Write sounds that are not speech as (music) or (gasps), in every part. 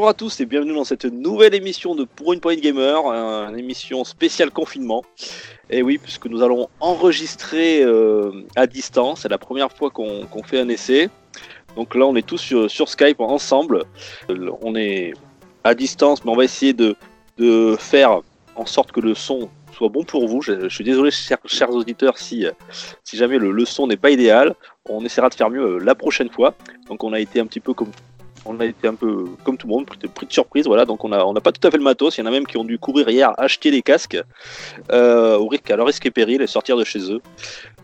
Bonjour à tous et bienvenue dans cette nouvelle émission de Pour une poignée gamer, euh, une émission spéciale confinement. Et oui, puisque nous allons enregistrer euh, à distance, c'est la première fois qu'on fait un essai. Donc là, on est tous sur, Skype ensemble. Euh, On est à distance, mais on va essayer de, faire en sorte que le son soit bon pour vous. Je, suis désolé, chers, auditeurs, si, jamais le, le son n'est pas idéal. On essaiera de faire mieux la prochaine fois. Donc on a été un petit peu comme on a été un peu comme tout le monde, pris de, pris de surprise, voilà. Donc on a, on n'a pas tout à fait le matos. Il y en a même qui ont dû courir hier acheter des casques euh, au risque, à leur risque et péril et sortir de chez eux.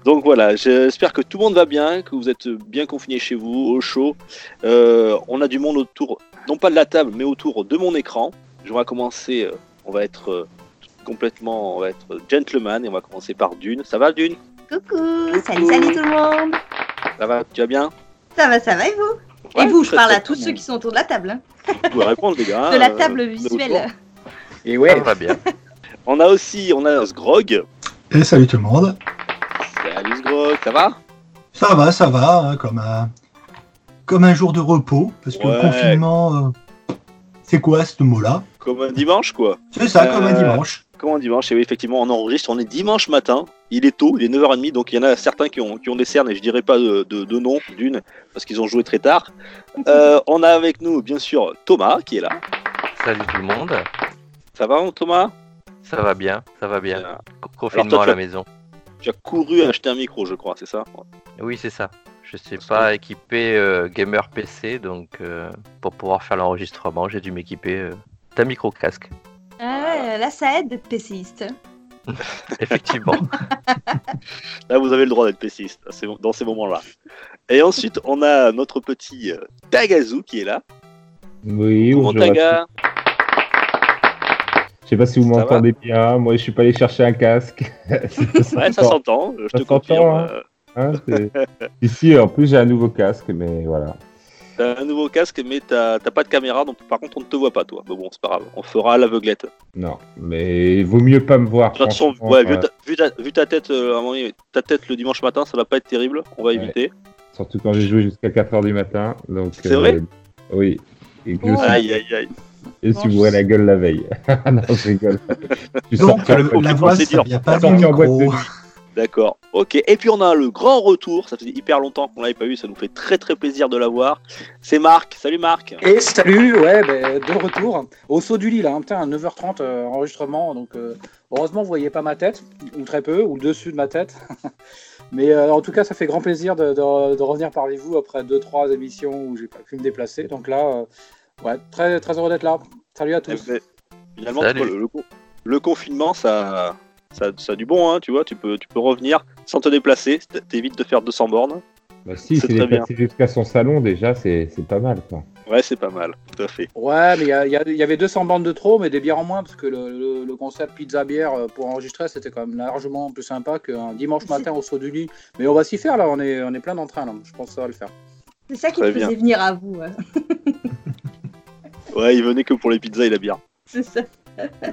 Donc voilà, j'espère que tout le monde va bien, que vous êtes bien confinés chez vous, au chaud. Euh, on a du monde autour, non pas de la table, mais autour de mon écran. Je vais commencer, euh, on va être euh, complètement, on va être gentleman et on va commencer par Dune. Ça va Dune? Coucou, salut, salut tout le monde. Ça va Tu vas bien? Ça va, ça va et vous? Ouais, Et vous, je parle à tous ceux qui sont autour de la table. hein. Vous pouvez répondre les gars. de la euh, table visuelle. Et ouais, va bien. (laughs) On a aussi, on a Sgrog. Et salut tout le monde. Salut Sgrog, ça va? Ça va, ça va, hein, comme, un, comme un jour de repos, parce que Ouais. le confinement, euh, c'est quoi ce mot-là? Comme un dimanche quoi. C'est ça, comme un Euh, dimanche. Comme un dimanche, et oui, effectivement, on enregistre, on est dimanche matin, il est tôt, il est 9h30, donc il y en a certains qui ont, qui ont des cernes, et je dirais pas de, de, de nom, d'une, parce qu'ils ont joué très tard. (laughs) Euh, on a avec nous, bien sûr, Thomas, qui est là. salut tout le monde. Ça va, Thomas? Ça va bien, ça va bien. Co- Confinement toi, à la as- maison. Tu as couru acheter un micro, je crois, c'est ça? Oui, c'est ça. Je suis Parce pas équipé euh, gamer PC, donc euh, pour pouvoir faire l'enregistrement, j'ai dû m'équiper euh, d'un micro casque. Ah, là, ça aide d'être pessimiste. (laughs) Effectivement. (laughs) Là, vous avez le droit d'être pessimiste dans ces moments-là. Et ensuite, on a notre petit euh, Tagazu qui est là. Oui, Comment Taga. Je sais pas si vous Ça m'entendez bien. Moi, je suis pas allé chercher un casque. (laughs) Ouais, ça s'entend, je Ça te confirme. hein. euh, Hein, Ici, en plus, j'ai un nouveau casque, mais voilà. T'as un nouveau casque, mais t'as t'as pas de caméra, donc par contre, on ne te voit pas, toi. Mais bon, c'est pas grave, on fera à l'aveuglette. Non, mais il vaut mieux pas me voir. De toute façon, franchement, ouais, vu, euh, ta, vu ta- vu ta tête, euh, à un moment donné, ta tête le dimanche matin, ça va pas être terrible. On va Ouais. éviter. Surtout quand j'ai joué jusqu'à 4h du matin. C'est vrai Oui. Et que je Oh. me suis- Aïe, aïe, aïe. je me suis bourré la gueule la veille. (laughs) non, je rigole. Suis Donc, le- vient pas en boîte de micro. nuit. D'accord. Ok. Et puis on a le grand retour. Ça faisait hyper longtemps qu'on l'avait pas vu. Ça nous fait très très plaisir de l'avoir. C'est Marc. Salut Marc. Et salut, ouais, ben, de retour au saut du lit là, hein, putain, à 9h30 euh, enregistrement, donc euh, heureusement vous voyez pas ma tête, ou très peu, ou le dessus de ma tête. (laughs) Mais euh, en tout cas, ça fait grand plaisir de, de- de revenir parmi vous après 2-3 émissions où j'ai pas pu me déplacer. Donc là, euh, ouais, très, très heureux d'être là. Salut à Eh tous. ben, Finalement, Salut. le, le- le confinement, ça, ça, ça a du bon, hein, tu vois. Tu peux, tu peux revenir sans te déplacer. T'évites de faire 200 bornes. Bah, si, C'est déplacé jusqu'à son salon, déjà, c'est c'est pas mal. Quoi. Ouais, c'est pas mal. Tout à fait. Ouais, mais il y, avait 200 bandes de trop, mais des bières en moins, parce que le, le- le concept pizza-bière euh, pour enregistrer, c'était quand même largement plus sympa qu'un dimanche matin au saut du lit. Mais on va s'y faire là, on est, on est plein d'entrain là, je pense que ça va le faire. C'est ça qui te faisait venir à vous. hein. Ouais, il venait que pour les pizzas et la bière. C'est ça.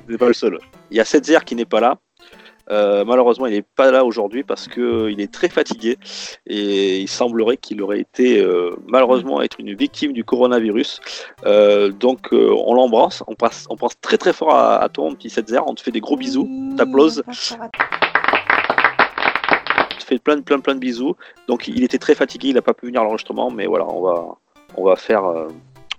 C'est pas le seul. Il y a Setzer qui n'est pas là. Euh, malheureusement, il n'est pas là aujourd'hui parce que il est très fatigué et il semblerait qu'il aurait été euh, malheureusement être une victime du coronavirus. Euh, donc, euh, on l'embrasse, on pense, on pense très très fort à, à toi, mon petit Setzer. On te fait des gros bisous. Mmh, à on te fait plein plein plein de bisous. Donc, il était très fatigué, il n'a pas pu venir à l'enregistrement, mais voilà, on va on va faire. euh,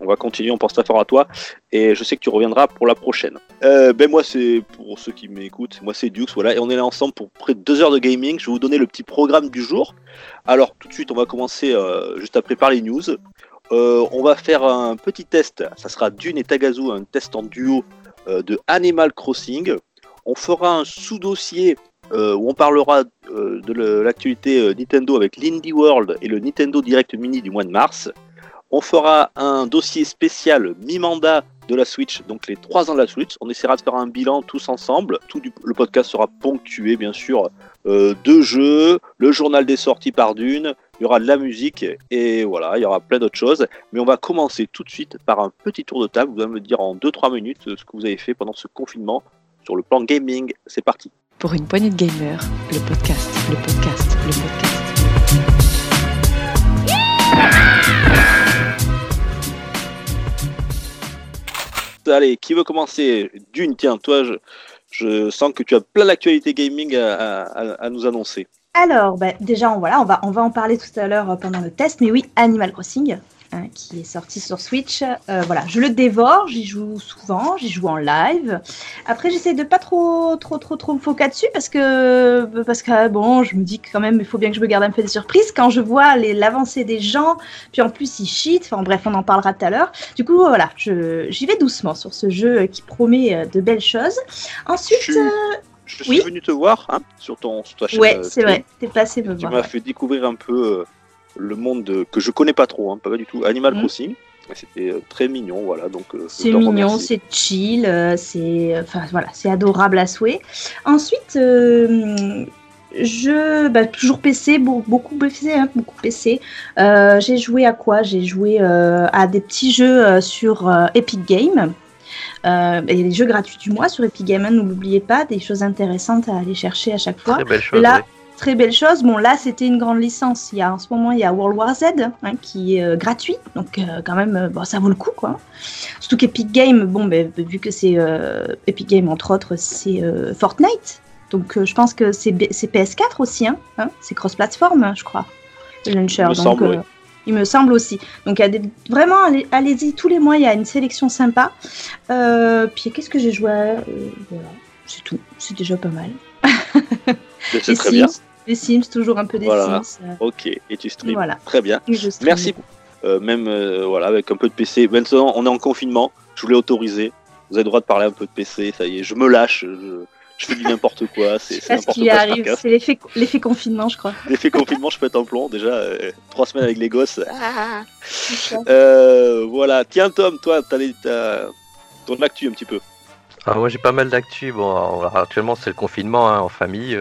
on va continuer, on pense très fort à toi et je sais que tu reviendras pour la prochaine. Euh, ben moi c'est pour ceux qui m'écoutent, moi c'est Dux, voilà, et on est là ensemble pour près de deux heures de gaming. Je vais vous donner le petit programme du jour. Alors tout de suite on va commencer euh, juste après par les news. Euh, on va faire un petit test, ça sera Dune et Tagazu, un test en duo de Animal Crossing. On fera un sous-dossier où on parlera de l'actualité Nintendo avec l'Indie World et le Nintendo Direct Mini du mois de mars. On fera un dossier spécial mi-mandat de la Switch, donc les 3 ans de la Switch. On essaiera de faire un bilan tous ensemble. Tout le podcast sera ponctué, bien sûr, euh, de jeux, le journal des sorties par d'une, il y aura de la musique et voilà, il y aura plein d'autres choses. Mais on va commencer tout de suite par un petit tour de table. Vous allez me dire en 2-3 minutes ce que vous avez fait pendant ce confinement sur le plan gaming. C'est parti. Pour une poignée de gamers, le podcast, le podcast, le podcast. Allez, qui veut commencer D'une, tiens, toi, je, sens que tu as plein d'actualités gaming à, nous annoncer. Alors, bah, déjà, on, voilà, on, va, on va en parler tout à l'heure euh, pendant le test, mais oui, Animal Crossing, hein, qui est sorti sur Switch. Euh, voilà, je le dévore, j'y joue souvent, j'y joue en live. Après, j'essaie de pas trop, trop, trop, trop me focuser dessus parce que, parce que bon, je me dis que quand même, il faut bien que je me garde un peu des surprises quand je vois l'avancée des gens. Puis en plus, ils cheat. Enfin bref, on en parlera tout à l'heure. Du coup, voilà, j'y vais doucement sur ce jeu euh, qui promet euh, de belles choses. Ensuite, Je suis, je suis oui. venu te voir hein, sur, ton, sur ta chaîne. ouais, euh, c'est vrai, t'es passé me Tu voir. m'as ouais. fait découvrir un peu euh, le monde de- que je connais pas trop, hein, pas du tout. Animal Mhm. Crossing. Et C'était euh, très mignon, voilà. Donc, euh, C'est mignon, c'est chill, euh, c'est enfin voilà, c'est adorable à souhait. Ensuite, euh, je bah, toujours PC, beau- beaucoup PC, hein, beaucoup PC. Euh, j'ai joué à quoi? J'ai joué euh, à des petits jeux euh, sur euh, Epic Games. Euh, Il y a des jeux gratuits du mois sur Epic Games, ne l'oubliez pas, des choses intéressantes à aller chercher à chaque fois. Très belle chose. Là, ouais. Très belle chose. Bon, là, c'était une grande licence. Il y a, en ce moment, il y a World War Z hein, qui est euh, gratuit. Donc, euh, quand même, euh, bon, ça vaut le coup. Quoi. Surtout qu'Epic Games, bon, ben, vu que c'est Epic Games, entre autres, c'est Fortnite. Donc, je pense que c'est B- c'est PS4 aussi. Hein, hein. c'est cross-platform, je crois. Le launcher. Il me Donc, semble, oui. Il me semble aussi. Donc, il y a des... vraiment, allez- allez-y, tous les mois, il y a une sélection sympa. Puis, qu'est-ce que j'ai joué? Voilà, c'est tout. C'est déjà pas mal. (laughs) C'est très bien. Les Sims, toujours un peu des Voilà. Sims. euh, Ok, et tu streams. Voilà. Très bien. Merci. Euh, même euh, voilà, avec un peu de PC. Maintenant, on est en confinement. Je voulais autoriser. Vous avez le droit de parler un peu de PC. Ça y est, je me lâche. Je, je fais du n'importe quoi. (laughs) C'est ce qui quoi. arrive, c'est l'effet confinement, je crois. L'effet confinement, je pète un plomb. Déjà, euh, trois semaines avec les gosses. Euh, voilà. Tiens, Tom, toi, t'as les- t'as ton actu un petit peu. Ah, moi j'ai pas mal d'actu. Bon, alors, actuellement c'est le confinement hein, en famille.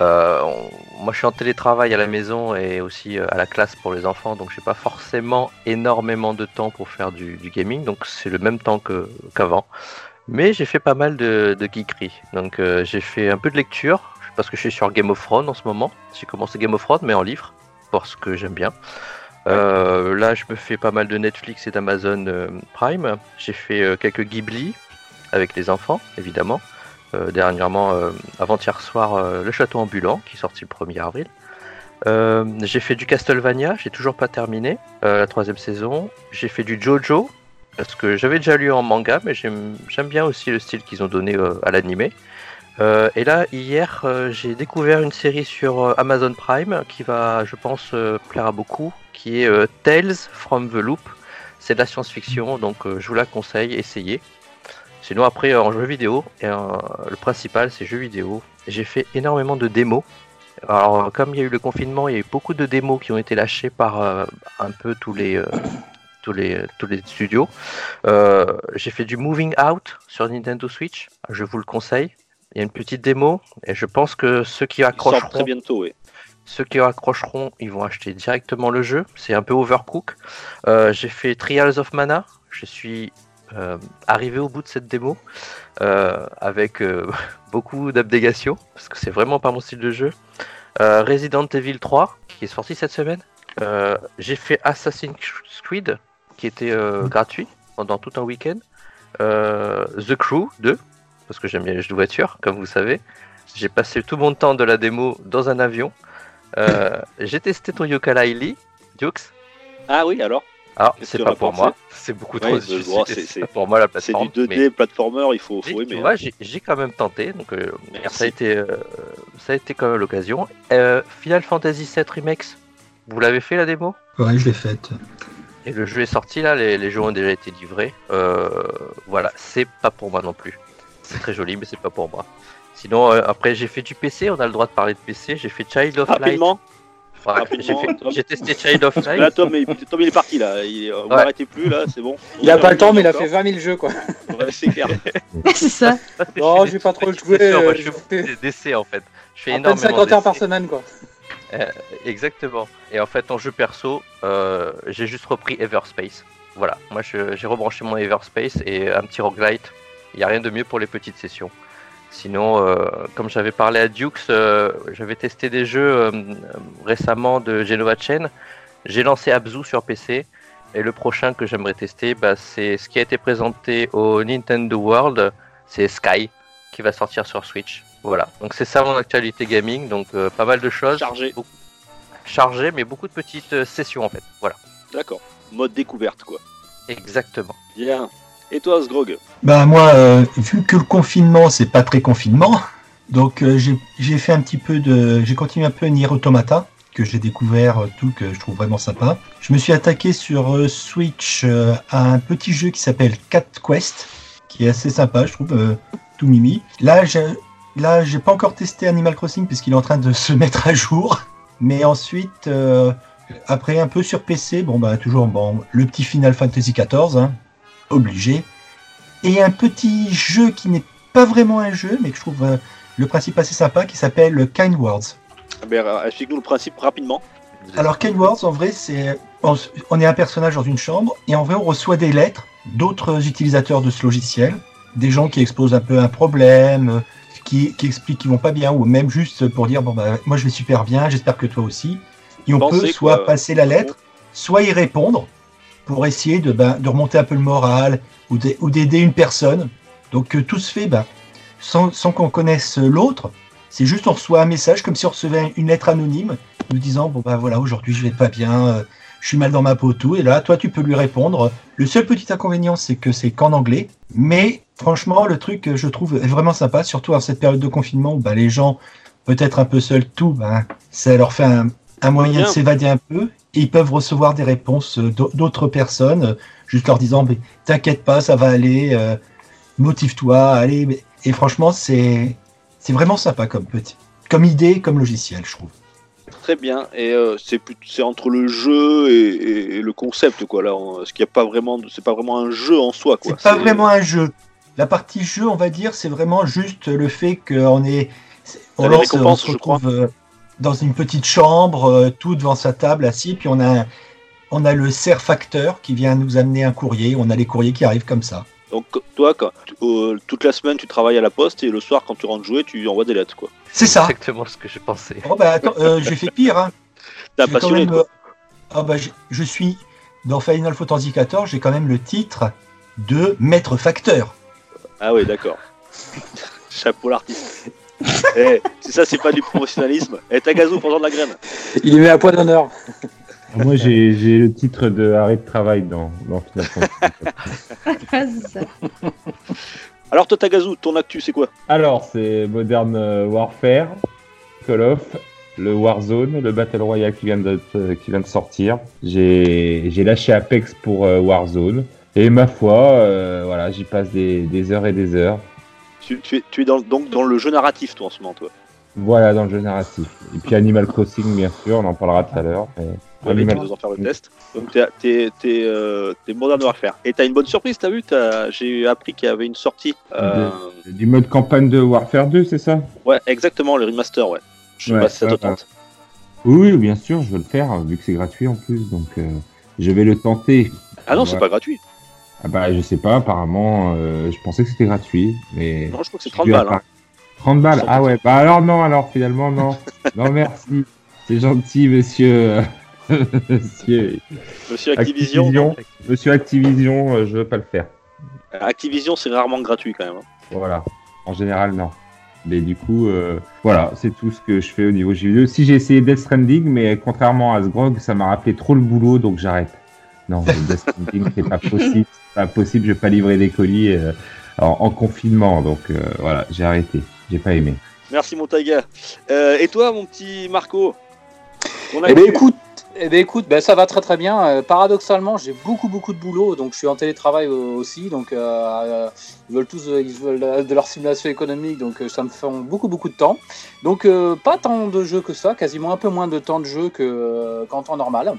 Euh, on- moi je suis en télétravail à la maison et aussi euh, à la classe pour les enfants, donc j'ai pas forcément énormément de temps pour faire du, du gaming, donc c'est le même temps qu'avant. Mais j'ai fait pas mal de, de geekery. Donc euh, j'ai fait un peu de lecture parce que je suis sur Game of Thrones en ce moment. J'ai commencé Game of Thrones mais en livre parce que j'aime bien. Euh, là, je me fais pas mal de Netflix et d'Amazon Prime. J'ai fait quelques Ghibli avec les enfants, évidemment. Euh, dernièrement, euh, avant-hier soir, euh, Le Château Ambulant, qui est le 1er avril. J'ai fait du Castlevania, j'ai toujours pas terminé la troisième saison. J'ai fait du Jojo, parce que j'avais déjà lu en manga, mais j'aime bien aussi le style qu'ils ont donné à l'animé. Et là, hier, j'ai découvert une série sur Amazon Prime qui va, je pense, plaire à beaucoup, qui est Tales from the Loop. C'est de la science-fiction, donc je vous la conseille, essayez. Sinon, après, en jeu vidéo, et, euh, le principal, c'est jeu vidéo. J'ai fait énormément de démos. Alors, comme il y a eu le confinement, il y a eu beaucoup de démos qui ont été lâchées par euh, un peu tous les, euh, tous les, tous les studios. Euh, J'ai fait du Moving Out sur Nintendo Switch. Je vous le conseille. Il y a une petite démo et je pense que ceux qui accrocheront, très bientôt, oui. ceux qui accrocheront, ils vont acheter directement le jeu. C'est un peu overcook. Euh, J'ai fait Trials of Mana. Je suis euh, arrivé au bout de cette démo euh, avec euh, (laughs) beaucoup d'abnégation parce que c'est vraiment pas mon style de jeu. Resident Evil 3 qui est sorti cette semaine. J'ai fait Assassin's Creed qui était euh, gratuit pendant tout un week-end. The Crew 2 parce que j'aime bien les jeux de voiture comme vous savez. J'ai passé tout mon temps de la démo dans un avion. (laughs) J'ai testé ton Yooka-Laylee, Dukes. Ah oui, alors? Alors, Qu'est-ce c'est pas pour moi. C'est beaucoup trop. Ouais, c'est- c'est- c'est c'est- pas pour moi la C'est plateforme. du 2D mais- platformer, il faut, faut aimer. hein. j'ai quand même tenté, donc euh, Merci. ça a été, euh, ça a été quand même l'occasion. Euh, Final Fantasy VII Remix, vous l'avez fait la démo? Ouais, je l'ai faite. Et le jeu est sorti là, les, les jeux ont déjà été livrés. Euh, voilà, c'est pas pour moi non plus. C'est très joli, mais c'est pas pour moi. Sinon, euh, après j'ai fait du PC, on a le droit de parler de PC. J'ai fait Child of Light. Enfin, Rapidement, j'ai j'ai testé Child of Light. Là, Tom, il, Tom, il est parti là. Il, on Ouais. n'arrêtez plus là, c'est bon. Il a pas le temps, mais il a fait 20 000 jeux, quoi. Ouais, c'est clair. c'est ça. (laughs) Non, vais pas trop moi, euh, je je fais des d'essais en fait. Je fais à énormément 50 heures par semaine, quoi. Exactement. Et en fait, en jeu perso, euh, j'ai juste repris Everspace. Voilà, moi j'ai rebranché mon Everspace et un petit roguelite. Il n'y a rien de mieux pour les petites sessions. Sinon, euh, comme j'avais parlé à Dukes, euh, j'avais testé des jeux euh, récemment de Genova Chain. J'ai lancé Abzu sur PC. Et le prochain que j'aimerais tester, bah, c'est ce qui a été présenté au Nintendo World. C'est Sky, qui va sortir sur Switch. Voilà, donc c'est ça mon actualité gaming. Donc pas mal de choses Chargé. chargé, mais beaucoup de petites sessions en fait. Voilà, D'accord. Mode découverte quoi. exactement. Bien. Et toi, Sgrog Bah moi, euh, vu que le confinement, c'est pas très confinement, donc euh, j'ai fait un petit peu de, j'ai continué un peu Nier Automata que j'ai découvert euh, tout que je trouve vraiment sympa. Je me suis attaqué sur Switch à un petit jeu qui s'appelle Cat Quest, qui est assez sympa, je trouve, tout mimi. Là, là j'ai pas encore testé Animal Crossing puisqu'il est en train de (laughs) se mettre à jour, mais ensuite. après un peu sur PC, bon bah toujours bon, le petit Final Fantasy XIV, hein, obligé. Et un petit jeu qui n'est pas vraiment un jeu, mais que je trouve euh, le principe assez sympa, qui s'appelle Kind Words. Ah ben, euh, Explique-nous le principe rapidement. Alors Kind Words, en vrai, c'est on, est un personnage dans une chambre, et en vrai, on reçoit des lettres d'autres utilisateurs de ce logiciel, des gens qui exposent un peu un problème, euh, qui, qui expliquent qu'ils vont pas bien, ou même juste pour dire bon bah moi je vais super bien, j'espère que toi aussi. Et on Pensez, peut soit quoi. passer la lettre, soit y répondre pour essayer de, ben, de remonter un peu le moral ou d'ai- ou d'aider une personne. Donc euh, tout se fait ben, sans, qu'on connaisse l'autre. C'est juste on reçoit un message comme si on recevait une lettre anonyme nous disant bon ben voilà aujourd'hui je vais pas bien, euh, je suis mal dans ma peau tout. Et là toi tu peux lui répondre. Le seul petit inconvénient c'est que c'est qu'en anglais. Mais franchement le truc je trouve vraiment sympa, surtout en cette période de confinement où ben, les gens peut-être un peu seuls tout, ben, ça leur fait un, un moyen Bien. de s'évader un peu et ils peuvent recevoir des réponses euh, d'au- d'autres personnes, euh, juste leur disant mais t'inquiète pas, ça va aller, euh, motive-toi, allez. Et franchement, c'est c'est vraiment sympa comme petit, comme idée, comme logiciel, je trouve. Très bien. Et euh, c'est entre le jeu et, et- et le concept quoi là. on- Ce qu'il a pas vraiment, c'est pas vraiment un jeu en soi quoi. C'est pas vraiment un jeu. La partie jeu, on va dire, c'est vraiment juste le fait qu'on est, on, lance, on se je crois. Dans une petite chambre, euh, tout devant sa table, assis, puis on a, un- on a le ser facteur qui vient nous amener un courrier. On a les courriers qui arrivent comme ça. Donc toi, quand, euh, toute la semaine, tu travailles à la poste et le soir, quand tu rentres jouer, tu envoies des lettres quoi. C'est ça. exactement ce que j'ai pensé. Oh bah attends, euh, j'ai fait pire. Hein. T'as passionné même, quoi. euh, ah bah, je, je suis dans Final Fantasy XIV, j'ai quand même le titre de maître facteur. Ah oui, d'accord. (laughs) Chapeau l'artiste. Eh, c'est ça, c'est pas du professionnalisme. Eh, Tagazu, prends de la graine. Il y met à point d'honneur. Moi, j'ai j'ai le titre de arrêt de travail dans, dans Final Fantasy. c'est ça. Alors toi, Tagazu, ton actu, c'est quoi? Alors, c'est Modern euh, Warfare, Call of, le Warzone, le Battle Royale qui vient de, qui vient de sortir. J'ai j'ai lâché Apex pour euh, Warzone. Et ma foi, euh, voilà, j'y passe des, des heures et des heures. Tu, tu es, tu es dans, donc dans le jeu narratif, toi, en ce moment, toi. Voilà, dans le jeu narratif. Et puis Animal Crossing, bien sûr, on en parlera tout à l'heure. mais Ouais, mais Animal- nous en faire le test. Donc t'es, t'es, t'es, euh, Modern Warfare. Et t'as une bonne surprise, t'as vu t'as, J'ai appris qu'il y avait une sortie. euh, Du mode campagne de Warfare 2, c'est ça? Ouais, exactement, le remaster, ouais. Je sais Ouais, pas si ça te tente. Oui, oui, bien sûr, je veux le faire, vu que c'est gratuit en plus, donc euh, je vais le tenter. Ah non, c'est Ouais. pas gratuit. Ah bah, je sais pas, apparemment, euh, je pensais que c'était gratuit, mais... Non, je crois que c'est j'ai 30 dû balles. Hein. appara- 30 balles Ah ouais, bah alors non, alors finalement, non. (laughs) non, merci. C'est gentil, monsieur... (laughs) monsieur... Monsieur Activision. Activision. Monsieur Activision, euh, je veux pas le faire. Activision, c'est rarement gratuit quand même. hein. Voilà. En général, non. Mais du coup, euh, voilà, c'est tout ce que je fais au niveau jeu vidéo. Si j'ai essayé Death Stranding, mais contrairement à Sgrog, ça m'a rappelé trop le boulot, donc j'arrête. Non, c'est pas possible. C'est pas possible, je vais pas livrer des colis euh, en, en confinement. Donc euh, voilà, j'ai arrêté. J'ai pas aimé. Merci, mon Taiga. Euh, et toi, mon petit Marco? Eh ben écoute, Eh ben écoute, ben, ça va très très bien. Euh, paradoxalement, j'ai beaucoup beaucoup de boulot, donc je suis en télétravail aussi. Donc euh, ils veulent tous, ils veulent de leur simulation économique, donc ça me fait beaucoup beaucoup de temps. Donc euh, pas tant de jeux que ça, quasiment un peu moins de temps de jeu que euh, qu'en temps normal.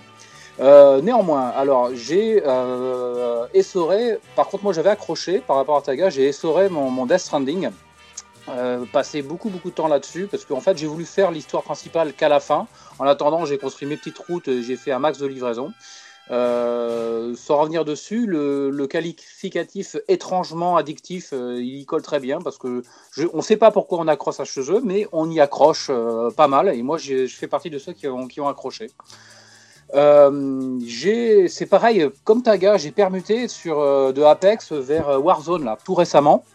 Euh, néanmoins, alors j'ai euh, essoré. Par contre, moi j'avais accroché par rapport à Taga, j'ai essoré mon, Death Stranding. Euh, passé beaucoup beaucoup de temps là-dessus parce qu'en fait j'ai voulu faire l'histoire principale qu'à la fin. En attendant, j'ai construit mes petites routes, j'ai fait un max de livraison. Sans revenir dessus, le, qualificatif étrangement addictif, il y colle très bien parce que on ne sait pas pourquoi on accroche à ce jeu, mais on y accroche pas mal. Et moi, je fais partie de ceux qui qui ont accroché. Euh, j'ai- c'est pareil, comme Taga, j'ai permuté sur euh, de Apex vers euh, Warzone là, tout récemment. (laughs)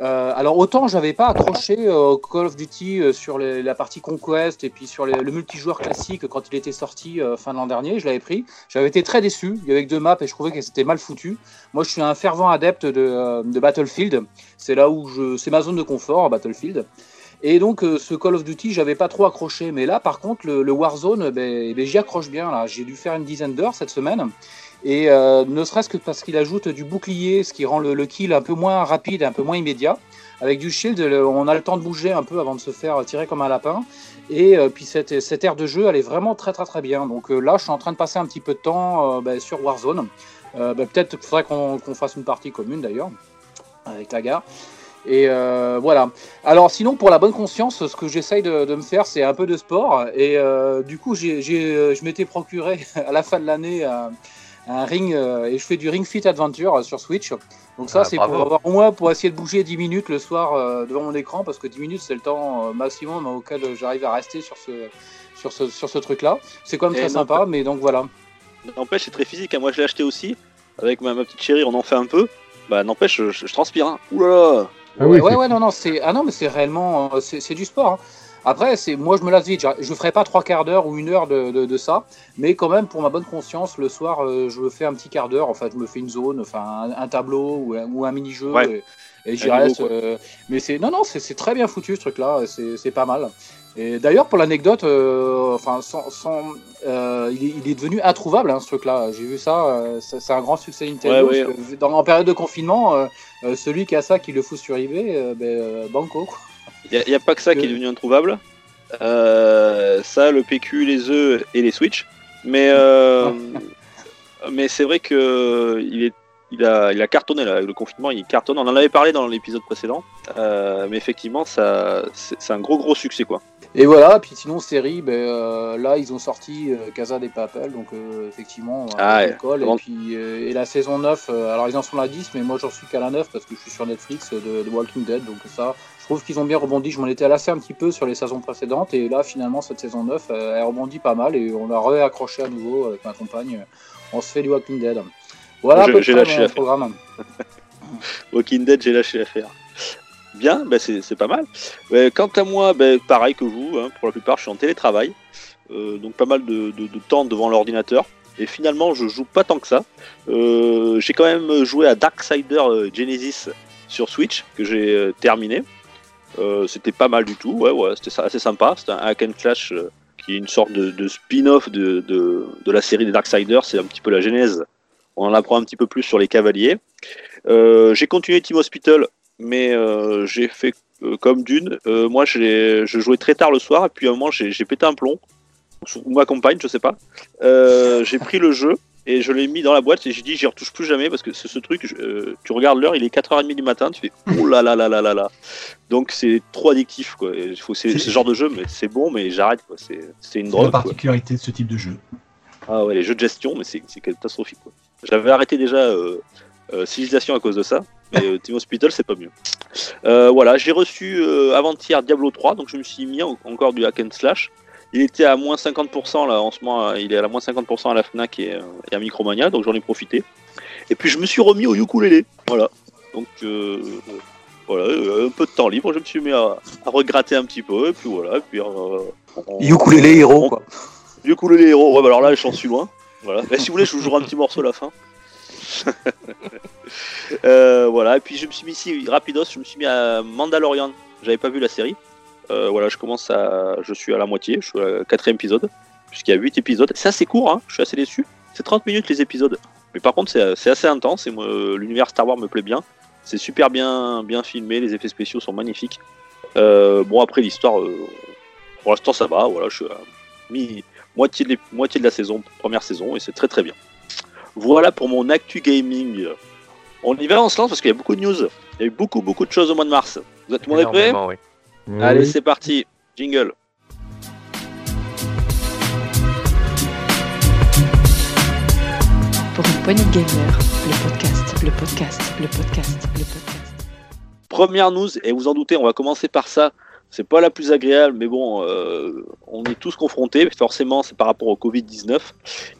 Euh, alors autant j'avais pas accroché euh, au Call of Duty euh, sur les- la partie Conquest et puis sur les- le multijoueur classique quand il était sorti fin de l'an dernier, je l'avais pris. J'avais été très déçu. Il y avait que deux maps et je trouvais que c'était mal foutu. Moi, je suis un fervent adepte de, de Battlefield. C'est là où je, c'est ma zone de confort, Battlefield. Et donc euh, ce Call of Duty, j'avais pas trop accroché, mais là par contre le, Warzone, ben, ben, j'y accroche bien là. J'ai dû faire une dizaine d'heures cette semaine. Et euh, ne serait-ce que parce qu'il ajoute du bouclier, ce qui rend le, kill un peu moins rapide, un peu moins immédiat. Avec du shield, on a le temps de bouger un peu avant de se faire tirer comme un lapin. Et euh, puis cette, cette aire de jeu, elle est vraiment très très très bien. Donc là, je suis en train de passer un petit peu de temps ben, sur Warzone. Ben, Peut-être qu'il faudrait qu'on fasse une partie commune d'ailleurs, avec la gare. Et euh, voilà. Alors sinon, pour la bonne conscience, ce que j'essaye de, de me faire, c'est un peu de sport. Et euh, du coup, j'ai, j'ai, euh, je m'étais procuré (laughs) à la fin de l'année un, un ring, euh, et je fais du Ring Fit Adventure sur Switch. Donc ça, Ah, c'est bravo. pour avoir au moins pour essayer de bouger 10 minutes le soir devant mon écran, parce que 10 minutes, c'est le temps maximum auquel j'arrive à rester sur ce, sur ce, sur ce truc-là. C'est quand même Et très sympa, mais donc voilà. N'empêche, c'est très physique. hein. Moi, je l'ai acheté aussi. Avec ma, ma petite chérie, on en fait un peu. Bah, n'empêche, je, je transpire. Hein. Oulala Ah ouais, oui, ouais, ouais, non, non, c'est ah non, mais c'est réellement euh, c'est du sport. hein. Après, c'est moi je me lasse vite. Je ferai pas trois quarts d'heure ou une heure de, de, de ça, mais quand même pour ma bonne conscience, le soir, euh, je me fais un petit quart d'heure. Enfin, je me fais une zone, enfin un, un tableau ou un, ou un mini jeu, Ouais. et, et j'y reste. euh, mais c'est non, non, c'est c'est très bien foutu ce truc-là. C'est c'est pas mal. Et d'ailleurs, pour l'anecdote, euh, enfin, sans, sans, euh, il, est, il est devenu introuvable hein, ce truc-là. J'ai vu ça, euh, c'est un grand succès Nintendo. Ouais, que dans, en période de confinement, celui qui a ça, qui le fout sur eBay, ben, banco. Il n'y a, pas que ça qui est devenu introuvable. Ça, le PQ, les œufs et les Switch. Mais, (laughs) mais c'est vrai que il, est, il, a, il a cartonné là, avec le confinement. Il cartonne. On en avait parlé dans l'épisode précédent. Euh, mais effectivement, ça, c'est un gros gros succès quoi. Et voilà, puis sinon, série, ben, euh, là, ils ont sorti euh, Casa des Papel, donc effectivement, Ah ouais. école, Comment- et puis et la saison 9, euh, alors ils en sont à la 10, mais moi j'en suis qu'à la 9 parce que je suis sur Netflix de, de Walking Dead, donc ça, je trouve qu'ils ont bien rebondi. Je m'en étais lassé un petit peu sur les saisons précédentes, et là, finalement, cette saison 9, euh, elle rebondit pas mal, et on l'a réaccroché à nouveau avec ma compagne. On se fait du Walking Dead. Voilà, j'ai lâché l'affaire. programme. (laughs) Walking Dead, j'ai lâché l'affaire. Bien, bah c'est pas mal. Ouais, quant à moi, bah, pareil que vous, hein, pour la plupart, je suis en télétravail. Euh, donc pas mal de, de- de temps devant l'ordinateur. Et finalement, je joue pas tant que ça. Euh, j'ai quand même joué à Darksider euh, Genesis sur Switch, que j'ai euh, terminé. Euh, c'était pas mal du tout, ouais, ouais, c'était assez sympa. C'était un hack and slash euh, qui est une sorte de, de spin-off de, de, de la série des Darksiders. C'est un petit peu la genèse. On en apprend un petit peu plus sur les cavaliers. Euh, j'ai continué Team Hospital, mais euh, j'ai fait euh, comme d'une. Moi, j'ai- je jouais très tard le soir, et puis à un moment, j'ai pété un plomb. Ou ma compagne, je sais pas. J'ai pris le jeu et je l'ai mis dans la boîte et j'ai dit j'y retouche plus jamais parce que c'est ce truc, je- euh, tu regardes l'heure, il est 4h30 du matin, tu fais (laughs) oh là là là là là là. Donc c'est trop addictif quoi. C'est ce genre de jeu, mais c'est bon, mais j'arrête quoi. C'est une C'est la drogue. Quoi. particularité de ce type de jeu. Ah ouais, les jeux de gestion, mais c'est c'est catastrophique. quoi. J'avais arrêté déjà euh, euh, Civilization à cause de ça, mais euh, Team Hospital, c'est pas mieux. Euh, voilà, j'ai reçu euh, avant-hier Diablo 3, donc je me suis mis en- encore du hack and slash. Il était à moins 50% là, en ce moment, il est à la moins 50% à la Fnac et, et à Micromania, donc j'en ai profité. Et puis je me suis remis au ukulélé, voilà. Donc voilà, un peu de temps libre, je me suis mis à, à regratter un petit peu, et puis voilà, et puis on- Ukulélé héros, on- quoi. les héros, ouais, bah alors là, j'en suis loin. Voilà. Bah, si vous voulez, je vous jouerai un petit morceau à la fin. (laughs) Euh, voilà, et puis je me suis mis ici, rapidos, je me suis mis à Mandalorian. J'avais pas vu la série. Euh, voilà, je commence à. Je suis à la moitié, je suis au quatrième épisode. puisqu'il y a 8 épisodes. C'est assez court, hein, je suis assez déçu. C'est 30 minutes les épisodes. Mais par contre, c'est c'est assez intense et l'univers Star Wars me plaît bien. C'est super bien, bien filmé, les effets spéciaux sont magnifiques. Euh, bon, après l'histoire, euh, pour l'instant ça va. Voilà, je suis à mi moitié de, l'ép- moitié de la saison, première saison, et c'est très très bien. Voilà pour mon actu gaming. On y va, on se lance parce qu'il y a beaucoup de news. Il y a eu beaucoup beaucoup de choses au mois de mars. Vous êtes tout le monde est prêt Énormément, oui. Allez, Oui. c'est parti. Jingle. Pour une poignée de gamer, le podcast, le podcast, le podcast, le podcast. Première news, et vous en doutez, on va commencer par ça. C'est pas la plus agréable, mais bon, euh, on est tous confrontés. Forcément, c'est par rapport au Covid-19,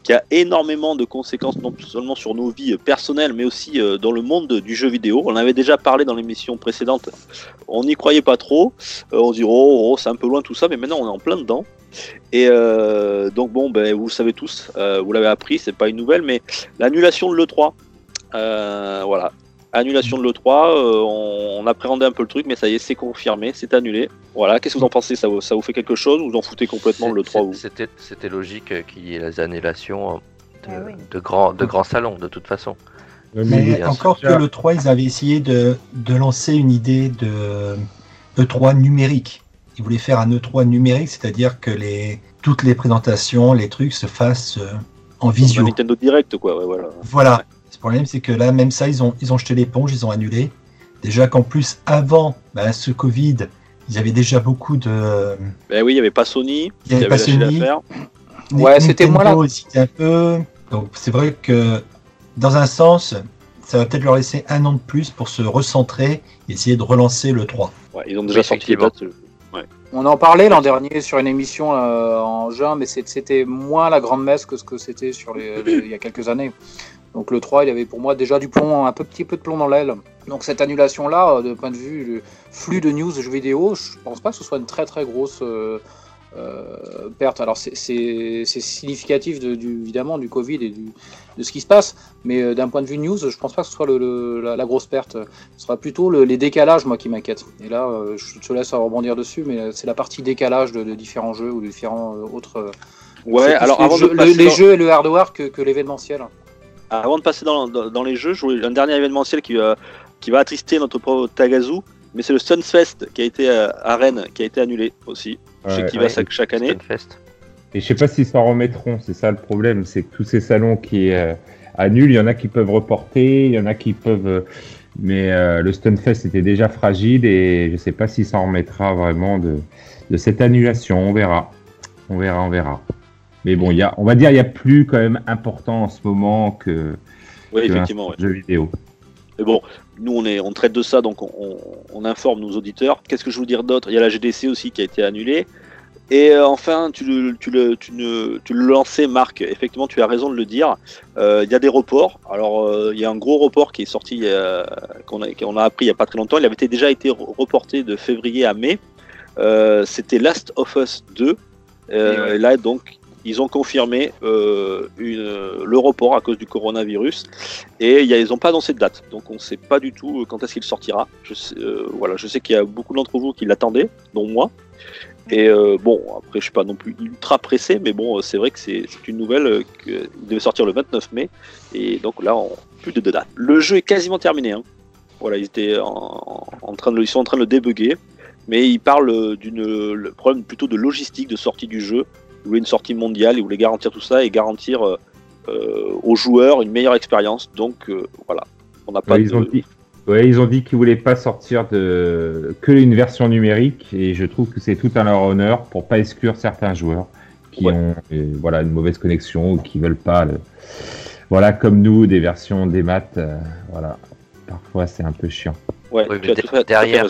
qui a énormément de conséquences, non seulement sur nos vies personnelles, mais aussi euh, dans le monde du jeu vidéo. On avait déjà parlé dans l'émission précédente. On n'y croyait pas trop. Euh, on se dit, oh, oh, c'est un peu loin tout ça, mais maintenant on est en plein dedans. Et donc, bon, ben, vous le savez tous, vous l'avez appris, c'est pas une nouvelle, mais l'annulation de l'E3. Euh, voilà, annulation de l'E3, euh, on, on appréhendait un peu le truc, mais ça y est, c'est confirmé, c'est annulé. Voilà, qu'est-ce que vous en pensez? Ça vous, ça vous fait quelque chose ou vous en foutez complètement de C'est- l'E3 vous? C'était logique euh, qu'il y ait les annulations de, Ah oui. de grands, de grands salons, de toute façon. Mais encore que sûr. le 3, ils avaient essayé de, de lancer une idée de E3 numérique. Ils voulaient faire un E3 numérique, c'est-à-dire que les, toutes les présentations, les trucs se fassent euh, en visio. Nintendo Direct, quoi, ouais, voilà. Voilà. Le problème, c'est que là, même ça, ils ont, ils ont jeté l'éponge, ils ont annulé. Déjà qu'en plus, avant bah, ce Covid, il y avait déjà beaucoup de. Ben oui, il n'y avait pas Sony, Il y avait pas Sony. Ouais, c'était moi, là. Hésitait un peu. Donc c'est vrai que dans un sens, ça va peut-être leur laisser un an de plus pour se recentrer et essayer de relancer le 3. Ouais, ils ont déjà Oui, sorti les dates. On en parlait l'an dernier sur une émission euh, en juin, mais c'était moins la grande messe que ce que c'était sur les, les- (coughs) il y a quelques années. Donc le 3, il avait pour moi déjà du plomb, un peu, petit peu de plomb dans l'aile. Donc cette annulation-là, euh, de point de vue du flux de news jeux vidéo, je pense pas que ce soit une très très grosse euh, euh, perte. Alors c'est- significatif de, du, évidemment du Covid et du, de ce qui se passe, mais euh, d'un point de vue news, je pense pas que ce soit le, le- la, la grosse perte. Ce sera plutôt le- les décalages, moi, qui m'inquiètent. Et là, euh, je te laisse rebondir dessus, mais euh, c'est la partie décalage de, de différents jeux ou de différents euh, autres. euh, Ouais, alors les avant jeux, de, le- passer les dans, jeux et le hardware que, que l'événementiel. Avant de passer dans, dans- dans les jeux, je voulais un dernier événementiel qui, va- qui va attrister notre pauvre Tagazu, mais c'est le Stunfest qui a été euh, à Rennes, qui a été annulé aussi. Je sais Ouais. qu'il va ouais. chaque, année. Et je sais pas s'ils s'en remettront, c'est ça le problème, c'est que tous ces salons qui euh, annulent, il y en a qui peuvent reporter, il y en a qui peuvent. euh, mais euh, le Stunfest était déjà fragile et je sais pas s'il s'en remettra vraiment de, de cette annulation. On verra. On verra, on verra. Mais bon, il y a, on va dire il y a plus quand même important en ce moment que, Oui, que effectivement. un ouais. jeu vidéo. Mais bon, nous on, est, on traite de ça, donc on, on- on informe nos auditeurs. Qu'est-ce que je veux dire d'autre? Il y a la GDC aussi qui a été annulée. Et euh, enfin, tu le, tu, le, tu, ne- tu le lançais, Marc. Effectivement, tu as raison de le dire. Euh, Il y a des reports. Alors, euh, il y a un gros report qui est sorti, euh, qu'on a, qu'on a appris il n'y a pas très longtemps. Il avait été- déjà été re- reporté de février à mai. Euh, C'était Last of Us 2. Euh, Et ouais. et là, donc, ils ont confirmé euh, le report à cause du coronavirus. Et il ils n'ont pas annoncé de date, donc on ne sait pas du tout quand est-ce qu'il sortira. Je sais, euh, voilà, je sais qu'il y a beaucoup d'entre vous qui l'attendaient, dont moi. Et euh, bon, après, je suis pas non plus ultra pressé, mais bon, c'est vrai que c'est une nouvelle euh, qu'il devait sortir le 29 mai, et donc là, on, plus de date. Le jeu est quasiment terminé. hein. Voilà, ils étaient en, train de, ils sont en train de le débugger, mais ils parlent d'une problème plutôt de logistique de sortie du jeu. Ils voulaient une sortie mondiale, ils voulaient garantir tout ça et garantir euh, euh, aux joueurs une meilleure expérience. Donc euh, voilà, on n'a pas Ouais, de... ils ont dit, ouais, ils ont dit qu'ils voulaient pas sortir de que une version numérique et je trouve que c'est tout à leur honneur pour pas exclure certains joueurs qui Ouais. ont euh, voilà une mauvaise connexion ou qui veulent pas le- voilà comme nous des versions des maths euh, voilà parfois c'est un peu chiant. Ouais, Oui, tu as tout tout derrière-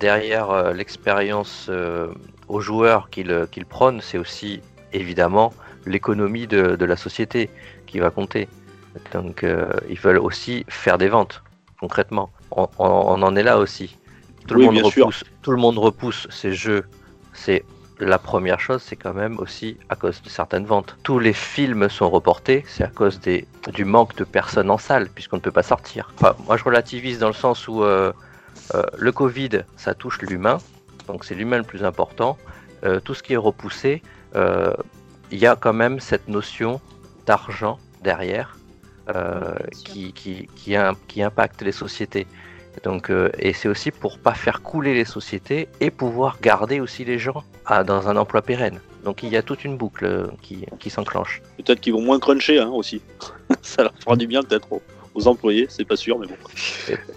derrière euh, l'expérience euh, aux joueurs qu'ils qu'ils prônent, c'est aussi évidemment l'économie de, de la société qui va compter. Donc euh, ils veulent aussi faire des ventes, concrètement. On, on- on en est là aussi. Tout, Oui, le monde sûr. repousse, tout le monde repousse ces jeux. C'est la première chose, c'est quand même aussi à cause de certaines ventes. Tous les films sont reportés, c'est à cause des, du manque de personnes en salle, puisqu'on ne peut pas sortir. Enfin, moi je relativise dans le sens où euh, euh, le Covid, ça touche l'humain, donc c'est l'humain le plus important. Euh, tout ce qui est repoussé, euh, il y a quand même cette notion d'argent derrière euh, qui, qui, qui, im- qui impacte les sociétés. Donc, euh, et c'est aussi pour pas faire couler les sociétés et pouvoir garder aussi les gens à- dans un emploi pérenne. Donc il y a toute une boucle qui, qui s'enclenche. Peut-être qu'ils vont moins cruncher hein, aussi. (laughs) ça leur fera du bien peut-être aux employés, c'est pas sûr, mais bon.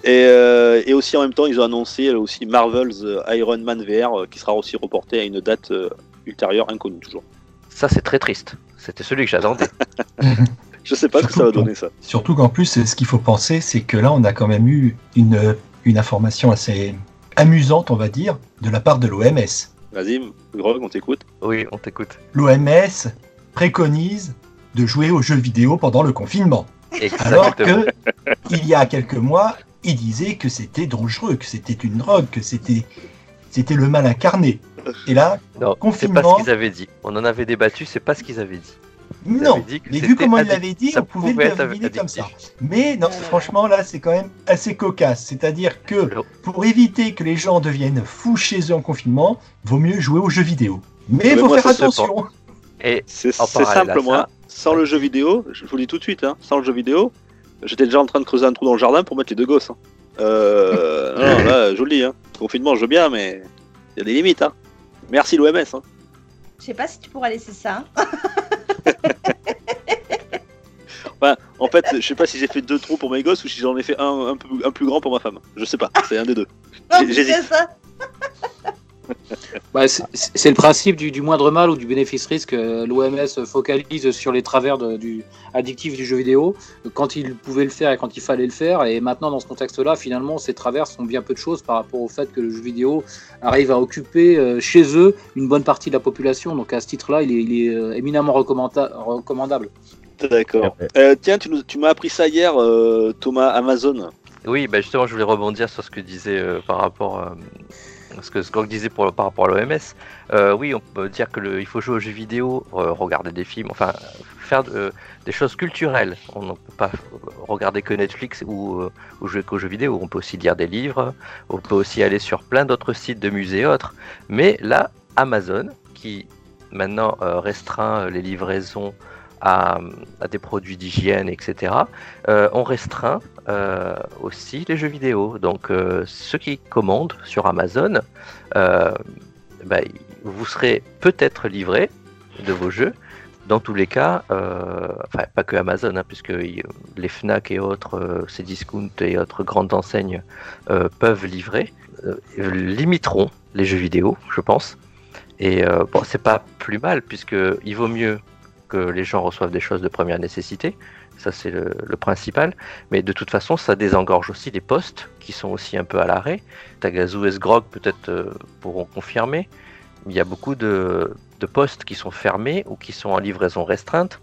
Et, euh, et aussi en même temps, ils ont annoncé aussi Marvel's euh, Iron Man VR euh, qui sera aussi reporté à une date euh, ultérieure inconnue toujours. Ça c'est très triste. C'était celui que j'attendais. (laughs) Je sais pas ce que ça va donner ça. Surtout qu'en plus, ce qu'il faut penser, c'est que là, on a quand même eu une, une information assez amusante, on va dire, de la part de l'OMS. Vas-y, Grog, on t'écoute. Oui, on t'écoute. L'OMS préconise de jouer aux jeux vidéo pendant le confinement. Alors que, il y a quelques mois, il disait que c'était dangereux, que c'était une drogue, que c'était, c'était le mal incarné. Et là, Non, c'est pas confinement. ce qu'ils avaient dit. On en avait débattu, c'est pas ce qu'ils avaient dit. non. avaient dit que Mais vu comment il addic- l'avait dit, ça on pouvait pouvait le deviner comme ça. Mais non, franchement, là, c'est quand même assez cocasse. C'est-à-dire que pour éviter que les gens deviennent fous chez eux en confinement, vaut mieux jouer aux jeux vidéo. Mais il faut moi, faire attention. Et C'est simple, moi. ça- Sans le jeu vidéo, je vous le dis tout de suite, hein, sans le jeu vidéo, j'étais déjà en train de creuser un trou dans le jardin pour mettre les deux gosses. hein. Euh, (laughs) non, là, je vous le dis, hein. confinement, je veux bien, mais il y a des limites. Hein. Merci l'OMS. Hein. Je sais pas si tu pourras laisser ça. hein. (laughs) En fait, je sais pas si j'ai fait deux trous pour mes gosses ou si j'en ai fait un, un, peu, un plus grand pour ma femme. Je sais pas, c'est un des deux. (laughs) Non, J'ai- c'est j'hésite. Bah, c'est le principe du, du moindre mal ou du bénéfice-risque. L'OMS focalise sur les travers de- du addictif du jeu vidéo quand il pouvait le faire et quand il fallait le faire. Et maintenant, dans ce contexte-là, finalement, ces travers sont bien peu de choses par rapport au fait que le jeu vidéo arrive à occuper euh, chez eux une bonne partie de la population. Donc à ce titre-là, il est, il est, euh, éminemment recommanda- recommandable. D'accord. Euh, tiens, tu, nous- tu m'as appris ça hier, euh, Thomas, Amazon. oui, bah justement, je voulais rebondir sur ce que disait euh, par rapport euh, ce que Scott disait pour, par rapport à l'OMS. Euh, oui, on peut dire que il faut jouer aux jeux vidéo, euh, regarder des films, enfin faire de- des choses culturelles. On ne peut pas regarder que Netflix ou, euh, ou jouer qu'aux jeux vidéo. On peut aussi lire des livres, on peut aussi aller sur plein d'autres sites de musées et autres. Mais là, Amazon, qui maintenant euh, restreint les livraisons à, des produits d'hygiène, etc., euh, on restreint euh, aussi les jeux vidéo. Donc euh, ceux qui commandent sur Amazon, bah, vous serez peut-être livré de vos jeux. Dans tous les cas, enfin pas que Amazon, hein, puisque les Fnac et autres, ces discounts et autres grandes enseignes peuvent livrer, limiteront les jeux vidéo, je pense. Et bon, c'est pas plus mal, puisque il vaut mieux que les gens reçoivent des choses de première nécessité. Ça, c'est le, le principal. Mais de toute façon, ça désengorge aussi les postes qui sont aussi un peu à l'arrêt. Tagazu et Sgrog peut-être euh, pourront confirmer. Il y a beaucoup de, de postes qui sont fermés ou qui sont en livraison restreinte.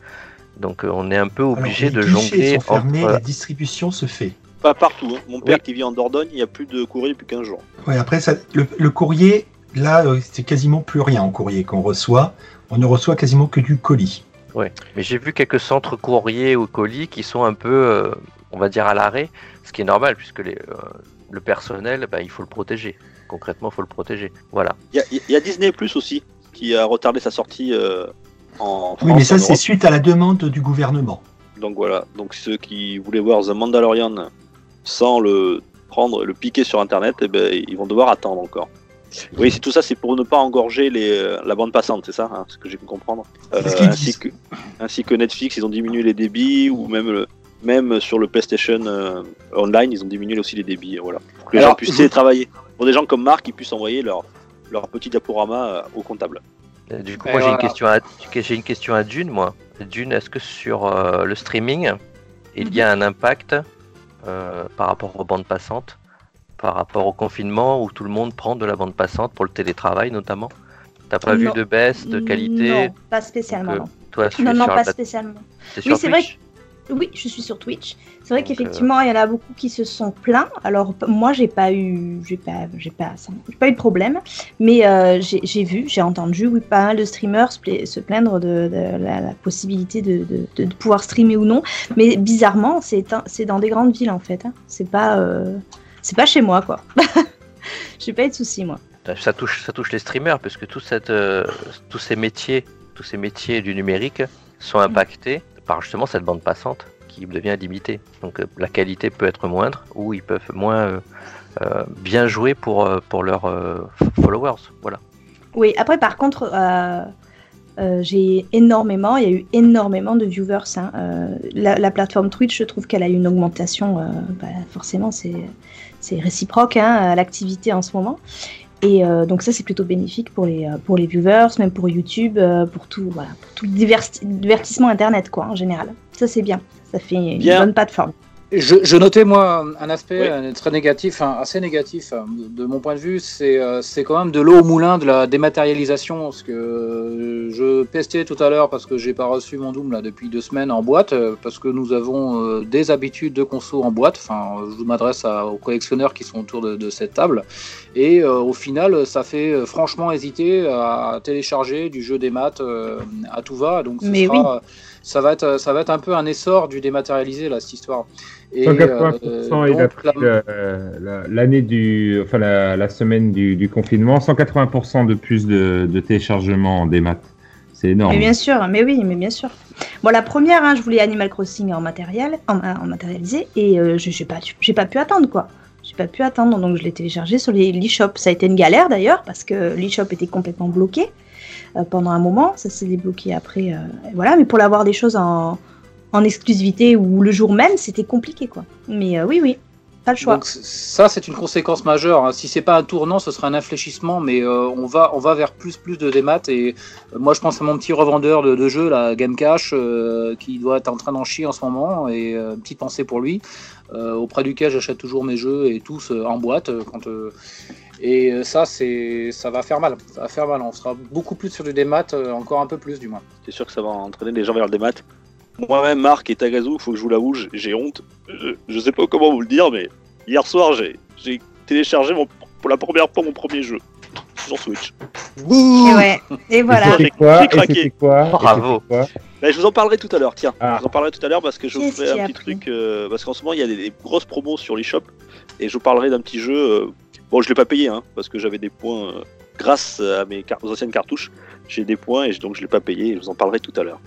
Donc euh, on est un peu obligé de jongler sont fermés, entre... la distribution se fait. Pas partout. hein. Mon père Oui. qui vit en Dordogne, il n'y a plus de courrier depuis 15 jours. Ouais, après, ça, le, le courrier, là, euh, c'est quasiment plus rien en courrier qu'on reçoit. On ne reçoit quasiment que du colis. Ouais. Mais j'ai vu quelques centres courriers ou colis qui sont un peu, euh, on va dire, à l'arrêt, ce qui est normal puisque les, euh, le personnel, ben, il faut le protéger. Concrètement, il faut le protéger. Voilà. Il y a, il y a Disney Plus aussi qui a retardé sa sortie euh, en France. Oui, mais ça, c'est suite à la demande du gouvernement. Donc voilà. Donc ceux qui voulaient voir The Mandalorian sans le prendre, le piquer sur Internet, eh ben, ils vont devoir attendre encore. Oui, c'est tout ça, c'est pour ne pas engorger les, euh, la bande passante, c'est ça, hein, ce que j'ai pu comprendre. Euh, ainsi, que, ainsi que Netflix, ils ont diminué les débits, ou même, le- même sur le PlayStation euh, Online, ils ont diminué aussi les débits, voilà. Pour que les Alors, gens puissent je- télétravailler. Pour des gens comme Marc, ils puissent envoyer leur, leur petit diaporama euh, au comptable. Euh, Du coup, Et moi, j'ai une voilà. question à, j'ai une question à Dune, moi. Dune, est-ce que sur euh, le streaming, il y a un impact euh, par rapport aux bandes passantes, par rapport au confinement où tout le monde prend de la bande passante pour le télétravail notamment? T'as pas vu de baisse de qualité? Non, pas spécialement. Donc, non. Toi, Non, non, pas spécialement. Oui, c'est vrai Twitch? Oui, je suis sur Twitch. C'est vrai Donc, qu'effectivement, il y en a beaucoup qui se sont plaints. Alors moi, j'ai pas eu, j'ai pas, j'ai pas, pas eu de problème. Mais euh, j'ai vu, j'ai entendu, oui, pas mal de streamers se, pla- se plaindre de, de la, la possibilité de, pouvoir streamer ou non. Mais bizarrement, c'est dans des grandes villes en fait. hein. C'est pas, euh, c'est pas chez moi quoi. (laughs) j'ai pas eu de soucis moi. ça touche, ça touche les streamers parce que tout cette, euh, tous ces métiers, tous ces métiers du numérique sont impactés par justement cette bande passante qui devient limitée. Donc euh, la qualité peut être moindre ou ils peuvent moins euh, bien jouer pour, pour leurs followers. Voilà. Oui, après, par contre, euh, j'ai énormément, il y a eu énormément de viewers. hein. Euh, la, la plateforme Twitch, je trouve qu'elle a eu une augmentation, euh, bah, forcément, c'est c'est réciproque hein, à l'activité en ce moment. Et euh, donc ça, c'est plutôt bénéfique pour les, euh, pour les viewers, même pour YouTube, euh, pour tout, voilà, pour tout le diverti- divertissement Internet, quoi, en général. Ça, c'est bien. Ça fait une Bien. bonne plateforme. Je, je notais moi un aspect Oui. euh, très négatif, hein, assez négatif euh, de, mon point de vue, c'est euh, c'est quand même de l'eau au moulin de la dématérialisation. Parce que euh, je pestais tout à l'heure parce que j'ai pas reçu mon Doom là depuis deux semaines en boîte, parce que nous avons euh, des habitudes de conso en boîte. Enfin, je m'adresse aux collectionneurs qui sont autour de, de cette table. Et euh, au final, ça fait euh, franchement hésiter à télécharger du jeu des maths euh, à tout va. Donc Mais sera, ça va être ça va être un peu un essor du dématérialisé là cette histoire. Et, 180%, euh, il a pris l'année du, enfin la, la semaine du, du confinement, 180% de plus de, de téléchargements en démat. C'est énorme. Mais bien sûr, mais oui, mais bien sûr. Bon, la première, hein, je voulais Animal Crossing en matériel, en, en matérialisé, et euh, je j'ai pas, j'ai pas pu attendre quoi. J'ai pas pu attendre, donc je l'ai téléchargé sur les l'eShop. Ça a été une galère d'ailleurs parce que l'eShop était complètement bloqué euh, pendant un moment. Ça s'est débloqué après, euh, voilà. Mais pour l'avoir des choses en, en exclusivité ou le jour même, c'était compliqué quoi. Mais euh, oui, oui, pas le choix. Donc ça, c'est une conséquence majeure. hein. Si c'est pas un tournant, ce sera un infléchissement, mais euh, on va on va vers plus plus de démat. Et euh, moi, je pense à mon petit revendeur de, de jeux, la Game Cash, euh, qui doit être en train d'en chier en ce moment. Et euh, petite pensée pour lui, euh, auprès duquel j'achète toujours mes jeux et tous euh, en boîte. quand et ça, c'est ça va faire mal. Ça va faire mal. On sera beaucoup plus sur du démat, encore un peu plus du moins. C'est sûr que ça va entraîner les gens vers le démat. Moi-même, Marc et Tagazu, faut que je vous l'avoue, j'ai- j'ai honte. Je, je sais pas comment vous le dire, mais hier soir, j'ai j'ai téléchargé mon- pour la première fois mon premier jeu sur Switch. Et ouais. Et voilà. J'ai craqué. quoi Bravo. quoi Ben, je vous en parlerai tout à l'heure, tiens. Ah. Je vous en parlerai tout à l'heure parce que je vous y un petit truc. euh, parce qu'en ce moment, il y a des, des grosses promos sur l'eShop. Et je vous parlerai d'un petit jeu. euh, bon, je l'ai pas payé, hein, parce que j'avais des points euh, grâce à mes car- aux anciennes cartouches. J'ai des points et donc je l'ai pas payé. Et je vous en parlerai tout à l'heure.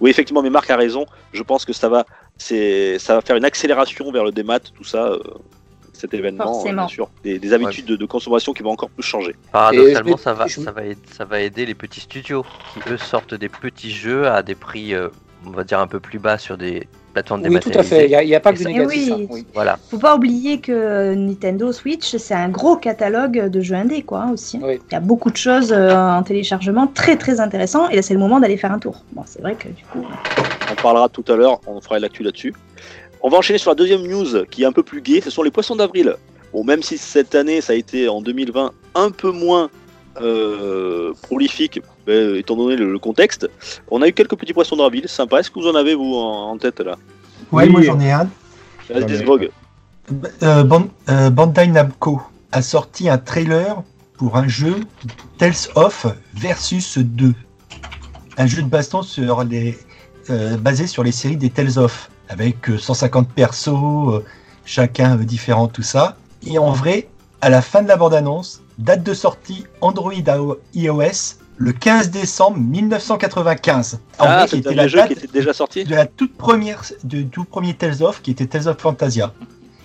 Oui, effectivement, mais Marc a raison. Je pense que ça va, c'est, ça va faire une accélération vers le démat, tout ça. euh, cet événement, euh, Forcément. bien sûr, des, des habitudes de, de consommation qui vont encore plus changer. Paradoxalement, ça, va, ça, va aider, ça va aider les petits studios qui, eux, sortent des petits jeux à des prix, euh, on va dire, un peu plus bas sur des plateformes Oui, tout à fait. Il n'y a, il y a pas que du ça- négatif. Hein, oui. Voilà. Faut pas oublier que Nintendo Switch, c'est un gros catalogue de jeux indés, quoi, hein, aussi. Oui. Il y a beaucoup de choses euh, en téléchargement très très intéressant et là c'est le moment d'aller faire un tour. Bon, c'est vrai que du coup. On parlera tout à l'heure, on fera l'actu là-dessus. On va enchaîner sur la deuxième news qui est un peu plus gaie, ce sont les poissons d'avril. Bon, même si cette année, ça a été en 2020 un peu moins euh, prolifique, ben, étant donné le, le contexte, on a eu quelques petits poissons d'avril, sympa. Est-ce que vous en avez, vous, en, en tête là? Ouais, Oui. moi j'en ai un. Vas-y, J'en ai- Disgrog. Euh, euh, Bandai Namco a sorti un trailer pour un jeu Tales of Versus 2. Un jeu de baston sur les, euh, basé sur les séries des Tales of, avec euh, 150 persos, euh, chacun euh, différent, tout ça. Et en vrai, à la fin de la bande-annonce, date de sortie Android à iOS, le 15 décembre 1995. En Ah, vrai, qui c'est était un la des jeux date qui était déjà sorti de la toute première, de tout premier Tales of, qui était Tales of Fantasia,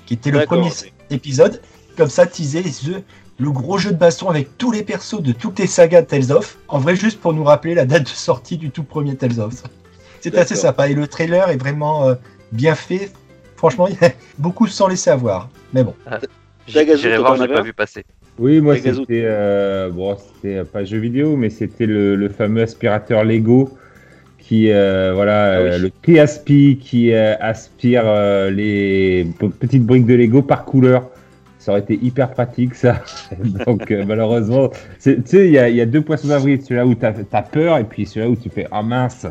qui était le premier épisode. Comme ça, teaser le, le gros jeu de baston avec tous les persos de toutes les sagas de Tales of. En vrai, juste pour nous rappeler la date de sortie du tout premier Tales of. C'est assez sympa. Et le trailer est vraiment euh, bien fait. Franchement, (laughs) il y a beaucoup sans laisser avoir. Mais bon. Tagazu, J'irai voir, j'ai pas vu passer. Oui, moi c'était euh, bon, c'était pas jeu vidéo, mais c'était le, le fameux aspirateur Lego qui euh, voilà Ah oui. euh, le qui euh, aspire euh, les petites briques de Lego par couleur. Ça aurait été hyper pratique ça. (laughs) Donc euh, malheureusement, tu sais, il y a, il y a deux poissons d'avril, celui-là où t'as as peur et puis celui-là où tu fais ah mince,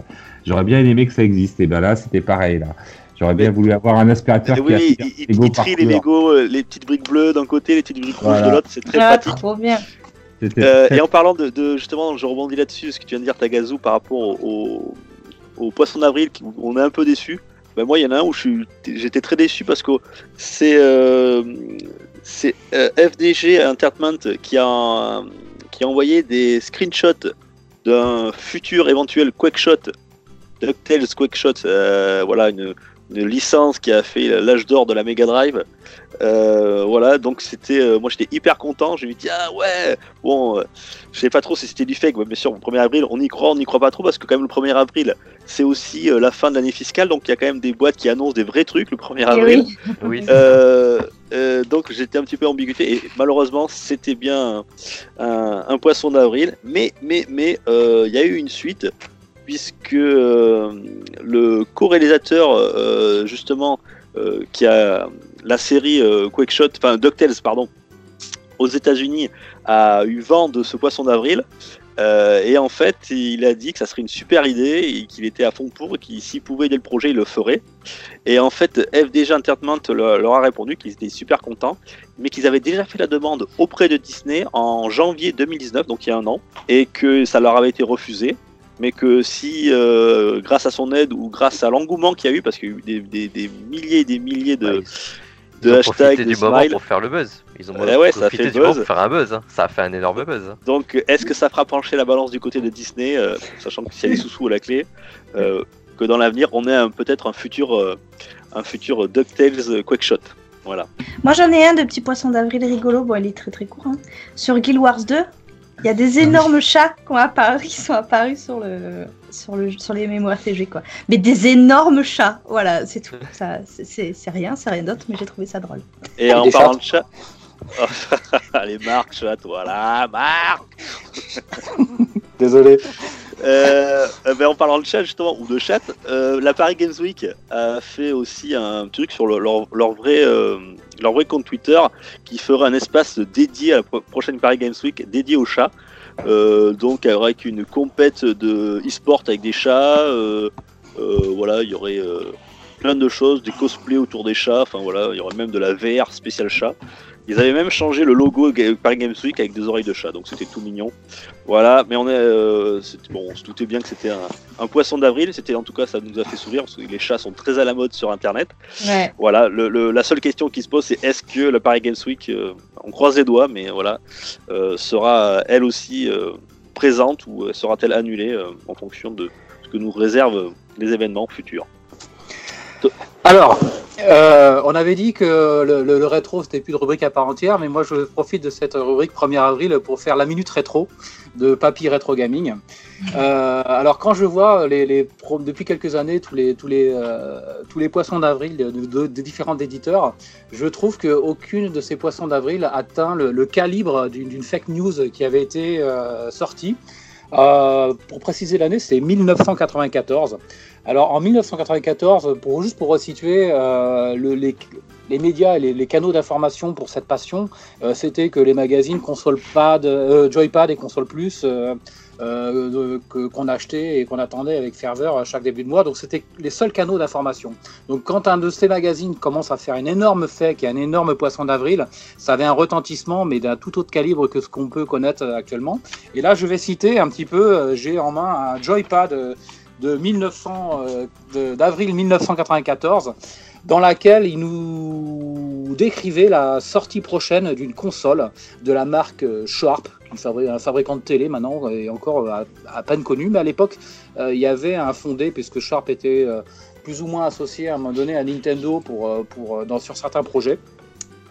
j'aurais bien aimé que ça existe. Et ben là c'était pareil là. J'aurais bien voulu avoir un aspirateur qui oui, il, il- trie les. Lego, euh, les petites briques bleues d'un côté, les petites briques rouges de l'autre, c'est très Ah, pratique. trop bien. Euh, et en parlant de, de- justement, je rebondis là-dessus, ce que tu viens de dire, Tagazu, par rapport au, au, au poisson d'avril, où on est un peu déçu. Ben moi, il y en a un où j'étais très déçu parce que c'est euh, euh, FDG Entertainment qui a qui a envoyé des screenshots d'un futur éventuel Quakeshot, DuckTales Quakeshot, euh, voilà, une, une licence qui a fait l'âge d'or de la Mega Drive. Euh, voilà, donc c'était, euh, moi j'étais hyper content. Je me dis ah ouais, bon, euh, je sais pas trop si c'était du fake, mais bien sûr, le 1er avril, on y croit, on n'y croit pas trop parce que quand même le 1er avril, c'est aussi euh, la fin de l'année fiscale, donc il y a quand même des boîtes qui annoncent des vrais trucs le 1er Eh avril. oui. Oui, Euh, euh, donc j'étais un petit peu ambiguïté et malheureusement c'était bien un, un- un poisson d'avril, mais mais mais euh, il y a eu une suite puisque euh, le co-réalisateur euh, justement euh, qui a la série euh, Quakeshot, enfin DuckTales pardon, aux États-Unis a eu vent de ce poisson d'avril. Et en fait, il a dit que ça serait une super idée et qu'il était à fond pour et qu'il s'il pouvait aider le projet, il le ferait. Et en fait, FDG Entertainment leur a répondu qu'ils étaient super contents, mais qu'ils avaient déjà fait la demande auprès de Disney en janvier 2019, donc il y a un an, et que ça leur avait été refusé. Mais que si, euh, grâce à son aide ou grâce à l'engouement qu'il y a eu, parce qu'il y a eu des, des- des milliers et des milliers de, Ouais, de Ils ont hashtags, du moment pour faire le buzz. Ils ont ouais, ça a profité fait du buzz. pour faire un buzz. hein. Ça a fait un énorme buzz. hein. Donc, est-ce que ça fera pencher la balance du côté de Disney, euh, sachant qu'il y a des sous-sous à la clé, euh, que dans l'avenir, on ait peut-être un futur, euh, un futur DuckTales Quakeshot Voilà. Moi j'en ai un de petit poisson d'avril rigolo, bon il est très très court. hein. Sur Guild Wars 2, il y a des énormes chats qui, ont apparu, qui sont apparus sur, le, sur, le, sur les MMORPG quoi. Mais des énormes chats, voilà, c'est tout. Ça, c'est- rien, c'est rien d'autre, mais j'ai trouvé ça drôle. Et en parlant chats. de chat. (laughs) Allez, Marc, chat, voilà, Marc (laughs) Désolé. Euh, euh, ben, en parlant de chat justement ou de chat, euh, la Paris Games Week a fait aussi un truc sur le- leur, vrai leur vrai compte Twitter qui fera un espace dédié à la pro- prochaine Paris Games Week dédié aux chats. Donc avec une compète de e-sport avec des chats, voilà, il y aurait plein de choses, des cosplays autour des chats, enfin voilà, il y aurait même de la VR spéciale chat. Ils avaient même changé le logo Paris Games Week avec des oreilles de chat, donc c'était tout mignon. Voilà, mais on est, euh, bon, on se doutait bien que c'était un, un poisson d'avril. C'était en tout cas, ça nous a fait sourire parce que les chats sont très à la mode sur Internet. Ouais. Voilà, le, le- la seule question qui se pose, c'est est-ce que la Paris Games Week, euh, on croise les doigts, mais voilà, euh, sera elle aussi présente ou sera-t-elle annulée en fonction de ce que nous réservent les événements futurs? Alors, euh, on avait dit que le, le- le rétro c'était plus de rubrique à part entière, mais moi je profite de cette rubrique 1er avril pour faire la minute rétro de Papy Rétro Gaming. Euh, alors quand je vois les, depuis quelques années tous les tous les euh, tous les poissons d'avril de, différents éditeurs, je trouve que aucune de ces poissons d'avril atteint le, calibre d'une fake news qui avait été sortie. Pour préciser l'année, c'est 1994. Alors en 1994, pour, juste pour resituer, euh, le- les, médias et les, canaux d'information pour cette passion, euh, c'était que les magazines console pad, euh, Joypad et console plus qu'on achetait et qu'on attendait avec ferveur à chaque début de mois. Donc c'était les seuls canaux d'information. Donc quand un de ces magazines commence à faire une énorme fake et un énorme poisson d'avril, ça avait un retentissement, mais d'un tout autre calibre que ce qu'on peut connaître actuellement. Et là, je vais citer un petit peu, j'ai en main un Joypad de 1900, euh, d'avril 1994, dans laquelle il nous décrivait la sortie prochaine d'une console de la marque euh, Sharp, un fabricant de télé maintenant, et encore à, à peine connu, mais à l'époque, euh, il y avait un fondé, puisque Sharp était euh, plus ou moins associé à un moment donné à Nintendo pour, euh, pour, euh, dans, sur certains projets.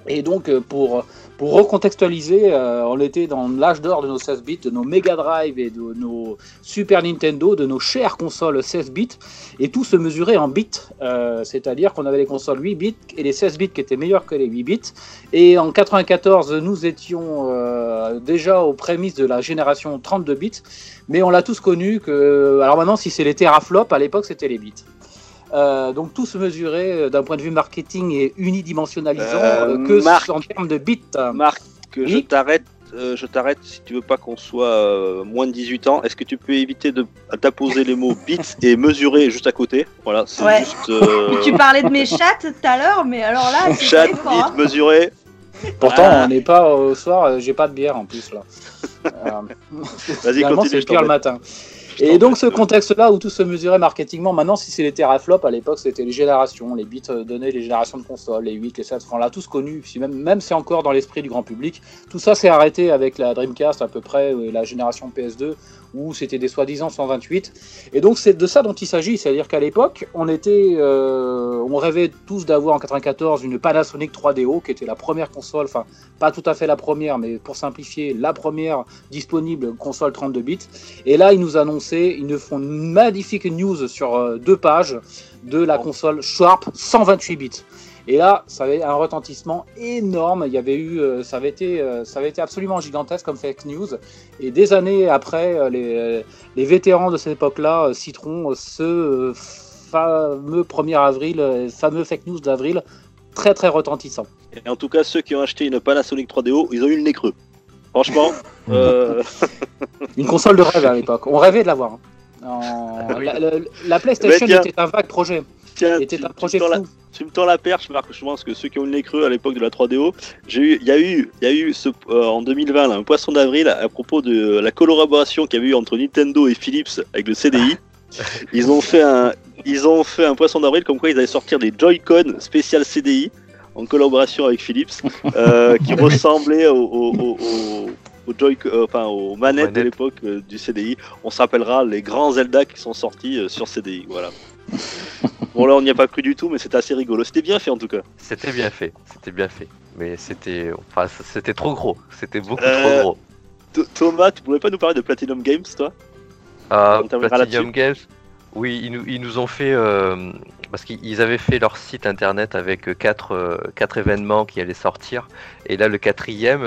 Et donc, euh, pour, pour recontextualiser, euh, on était dans l'âge d'or de nos 16 bits, de nos Mega Drive et de nos Super Nintendo, de nos chères consoles 16 bits, et tout se mesurait en bits, euh, c'est-à-dire qu'on avait les consoles 8 bits et les 16 bits qui étaient meilleurs que les 8 bits. Et en 94, nous étions euh, déjà aux prémices de la génération 32 bits, mais on l'a tous connu que, alors maintenant, si c'est les teraflops, à l'époque, c'était les bits. Euh, donc tout se mesurait euh, d'un point de vue marketing et unidimensionnalisant Euh, que Marc. en termes de bits. Marc, je Oui. t'arrête. euh, je t'arrête si tu veux pas qu'on soit euh, moins de 18 ans. Est-ce que tu peux éviter de d'apposer les mots bits (laughs) et mesurer juste à côté? Voilà, c'est Ouais. juste euh, Tu parlais de mes chats tout à l'heure, mais alors là, (laughs) chat, hein. bits, mesurer. Pourtant, Ah. on n'est pas au soir, j'ai pas de bière en plus là. (laughs) Euh, Vas-y, continue. c'est je pire le matin. Et donc ce contexte-là où tout se mesurait marketingement, maintenant si c'est les teraflops, à l'époque c'était les générations, les bits euh, donnaient les générations de consoles, les 8, les 7, enfin, on l'a tous connu, même, même c'est encore dans l'esprit du grand public. Tout ça s'est arrêté avec la Dreamcast à peu près, euh, la génération PS2, où c'était des soi-disant 128. Et donc c'est de ça dont il s'agit, c'est-à-dire qu'à l'époque, on était, euh, on rêvait tous d'avoir en 94 une Panasonic 3DO, qui était la première console, enfin pas tout à fait la première, mais pour simplifier, la première disponible console 32 bits. Et là, ils nous annonçaient, ils nous font une magnifique news sur euh, deux pages de la console Sharp 128 bits. Et là, ça avait un retentissement énorme. Il y avait eu, euh, ça avait été, euh, ça avait été absolument gigantesque comme fake news. Et des années après, euh, les, les vétérans de cette époque-là citeront ce fameux 1er avril, fameux fake news d'avril, très très retentissant. Et en tout cas, ceux qui ont acheté une Panasonic 3DO, ils ont eu le nez creux. Franchement, (laughs) euh, (laughs) Une console de rêve à l'époque. On rêvait de l'avoir. hein. En- La, la- la PlayStation Mais tiens. était un vague projet. Tiens, Était tu, un tu me tends la, fou. tu me tends la perche, Marc. Je pense que ceux qui ont le nez creux à l'époque de la 3DO, j'ai eu, il y a eu, il y a eu ce, euh, en 2020 là, un poisson d'avril à propos de la collaboration qu'il y avait eu entre Nintendo et Philips avec le CDI. (laughs) Ils ont fait un, ils ont fait un poisson d'avril comme quoi ils allaient sortir des Joy-Con spécial CDI en collaboration avec Philips, euh, (laughs) qui ressemblaient au, au, au- au- au Joy, euh, enfin aux manettes de l'époque euh, du CDI. On se rappellera les grands Zelda qui sont sortis euh, sur CDI. Voilà. Bon là on n'y a pas cru du tout, mais c'était assez rigolo. C'était bien fait en tout cas. C'était bien fait, c'était bien fait. Mais c'était, enfin, c'était trop gros. C'était beaucoup Euh, trop gros. Th- Thomas, tu pourrais pas nous parler de Platinum Games, toi? Euh, terminera Platinum Games, oui, ils nous, ils nous ont fait euh, parce qu'ils avaient fait leur site internet avec euh, quatre, quatre événements qui allaient sortir. Et là, le quatrième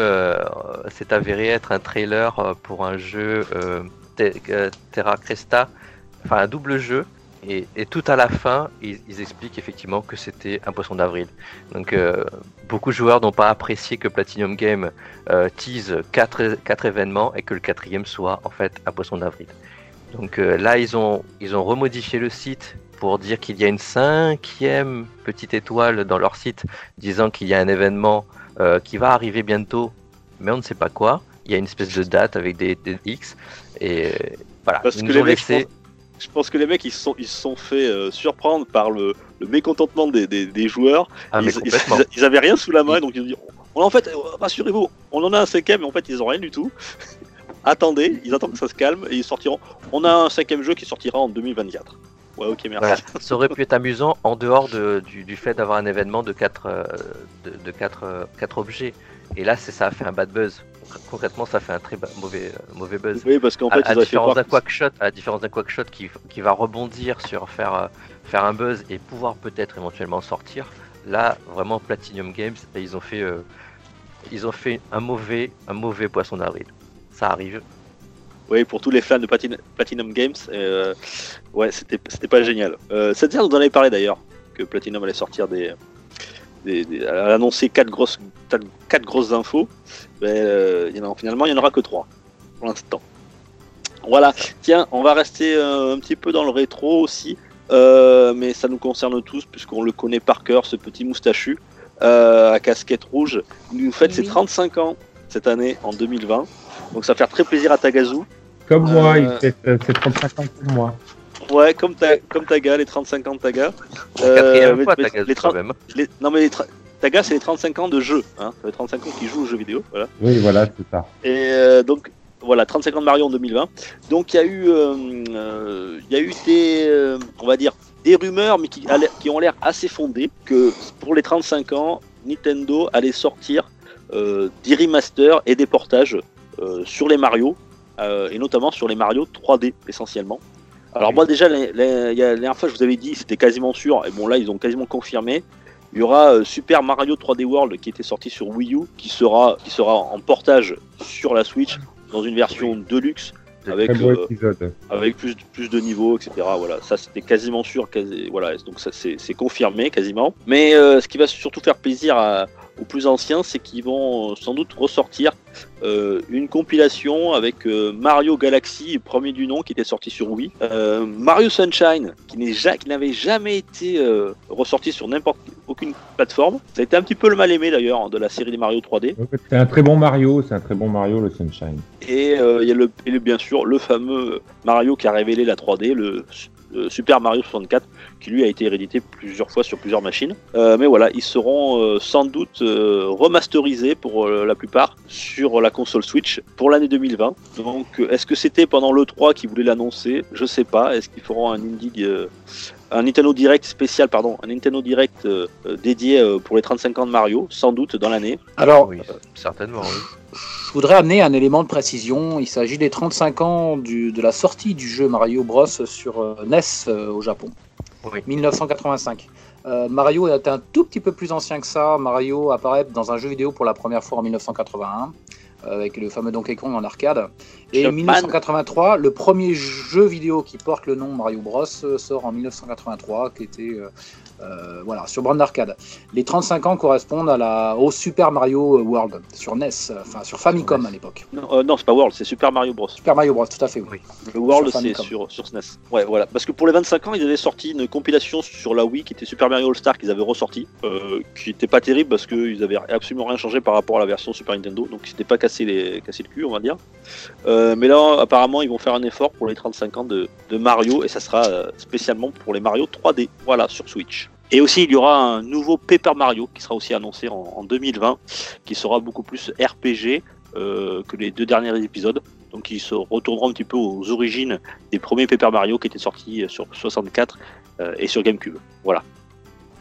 s'est avéré être un trailer pour un jeu Te- Terra Cresta, enfin un double jeu. Et, et tout à la fin, ils, ils expliquent effectivement que c'était un poisson d'avril. Donc, euh, beaucoup de joueurs n'ont pas apprécié que Platinum Game euh, tease quatre, quatre événements et que le quatrième soit en fait un poisson d'avril. Donc euh, là, ils ont, ils ont remodifié le site pour dire qu'il y a une cinquième petite étoile dans leur site, disant qu'il y a un événement euh, qui va arriver bientôt, mais on ne sait pas quoi. Il y a une espèce de date avec des, des X. Et euh, voilà, Parce ils que nous les ont je laissé. Je pense que les mecs ils se sont, ils se sont fait euh, surprendre par le, le mécontentement des, des, des joueurs. Ah, ils, ils- complètement. ils avaient rien sous la main, donc ils ont dit on, en fait, euh, rassurez-vous, on en a un cinquième, mais en fait ils ont rien du tout. (laughs) Attendez, ils attendent que ça se calme et ils sortiront. On a un cinquième jeu qui sortira en 2024. Ouais, ok, merci. Voilà. Ça aurait pu être amusant en dehors de- du, du fait d'avoir un événement de quatre, euh, de, de quatre, euh, quatre objets. Et là, c'est ça a fait un bad buzz. Concrètement, ça fait un très mauvais, euh, mauvais buzz. Oui, parce qu'en fait, à ils différence d'un quackshot, à la différence d'un quackshot qui, qui va rebondir sur faire, euh, faire un buzz et pouvoir peut-être éventuellement sortir. Là, vraiment Platinum Games, et ils ont fait, euh, ils ont fait un mauvais, un mauvais poisson d'avril. Ça arrive. Oui, pour tous les fans de Platin- Platinum Games, euh, ouais, c'était pas génial. Euh, cette nous en avait parlé d'ailleurs, que Platinum allait sortir des. Des, des- elle a annoncé quatre grosses, quatre, grosses infos. Mais euh, il y en a, finalement, il n'y en aura que trois pour l'instant. Voilà, tiens, on va rester euh, un petit peu dans le rétro aussi, euh, mais ça nous concerne tous puisqu'on le connaît par cœur, ce petit moustachu euh, à casquette rouge. Il nous fête ses Oui. 35 ans cette année en 2020, donc ça va faire très plaisir à Tagazu. Comme moi, Euh, il fait c'est 35 ans pour moi. Ouais, comme, ta, comme Taga, les 35 ans de Taga. Quatrième fois, gagné les quand 30 même. les- non, mais les tra- Taga, c'est les 35 ans de jeu. Hein. Fait 35 ans qu'ils jouent aux jeux vidéo. Voilà. Oui, voilà, c'est ça. Et euh, donc, voilà, 35 ans de Mario en 2020. Donc, il y a eu, euh, euh, il y a eu des, euh, on va dire, des rumeurs, mais qui, a l'air- qui ont l'air assez fondées, que pour les 35 ans, Nintendo allait sortir euh, des remasters et des portages euh, sur les Mario, euh, et notamment sur les Mario 3D essentiellement. Alors moi déjà, les- les- il y a- la dernière fois je vous avais dit, c'était quasiment sûr, et bon là ils ont quasiment confirmé, il y aura euh, Super Mario 3D World qui était sorti sur Wii U, qui sera, qui sera en portage sur la Switch dans une version deluxe avec, euh, avec plus, plus de niveaux, etc. Voilà, ça c'était quasiment sûr, quasi, voilà, donc ça c'est c'est confirmé quasiment. Mais euh, ce qui va surtout faire plaisir à- aux plus anciens, c'est qu'ils vont euh, sans doute ressortir euh, une compilation avec euh, Mario Galaxy, premier du nom, qui était sorti sur Wii, euh, Mario Sunshine, qui n'avait jamais été ressorti sur n'importe aucune plateforme. Ça a été un petit peu le mal aimé d'ailleurs hein, de la série des Mario 3D. C'est un très bon Mario, c'est un très bon Mario, le Sunshine. Et il y a le, et le- bien sûr le fameux Mario qui a révélé la 3D, le, euh, Super Mario 64, qui lui a été réédité plusieurs fois sur plusieurs machines. Euh, mais voilà, ils seront euh, sans doute remasterisés pour la plupart sur la console Switch pour l'année 2020. Donc, est-ce que c'était pendant l'E3 qu'ils voulaient l'annoncer? Je sais pas. Est-ce qu'ils feront un indie, un Nintendo Direct spécial, pardon, un Nintendo Direct euh, euh, dédié euh, pour les 35 ans de Mario, sans doute dans l'année. Alors, Oui, certainement, oui. je voudrais amener un élément de précision. Il s'agit des 35 ans du- de la sortie du jeu Mario Bros sur euh, NES euh, au Japon. Oui. 1985. Euh, Mario est un tout petit peu plus ancien que ça. Mario apparaît dans un jeu vidéo pour la première fois en 1981, euh, avec le fameux Donkey Kong en arcade. Et Jumpman. 1983, le premier jeu vidéo qui porte le nom Mario Bros euh, sort en 1983, qui était euh, voilà, sur bande d'arcade. Les 35 ans correspondent à la, au Super Mario World sur NES, enfin sur Famicom à l'époque. Non, euh, non c'est pas World, c'est Super Mario Bros. Super Mario Bros, tout à fait. Oui. Le World, c'est sur, sur SNES. Ouais, voilà. Parce que pour les 25 ans, ils avaient sorti une compilation sur la Wii qui était Super Mario All-Star qu'ils avaient ressorti, euh, qui était pas terrible parce qu'ils avaient absolument rien changé par rapport à la version Super Nintendo, donc ils s'étaient pas cassé, les, cassé le cul, on va dire. Mais là, apparemment, ils vont faire un effort pour les 35 ans de, de Mario et ça sera spécialement pour les Mario 3D, voilà, sur Switch. Et aussi, il y aura un nouveau Paper Mario qui sera aussi annoncé en, en 2020, qui sera beaucoup plus RPG euh, que les deux derniers épisodes. Donc, ils se retourneront un petit peu aux origines des premiers Paper Mario qui étaient sortis sur 64 euh, et sur GameCube. Voilà.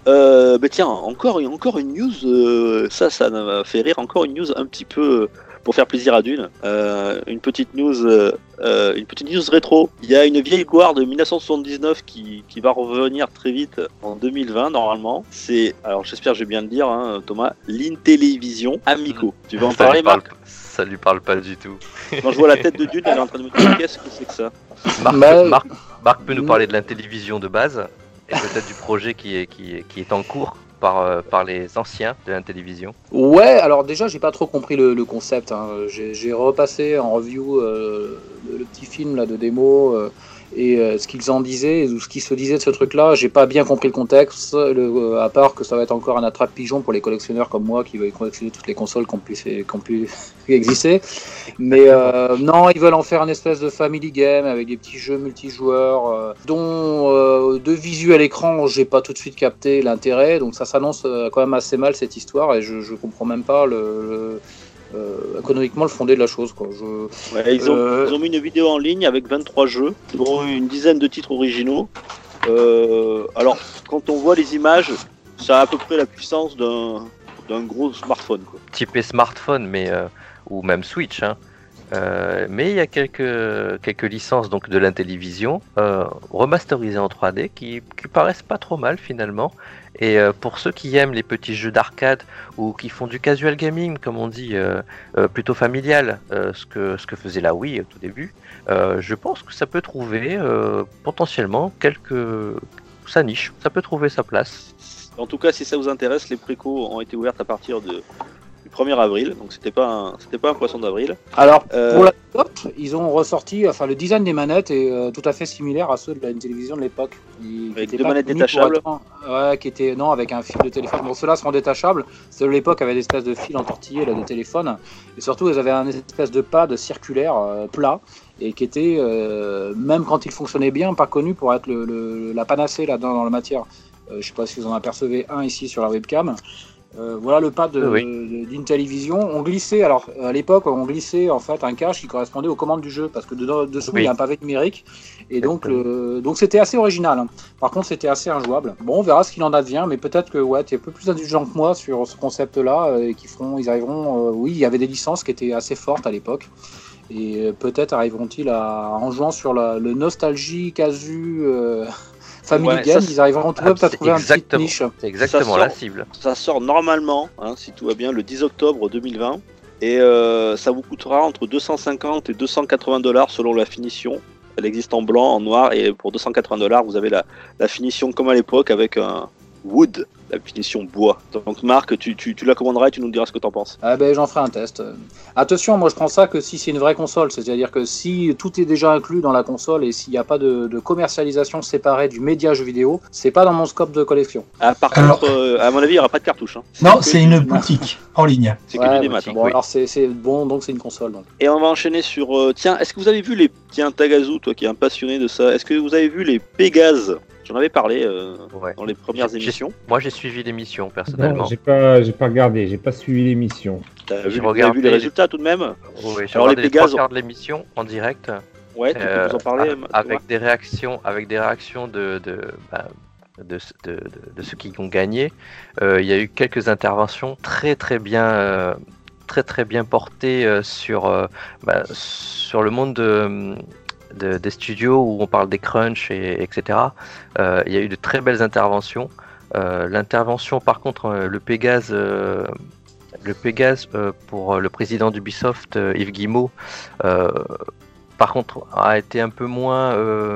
Euh, bah tiens, encore, encore une news, euh, ça, ça m'a fait rire, encore une news un petit peu euh, pour faire plaisir à Dune. Euh, une petite news, euh, euh, une petite news rétro. Il y a une vieille gloire de 1979 qui, qui va revenir très vite en 2020 normalement. C'est, alors j'espère que j'ai bien le dire, hein, Thomas, l'Intellivision Amico. Tu vas en ça, parler, parle, Marc ça lui parle pas du tout. Quand je vois la tête de Dune, elle est en train de me dire (laughs) qu'est-ce que c'est que ça? Marc, Bah, Marc- Marc peut nous parler de l'intellivision de base et peut-être du projet qui est, qui est, qui est en cours par, euh, par les anciens de l'intellivision. Ouais, alors déjà, j'ai pas trop compris le, concept. hein. J'ai repassé en review euh, le, le petit film là, de démo euh, et euh, ce qu'ils en disaient, ou ce qui se disait de ce truc-là. J'ai pas bien compris le contexte, euh, à part que ça va être encore un attrape-pigeon pour les collectionneurs comme moi qui veulent collectionner toutes les consoles qui ont pu, fait- qui ont pu (laughs) exister. Mais euh, non, ils veulent en faire une espèce de family game avec des petits jeux multijoueurs, dont de visu à l'écran, j'ai pas tout de suite capté l'intérêt. Donc ça s'annonce quand même assez mal cette histoire et je, je comprends même pas le, économiquement le fondé de la chose. Quoi. Je... Ouais, ils, ont, Euh. ils ont mis une vidéo en ligne avec 23 jeux, dont une dizaine de titres originaux. Euh, alors, quand on voit les images, ça a à peu près la puissance d'un d'un gros smartphone. Quoi. Typé smartphone, mais euh, ou même Switch. hein. Euh, mais il y a quelques, quelques licences donc de l'intellivision euh, remasterisées en 3D qui, qui paraissent pas trop mal finalement. Et euh, pour ceux qui aiment les petits jeux d'arcade ou qui font du casual gaming, comme on dit, euh, euh, plutôt familial, ce, que, ce que faisait la Wii au tout début, je pense que ça peut trouver potentiellement quelques sa niche, ça peut trouver sa place. En tout cas, si ça vous intéresse, les précos ont été ouvertes à partir de, 1er avril, donc c'était pas un, c'était pas un poisson d'avril. Alors, Euh, pour l'anecdote, ils ont ressorti, enfin le design des manettes est euh, tout à fait similaire à ceux de la télévision de l'époque. Avec deux manettes pour détachables. Ouais, qui étaient, non, avec un fil de téléphone. Bon, ceux-là seront détachables. Ceux de l'époque avaient des espèces de fils entortillés là, de téléphone. Et surtout, ils avaient un espèce de pad circulaire euh, plat et qui était, euh, même quand il fonctionnait bien, pas connu pour être le, le- la panacée là-dedans dans la matière. Euh, je sais pas si vous en apercevez un ici sur la webcam. Euh, voilà le Oui. de- d'une télévision. On glissait, alors à l'époque, on glissait en fait un cache qui correspondait aux commandes du jeu parce que dedans, dessous Oui. il y a un pavé numérique et donc le- donc c'était assez original. hein. Par contre, c'était assez injouable. Bon, on verra ce qu'il en advient, mais peut-être que ouais, tu es un peu plus indulgent que moi sur ce concept-là euh, et qui feront, ils arriveront. euh, oui, il y avait des licences qui étaient assez fortes à l'époque. Et euh, peut-être arriveront-ils à, en jouant sur la, le nostalgie casu euh, Family Ouais, Game, ça, ils arriveront Ah, peut-être à trouver un petit exactement. niche. C'est exactement sort- la cible. Ça sort normalement, hein, si tout va bien, le 10 octobre 2020. Et euh, ça vous coûtera entre 250 et 280 dollars selon la finition. Elle existe en blanc, en noir, et pour 280 dollars, vous avez la, la finition comme à l'époque avec un. wood, la finition bois. Donc Marc, tu, tu, tu la commanderas et tu nous diras ce que t'en penses. Ah ben j'en ferai un test. Attention, moi je prends ça que si c'est une vraie console, c'est-à-dire que si tout est déjà inclus dans la console et s'il n'y a pas de, de commercialisation séparée du média jeu vidéo, c'est pas dans mon scope de collection. Ah, par Alors- contre, euh, à mon avis, il n'y aura pas de cartouche. hein. Non, c'est une boutique en ligne. C'est que Ouais, du démat. hein. bon, oui. alors c'est c'est bon, donc c'est une console. Donc. Et on va enchaîner sur. euh, tiens, est-ce que vous avez vu les. Tiens, Tagazu, toi qui es un passionné de ça, est-ce que vous avez vu les Pégases J'en avais parlé euh, Ouais. dans les premières émissions. Moi, j'ai suivi l'émission Non, personnellement. j'ai pas, j'ai pas regardé, j'ai pas suivi l'émission. T'as J'ai vu, vu les les- résultats tout de même Oui, j'ai Alors, les regardé les trois quarts de l'émission en direct. Ouais, tu Euh, peux nous en parler avec des réactions, avec des réactions de de, bah, de, de, de- de ceux qui ont gagné. Euh, Il y a eu quelques interventions très très bien, euh, très très bien portées euh, sur euh, bah, sur le monde de, de- des studios où on parle des crunchs et etc. Euh, Il y a eu de très belles interventions. Euh, L'intervention, par contre, euh, le Pégase. le Pégase pour le président d'Ubisoft, Yves euh, par contre, a été un peu moins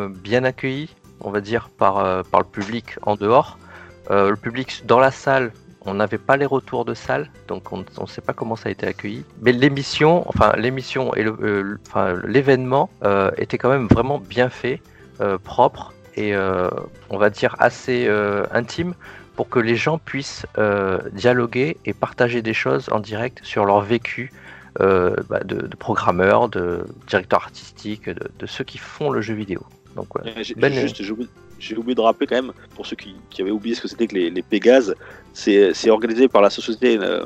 bien accueilli, on va dire, par, par le public en dehors. Le public dans la salle, on n'avait pas les retours de salle, donc on ne sait pas comment ça a été accueilli. Mais l'émission, enfin l'émission et euh, le- enfin, l'événement euh, était quand même vraiment bien fait, euh, propre et euh, on va dire assez euh, intime pour que les gens puissent euh, dialoguer et partager des choses en direct sur leur vécu euh, bah, de, de programmeurs, de directeurs artistiques, de, de ceux qui font le jeu vidéo. Donc, ouais. Euh, juste, j'ai oublié de rappeler quand même, pour ceux qui, avaient oublié ce que c'était que les, les Pégases, c'est organisé par la société, euh,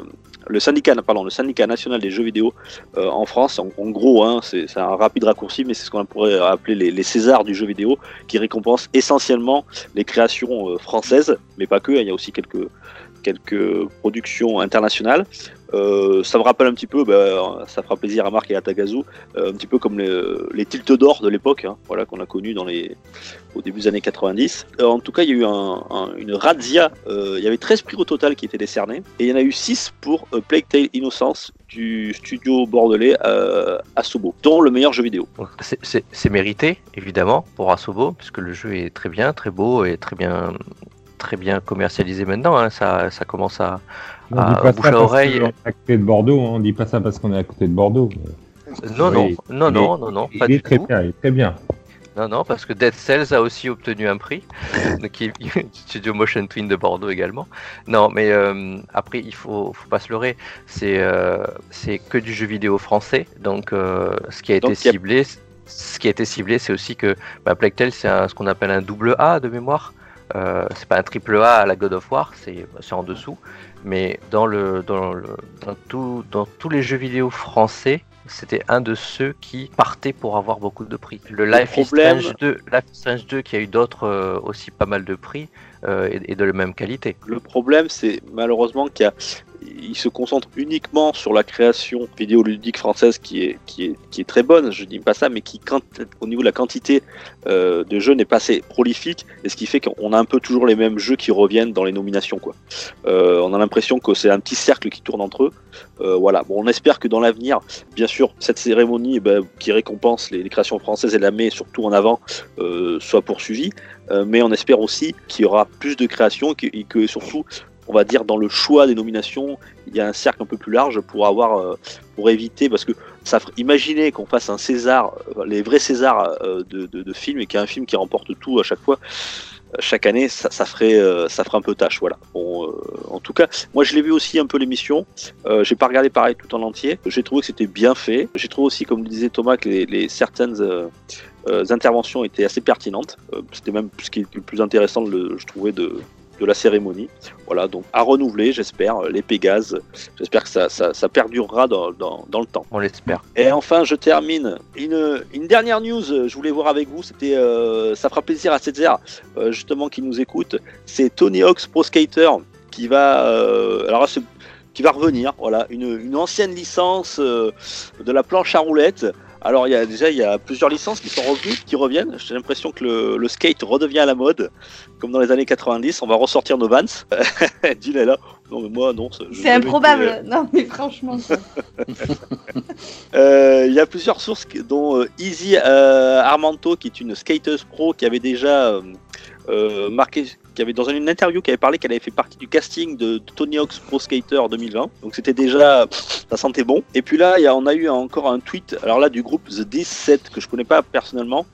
le syndicat, le syndicat national des jeux vidéo euh, en France. En, gros, hein, c'est un rapide raccourci, mais c'est ce qu'on pourrait appeler les, Césars du jeu vidéo, qui récompensent essentiellement les créations euh, françaises, mais pas que. Il y a aussi quelques quelques productions internationales. Euh, ça me rappelle un petit peu, bah, ça fera plaisir à Marc et à Tagazu, euh, un petit peu comme les, les tiltes d'or de l'époque, hein, voilà, qu'on a connu dans les, au début des années 90. Euh, en tout cas, il y a eu un- un- une razzia, il y avait 13 prix au total qui étaient décernés, et il y en a eu 6 pour Plague Tale Innocence du studio bordelais Asobo, dont le meilleur jeu vidéo. C'est- mérité, évidemment, pour Asobo, puisque le jeu est très bien, très beau et très bien, très bien commercialisé maintenant. hein. Ça commence à. On Ah, dit pas bouche ça à parce oreille. qu'on est à côté de Bordeaux, hein. on dit pas ça parce qu'on est à côté de Bordeaux. Non, Oui, non, non, non, non, non, Il pas est du très tout. bien, il est très bien. Non, non, parce que Dead Cells a aussi obtenu un prix, (laughs) donc il- (laughs) Studio Motion Twin de Bordeaux également. Non, mais euh, après, il faut, faut pas se leurrer, c'est euh, c'est que du jeu vidéo français, donc euh, ce qui a été Donc, a- ciblé, ce qui a été ciblé, c'est aussi que bah, Tale, c'est ce qu'on appelle un double A de mémoire. Euh, c'est pas un triple A à la God of War, c'est en dessous, mais dans le dans le dans tout dans tous les jeux vidéo français, c'était un de ceux qui partait pour avoir beaucoup de prix. Le Life is Strange 2, Life is Strange 2 qui a eu d'autres euh, aussi pas mal de prix euh, et, et de la même qualité. Le problème, c'est malheureusement qu'il y a- il se concentre uniquement sur la création vidéoludique française qui est, qui est, qui est très bonne, je dis pas ça, mais qui, au niveau de la quantité euh, de jeux, n'est pas assez prolifique, et ce qui fait qu'on a un peu toujours les mêmes jeux qui reviennent dans les nominations. Euh, on a l'impression que c'est un petit cercle qui tourne entre eux. Euh, voilà. On espère que dans l'avenir, bien sûr, cette cérémonie eh ben, qui récompense les, créations françaises et la met surtout en avant, soit poursuivie. Mais on espère aussi qu'il y aura plus de créations et que surtout, on va dire dans le choix des nominations, il y a un cercle un peu plus large pour avoir, euh, pour éviter, parce que ça, imaginez qu'on fasse un César, euh, les vrais Césars euh, de, de, films et qu'il y a un film qui remporte tout à chaque fois. Chaque année, ça, ferait, un peu tâche, voilà. Bon, en tout cas, moi je l'ai vu aussi un peu l'émission. J'ai pas regardé pareil tout en entier. J'ai trouvé que c'était bien fait. J'ai trouvé aussi, comme le disait Thomas, que les, certaines interventions étaient assez pertinentes. C'était même ce qui est le plus intéressant, je trouvais, de, de la cérémonie. Voilà, donc à renouveler, j'espère, euh, les Pégases. J'espère que ça, ça, ça perdurera dans, dans, dans le temps. On l'espère. Et enfin, je termine. Une, une dernière news, euh, je voulais voir avec vous. C'était, euh, ça fera plaisir à Césaire, euh, justement, qui nous écoute. C'est Tony Hawk's Pro Skater qui va, euh, alors qui va revenir. Voilà, une, une ancienne licence de la planche à roulettes. Alors, il y a déjà il y a plusieurs licences qui sont revenues, qui reviennent. J'ai l'impression que le, le skate redevient à la mode, comme dans les années 90. On va ressortir nos Vans. (laughs) Dylan est là. Non, mais moi, non. C'est été, improbable. euh, Non, mais franchement. (laughs) euh, Il y a plusieurs sources, dont euh, Easy euh, Armanto, qui est une skateuse pro qui avait déjà marqué qui avait dans une interview qui avait parlé qu'elle avait fait partie du casting de, Tony Hawk's Pro Skater 2020. Donc c'était déjà, ça sentait bon. Et puis là, y a, on a eu encore un tweet, alors là du groupe The 17 que je connais pas personnellement,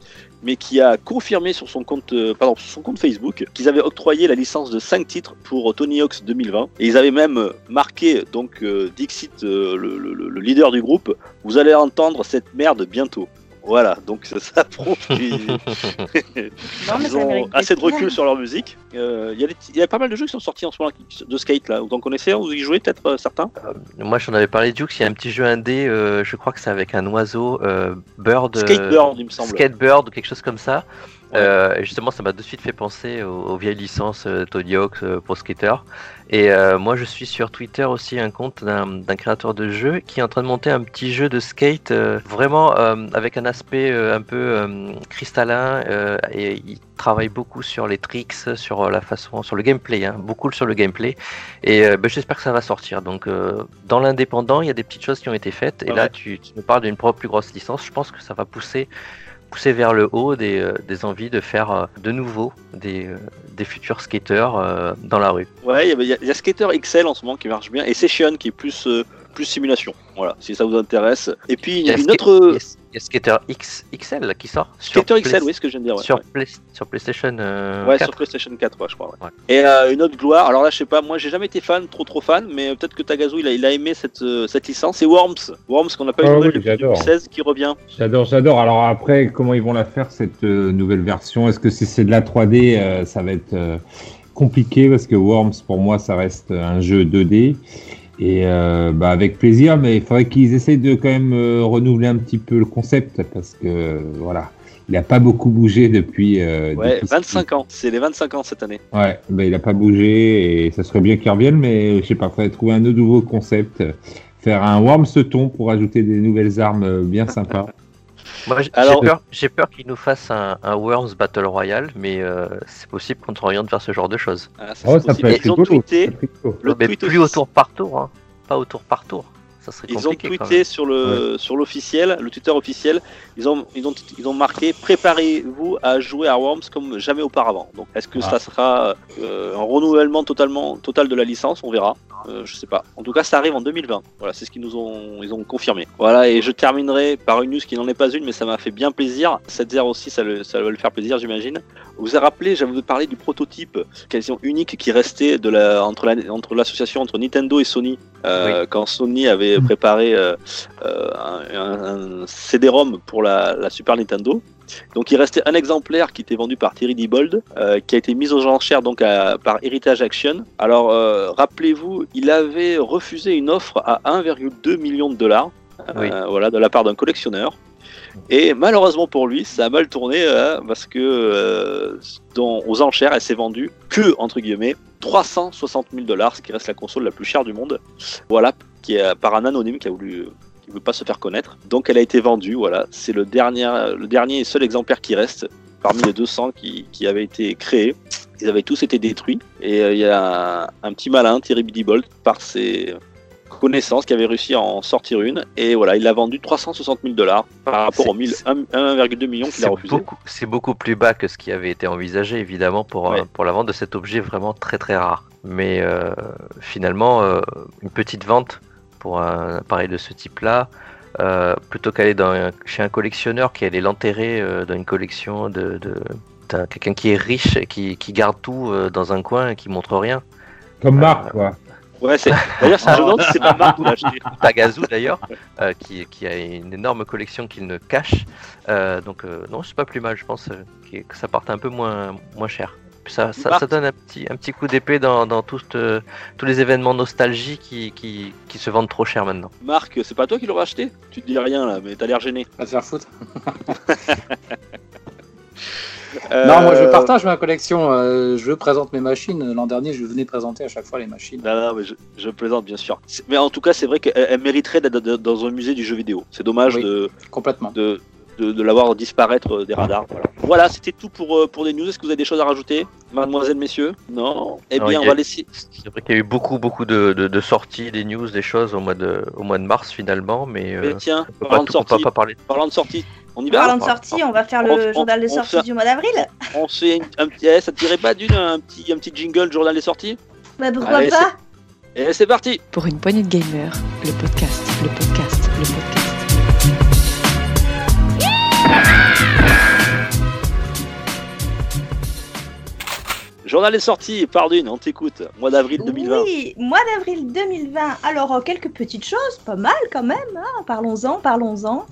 mais qui a confirmé sur son compte, euh, pardon, son compte Facebook qu'ils avaient octroyé la licence de 5 titres pour Tony Hawk's 2020. Et ils avaient même euh, marqué donc euh, Dixit, le leader du groupe, vous allez entendre cette merde bientôt. Voilà, donc ça, ça prouve qu'ils (laughs) ils ont assez de recul bien. sur leur musique. Euh, Il y, a y pas mal de jeux qui sont sortis en ce moment de skate là. Vous en connaissez un? Vous y jouez peut-être euh, certains? Moi, j'en avais parlé, Dukes. Il y a un petit jeu indé, euh, je crois que c'est avec un oiseau, euh, Bird. euh, Skatebird, il me semble. Skatebird ou quelque chose comme ça. Euh, et justement, ça m'a de suite fait penser aux, aux vieilles licences euh, Tony Hawk euh, Pro Skater. Et euh, moi, je suis sur Twitter aussi un compte d'un créateur de jeu qui est en train de monter un petit jeu de skate euh, vraiment avec un aspect un peu cristallin. et il travaille beaucoup sur les tricks, sur la façon, sur le gameplay, hein, beaucoup sur le gameplay. Et ben, j'espère que ça va sortir. Donc, dans l'indépendant, il y a des petites choses qui ont été faites. Et Ouais. là, tu, tu nous parles d'une plus grosse licence. Je pense que ça va pousser pousser vers le haut des, euh, des envies de faire euh, de nouveau des, euh, des futurs skateurs dans la rue. Ouais, il y y, a- Skater XL en ce moment qui marche bien et Session qui est plus plus simulation. Voilà, si ça vous intéresse. Et puis Il y a une autre il y a- il y a Skater X, XL là, qui sort? sur Skater Play- XL, oui, ce que je viens de dire. Ouais, sur. Play- PlayStation euh, Ouais, 4. sur PlayStation 4, ouais, je crois. ouais. Ouais. Et euh, une autre gloire, alors là, je sais pas, moi j'ai jamais été fan, trop trop fan, mais peut-être que Tagazu il a, il a aimé cette, euh, cette licence. C'est Worms, Worms qu'on n'a pas eu de Ah oui, depuis j'adore. 2016 qui revient. J'adore, j'adore. Alors après, comment ils vont la faire cette euh, nouvelle version? Est-ce que si c'est de la 3D, euh, ça va être euh, compliqué? Parce que Worms pour moi ça reste un jeu 2D et euh, bah, avec plaisir, mais il faudrait qu'ils essayent de quand même euh, renouveler un petit peu le concept parce que euh, voilà, il n'a pas beaucoup bougé depuis. euh, Ouais, depuis- 25 ans, c'est les 25 ans cette année. Ouais, bah, il n'a pas bougé et ça serait bien qu'il revienne, mais je sais pas, il faudrait trouver un nouveau concept, faire un Worms ton pour ajouter des nouvelles armes euh, bien sympas. (laughs) Moi, j'ai Alors- j'ai peur, j'ai peur qu'ils nous fassent un, un Worms Battle Royale, mais euh, c'est possible qu'on s'oriente vers ce genre de choses. Ah, ça, Oh, c'est ça possible. peut être Ils ont tweeté, le mais tweet plus au office- tour par tour, hein. pas au tour par tour. Ça serait Ils ont tweeté sur le sur l'officiel, le Twitter officiel. Ils ont ils ont ils ont marqué préparez-vous à jouer à Worms comme jamais auparavant. Donc est-ce que Ah. ça sera euh, un renouvellement totalement total de la licence? On verra. Euh, je sais pas. En tout cas, ça arrive en 2020. Voilà, c'est ce qu'ils nous ont ils ont confirmé. Voilà, et je terminerai par une news qui n'en est pas une, mais ça m'a fait bien plaisir. Cette heure aussi, ça, le- ça va le faire plaisir, j'imagine. Vous vous avez rappelé, j'avais parlé du prototype quasiment unique qui restait de la entre la entre l'association entre Nintendo et Sony euh, quand Sony avait Mm. préparé euh, euh, un, CD-ROM pour la, la Super Nintendo. Donc il restait un exemplaire qui était vendu par Thierry Diebold, euh, qui a été mis aux enchères donc à- par Heritage Action. Alors euh, rappelez-vous, il avait refusé une offre à 1,2 million de dollars, Oui. voilà, de la part d'un collectionneur. Et malheureusement pour lui, ça a mal tourné parce que dans- aux enchères, elle s'est vendue que entre guillemets 360 000 dollars, ce qui reste la console la plus chère du monde. Voilà, qui est euh, par un anonyme qui a voulu qui veut pas se faire connaître. Donc elle a été vendue, voilà. C'est le dernier, et seul exemplaire qui reste parmi les 200 qui, avaient été créés. Ils avaient tous été détruits. Et euh, il y a un, un petit malin, Thierry Bidibold, par ses connaissances, qui avait réussi à en sortir une. Et voilà, il l'a vendu 360 000 dollars par rapport C'est- aux 1000 1 1,2 millions qu'il C'est a refusé. beaucoup, c'est beaucoup plus bas que ce qui avait été envisagé, évidemment, pour, Ouais. euh, pour la vente de cet objet vraiment très très rare. Mais euh, finalement, euh, une petite vente pour un appareil de ce type-là, euh, plutôt qu'aller dans un- chez un collectionneur qui allait l'enterrer euh, dans une collection de, quelqu'un qui est riche et qui, qui garde tout euh, dans un coin et qui montre rien. Comme Euh, Marc, quoi. Ouais, c'est... D'ailleurs, c'est c'est pas Marc qui l'a acheté. Tagazu d'ailleurs, euh, qui, qui a une énorme collection qu'il ne cache. Euh, donc euh, non, c'est pas plus mal, je pense euh, que ça parte un peu moins, moins cher. Puis Ça, ça, Marc- ça donne un petit, un petit coup d'épée dans, dans tout, euh, tous les événements nostalgie qui, qui, qui se vendent trop cher maintenant. Marc, c'est pas toi qui l'auras acheté? Tu te dis rien là, mais t'as l'air gêné. Va te faire foutre. (laughs) Euh, Non, moi je partage ma collection. euh, je présente mes machines. L'an dernier, je venais présenter à chaque fois les machines. Non, non, mais je, je plaisante bien sûr. Mais en tout cas, c'est vrai qu'elle elle mériterait d'être d'être dans un musée du jeu vidéo. C'est dommage Oui. de, Complètement. de, de, de l'avoir disparaître des radars. Voilà, voilà c'était tout pour, euh, pour les news. Est-ce que vous avez des choses à rajouter, mademoiselle, messieurs? Non? Eh Non, bien, on a- va laisser. C'est vrai qu'il y a eu beaucoup, beaucoup de, de, de sorties, des news, des choses au mois de, au mois de mars finalement, mais euh, Mais tiens, on parlant de sortie, pas parler. parlant de sortie, On y va? Parlant de sortie, on va faire On- le on- journal des sorties fait- du mois d'avril. On fait un petit. eh, ça te dirait pas d'une un petit, un petit jingle journal des sorties? Bah pourquoi Allez, pas? Et c'est parti Pour une poignée de gamers, le podcast, le podcast, le podcast. Journal des sorties, par d'une, on t'écoute. Mois d'avril 2020. Oui, mois d'avril 2020. Alors, euh, quelques petites choses, pas mal quand même. hein. Parlons-en, parlons-en.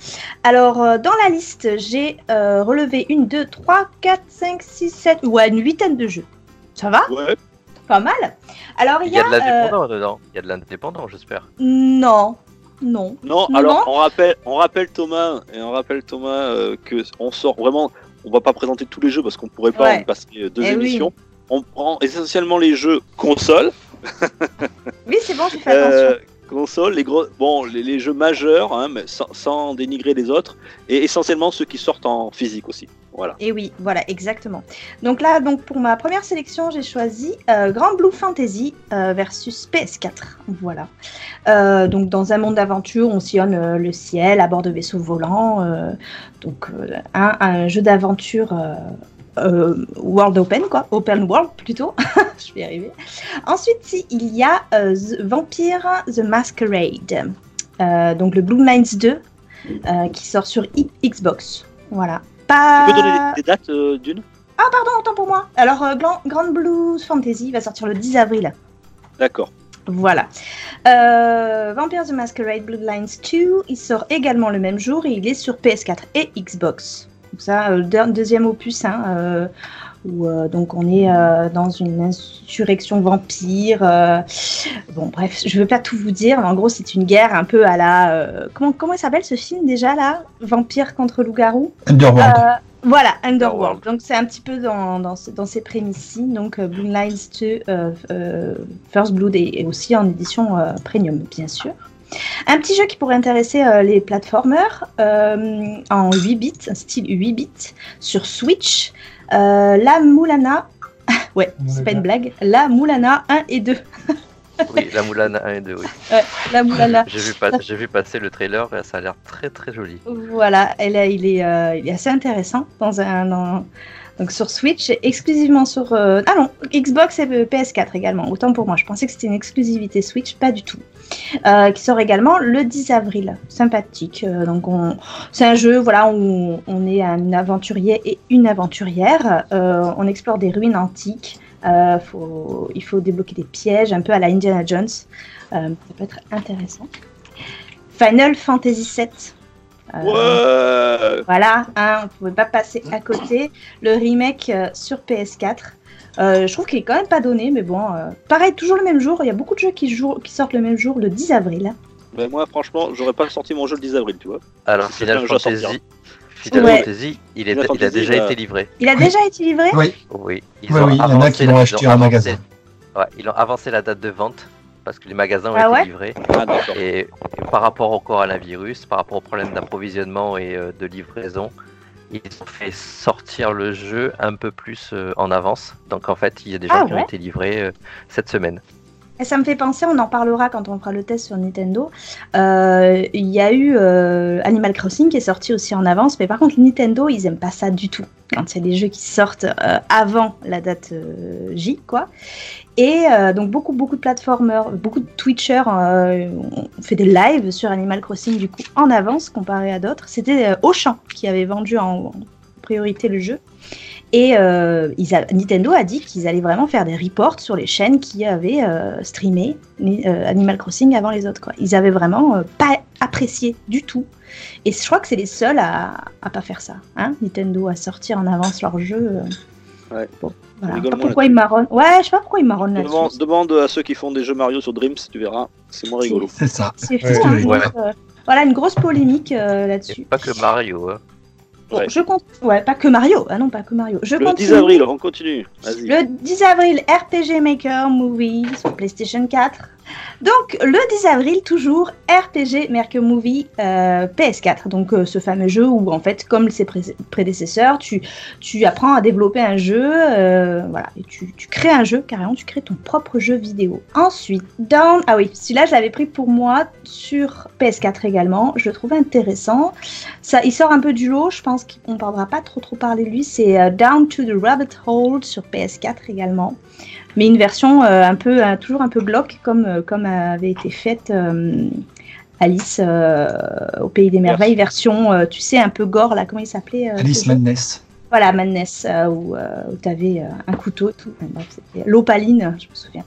Alors, euh, dans la liste, j'ai euh, relevé une, deux, trois, quatre, cinq, six, sept, ouais, une huitaine de jeux. Ça va? Ouais. Pas mal. Alors, il Il y y a. de euh, l'indépendant dedans. Il y a de l'indépendant, j'espère. non, non. Non, Non. alors on rappelle, on rappelle Thomas et on rappelle Thomas euh, que on sort vraiment. On va pas présenter tous les jeux parce qu'on pourrait pas Ouais. en passer deux Eh oui. On prend essentiellement les jeux console, Oui, c'est bon, j'ai fait attention. euh, console, les gros, bon, les, les jeux majeurs, hein, mais sans, sans dénigrer les autres, et essentiellement ceux qui sortent en physique aussi. Voilà. Et oui, voilà, exactement. Donc là, donc pour ma première sélection, j'ai choisi euh, Grand Blue Fantasy euh, versus PS4. Voilà. Euh, donc dans un monde d'aventure, on sillonne le ciel à bord de vaisseaux volants. donc un, un jeu d'aventure euh, world open, quoi, open world plutôt. (laughs) Je vais y arriver. Ensuite, il y a euh, The Vampire The Masquerade. Euh, donc le Blue Lines 2 euh, qui sort sur I- Xbox. Voilà. Pas... Tu peux donner des, dates d'une? Ah, pardon, autant pour moi. Alors, Grand, Grand Blues Fantasy va sortir le 10 avril. D'accord. Voilà. Euh, Vampire the Masquerade Bloodlines 2, il sort également le même jour et il est sur PS4 et Xbox. Donc ça, euh, le deux- deuxième opus, hein, euh, où euh, donc on est euh, dans une insurrection vampire. euh, bon, bref, je veux pas tout vous dire, mais en gros, c'est une guerre un peu à la. euh, comment comment s'appelle ce film déjà là? Vampire contre loup-garou? Underworld. euh, voilà, Underworld. Donc c'est un petit peu dans, dans, ce- dans ces prémices-ci. Donc euh, Blue Lines 2, euh, euh, First Blood et, et aussi en édition euh, premium, bien sûr. Un petit jeu qui pourrait intéresser euh, les platformers euh, en 8 bits, un style 8 bits, sur Switch. Euh, la Moulana, (laughs) ouais, c'est pas une blague, la Moulana 1 et 2. (laughs) Oui, la Moulane 1 et 2, oui. (laughs) La Moulana J'ai vu, pas- j'ai vu passer le trailer, et ça a l'air très très joli. Voilà, elle a- il, est, euh, il est assez intéressant dans un, dans- donc sur Switch, exclusivement sur euh, ah non Xbox et euh, PS4 également. Autant pour moi, je pensais que c'était une exclusivité Switch, pas du tout. Euh, qui sort également le 10 avril. Sympathique. Euh, donc on, c'est un jeu voilà où on est un aventurier et une aventurière. Euh, on explore des ruines antiques. Faut, il faut débloquer des pièges, un peu à la Indiana Jones. Ça peut être intéressant. Final Fantasy VII. Euh, Ouais. voilà, hein, on pouvait pas passer à côté. Le remake euh, sur PS4. Euh, je trouve qu'il est quand même pas donné, mais bon, euh, pareil, toujours le même jour. Il y a beaucoup de jeux qui, jouent- qui sortent le même jour, le 10 avril. Ben moi, franchement, j'aurais pas sorti mon jeu le 10 avril, tu vois. Alors, Final à. Fantasy, Final Ouais. Fantasy, il, est, Final il a déjà bah- été livré. Il a Oui. déjà été livré Oui, Oui, ils oui, ont oui, il y en a avancé qui la- l'ont ils acheté ont en avancé- magasin. Ouais, ils ont avancé la date de vente parce que les magasins ont Ah été ouais livrés. Ah. Et, et par rapport au coronavirus, par rapport au problème d'approvisionnement et euh, de livraison, ils ont fait sortir le jeu un peu plus euh, en avance. Donc en fait, il y a des gens Ah qui ont été livrés euh, cette semaine. Et ça me fait penser, on en parlera quand on fera le test sur Nintendo. Euh, Il y a eu euh, Animal Crossing qui est sorti aussi en avance, mais par contre Nintendo, ils aiment pas ça du tout. Quand a des jeux qui sortent euh, avant la date J, quoi. Et donc beaucoup beaucoup de platformers, beaucoup de Twitchers ont fait des lives sur Animal Crossing du coup en avance comparé à d'autres. C'était Auchan qui avait vendu en, en priorité le jeu. Et euh, ils a- Nintendo a dit qu'ils allaient vraiment faire des reports sur les chaînes qui avaient euh, streamé euh, Animal Crossing avant les autres. Quoi. Ils avaient vraiment euh, pas apprécié du tout. Et je crois que c'est les seuls à, à pas faire ça. Hein Nintendo à sortir en avance leur jeu. euh. Ouais. Bon, voilà. On Je sais rigole pas pourquoi ils marronnent. Ouais, je sais pas pourquoi ils marronnent Demande, là-dessus. demande à ceux qui font des jeux Mario sur Dreams, tu verras. C'est moins rigolo. C'est ça. C'est. Ouais, hein, ouais. euh, voilà une grosse polémique euh, là-dessus. pas que Mario. hein. Bon, Ouais. je compte. Ouais, pas que Mario. Ah non, pas que Mario. Je Le continue. 10 avril, on continue. Le 10 avril, RPG Maker Movie sur PlayStation 4. Donc, le 10 avril, toujours RPG Mercure Movie euh, PS4. Donc, euh, ce fameux jeu où, en fait, comme ses pré- prédécesseurs, tu, apprends à développer un jeu. euh, voilà, et tu, crées un jeu, carrément, tu crées ton propre jeu vidéo. Ensuite, Down. Ah oui, celui-là, je l'avais pris pour moi sur PS4 également. Je le trouvais intéressant. Ça, il sort un peu du lot. Je pense qu'on ne parlera pas trop, trop parler de lui. C'est Down to the Rabbit Hole sur PS4 également mais une version euh, un peu euh, toujours un peu glauque comme euh, comme avait été faite Alice au pays des merveilles version tu sais un peu gore là comment il s'appelait Alice Madness. voilà Madness où, où tu avais un couteau tout. L'opaline je me souviens.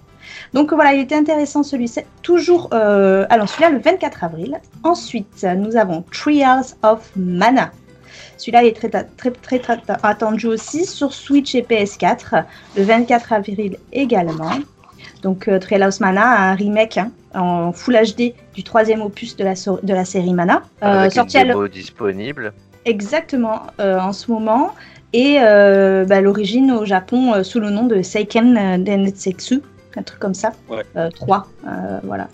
Donc voilà il était intéressant celui-ci. Toujours euh, alors celui-là le 24 avril. Ensuite nous avons Trials of Mana celui-là est très, très, très, très attendu aussi sur Switch et PS4 le 24 avril également. Donc euh, Treehouse Mana, un remake hein, en Full HD du troisième opus de la, so- de la série Mana. Euh, Avec une sorti à démo disponible. exactement euh, en ce moment. Et euh, bah, l'origine au Japon euh, sous le nom de Seiken Densetsu, un truc comme ça. Ouais. Euh, 3, euh, voilà.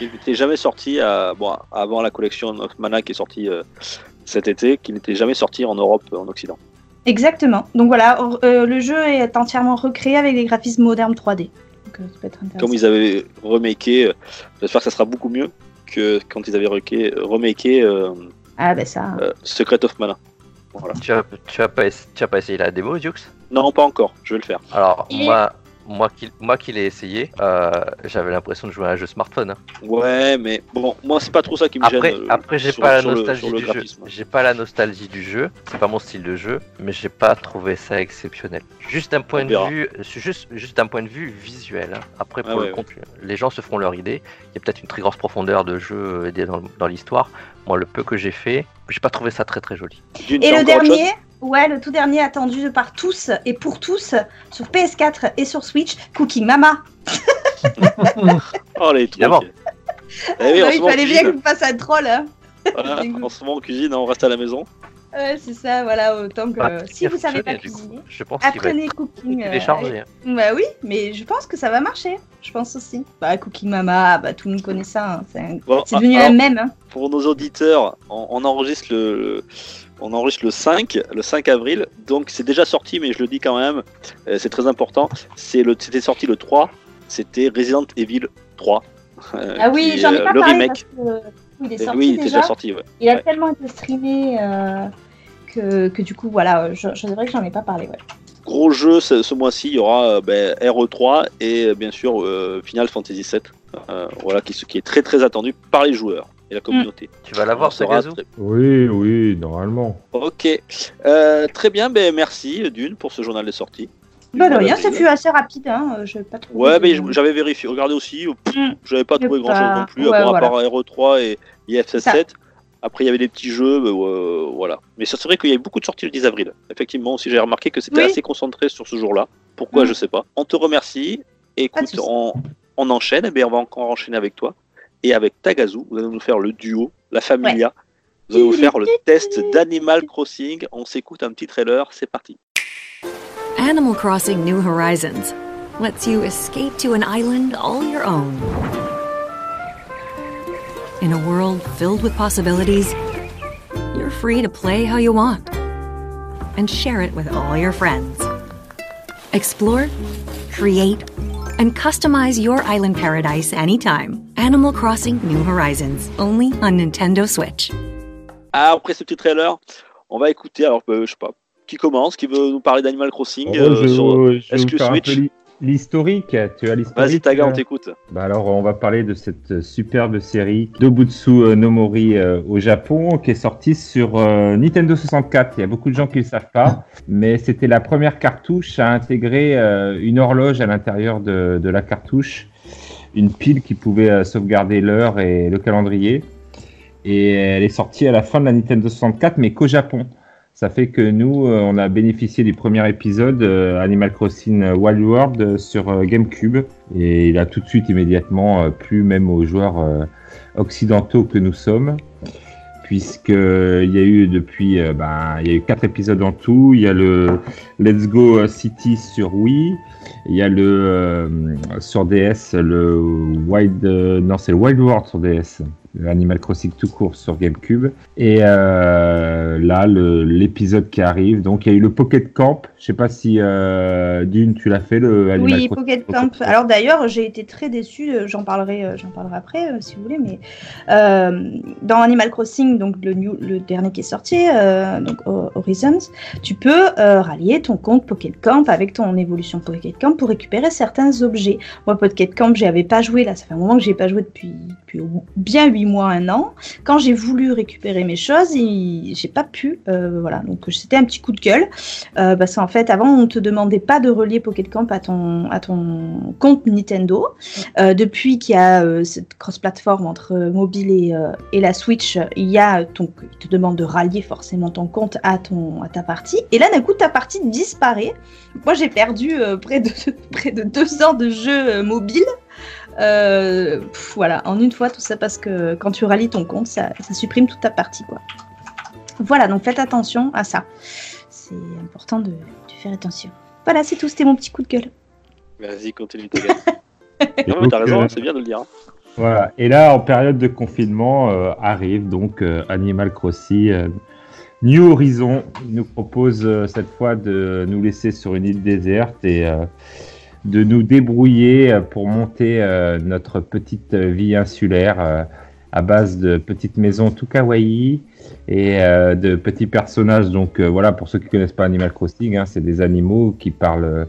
Il n'était jamais sorti à- bon, avant la collection of Mana qui est sortie euh, cet été, qui n'était jamais sorti en Europe, euh, en Occident. Exactement. Donc voilà, euh, le jeu est entièrement recréé avec des graphismes modernes 3D. Donc euh, ça peut être intéressant. Comme ils avaient remaké, euh, j'espère que ça sera beaucoup mieux que quand ils avaient remaké, remaké euh, Ah ben ça. euh, Secret of Mana. Voilà. Tu as, tu, as pas, tu as pas essayé la démo, Dux Non, pas encore, je vais le faire. Alors, Et- moi, moi qui, moi qui l'ai essayé, euh, j'avais l'impression de jouer à un jeu smartphone. hein. Ouais, mais bon, moi c'est pas trop ça qui me Après, gêne. euh, après j'ai sur- pas la sur nostalgie le du jeu. J'ai pas la nostalgie du jeu. C'est pas mon style de jeu, mais j'ai pas trouvé ça exceptionnel. Juste d'un point de verra. vue, juste, juste d'un point de vue visuel. hein. Après, Ah pour le ouais. contenu, les gens se feront leur idée. Il y a peut-être une très grosse profondeur de jeu euh, dans, dans l'histoire. Moi, le peu que j'ai fait, j'ai pas trouvé ça très très joli. Et le dernier, ouais, le tout dernier attendu par tous et pour tous sur PS4 et sur Switch, Cooking Mama. Oh, les trucs. Évidemment. Eh oui, Bah ce il fallait on bien qu'on fasse un troll. Hein. Voilà, (laughs) en ce moment, on cuisine, on reste à la maison. Ouais, c'est ça, voilà, autant que Ah, si vous savez pas cuisiner, Je pense qu'il va être apprenez Cooking. euh, hein. Bah oui, mais je pense que ça va marcher. Je pense aussi. Bah Cooking Mama, bah tout le monde connaît ça. hein. C'est un- Bon, c'est devenu alors, un mème. Hein. pour nos auditeurs, on, on enregistre le, on enregistre le 5, le 5 avril. Donc c'est déjà sorti, mais je le dis quand même, euh, c'est très important. C'était sorti le 3. C'était Resident Evil 3. euh, (laughs) Ah oui, j'en ai euh, pas le parlé remake. parce que il est Et sorti oui, déjà. déjà sorti. Ouais. Il a Ouais. tellement été streamé euh, que, que du coup, voilà, je, je- c'est vrai que j'en ai pas parlé. Ouais. Gros jeu ce, ce mois-ci, il y aura ben, RE3 et bien sûr euh, Final Fantasy 7. voilà, qui, qui est très très attendu par les joueurs et la communauté. Tu vas l'avoir, sera Sagazou très- Oui, oui, normalement. Ok, Euh, très bien, ben merci Dune pour ce journal des sorties. Bah de rien, ça fut assez rapide. Hein. euh, Je pas trouvé Ouais, de- mais j'avais vérifié, regardez aussi, euh, pff, Mm. j'avais pas Mais trouvé grand chose pas- non plus, ouais, à part, à voilà. part RE3 et IF77. Ça. Après, il y avait des petits jeux, mais, euh, voilà. Mais c'est vrai qu'il y a eu beaucoup de sorties le 10 avril. Effectivement, aussi, j'ai remarqué que c'était Oui. assez concentré sur ce jour-là. Pourquoi, Mm. je sais pas. On te remercie. Et de écoute, on, on enchaîne. Eh bien, on va encore enchaîner avec toi. Et avec Tagazu, vous allez nous faire le duo, la familia. Vous allez nous faire le test d'Animal Crossing. On s'écoute un petit trailer. C'est parti. Animal Crossing New Horizons lets you escape to an island all your own. In a world filled with possibilities, you're free to play how you want and share it with all your friends. Explore, create, and customize your island paradise anytime. Animal Crossing New Horizons, only on Nintendo Switch. Ah, après ce petit trailer, on va écouter. Alors, euh, je sais pas. Qui commence Qui veut nous parler d'Animal Crossing Oh, euh, sur... est-ce que Switch l'historique. Tu as l'historique Vas-y, Taga, on euh, t'écoute. Bah alors, on va parler de cette euh, superbe série Dobutsu euh, no Mori euh, au Japon qui est sortie sur euh, Nintendo 64. Il y a beaucoup de gens qui ne le savent pas, mais c'était la première cartouche à intégrer euh, une horloge à l'intérieur de, de la cartouche, une pile qui pouvait sauvegarder l'heure et le calendrier. Et elle est sortie à la fin de la Nintendo 64, mais qu'au Japon. Ça fait que nous, euh, on a bénéficié du premier épisode euh, Animal Crossing Wild World euh, sur euh, GameCube. Et il a tout de suite, immédiatement, euh, plu même aux joueurs euh, occidentaux que nous sommes. puisque il y a eu depuis, euh, ben, il y a eu quatre épisodes en tout. Il y a le Let's Go City sur Wii, il y a le euh, sur DS le Wild, euh, non c'est le Wild World sur DS, Animal Crossing tout court sur GameCube. Et euh, là l'épisode qui arrive, donc il y a eu le Pocket Camp. Je sais pas si Dune tu l'as fait le Animal Oui, Crossing Pocket Camp. Alors d'ailleurs, j'ai été très déçue. euh, J'en parlerai, j'en parlerai après, si vous voulez. Mais dans Animal Crossing, donc le, new- le dernier qui est sorti, donc Ho- Horizons, tu peux rallier ton compte Pocket Camp avec ton évolution Pocket Camp pour récupérer certains objets. Moi, Pocket Camp, j'y avais pas joué là. Ça fait un moment que j'ai pas joué depuis, bien 8 mois, un an. Quand j'ai voulu récupérer mes choses, j'ai pas pu. euh, voilà, donc c'était un petit coup de gueule. Euh, parce qu'en fait, avant, on te demandait pas de relier Pocket Camp à ton, à ton compte Nintendo. Euh, depuis qu'il y a cette cross-platform entre mobile et, et la Switch, il y a ton, il te demande de rallier forcément ton compte à, ton, à ta partie. Et là, d'un coup, ta partie disparaît. Moi, j'ai perdu euh, près, de, (laughs) près de deux ans de jeu euh, mobile. Euh, pff, voilà, en une fois, tout ça parce que quand tu rallies ton compte, ça, ça supprime toute ta partie. Quoi. Voilà, donc faites attention à ça. C'est important de, de faire attention. Voilà, c'est tout, c'était mon petit coup de gueule. Vas-y, continue. Et (laughs) non, mais t'as raison, euh, c'est bien de le dire. hein. Voilà. Et là, en période de confinement, euh, arrive donc euh, Animal Crossing euh, New Horizon. Nous propose euh, cette fois de nous laisser sur une île déserte et euh, de nous débrouiller euh, pour monter notre petite vie insulaire à base de petites maisons tout kawaii et de petits personnages. Donc voilà, pour ceux qui connaissent pas Animal Crossing, hein, c'est des animaux qui parlent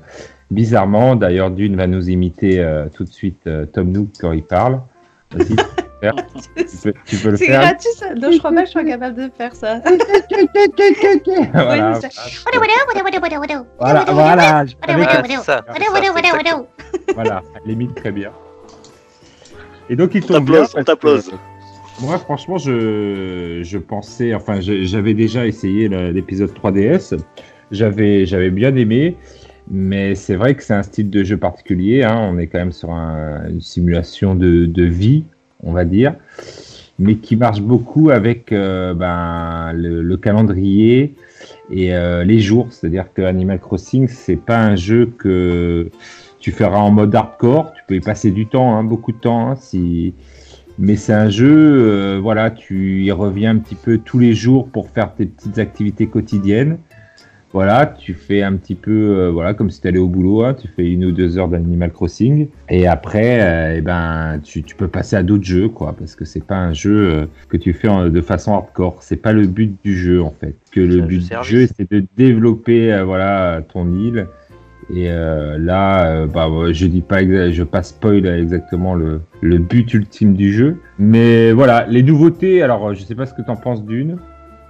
bizarrement. D'ailleurs, Dune va nous imiter tout de suite Tom Nook quand il parle. Le (laughs) faire. (laughs) Tu peux, tu peux le C'est faire. gratuit ça Non, je crois pas que je sois capable de faire ça. voilà, voilà, voilà, je savais que-. Ah, ça, voilà, elle imite très bien. Et donc il tombe bien. t'applause, on parce que t'applause. Moi, franchement, je, je pensais, enfin, je- j'avais déjà essayé le- l'épisode 3DS. J'avais, j'avais bien aimé, mais c'est vrai que c'est un style de jeu particulier. hein. On est quand même sur un- une simulation de, de vie, on va dire, mais qui marche beaucoup avec euh, ben, le, le calendrier et euh, les jours. C'est-à-dire que Animal Crossing, c'est pas un jeu que tu feras en mode hardcore. Tu peux y passer du temps, hein, beaucoup de temps, hein, si mais c'est un jeu, euh, voilà, tu y reviens un petit peu tous les jours pour faire tes petites activités quotidiennes. Voilà, tu fais un petit peu, euh, voilà, comme si tu allais au boulot, hein, tu fais une ou deux heures d'Animal Crossing, et après, euh, eh ben, tu, tu peux passer à d'autres jeux, quoi, parce que c'est pas un jeu euh, que tu fais en- de façon hardcore. C'est pas le but du jeu, en fait. Que le but du jeu, c'est de développer, voilà, ton île. Et là, bah, je dis pas, je pas spoil exactement le, le but ultime du jeu, mais voilà, les nouveautés. Alors, je sais pas ce que tu en penses d'une,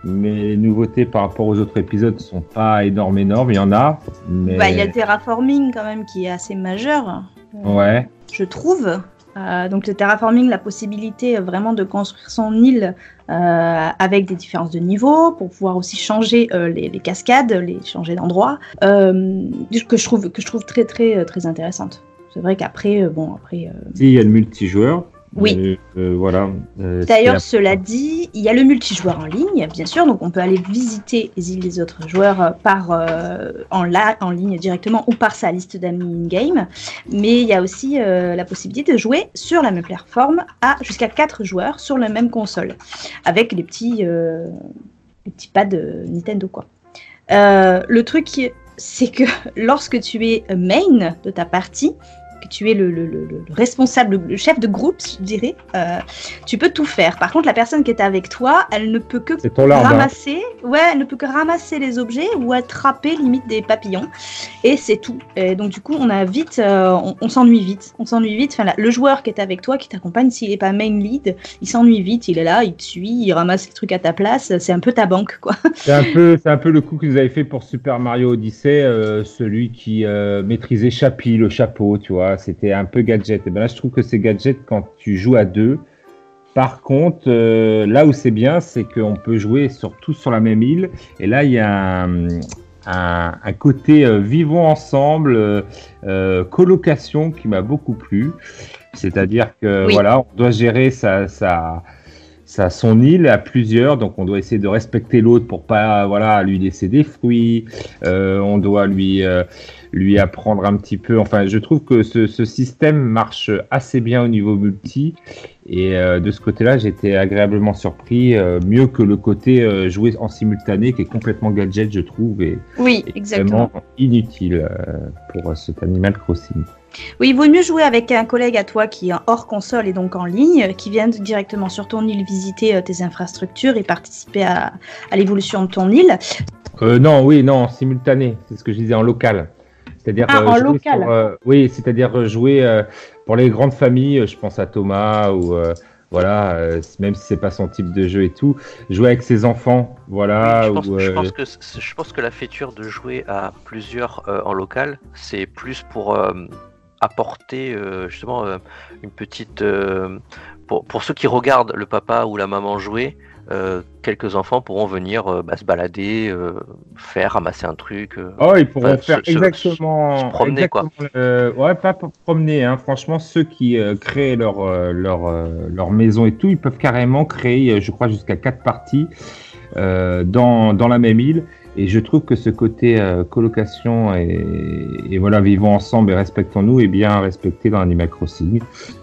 mais les nouveautés par rapport aux autres épisodes sont pas énormes, énormes. Il y en a, mais Bah, il y a le terraforming quand même qui est assez majeur. Euh, ouais, je trouve. Euh, donc le terraforming, la possibilité euh, vraiment de construire son île euh, avec des différences de niveau pour pouvoir aussi changer euh, les, les cascades, les changer d'endroit, euh, que je trouve que je trouve très très euh, très intéressante. C'est vrai qu'après euh, bon après euh, si il y a le multijoueur. Oui. euh, euh, voilà. euh, D'ailleurs, cela dit, il y a le multijoueur en ligne, bien sûr, donc on peut aller visiter les îles des autres joueurs par, euh, en, la, en ligne directement ou par sa liste d'amis in-game. Mais il y a aussi la possibilité de jouer sur la même plateforme à jusqu'à 4 joueurs sur la même console, avec les petits, les petits pads de Nintendo. Quoi. Le truc, c'est que (laughs) lorsque tu es main de ta partie, que tu es le, le- le- le responsable, le chef de groupe, je dirais, euh, tu peux tout faire. Par contre, la personne qui est avec toi, elle ne peut que larbin. ramasser, ouais, elle ne peut que ramasser les objets ou attraper limite des papillons, et c'est tout. Et donc du coup, on a vite, euh, on, on s'ennuie vite, on s'ennuie vite. Enfin, là, le joueur qui est avec toi, qui t'accompagne, s'il est pas main lead, il s'ennuie vite. Il est là, il te suit, il ramasse les trucs à ta place. C'est un peu ta banque, quoi. (laughs) C'est un peu, c'est un peu le coup que vous avez fait pour Super Mario Odyssey, euh, celui qui maîtrisait Chappie, le chapeau, tu vois, c'était un peu gadget. Et ben là, je trouve que c'est gadget quand tu joues à deux. Par contre, euh, là où c'est bien, c'est qu'on peut jouer sur tous sur la même île. Et là, il y a un, un- un côté euh, vivons ensemble, euh, euh, colocation qui m'a beaucoup plu. C'est-à-dire que Oui. voilà, on doit gérer sa, sa, ça son île à plusieurs, donc on doit essayer de respecter l'autre pour pas voilà lui laisser des fruits. On doit lui lui apprendre un petit peu. Enfin, je trouve que ce, ce système marche assez bien au niveau multi. Et euh, de ce côté-là, j'étais agréablement surpris, euh, mieux que le côté euh, jouer en simultané qui est complètement gadget, je trouve, et, Oui, et exactement. vraiment inutile pour cet Animal Crossing. Oui, il vaut mieux jouer avec un collègue à toi qui est hors console et donc en ligne, qui vient directement sur ton île visiter tes infrastructures et participer à, à l'évolution de ton île. Non, oui, non, en simultané, c'est ce que je disais en local. C'est-à-dire Ah, en jouer local. sur, euh, oui, c'est-à-dire euh, jouer euh, pour les grandes familles, euh, je pense à Thomas ou euh, voilà, euh, même si c'est pas son type de jeu et tout, jouer avec ses enfants, voilà. je, pense, ou, je euh, pense que c- je pense que la feature de jouer à plusieurs euh, en local, c'est plus pour euh, apporter euh, justement euh, une petite euh, pour, pour ceux qui regardent le papa ou la maman jouer. Euh, quelques enfants pourront venir euh, bah, se balader, euh, faire ramasser un truc. Oh, ils pourront faire se- exactement. se promener, quoi. exactement ouais, pas pour promener. Hein. Franchement, ceux qui créent leur, leur, leur maison et tout, ils peuvent carrément créer, je crois, jusqu'à quatre parties dans, dans la même île. Et je trouve que ce côté colocation et, et voilà, vivons ensemble et respectons-nous est bien respecté dans Animal Crossing.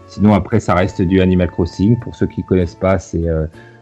Sinon, après, ça reste du Animal Crossing. Pour ceux qui connaissent pas, c'est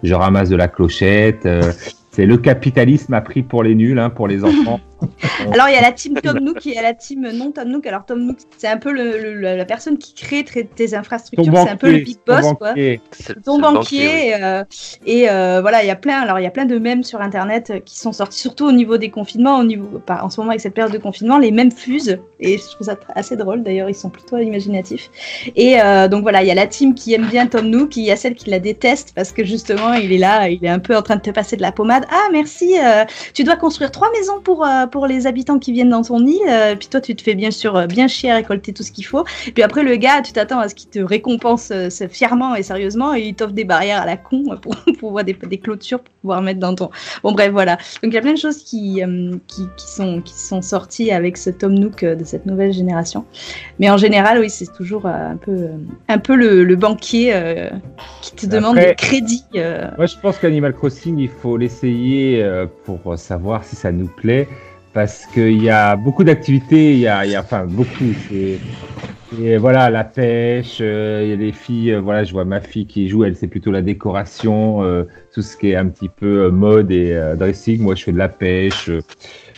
je ramasse de la clochette. euh, c'est le capitalisme appris pour les nuls, hein, pour les enfants. (laughs) (laughs) Alors il y a la team Tom Nook et il y a la team non Tom Nook. Alors Tom Nook, c'est un peu le, le- la personne qui crée tes infrastructures, c'est un peu le big ton boss quoi. banquier. C'est- ton banquier oui. euh, et euh, voilà il y a plein alors il y a plein de mèmes sur internet euh, qui sont sortis surtout au niveau des confinements au niveau pas en ce moment avec cette période de confinement les mêmes fusent et je trouve ça assez drôle d'ailleurs ils sont plutôt imaginatifs et euh, donc voilà il y a la team qui aime bien Tom Nook il y a celle qui la déteste parce que justement il est là il est un peu en train de te passer de la pommade ah merci euh, tu dois construire trois maisons pour euh, pour les habitants qui viennent dans ton île euh, puis toi tu te fais bien sûr euh, bien chier à récolter tout ce qu'il faut puis après, le gars, tu t'attends à ce qu'il te récompense euh, fièrement et sérieusement et il t'offre des barrières à la con (laughs) pour, pour voir des, des clôtures pour pouvoir mettre dans ton. Bon, bref, voilà. Donc, il y a plein de choses qui, qui, qui sont, qui sont sorties avec ce Tom Nook de cette nouvelle génération. Mais en général, oui, c'est toujours un peu, un peu le, le banquier euh, qui te demande des crédits. euh. Moi, je pense qu'Animal Crossing, il faut l'essayer pour savoir si ça nous plaît. Parce qu'il y a beaucoup d'activités, il y a, enfin beaucoup. Et voilà, la pêche, euh, il y a des filles, euh, voilà, je vois ma fille qui joue, elle c'est plutôt la décoration, euh, tout ce qui est un petit peu euh, mode et euh, dressing. Moi, je fais de la pêche, euh,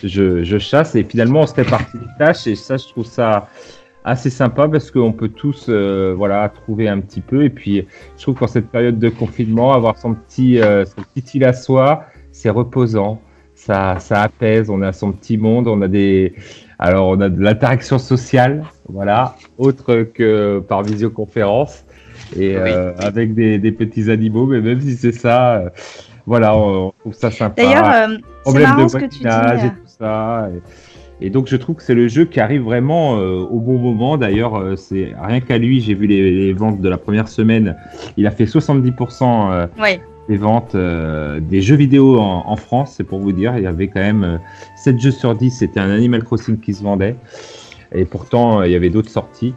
je, chasse et finalement, on se répartit les tâches et ça, je trouve ça assez sympa parce qu'on peut tous, euh, voilà, trouver un petit peu. Et puis, je trouve qu'en cette période de confinement, avoir son petit, euh, son petit île à soi, c'est reposant. Ça, ça apaise. On a son petit monde. On a des, alors on a de l'interaction sociale, voilà, autre que par visioconférence et Oui. euh, avec des, des petits animaux. Mais même si c'est ça, euh, voilà, on, on trouve ça sympa. D'ailleurs, euh, c'est Problème marrant de ce que tu dis. et tout ça. Et, et donc je trouve que c'est le jeu qui arrive vraiment euh, au bon moment. D'ailleurs, euh, c'est rien qu'à lui, j'ai vu les, les ventes de la première semaine. Il a fait 70% euh, Ouais. Des ventes euh, des jeux vidéo en, en France. C'est pour vous dire, il y avait quand même euh, 7 jeux sur 10. C'était un Animal Crossing qui se vendait. Et pourtant, euh, il y avait d'autres sorties.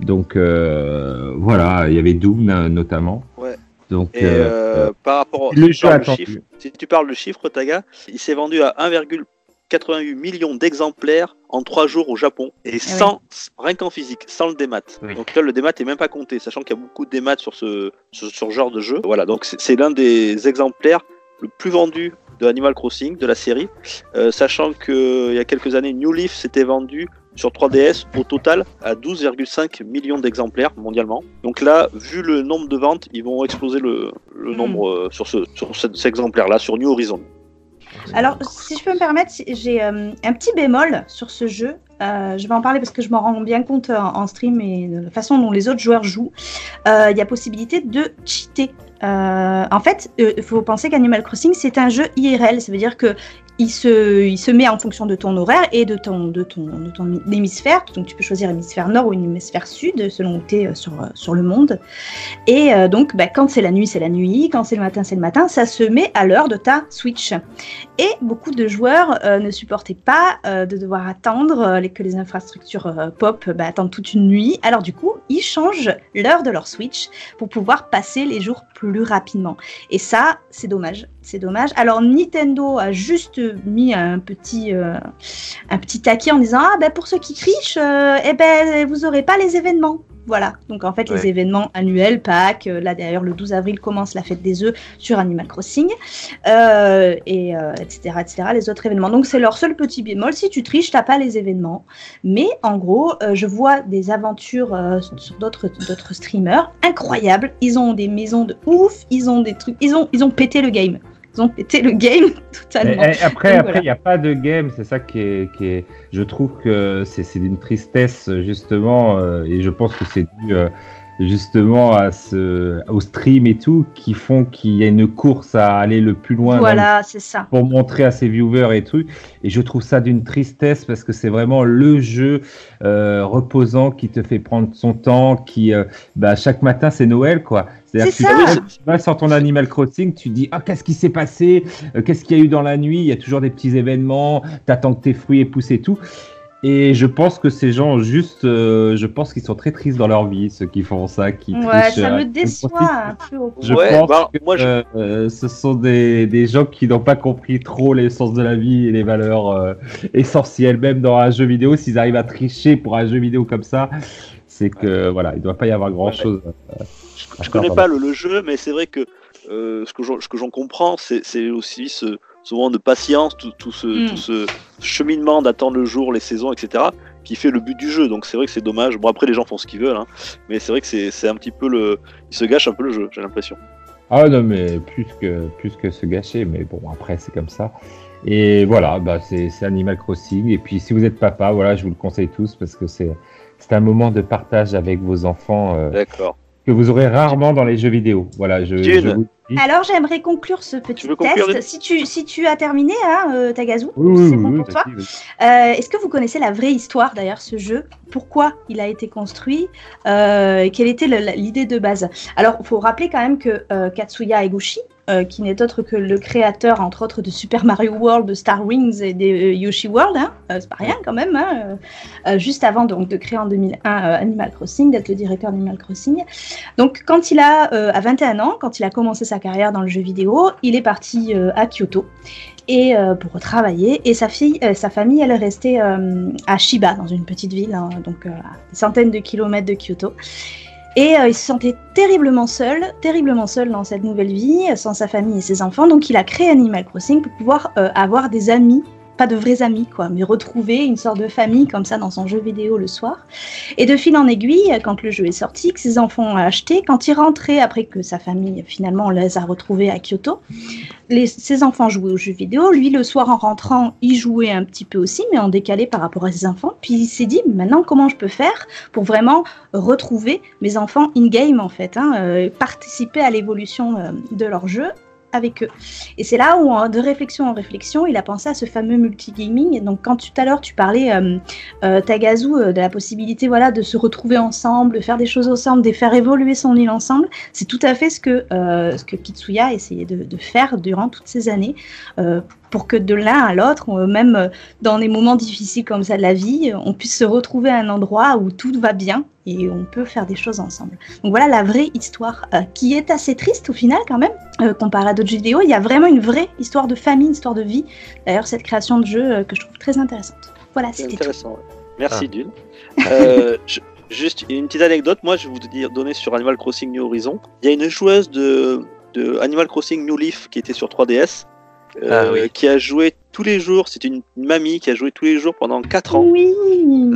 Donc euh, voilà, il y avait Doom notamment. Ouais. Donc Et euh, euh, par rapport le jeu attendu. chiffre, si tu parles de chiffre, Taga, il s'est vendu à 1,88 million d'exemplaires en 3 jours au Japon et sans rien qu'en physique, sans le démat. Oui. Donc là, le démat est même pas compté, sachant qu'il y a beaucoup de démat sur ce sur, sur ce genre de jeu. Voilà, donc c'est- l'un des exemplaires le plus vendu de Animal Crossing de la série, Euh, sachant que il y a quelques années, New Leaf s'était vendu sur 3DS au total à 12,5 millions d'exemplaires mondialement. Donc là, vu le nombre de ventes, ils vont exploser le, le Mm. nombre euh, sur, ce, sur cet, cet exemplaire-là, sur New Horizon. Alors, si je peux me permettre, j'ai euh, un petit bémol sur ce jeu. Euh, je vais en parler parce que je m'en rends bien compte en, en stream et de la façon dont les autres joueurs jouent. Euh, Il y a possibilité de cheater. Euh, en fait, il faut penser qu'Animal Crossing, c'est un jeu IRL. Ça veut dire que il se, il se met en fonction de ton horaire et de ton, de ton, de ton hémisphère. Donc, tu peux choisir hémisphère nord ou hémisphère sud selon où tu es sur, euh, sur le monde. Et euh, donc, bah, quand c'est la nuit, c'est la nuit. Quand c'est le matin, c'est le matin. Ça se met à l'heure de ta Switch. Et beaucoup de joueurs euh, ne supportaient pas euh, de devoir attendre euh, les infrastructures euh, pop bah, attendent toute une nuit. Alors du coup, ils changent l'heure de leur Switch pour pouvoir passer les jours plus rapidement. Et ça, c'est dommage. C'est dommage. Alors Nintendo a juste mis un petit, euh, un petit taquet en disant ah ben pour ceux qui trichent, euh, eh ben vous aurez pas les événements. Voilà, donc en fait les événements annuels, Pâques, euh, là d'ailleurs le 12 avril commence la fête des œufs sur Animal Crossing, euh, et etc., etc., les autres événements. Donc c'est leur seul petit bémol, si tu triches, t'as pas les événements. Mais en gros, je vois des aventures sur d'autres d'autres streamers incroyables, ils ont des maisons de ouf, ils ont des trucs, ils ont, ils ont pété le game. Ils ont pété le game (laughs) totalement. Et- et après, Donc, après, voilà. il n'y a pas de game. C'est ça qui est, qui est. Je trouve que c'est c'est d'une tristesse justement, euh, et je pense que c'est dû euh, justement à ce, au stream et tout, qui font qu'il y a une course à aller le plus loin. Voilà, c'est ça. pour montrer à ses viewers et tout. Et je trouve ça d'une tristesse parce que c'est vraiment le jeu euh, reposant qui te fait prendre son temps, qui euh, bah, chaque matin c'est Noël quoi. C'est-à-dire que tu, ça. vas- tu vas sur ton Animal Crossing, tu dis ah qu'est-ce qui s'est passé, Euh, qu'est-ce qu'il y a eu dans la nuit, il y a toujours des petits événements, t'attends que tes fruits époussent et tout. Et je pense que ces gens, juste, euh, je pense qu'ils sont très tristes dans leur vie, ceux qui font ça, qui Ouais, trichent, ça euh, me déçoit un peu. au Je Ouais, pense bah, que moi, je- euh, euh, ce sont des, des gens qui n'ont pas compris trop l'essence de la vie et les valeurs euh, essentielles, même dans un jeu vidéo. S'ils arrivent à tricher pour un jeu vidéo comme ça, c'est que voilà, il ne doit pas y avoir grand chose. Je connais pas le, le jeu, mais c'est vrai que euh, ce que j'en- ce que j'en comprends, c'est c'est aussi ce, ce moment de patience, tout, tout ce, Mm. tout ce cheminement d'attendre le jour, les saisons, etc., qui fait le but du jeu. Donc c'est vrai que c'est dommage. Bon, après, les gens font ce qu'ils veulent, hein, mais c'est vrai que c'est c'est un petit peu le. Ils se gâchent un peu le jeu, j'ai l'impression. Ah non, mais plus que, plus que se gâcher, mais bon, après, c'est comme ça. Et voilà, bah, c'est c'est Animal Crossing. Et puis, si vous êtes papa, voilà, je vous le conseille tous parce que c'est c'est un moment de partage avec vos enfants euh, D'accord. que vous aurez rarement dans les jeux vidéo. Voilà, je, je vous. Alors j'aimerais conclure ce petit test. Si tu, si tu as terminé, hein, euh, Tagazu, Oui, c'est bon oui, pour toi. Euh, Est-ce que vous connaissez la vraie histoire derrière ce jeu? Pourquoi il a été construit? Euh, Quelle était l'idée de base? Alors, il faut rappeler quand même que Katsuya Eguchi, euh, qui n'est autre que le créateur, entre autres, de Super Mario World, de Star Wings et des euh, Yoshi World, hein, euh, c'est pas rien quand même, hein, juste avant donc, de créer en 2001 euh, Animal Crossing, d'être le directeur d'Animal Crossing. Donc, quand il a à 21 ans, quand il a commencé sa carrière dans le jeu vidéo, il est parti à Kyoto et euh, pour travailler. Et sa fille, euh, sa famille, elle est restée euh, à Shiba, dans une petite ville, hein, donc à des centaines de kilomètres de Kyoto. Et euh, il se sentait terriblement seul, terriblement seul dans cette nouvelle vie, sans sa famille et ses enfants. Donc il a créé Animal Crossing pour pouvoir euh, avoir des amis, pas de vrais amis, quoi, mais retrouver une sorte de famille comme ça dans son jeu vidéo le soir. Et de fil en aiguille, quand le jeu est sorti, que ses enfants ont acheté, quand il rentrait après que sa famille finalement les a retrouvés à Kyoto, les, ses enfants jouaient aux jeux vidéo. Lui, le soir en rentrant, il jouait un petit peu aussi, mais en décalé par rapport à ses enfants. Puis il s'est dit, maintenant, comment je peux faire pour vraiment retrouver mes enfants in-game, en fait, hein, euh, participer à l'évolution euh, de leur jeu? Avec eux. Et c'est là où, de réflexion en réflexion, il a pensé à ce fameux multigaming. Donc, quand tout à l'heure tu parlais, euh, euh, Tagazu, euh, de la possibilité voilà, de se retrouver ensemble, de faire des choses ensemble, de faire évoluer son île ensemble, c'est tout à fait ce que, Kitsuya a essayé de, faire durant toutes ces années, pour que de l'un à l'autre, même euh, dans des moments difficiles comme ça de la vie, on puisse se retrouver à un endroit où tout va bien et on peut faire des choses ensemble. Donc voilà la vraie histoire, euh, qui est assez triste au final quand même, euh, comparé à d'autres jeux vidéo. Il y a vraiment une vraie histoire de famille, une histoire de vie. D'ailleurs, cette création de jeu euh, que je trouve très intéressante. Voilà, C'est c'était tout. intéressant. ouais. Merci Ah. Dune. Euh, (laughs) je- juste une petite anecdote, moi je vais vous dire, donner sur Animal Crossing New Horizon. Il y a une joueuse de, de Animal Crossing New Leaf qui était sur 3DS, euh, Ah oui. qui a joué tous les jours, c'est une mamie qui a joué tous les jours pendant 4 ans. Oui.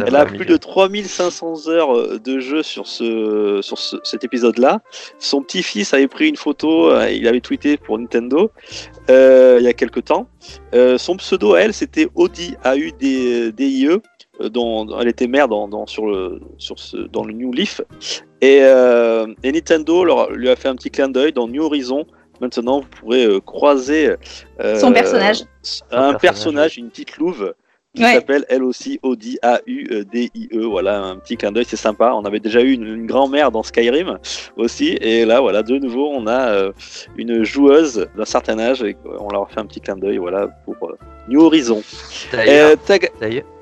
Elle a mamie. plus de 3500 heures euh, de jeu sur, ce, sur ce- cet épisode-là. Son petit-fils avait pris une photo, euh, il avait tweeté pour Nintendo euh, il y a quelques temps. Euh, son pseudo à elle, c'était Audi, A-U-D-I-E, euh, dont, dont elle était mère dans, dans- sur le, sur ce, dans le New Leaf. Et, euh, et Nintendo leur- lui a fait un petit clin d'œil dans New Horizon. Maintenant, vous pourrez euh, croiser euh, Son personnage. un personnage, personnage, une petite louve qui Ouais. s'appelle elle aussi Audi A-U-D-I-E. Voilà, un petit clin d'œil, c'est sympa. On avait déjà eu une, une grand-mère dans Skyrim aussi. Et là, voilà, de nouveau, on a euh, une joueuse d'un certain âge et on leur fait un petit clin d'œil voilà, pour, euh, New Horizon. D'ailleurs, Euh,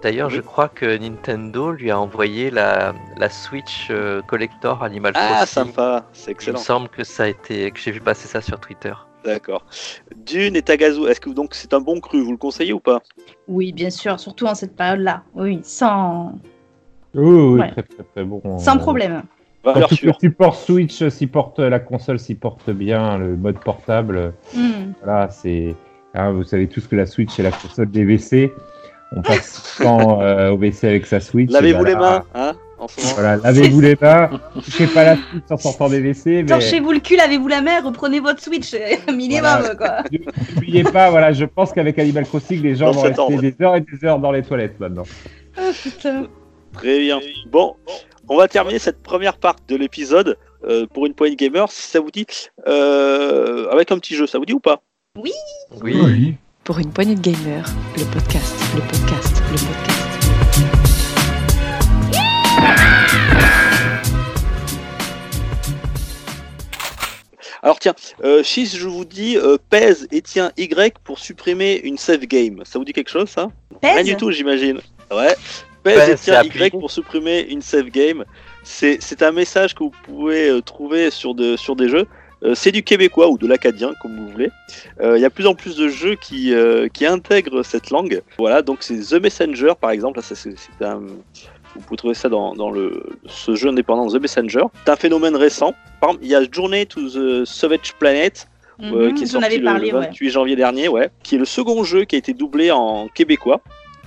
d'ailleurs- je crois que Nintendo lui a envoyé la, la Switch euh, Collector Animal Ah, Crossing. sympa, c'est Il me excellent. semble que ça a été, que j'ai vu passer ça sur Twitter. D'accord. Dune et Tagazu, est-ce que donc c'est un bon cru Vous le conseillez ou pas? Oui, bien sûr, surtout en cette période-là. Oui, sans, Oui, oui, Ouais. très très très bon. sans Euh, problème. Valeur Surtout que le support Switch supporte la console supporte bien le mode portable. Hmm. Voilà, c'est hein, vous savez tous que la Switch est la console des WC. On passe son temps euh, au WC avec sa Switch. Lavez-vous les voilà. mains, hein, en ce moment. Voilà, lavez-vous les mains. Touchez pas la Switch en sortant des WC. Mais Torchez-vous le cul, lavez-vous la main, reprenez votre Switch, (laughs) minimum Voilà. quoi. n'oubliez pas, voilà, je pense qu'avec Animal Crossing, les gens Dans vont rester ordre. des heures et des heures dans les toilettes maintenant. Oh putain. Très bien. Bon, on va terminer cette première partie de l'épisode euh, pour une poignée gamer, si ça vous dit, euh, avec un petit jeu. Ça vous dit ou pas? Oui. Oui. Pour une poignée de gamers, le podcast, le podcast, le podcast. Alors tiens, euh, si je vous dis euh, pèse et tiens Y pour supprimer une save game, ça vous dit quelque chose ça? Rien Pèse du tout, j'imagine. Ouais. Pèse Pèse, et tiens Y pour supprimer une save game. C'est c'est un message que vous pouvez euh, trouver sur, de, sur des jeux. Euh, c'est du québécois ou de l'acadien, comme vous voulez. Euh, Il y a de plus en plus de jeux qui, euh, qui intègrent cette langue. Voilà, donc c'est The Messenger, par exemple. C'est un, vous pouvez trouver ça dans, dans le, ce jeu indépendant The Messenger. C'est un phénomène récent. Par exemple, il y a Journey to the Savage Planet, euh, Mhm, qui est sorti le, parlé, le ouais. 28 janvier dernier, ouais, qui est le second jeu qui a été doublé en québécois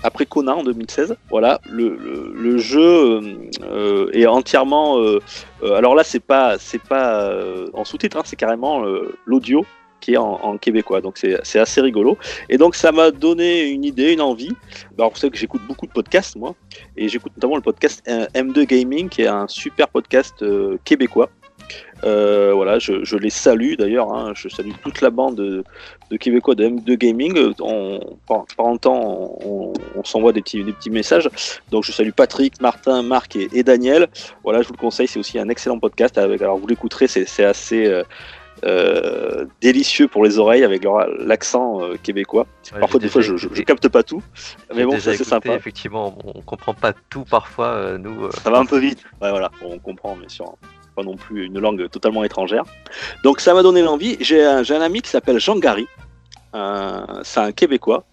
après Conan en 2016. Voilà, le, le, le jeu euh, est entièrement. euh, alors là, c'est pas c'est pas en sous-titre, hein, c'est carrément l'audio qui est en, québécois. Donc c'est assez rigolo. Et donc ça m'a donné une idée, une envie. Alors vous savez que j'écoute beaucoup de podcasts moi, et j'écoute notamment le podcast euh, M2 Gaming, qui est un super podcast euh, québécois. Euh, voilà, je, les salue d'ailleurs. hein. je salue toute la bande de, Québécois de M2 Gaming. On, par, par temps, on, s'envoie des petits, des petits messages. Donc je salue Patrick, Martin, Marc et, Daniel. Voilà, je vous le conseille. C'est aussi un excellent podcast. Alors vous l'écouterez, c'est assez euh, délicieux pour les oreilles avec leur- l'accent euh, québécois. Ouais, Parfois, des fois, je, je, capte pas tout. Mais bon, c'est sympa. Effectivement, on comprend pas tout parfois, euh, nous. euh, Ça va un peu vite. Ouais, voilà, on comprend, bien sûr. Pas non plus une langue totalement étrangère. Donc, ça m'a donné l'envie. J'ai un, ami qui s'appelle Jean Gary. C'est un Québécois.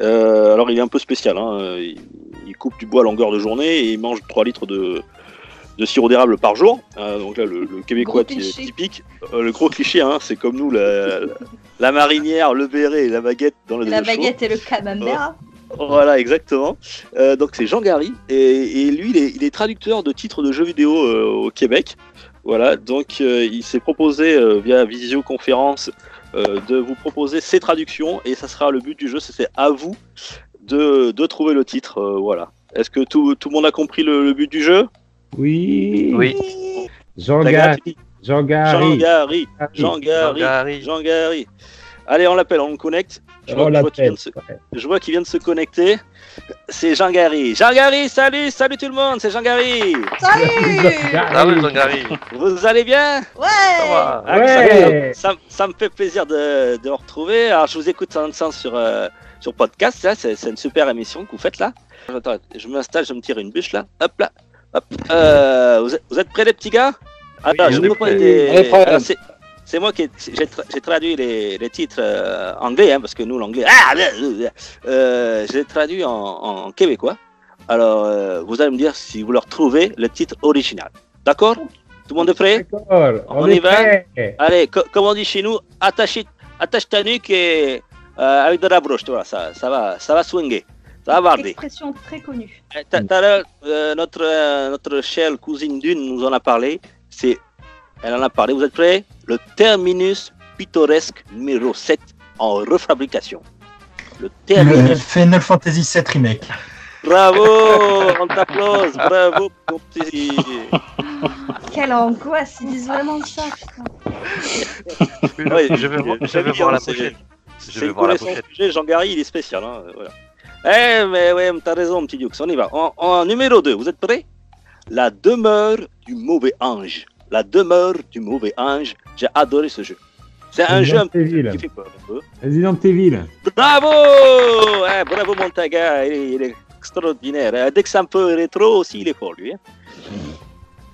Alors, il est un peu spécial. hein. Il, il coupe du bois à longueur de journée et il mange 3 litres de, de sirop d'érable par jour. Euh, donc là, le, le Québécois qui est typique. Euh, le gros cliché, hein, c'est comme nous, la, la, la marinière, le béret et la baguette dans le La chaud. baguette et le camembert. Voilà, exactement. Euh, donc c'est Jean Gary et, et lui, il est, il est traducteur de titres de jeux vidéo euh, au Québec. Voilà, donc euh, il s'est proposé euh, via visioconférence euh, de vous proposer ses traductions et ça sera le but du jeu. C'est à vous de, de trouver le titre. euh, voilà. Est-ce que tout, tout le monde a compris le, le but du jeu? Oui. Oui. Gary. Gary. Jean Gary. Allez, on l'appelle, on le connecte. Je vois, qu'il vient de se- vient de connecter. C'est Jean Gary. Jean Gary, salut, salut tout le monde, c'est Jean Gary. Salut oui, Jean Gary. Vous allez bien? Ça Ouais va. Ah, Ouais. ça, ça- ça me fait plaisir de, de vous retrouver. Alors, je vous écoute en sens sur, euh, sur podcast. C'est c'est une super émission que vous faites là. Attends, je m'installe, je me tire une bûche là. Hop là. Hop. Euh, vous, êtes, vous êtes prêts les petits gars? Attends, Oui, je on est vous des- c'est- moi qui ai- j'ai tra- j'ai traduit les, les titres euh, anglais, hein, parce que nous l'anglais, ah, euh, j'ai traduit en, en québécois. Alors, euh, vous allez me dire si vous leur trouvez le titre original. D'accord? Tout le monde est prêt? D'accord. On On, y va? prêt. Allez, co- comme on dit chez nous, attache, attache ta nuque et, euh, avec de la broche, tu vois, ça, ça, va, ça va swinguer, ça va. Expression très connue. Tout à l'heure, notre, notre chère cousine Dune nous en a parlé. C'est, elle en a parlé. Vous êtes prêts? Le terminus pittoresque numéro 7 en refabrication. Le Le terminus. Final Fantasy VII Remake. Bravo On t'applause Bravo mon petit. Quelle angoisse, ils disent vraiment ça. putain. Ouais, je vais, voir- je vais voir la prochaine. Je C'est vais une voir la connaissance prochaine. que j'ai. Jean Gary, il est spécial. Hein, voilà. Eh, mais ouais, t'as raison, petit Dux. On y va. En, en numéro 2, vous êtes prêts? La demeure du mauvais ange. La demeure du mauvais ange. J'ai adoré ce jeu. C'est un jeu un peu qui fait peur un peu. Resident Evil. Bravo Eh, Bravo Montaga, il est, il est extraordinaire. hein. Dès que c'est un peu rétro aussi, il est fort lui. hein.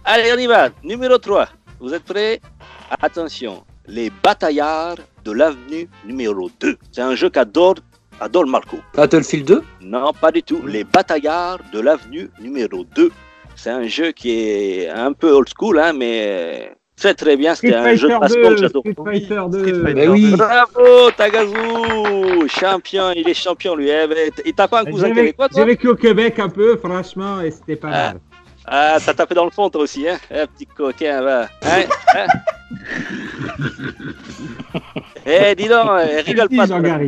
Allez, on y va. Numéro 3. Vous êtes prêts? Attention. Les bataillards de l'avenue numéro 2. C'est un jeu qu'adore adore Marco. Battlefield 2 Non, pas du tout. Les bataillards de l'avenue numéro 2. C'est un jeu qui est un peu old school, hein, mais très très bien. C'était un jeu de baston que 2. j'adore. Street Fighter 2. Street Fighter Mais oui. Bravo Tagazu Champion, il est champion lui. Eh ben, Et t'as pas un cousin québécois toi j'ai vécu au Québec un peu, franchement, et c'était pas Ah. mal. Ah, t'as tapé dans le fond toi aussi, hein Eh, petit coquin, va. Hein, hein (laughs) Eh, dis donc, eh, rigole pas. Jean toi.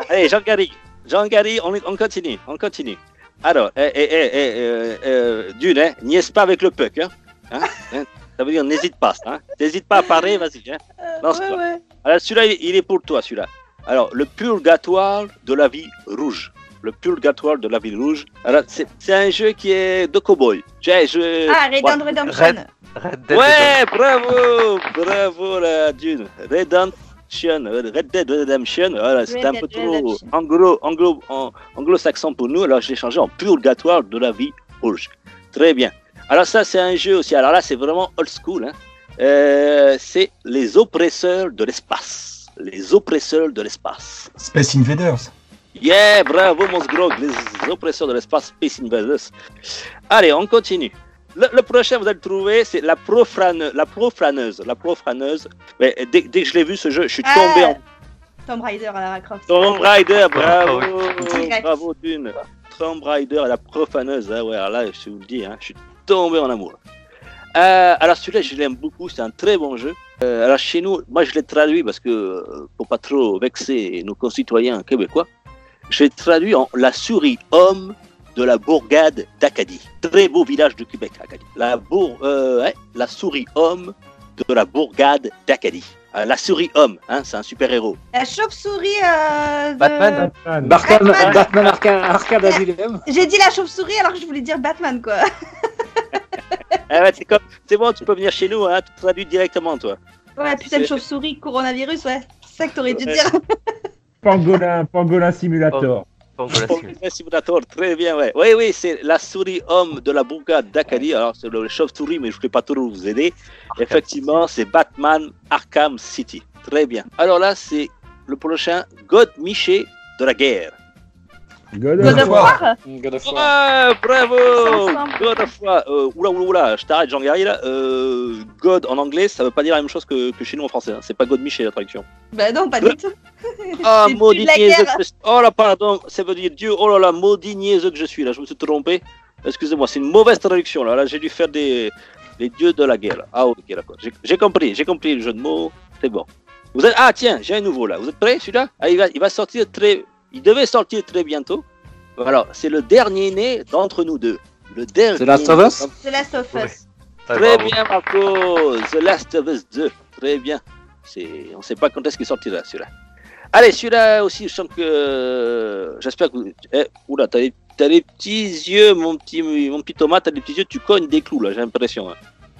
Gary. Hein Allez, Jean-Gary. Jean-Gary, on, on continue, on continue. Alors, eh, eh, eh, eh, euh, euh, d'une, hein, niaise pas avec le puck, hein, Hein, hein. Ça veut dire n'hésite pas, hein. N'hésite pas à parler, vas-y, hein. Lance-toi. ouais, ouais. Alors celui-là, il- est pour toi, celui-là. Alors, le purgatoire de la vie rouge. Le purgatoire de la vie rouge. Alors, c'est c'est un jeu qui est de cowboy. Je, je... Ah, Red Ouais. Dead Redemption. Red- Red Dead Ouais, bravo, bravo la dune. Redemption, Red Dead Redemption. Voilà, c'était un peu Dead trop Redemption. anglo, anglo, en- anglo-saxon pour nous. Alors, je l'ai changé en purgatoire de la vie rouge. Très bien. Alors ça, c'est un jeu aussi. Alors là, c'est vraiment old school. hein. Euh, c'est les oppresseurs de l'espace. Les oppresseurs de l'espace. Space Invaders. Yeah, bravo mon Grog, les oppresseurs de l'espace Space Invaders. Allez, on continue. Le, le prochain, vous allez le trouver, c'est la, profane, la profaneuse. La profaneuse. Mais dès, dès que je l'ai vu, ce jeu, je suis Ah, tombé en Tomb Raider à Lara Croft. Tomb Raider. Bravo, Direct. bravo Dune. Tomb Raider, la profaneuse. hein, ouais, alors là, je vous le dis, hein, je suis tombé en amour. Euh, alors celui-là, je l'aime beaucoup, c'est un très bon jeu. Euh, alors chez nous, moi je l'ai traduit parce que, euh, pour pas trop vexer nos concitoyens québécois, je l'ai traduit en La souris homme de la bourgade d'Acadie. Très beau village de Québec, Acadie. La, bour, euh, ouais, la souris homme de la bourgade d'Acadie. Euh, la souris homme, hein, c'est un super-héros. La chauve-souris euh, de... Batman. Batman. Batman, Batman. Batman Arca- Arcade Asylum J'ai dit la chauve-souris alors que je voulais dire Batman, quoi. Ah (laughs) ouais, c'est comme- c'est bon, tu peux venir chez nous, hein, tu traduis directement, toi. Ouais, putain de chauve-souris, coronavirus, ouais. C'est ça que t'aurais dû Ouais. dire. (laughs) Pangolin, Pangolin Simulator. Pour Simulator. très bien, ouais. Oui, oui, c'est la souris homme de la bourgade d'Acadie. Alors, c'est le chauve-souris, mais je ne vais pas trop vous aider. Effectivement, c'est Batman Arkham City. Très bien. Alors là, c'est le prochain God Miché de la guerre. God God of War. War God of War. Ouais, bravo. God of War. Euh, oula, oula, oula, je t'arrête, Jean-Gary, là. Euh, God en anglais, ça veut pas dire la même chose que, que chez nous en français. hein. C'est pas God Miché, la traduction. Bah non, pas du tout. (laughs) Ah, C'est plus maudit la niaiseux guerre. que je suis. Oh là, pardon, ça veut dire Dieu. Oh là là, maudit niaiseux que je suis là, je me suis trompé. Excusez-moi, c'est une mauvaise traduction là. Là, j'ai dû faire des les dieux de la guerre. là. Ah, ok, d'accord. J'ai- J'ai compris, j'ai compris le jeu de mots. C'est bon. Vous êtes... Ah, tiens, j'ai un nouveau là. Vous êtes prêts, celui-là? Ah, il, va, il va sortir très. Il devait sortir très bientôt. Alors, c'est le dernier né d'entre nous deux. Le dernier. The Last of Us The Last of. Us. Ouais, Très bravo. bien, Marco. The Last of Us 2. Très bien. C'est... On ne sait pas quand est-ce qu'il sortira, celui-là. Allez, celui-là aussi, je sens que. J'espère que. Eh, oula, t'as des... t'as des petits yeux, mon petit, mon petit Thomas, t'as des petits yeux, tu cognes des clous, là, j'ai l'impression. hein.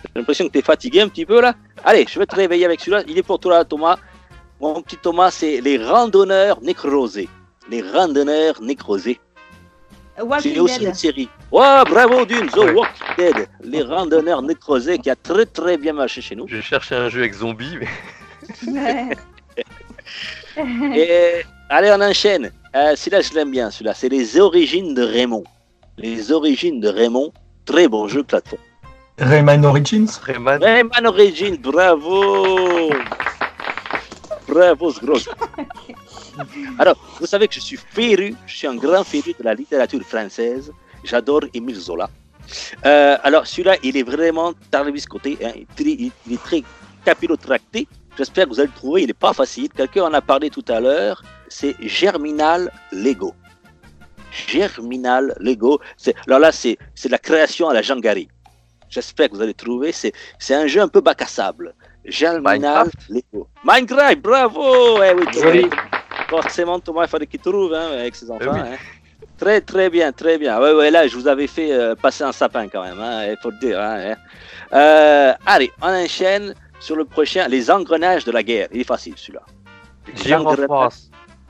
J'ai l'impression que t'es fatigué un petit peu, là. Allez, je vais te réveiller avec celui-là. Il est pour toi, là, Thomas. Mon petit Thomas, c'est les randonneurs nécrosés. Les randonneurs nécrosés. C'est aussi Dead. une série. Ouais, bravo Dune, The Ouais. Walking Dead. Les randonneurs nécrosés qui a très très bien marché chez nous. Je cherchais un jeu avec zombies, mais Ouais. Et allez, on enchaîne. Euh, celui-là, je l'aime bien, celui-là. C'est les origines de Raymond. Les origines de Raymond. Très bon jeu plateforme. Rayman Origins? Rayman, Rayman Origins, bravo Bravo, ce gros. (laughs) Alors, vous savez que je suis féru, je suis un grand féru de la littérature française. J'adore Émile Zola. Euh, alors, celui-là, il est vraiment tarabiscoté. Hein. Il, est très- il- est très capillotracté. J'espère que vous allez le trouver. Il n'est pas facile. Quelqu'un en a parlé tout à l'heure. C'est Germinal Lego. Germinal Lego. Alors là, c'est la création à la Jean. J'espère que vous allez trouver. C'est c'est un jeu un peu bac à sable. Germinal. Lego. Minecraft, bravo Eh oui. Joli. Forcément, Thomas, il fallait qu'il trouve hein, avec ses enfants. oui. hein. Très, très bien, très bien. Ouais, ouais, là, je vous avais fait euh, passer un sapin quand même, hein, il faut le dire. hein. Euh, allez, on enchaîne. sur le prochain, les engrenages de la guerre. Il est facile celui-là. Of War.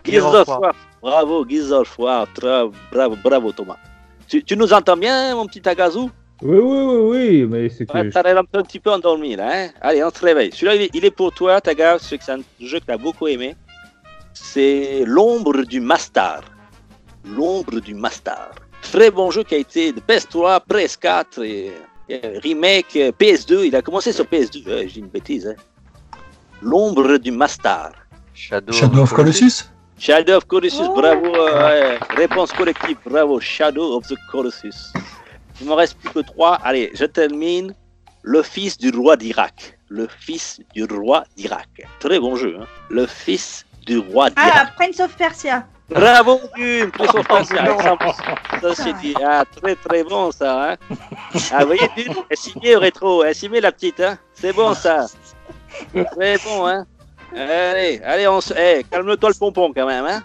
Gears Gears of War. Bravo, Gears of War. Bravo, bravo Thomas. Tu, tu nous entends bien, mon petit Tagazu? Oui, oui, oui, oui, mais c'est que. Ouais, je- T'as l'air un, petit peu endormi là. Hein Allez, on se réveille. Celui-là, il est- il est pour toi, Taga. C'est un jeu que tu as beaucoup aimé. C'est L'ombre du Mastar. L'ombre du Mastar. Très bon jeu qui a été de PS3, PS4 et, et remake euh, PS2. Il a commencé sur PS2. Euh, J'ai une bêtise. Hein. L'ombre du Mastar. Shadow, Shadow of Colossus Shadow of Colossus, Oh. bravo. euh, ouais. Réponse collective, bravo. Shadow of the Colossus. Il me reste plus que trois. Allez, je termine. Le fils du roi d'Irak. Le fils du roi d'Irak. Très bon jeu. Hein. Le fils du roi Ah, d'Irak. Prince of Persia. Bravo, Gume. Très sauf pas ça. C'est dit. Ah, très très bon ça. Hein. Ah, vous voyez, Gume, elle s'y met au rétro. Elle s'y met la petite. Hein. C'est bon ça. Très bon, hein. Allez, allez, on se... eh, calme-toi le pompon quand même, hein.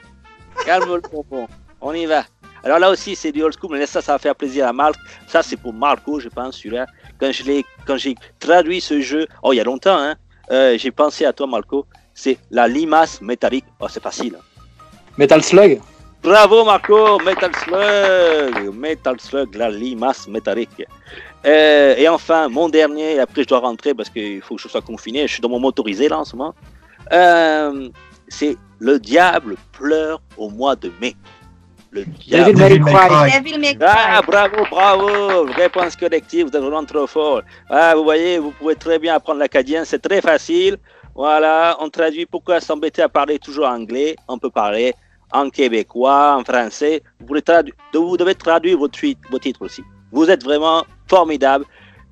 Calme le pompon. On y va. Alors là aussi, c'est du old school, mais ça, ça va faire plaisir à Marc. Ça, c'est pour Marco, je pense, celui-là. Quand je l'ai, quand j'ai traduit ce jeu, oh, il y a longtemps, hein, euh, j'ai pensé à toi, Marco. C'est la limace métallique. Oh, c'est facile. Metal Slug. Bravo Marco, Metal Slug, Metal Slug, la limace métallique. Euh, et enfin, mon dernier, et après je dois rentrer parce qu'il faut que je sois confiné, je suis dans mon motorisé là en ce moment. Euh, c'est Le diable pleure au mois de mai. Le diable. David May Devil May Cry. Cry. Devil May Ah, bravo, bravo, réponse collective, vous êtes vraiment trop fort. Ah, vous voyez, vous pouvez très bien apprendre l'acadien, c'est très facile. Voilà, on traduit pourquoi s'embêter à parler toujours anglais, on peut parler en québécois, en français. Vous, pouvez tradu- vous devez traduire vos, tweets, vos titres aussi. Vous êtes vraiment formidable.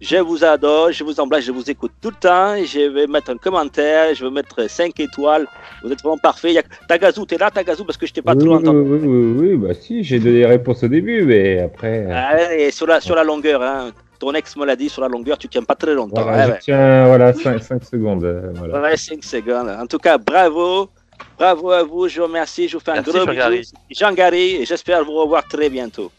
Je vous adore, je vous embrasse, je vous écoute tout le temps. Je vais mettre un commentaire, je vais mettre 5 étoiles. Vous êtes vraiment parfait. A... Tagazu, t'es là, Tagazu, parce que je t'ai pas oui, trop oui, entendu. oui, oui, oui, bah si, j'ai donné les réponses au début, mais après. euh, Ah, et sur la, sur la longueur, hein. ton ex me l'a dit, sur la longueur, tu tiens pas très longtemps. voilà, Ouais, je tiens, voilà, 5, secondes. euh, ouais. voilà. Ouais, cinq secondes. En tout cas, bravo. Bravo à vous, je vous remercie, je vous fais un Merci, gros bisou. Jean-Gary, et j'espère vous revoir très bientôt.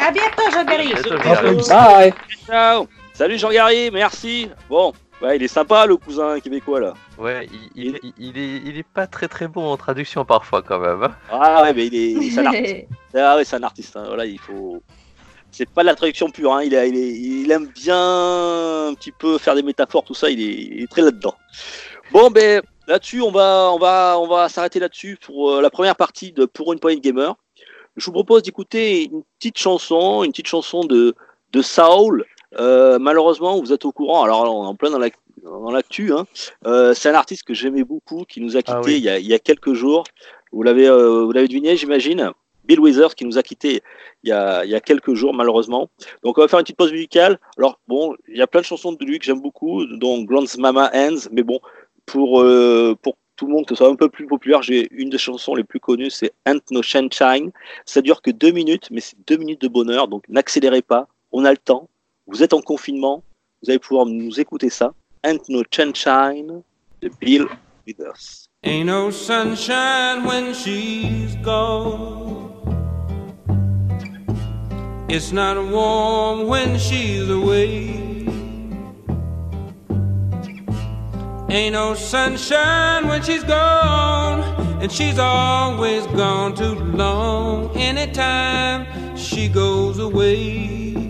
À bientôt, Jean-Gary. oui. Bye. Ciao Salut Jean-Gary, merci Bon, ouais, il est sympa le cousin québécois là. Ouais, il, il, il- il est, il est pas très très bon en traduction parfois quand même. hein. Ah ouais, mais il est, c'est un artiste. (laughs) Ah ouais, c'est un artiste. hein. Voilà, il faut. C'est pas de la traduction pure. Hein. Il, a- il, est- il aime bien un petit peu faire des métaphores, tout ça. Il est, il est très là-dedans. Bon, ben là-dessus, on va, on va, on va s'arrêter là-dessus pour euh, la première partie de Pour une poignée de gamer. Je vous propose d'écouter une petite chanson, une petite chanson de de Saul. Euh, malheureusement, vous êtes au courant. Alors, on est en plein dans la dans l'actu. Hein. Euh, c'est un artiste que j'aimais beaucoup, qui nous a quitté Ah oui. il, y a, il y a quelques jours. Vous l'avez, euh, vous l'avez deviné, j'imagine. Bill Withers qui nous a quitté il y a, il y a quelques jours malheureusement. Donc on va faire une petite pause musicale. Alors bon, il y a plein de chansons de lui que j'aime beaucoup, dont Grand's Mama Hands, mais bon, pour, euh, pour tout le monde que ce soit un peu plus populaire, j'ai une des chansons les plus connues, c'est Ain't No Sunshine. Ça dure que deux minutes, mais c'est deux minutes de bonheur, donc n'accélérez pas, on a le temps. Vous êtes en confinement, vous allez pouvoir nous écouter ça. Ain't No Sunshine de Bill Withers. Ain't no sunshine when she's gone. It's not warm when she's away. Ain't no sunshine when she's gone, and she's always gone too long. Anytime she goes away.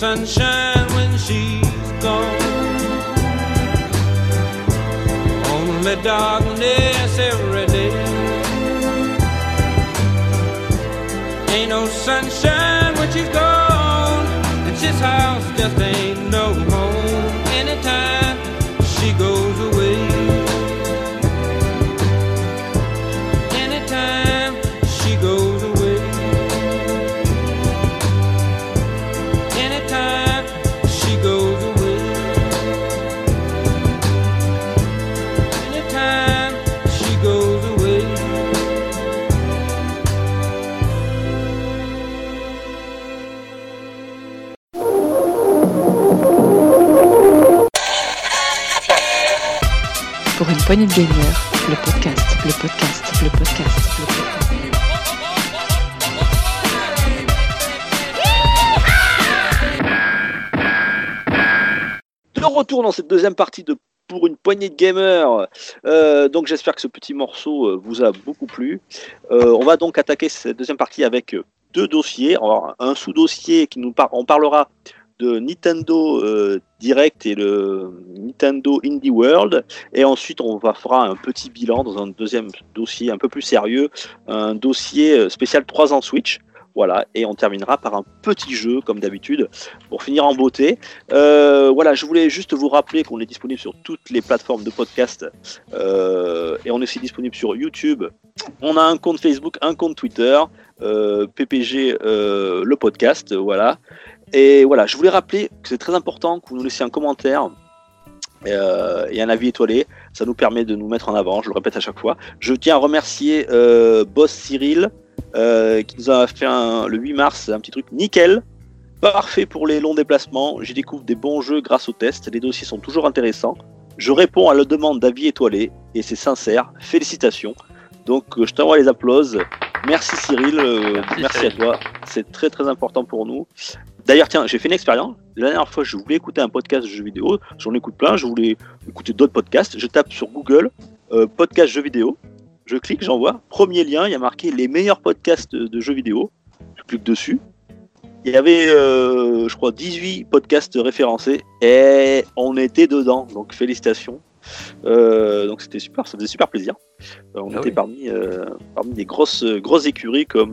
sunshine when she's gone. Only darkness every day. Ain't no sunshine une poignée de gamers, le podcast, le podcast, le podcast, le podcast. De retour dans cette deuxième partie de pour une poignée de gamers. Euh, donc j'espère que ce petit morceau euh, vous a beaucoup plu. Euh, on va donc attaquer cette deuxième partie avec deux dossiers. Un sous-dossier qui nous par- on parlera de Nintendo euh, Direct et le Nintendo Indie World. Et ensuite, on va fera un petit bilan dans un deuxième dossier un peu plus sérieux, un dossier euh, spécial 3 ans Switch. Voilà, et on terminera par un petit jeu, comme d'habitude, pour finir en beauté. Euh, voilà, je voulais juste vous rappeler qu'on est disponible sur toutes les plateformes de podcast et on est aussi disponible sur YouTube. On a un compte Facebook, un compte Twitter, PPG le podcast, voilà. Et voilà, je voulais rappeler que c'est très important que vous nous laissiez un commentaire euh, et un avis étoilé. Ça nous permet de nous mettre en avant, je le répète à chaque fois. Je tiens à remercier euh, Boss Cyril euh, qui nous a fait le 8 mars un petit truc nickel. Parfait pour les longs déplacements. J'y découvre des bons jeux grâce aux tests. Les dossiers sont toujours intéressants. Je réponds à la demande d'avis étoilé et c'est sincère. Félicitations. Donc euh, je t'envoie les applauses. Merci Cyril. euh, Merci, à toi. C'est très très important pour nous. D'ailleurs, tiens, j'ai fait une expérience. La dernière fois, je voulais écouter un podcast de jeux vidéo. J'en écoute plein. Je voulais écouter d'autres podcasts. Je tape sur Google euh, podcast jeux vidéo. Je clique, j'envoie. Premier lien, il y a marqué les meilleurs podcasts de jeux vidéo. Je clique dessus. Il y avait, euh, je crois, 18 podcasts référencés et on était dedans. Donc félicitations. Euh, donc c'était super, ça faisait super plaisir. Euh, on Ah était oui. parmi, euh, parmi des grosses, grosses écuries comme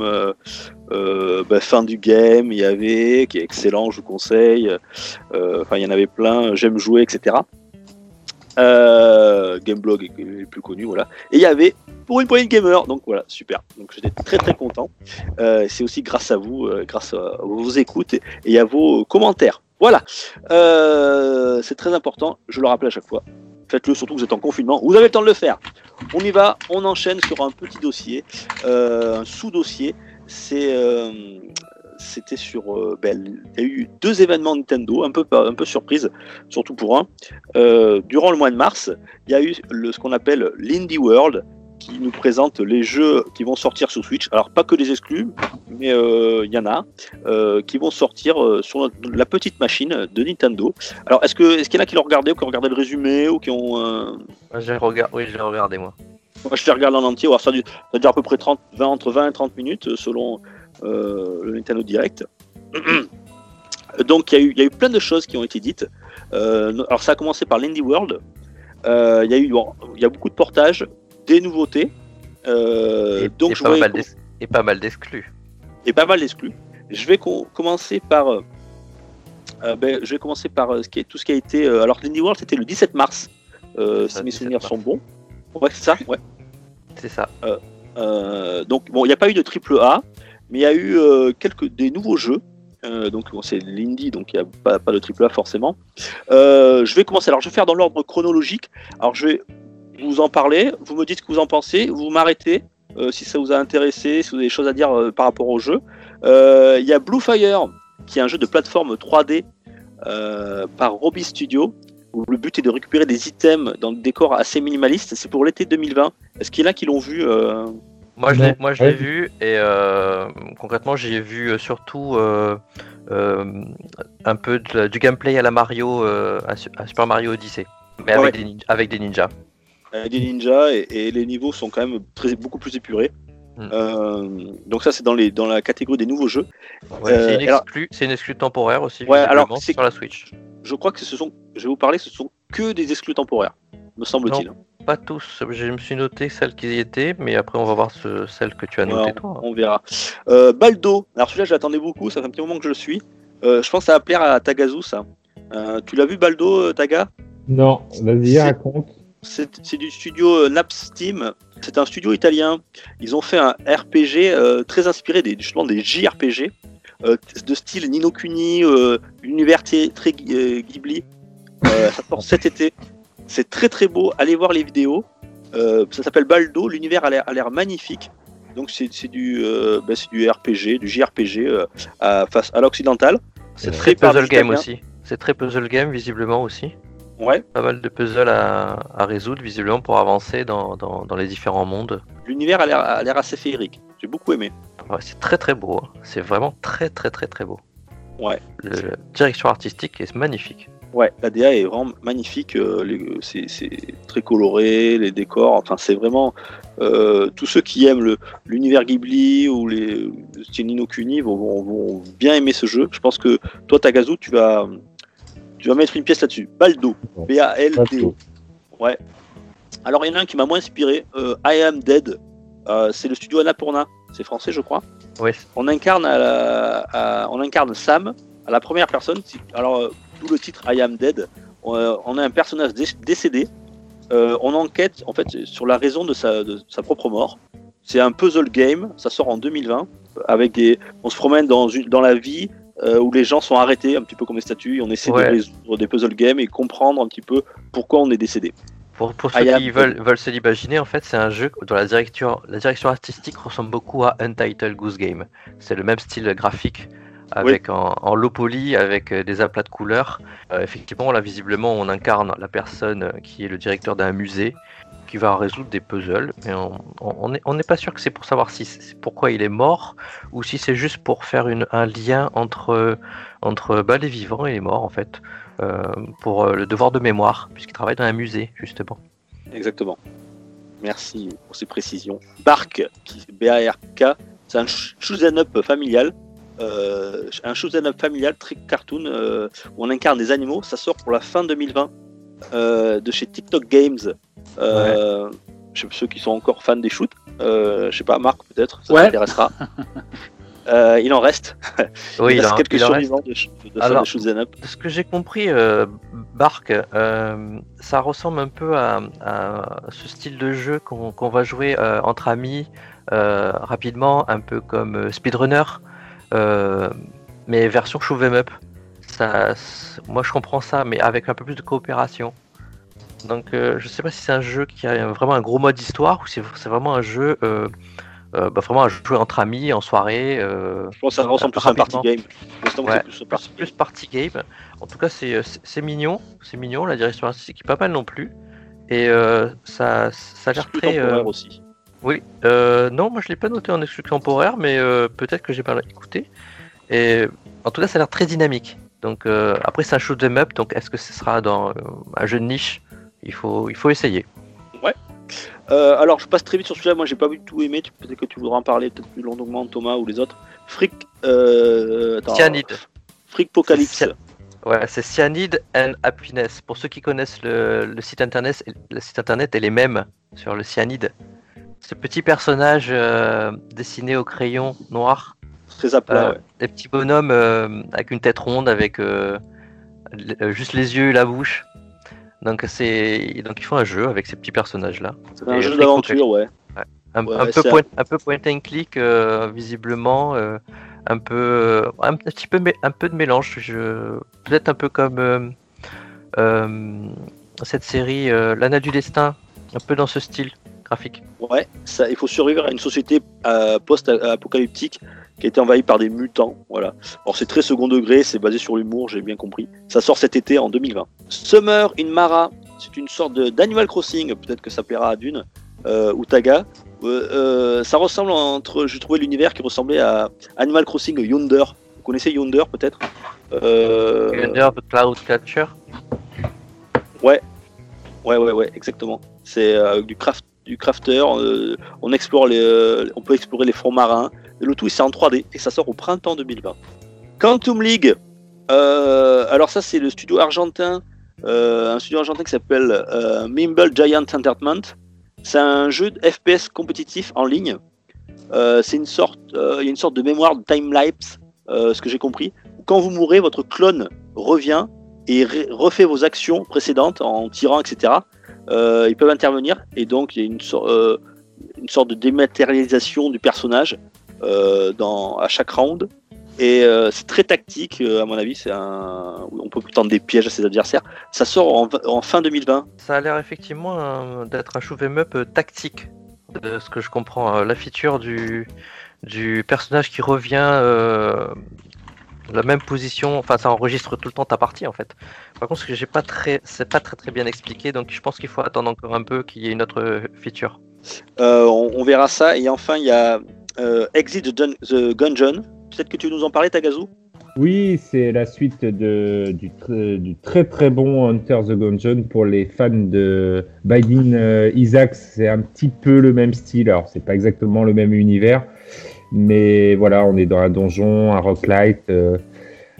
bah, Fin du Game, il y avait, qui est excellent, je vous conseille. Enfin, il y en avait plein, J'aime jouer, etc. Euh, Gameblog est le plus connu, voilà. Et il y avait pour une poignée de gamer, donc voilà, super. Donc j'étais très très content. Euh, c'est aussi grâce à vous, euh, grâce à vos écoutes et, et à vos commentaires. Voilà, c'est très important, je le rappelle à chaque fois. Faites-le surtout que vous êtes en confinement, vous avez le temps de le faire. On y va, on enchaîne sur un petit dossier, euh, un sous-dossier. C'est euh, c'était sur. euh, ben, il y a eu deux événements Nintendo, un peu, un peu surprise, surtout pour un. Durant le mois de mars, il y a eu le, ce qu'on appelle l'Indie World, qui nous présente les jeux qui vont sortir sur Switch. Alors, pas que des exclus, mais euh, il y en a euh, qui vont sortir euh, sur notre- la petite machine de Nintendo. Alors, est-ce que est-ce qu'il y en a qui l'ont regardé ou qui ont regardé le résumé ou qui ont. euh, Moi, j'ai regard... Oui, j'ai regardé moi. moi, je les regarde en entier. Alors, ça, dure, ça dure à peu près 30, 20, entre 20 et 30 minutes euh, selon euh, le Nintendo Direct. (clears throat) Donc, il y, a eu- il y a eu plein de choses qui ont été dites. Euh, alors, ça a commencé par l'Indie World. Euh, Il y a eu bon, y a beaucoup de portages, des nouveautés. Euh, et, donc, et je pas mal et pas mal d'exclus. et pas mal d'exclus. Je vais co- commencer par. euh, euh, ben, je vais commencer par ce qui est, tout ce qui a été. alors, l'Indie World, c'était le 17 mars, si mes 17 souvenirs mars. sont bons. Ouais, c'est ça Ouais. C'est ça. Euh, donc bon, il n'y a pas eu de triple A, mais il y a eu euh, quelques des nouveaux jeux. Donc bon, c'est l'indie, donc il n'y a pas, pas de triple A forcément. Je vais commencer. Alors je vais faire dans l'ordre chronologique. Alors je vais vous en parler. Vous me dites ce que vous en pensez. Vous m'arrêtez euh, si ça vous a intéressé, si vous avez des choses à dire euh, par rapport au jeu. Euh, Il y a Blue Fire, qui est un jeu de plateforme 3D euh, par Robbie Studio. Où le but est de récupérer des items dans des décors assez minimalistes. C'est pour l'été 2020. Est-ce qu'il y en a qui l'ont vu euh, Moi, je l'ai, moi, je l'ai vu et euh, concrètement, j'y ai vu surtout euh, euh, un peu de- du gameplay à la Mario, euh, à, Su- à Super Mario Odyssey, mais Ouais. des avec des ninjas. Euh, des ninjas et, et les niveaux sont quand même très, beaucoup plus épurés. Mm. Euh, donc ça c'est dans, les, dans la catégorie des nouveaux jeux. Ouais, Euh, c'est une alors- exclue, une exclue temporaire aussi. Ouais, alors, sur la Switch. Je crois que ce sont, je vais vous parler, ce sont que des exclus temporaires, me semble-t-il. pas tous. Je me suis noté celles qui y étaient, mais après on va voir ce, celles que tu as notées on, toi. on verra. Euh, Baldo, alors celui-là, je l'attendais beaucoup, ça fait un petit moment que je le suis. Euh, je pense que ça va plaire à Tagazu, ça. Euh, tu l'as vu, Baldo, Taga? Non, vas-y, raconte. C'est du studio euh, Naps Team. C'est un studio italien. Ils ont fait un RPG euh, très inspiré des, justement des JRPG euh, de style Nino Kuni, euh, univers très, très Ghi- Ghibli. Ça sort (laughs) cet été. C'est très très beau. Allez voir les vidéos. Ça s'appelle Baldo. L'univers a l'air- a l'air magnifique. Donc c'est c'est du, ben, c'est du RPG, du JRPG à, face à l'occidental. C'est très puzzle game aussi. C'est très puzzle game visiblement aussi. Ouais. Pas mal de puzzles à, à résoudre visiblement pour avancer dans, dans, dans les différents mondes. L'univers a l'air- a l'air assez féerique. J'ai beaucoup aimé. Ouais, c'est très très beau. hein. C'est vraiment très très très très beau. Ouais. Le, la direction artistique est magnifique. Ouais, la DA est vraiment magnifique. euh, c'est très coloré, les décors. Enfin, c'est vraiment euh, tous ceux qui aiment l'univers Ghibli ou les Nino Kuni vont, vont- vont bien aimer ce jeu. Je pense que toi, Tagazu, tu vas tu vas mettre une pièce là-dessus. Baldo, B-A-L-D-O. Ouais. Alors, il y en a un qui m'a moins inspiré. euh, I Am Dead. Euh, c'est le studio Annapurna. C'est français, je crois. Ouais. On incarne, à la- à- on incarne Sam à la première personne. Si- Alors, euh, d'où le titre I Am Dead. On, euh, on a un personnage dé- décédé. Euh, on enquête en fait sur la raison de sa, de sa propre mort. C'est un puzzle game. Ça sort en 2020. Avec des, on se promène dans, une, dans la vie euh, où les gens sont arrêtés, un petit peu comme les statues. Et on essaie Ouais. de résoudre des puzzle games et comprendre un petit peu pourquoi on est décédé. Pour, pour I ceux qui veulent, veulent se l'imaginer, en fait, c'est un jeu dont la direction, la direction artistique ressemble beaucoup à Untitled Goose Game. C'est le même style graphique, avec en, en low poly, avec euh, des aplats de couleurs. Euh, effectivement, là, visiblement, on incarne la personne qui est le directeur d'un musée, qui va résoudre des puzzles. Mais on n'est pas sûr que c'est pour savoir si pourquoi il est mort, ou si c'est juste pour faire un lien entre, entre les vivants et les morts, en fait. euh, pour euh, le devoir de mémoire, puisqu'il travaille dans un musée, justement. Exactement. Merci pour ces précisions. Bark, B-A-R-K, c'est un sh- shoot'em up familial. Euh, un shoot'em up familial très cartoon euh, où on incarne des animaux. Ça sort pour la fin 2020 euh, de chez TikTok Games. Euh, je sais- Ceux qui sont encore fans des shoots, euh, je sais pas, Marc peut-être, ça Ouais. t'intéressera. (laughs) Euh, il en reste. Oui, il il reste en, quelques il reste. survivants de, de Alors- de shoot'em up. De ce que j'ai compris, euh, Bark, euh, ça ressemble un peu à, à ce style de jeu qu'on va jouer euh, entre amis euh, rapidement, un peu comme euh, Speedrunner, euh, mais version show 'em up. Ça, moi, je comprends ça, mais avec un peu plus de coopération. Donc, euh, je sais pas si c'est un jeu qui a vraiment un gros mode histoire ou si c'est vraiment un jeu, euh, euh, bah, vraiment un jeu entre amis, en soirée. euh, Je pense que ça ressemble plus à un party game. Ouais, plus party plus party game. En tout cas, c'est mignon, c'est mignon. La direction artistique est pas mal non plus. Et ça, ça a l'air très. aussi. oui, non, moi je l'ai pas noté en exclu temporaire, mais peut-être que j'ai pas écouté. Et en tout cas, ça a l'air très dynamique. Donc euh, après, c'est un shoot 'em up. Donc est-ce que ce sera dans euh, un jeu de niche? Il faut, il faut essayer. Euh, alors, je passe très vite sur celui-là. Moi, j'ai pas vu tout aimé. Peut-être que tu voudras en parler peut-être plus longuement, Thomas ou les autres. Frick. Euh, attends, Cyanide. Frickpocalypse. C'est Ouais, c'est Cyanide and Happiness. Pour ceux qui connaissent le, le site internet, le site internet est les mêmes sur le cyanide. Ce petit personnage dessiné au crayon noir, Très à plat. Euh, ouais. des petits bonhommes euh, avec une tête ronde, avec euh, euh, juste les yeux et la bouche. Donc c'est donc ils font un jeu avec ces petits personnages là. C'est un et jeu d'aventure, ouais. Un, Ouais, un peu point, un peu point and click euh, visiblement, euh, un peu un petit peu un peu de mélange. Je peut-être un peu comme euh, euh, cette série euh, L'Anna du destin, un peu dans ce style graphique. Ouais, ça, il faut survivre à une société euh, post-apocalyptique qui a été envahie par des mutants. Voilà. Alors c'est très second degré, c'est basé sur l'humour, j'ai bien compris. Ça sort cet été en 2020. Summer in Mara, c'est une sorte d'Animal Crossing, peut-être que ça plaira à Dune euh, ou Taga. Euh, euh, ça ressemble entre, j'ai trouvé l'univers qui ressemblait à Animal Crossing Yonder. Vous connaissez Yonder peut-être? Under the Cloud Catcher? Ouais, ouais, ouais, ouais, exactement. C'est du craft, du crafter. euh, on explore les, euh, on peut explorer les fonds marins. Et le tout, c'est en 3D et ça sort au printemps 2020. Quantum League. euh, alors ça, c'est le studio argentin un studio argentin qui s'appelle Mimble Giant Entertainment. C'est un jeu de FPS compétitif en ligne. C'est une sorte, il y a une sorte de mémoire de time lapse, ce que j'ai compris. Quand vous mourrez, votre clone revient et refait vos actions précédentes en tirant, etc. Euh, ils peuvent intervenir et donc il y a une, euh, une sorte de dématérialisation du personnage euh, dans, à chaque round. Et c'est très tactique, à mon avis. C'est un... On peut tendre des pièges à ses adversaires. Ça sort en, fin 2020. Ça a l'air effectivement d'être un shoot 'em up tactique, de ce que je comprends. La feature du, du personnage qui revient la même position, enfin ça enregistre tout le temps ta partie en fait. Par contre, ce que j'ai pas très, c'est pas très très bien expliqué, donc je pense qu'il faut attendre encore un peu qu'il y ait une autre euh, feature. Euh, on, on verra ça. Et enfin, il y a euh, Exit the, Dun- the Gungeon. Peut-être que tu veux nous en parler, Tagazu? Oui, c'est la suite de, du, tr- du très très bon Hunter the Gungeon pour les fans de Binding euh, Isaac. C'est un petit peu le même style. Alors, c'est pas exactement le même univers, mais voilà, on est dans un donjon, un roguelite, euh,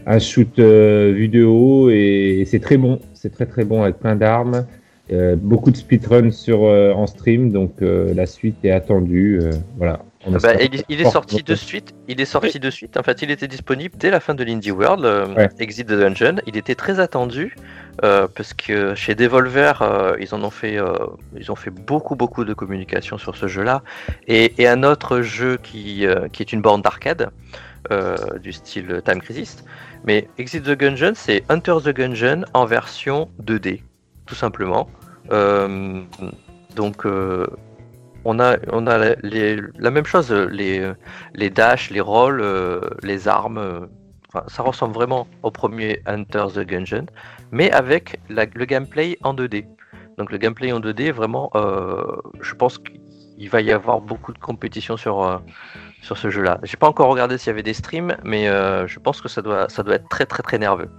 un shoot euh, haut et, c'est très bon. C'est très très bon avec plein d'armes. Euh, beaucoup de speedrun sur euh, en stream, donc euh, la suite est attendue. voilà. Bah, il, il est sorti de suite. Il est sorti de suite. En fait, il était disponible dès la fin de l'Indie World, euh, Ouais. Exit the Dungeon. Il était très attendu euh, parce que chez Devolver, euh, ils en ont fait, euh, ils ont fait beaucoup beaucoup de communication sur ce jeu-là. Et, et un autre jeu qui, euh, qui est une borne d'arcade euh, du style Time Crisis. Mais Exit the Gungeon, c'est Hunter the Gungeon en version 2D, tout simplement. Euh, donc euh, on a, on a la, même chose, les, les les rolls, euh, les armes. euh, ça ressemble vraiment au premier Hunter the Gungeon, mais avec le gameplay en 2D. Donc le gameplay en 2D, vraiment, euh, je pense qu'il va y avoir beaucoup de compétition sur, sur ce jeu-là. J'ai pas encore regardé s'il y avait des streams, mais je pense que ça doit, ça doit être très très très nerveux.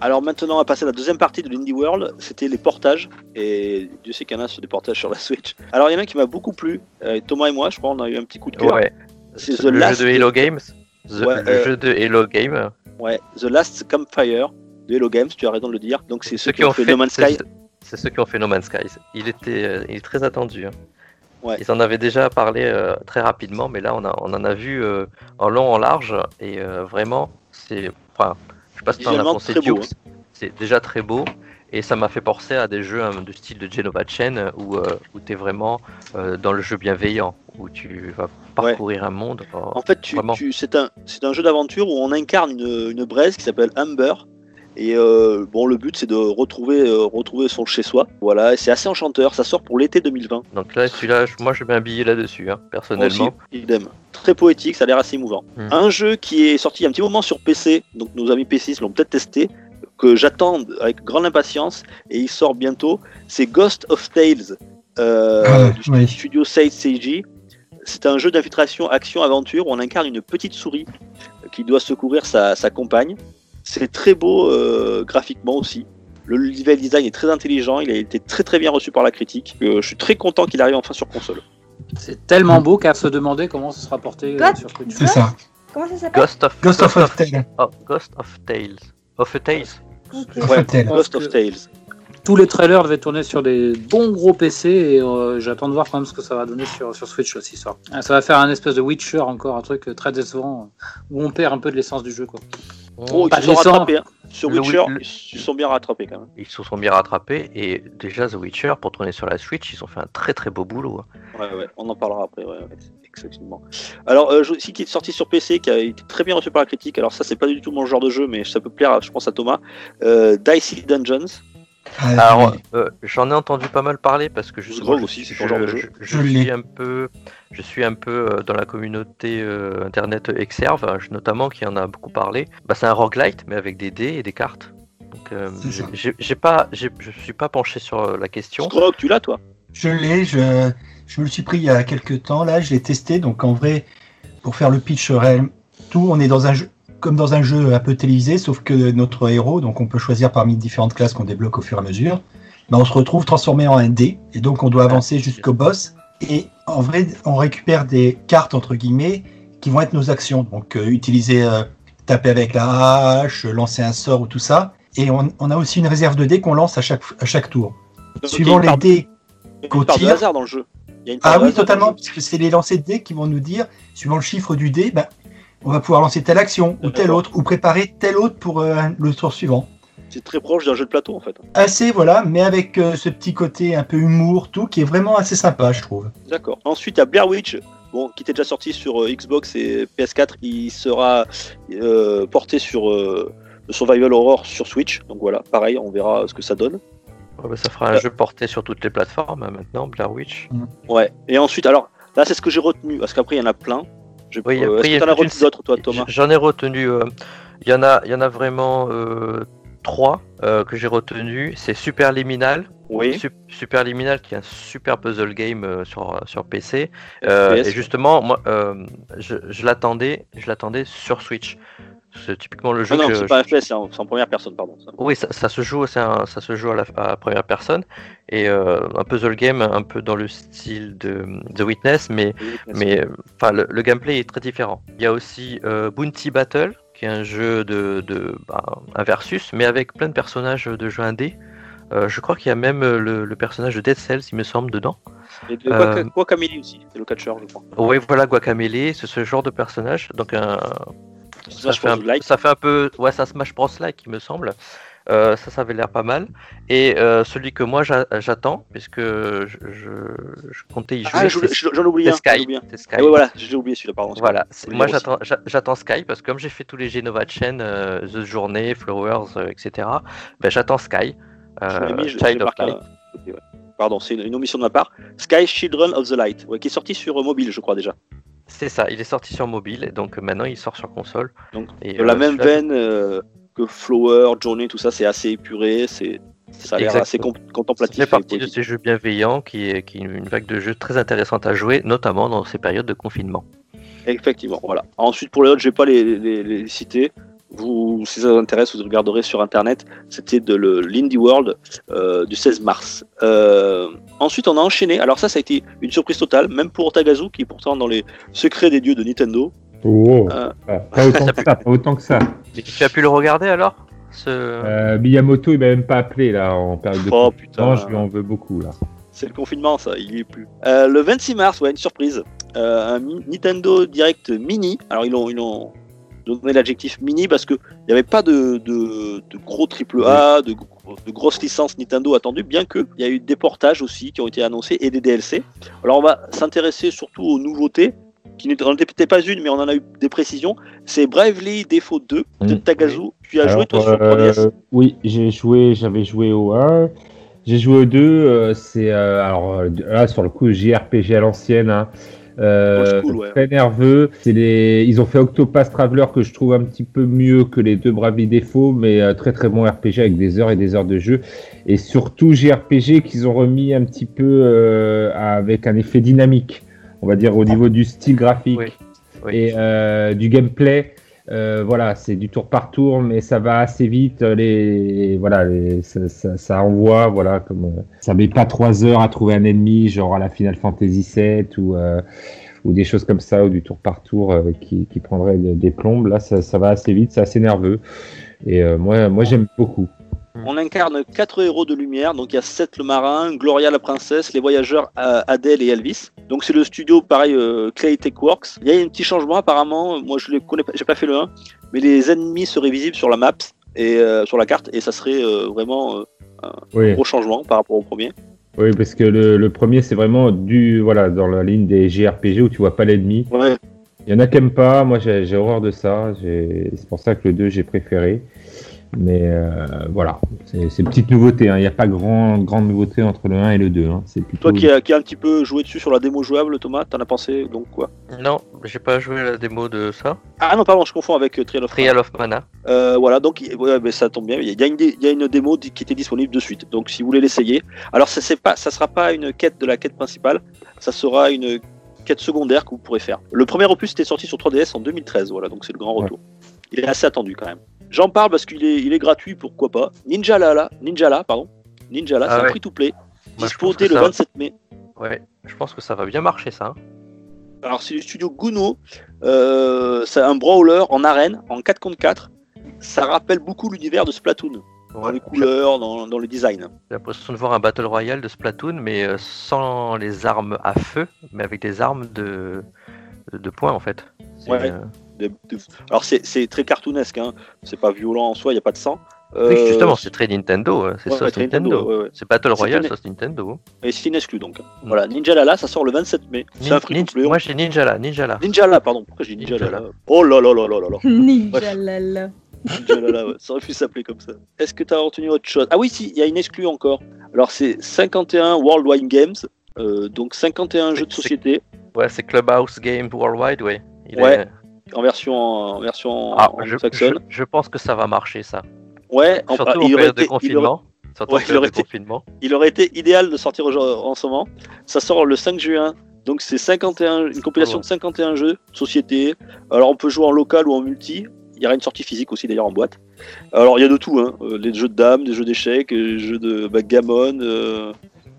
Alors maintenant, on va passer à la deuxième partie de l'Indie World. C'était les portages. Et Dieu sait qu'il y en a sur des portages sur la Switch. Alors, il y en a un qui m'a beaucoup plu. Euh, Thomas et moi, je crois, on a eu un petit coup de cœur. Ouais. C'est The le Last. jeu de Hello Games. The- Ouais, le euh, jeu de Hello Game. Ouais, The Last Campfire de Hello Games, tu as raison de le dire. Donc, c'est ceux, Ceux qui ont fait, No Man's Sky. C'est ceux qui ont fait No Man's Sky. Il était, euh, il est très attendu. hein. Ouais. Ils en avaient déjà parlé euh, très rapidement, mais là on, a, on en a vu euh, en long, en large, et euh, vraiment, c'est, enfin, sais pas si t'en as Visuellement, pensé, très beau, Dukes, c'est déjà très beau, et ça m'a fait penser à des jeux hein, de style de Genova Chain où, euh, où tu es vraiment euh, dans le jeu bienveillant, où tu vas parcourir un monde. euh, En fait, tu, vraiment. tu- c'est un, c'est un jeu d'aventure où on incarne une, une braise qui s'appelle Amber. Et euh, bon, le but c'est de retrouver, euh, retrouver son chez-soi. Voilà, et c'est assez enchanteur. Ça sort pour l'été 2020. Donc là, celui-là, je- moi je mets un billet là-dessus, hein, personnellement. Moi aussi, idem. Très poétique, ça a l'air assez émouvant. Hmm. Un jeu qui est sorti il y a un petit moment sur PC, donc nos amis PC l'ont peut-être testé, que j'attends avec grande impatience, et il sort bientôt, c'est Ghost of Tales euh, Ah, du oui. studio Sage Seiji. C'est un jeu d'infiltration action-aventure où on incarne une petite souris qui doit secourir sa, sa compagne. C'est très beau euh, graphiquement aussi. Le level design est très intelligent, il a été très très bien reçu par la critique. Euh, je suis très content qu'il arrive enfin sur console. C'est tellement beau qu'à se demander comment ça sera porté euh, sur Switch. C'est ça. Comment ça s'appelle Ghost of, Ghost of Tale. oh, Ghost of Tales. Of a Tales. Ok. Ghost Ouais, of. Ghost Tales. Tous les trailers devaient tourner sur des bons gros PC et euh, j'attends de voir quand même ce que ça va donner sur, sur Switch aussi. Ça. ça va faire un espèce de Witcher encore, un truc très décevant où on perd un peu de l'essence du jeu. Quoi. Oh, Pas ils se sont rattrapés. hein. Sur Le Witcher, le- ils se sont bien rattrapés quand même. Ils se sont bien rattrapés et déjà The Witcher pour tourner sur la Switch ils ont fait un très très beau boulot. hein. Ouais, ouais, on en parlera après, ouais, ouais, effectivement. Alors, euh, aussi qui est sorti sur PC, qui a été très bien reçu par la critique. Alors, ça, c'est pas du tout mon genre de jeu, mais ça peut plaire, je pense, à Thomas. Euh, Dicey Dungeons. Ah, Alors oui. euh, j'en ai entendu pas mal parler parce que justement je, aussi, c'est je- ton genre de je- jeu. je Je l'ai. suis un peu je suis un peu euh, dans la communauté euh, internet Exerve hein, notamment qui en a beaucoup parlé. Bah, c'est un roguelite mais avec des dés et des cartes. Donc euh, j'ai j'ai pas j'ai- je suis pas penché sur la question. Tu l'as, toi? Je l'ai, je, je me le suis pris il y a quelques temps, là, je l'ai testé, donc en vrai, pour faire le pitch réel, tout, on est dans un jeu, comme dans un jeu un peu télévisé, sauf que notre héros, donc on peut choisir parmi différentes classes qu'on débloque au fur et à mesure, on se retrouve transformé en un dé, et donc on doit avancer jusqu'au boss, et en vrai, on récupère des cartes, entre guillemets, qui vont être nos actions, donc euh, utiliser, euh, taper avec la hache, lancer un sort ou tout ça, Et on, on a aussi une réserve de dés qu'on lance à chaque, à chaque tour. Donc, Suivant les une part- dés il y a qu'on une part de tire. hasard dans le jeu. Ah oui, totalement, jeu. puisque c'est les lancers de dés qui vont nous dire, suivant le chiffre du dé, ben, on va pouvoir lancer telle action ou telle autre, ou préparer telle autre pour euh, le tour suivant. C'est très proche d'un jeu de plateau en fait. Assez, voilà, mais avec euh, ce petit côté un peu humour, tout, qui est vraiment assez sympa, je trouve. D'accord. Ensuite, il y a Blair Witch, bon, qui était déjà sorti sur euh, Xbox et PS4. Il sera euh, porté sur euh, le Survival Horror sur Switch. Donc voilà, pareil, on verra ce que ça donne. Ouais, bah, ça fera un Euh. jeu porté sur toutes les plateformes hein, maintenant, Blair Witch. Ouais. Et ensuite, alors là, c'est ce que j'ai retenu, parce qu'après, il y en a plein. T'en as retenu d'autres, toi, Thomas? J'en ai retenu. euh, Il y en a, il y en a vraiment euh, trois euh, que j'ai retenu. C'est Superliminal. Oui. Sup- Superliminal qui est un super puzzle game euh, sur, sur PC. Euh, et justement, moi, euh, je, je l'attendais, je l'attendais sur Switch. C'est typiquement le jeu Ah non, que c'est pas un FPS, c'est en, c'est en première personne, pardon. oui, ça, ça se joue, c'est un- ça se joue à la, à première personne et euh, un puzzle game un peu dans le style de The Witness, mais mais enfin le, le gameplay est très différent. Il y a aussi euh, Bounty Battle, qui est un jeu de, de bah, un versus, mais avec plein de personnages de jeux indés. Euh, je crois qu'il y a même euh, le, le personnage de Dead Cells, il me semble, dedans. Et de Euh, Guaca- Guacamele aussi, c'est le catcheur, je crois. Oui, voilà, Guacamele, c'est ce genre de personnage. Donc un, Smash fait, un, Bros. like. ça fait un peu, ouais, ça Smash Bros like, il me semble. Euh, ça, ça avait l'air pas mal. Et euh, celui que moi j'a- j'attends, puisque je, je- je comptais y jouer, Ah, c'est- je- j'en oublie c'est. Sky. Sky. Ah ouais, voilà, j'ai oublié celui-là, pardon. Voilà, moi j'attends j'a- j'attends Sky parce que comme j'ai fait tous les Genova Chain, euh, The Journey, Flowers, euh, etc., ben, j'attends Sky. Euh, mis, je- je Child of Light. Pardon, c'est une, une omission de ma part. Sky Children of the Light, ouais, qui est sorti sur euh, mobile, je crois déjà. C'est ça, il est sorti sur mobile donc maintenant il sort sur console. Donc, Et, de la euh, même veine euh, que Flower, Journey, tout ça, c'est assez épuré, c'est ça a l'air assez contemplatif. fait et partie de ces jeux bienveillants qui est, qui est une vague de jeux très intéressante à jouer, notamment dans ces périodes de confinement. Effectivement, voilà. Ensuite, pour les autres, je vais pas les, les- les citer. Vous, si ça vous intéresse, vous regarderez sur internet. C'était de le- l'Indie World euh, du 16 mars. Euh, ensuite, on a enchaîné. Alors ça, ça a été une surprise totale, même pour Tagazu, qui est pourtant dans les secrets des dieux de Nintendo. Oh, Euh, pas, pas autant que ça, pas autant que ça. Mais tu as pu le regarder alors ce... Euh, Miyamoto, il m'a même pas appelé là en période de Oh, confinement, putain. je lui en veux beaucoup là. C'est le confinement, ça, il y est plus. Euh, le 26 mars, ouais, une surprise. Euh, un Nintendo Direct Mini. Alors, ils ont, donné l'adjectif mini parce qu'il n'y avait pas de, de, de gros triple A, de, gros- de grosses licences Nintendo attendues, bien qu'il y a eu des portages aussi qui ont été annoncés et des DLC. Alors, on va s'intéresser surtout aux nouveautés, qui n'en étaient peut-être pas une, mais on en a eu des précisions. C'est Bravely Default 2 de. Tagazu. Tu as joué, toi, sur euh, 3DS Oui, j'ai joué, j'avais joué au 1. J'ai joué au 2. euh, c'est euh, alors là sur le coup JRPG à l'ancienne. Hein, euh, ouais. Très nerveux. C'est les, ils ont fait Octopath Traveler que je trouve un petit peu mieux que les deux Bravely Default, mais euh, très très bon RPG avec des heures et des heures de jeu. Et surtout JRPG qu'ils ont remis un petit peu euh, avec un effet dynamique, on va dire au niveau du style graphique Oui, oui. et euh, du gameplay. Euh, voilà, c'est du tour par tour, mais ça va assez vite. Les, voilà, les- ça, ça- ça envoie, voilà, comme euh, ça met pas trois heures à trouver un ennemi, genre à la Final Fantasy VII ou euh, ou des choses comme ça, ou du tour par tour euh, qui, qui prendrait des, plombes. Là, ça, ça va assez vite, c'est assez nerveux. Et euh, moi, moi, j'aime beaucoup. On incarne quatre héros de lumière, donc il y a Seth le marin, Gloria la princesse, les voyageurs euh, Adèle et Elvis. Donc c'est le studio pareil euh, Clay Tech Works. Il y a un petit changement apparemment, moi je ne connais pas, j'ai pas fait le 1, mais les ennemis seraient visibles sur la map et euh, sur la carte et ça serait euh, vraiment euh, un Oui, gros changement par rapport au premier. oui, parce que le, le premier, c'est vraiment du, voilà, dans la ligne des JRPG où tu vois pas l'ennemi. Ouais. Il y en a qui aiment pas, moi j'ai horreur de ça, c'est pour ça que le 2 j'ai préféré. Mais euh, voilà, c'est une petite nouveauté, hein. il n'y a pas grand, grande nouveauté entre le 1 et le 2. hein. C'est plutôt... Toi qui as qui a un petit peu joué dessus sur la démo jouable, Thomas, t'en as pensé donc quoi? Non, j'ai pas joué à la démo de ça. Ah non pardon, je confonds avec euh, Trial of Trial of Mana. Euh, voilà, donc ouais, mais ça tombe bien. Il y, a une, dé- il y a une démo qui était disponible de suite. Donc si vous voulez l'essayer, alors ça pas, ça sera pas une quête de la quête principale, ça sera une quête secondaire que vous pourrez faire. Le premier opus était sorti sur 3DS en 2013, voilà, donc c'est le grand retour. Il est assez attendu quand même. J'en parle parce qu'il est, il est gratuit, pourquoi pas. Ninja La, Ninja La, pardon, Ninja La, Ah c'est un ouais. free to play, Moi, je dispo pense dès que le ça- 27 mai. Ouais, je pense que ça va bien marcher ça. hein. Alors c'est du studio Guno, euh, c'est un brawler en arène, en 4 contre 4. Ça rappelle beaucoup l'univers de Splatoon. dans les couleurs, dans, dans le design. J'ai l'impression de voir un Battle Royale de Splatoon, mais euh, sans les armes à feu, mais avec des armes de, de poing en fait. Ouais. euh, Alors c'est c'est très cartoonesque, hein. c'est pas violent en soi, il n'y a pas de sang. Oui, Euh, justement, c'est très Nintendo, euh, c'est ouais, Nintendo. Nintendo, ouais, ouais. C'est Battle C'est Royale, une- sauce Nintendo. Et c'est une exclu donc. Mm. Voilà, Ninja Lala, ça sort le 27 mai. C'est un free nin- to play. Moi j'ai Ninja là, Ninja là. Ninja Lala, pardon. Pourquoi j'ai dit Ninja Ninja Lala Oh là là là là là là. (laughs) Ninja lala. Ninja Lala, ouais. ça aurait pu s'appeler comme ça. Est-ce que tu as retenu autre chose? Ah oui, si, il y a une exclue encore. Alors c'est 51 Worldwide Games, euh, donc 51 jeux de C'est- société Ouais, c'est Clubhouse Game Worldwide, ouais. Il Ouais. est- en version en version Ah, je, anglo-saxonne. je- je pense que ça va marcher ça. Ouais, en- Surtout période de été, il, aurait, confinement. Ouais, il aurait de été- confinement. il aurait été idéal de sortir en ce moment. Ça sort le 5 juin. Donc c'est 51, une compilation Oh, ouais. de 51 jeux de société. Alors on peut jouer en local ou en multi. Il y aura une sortie physique aussi d'ailleurs en boîte. Alors il y a de tout, hein. Euh, des jeux de dames, des jeux d'échecs, des jeux de backgammon, euh,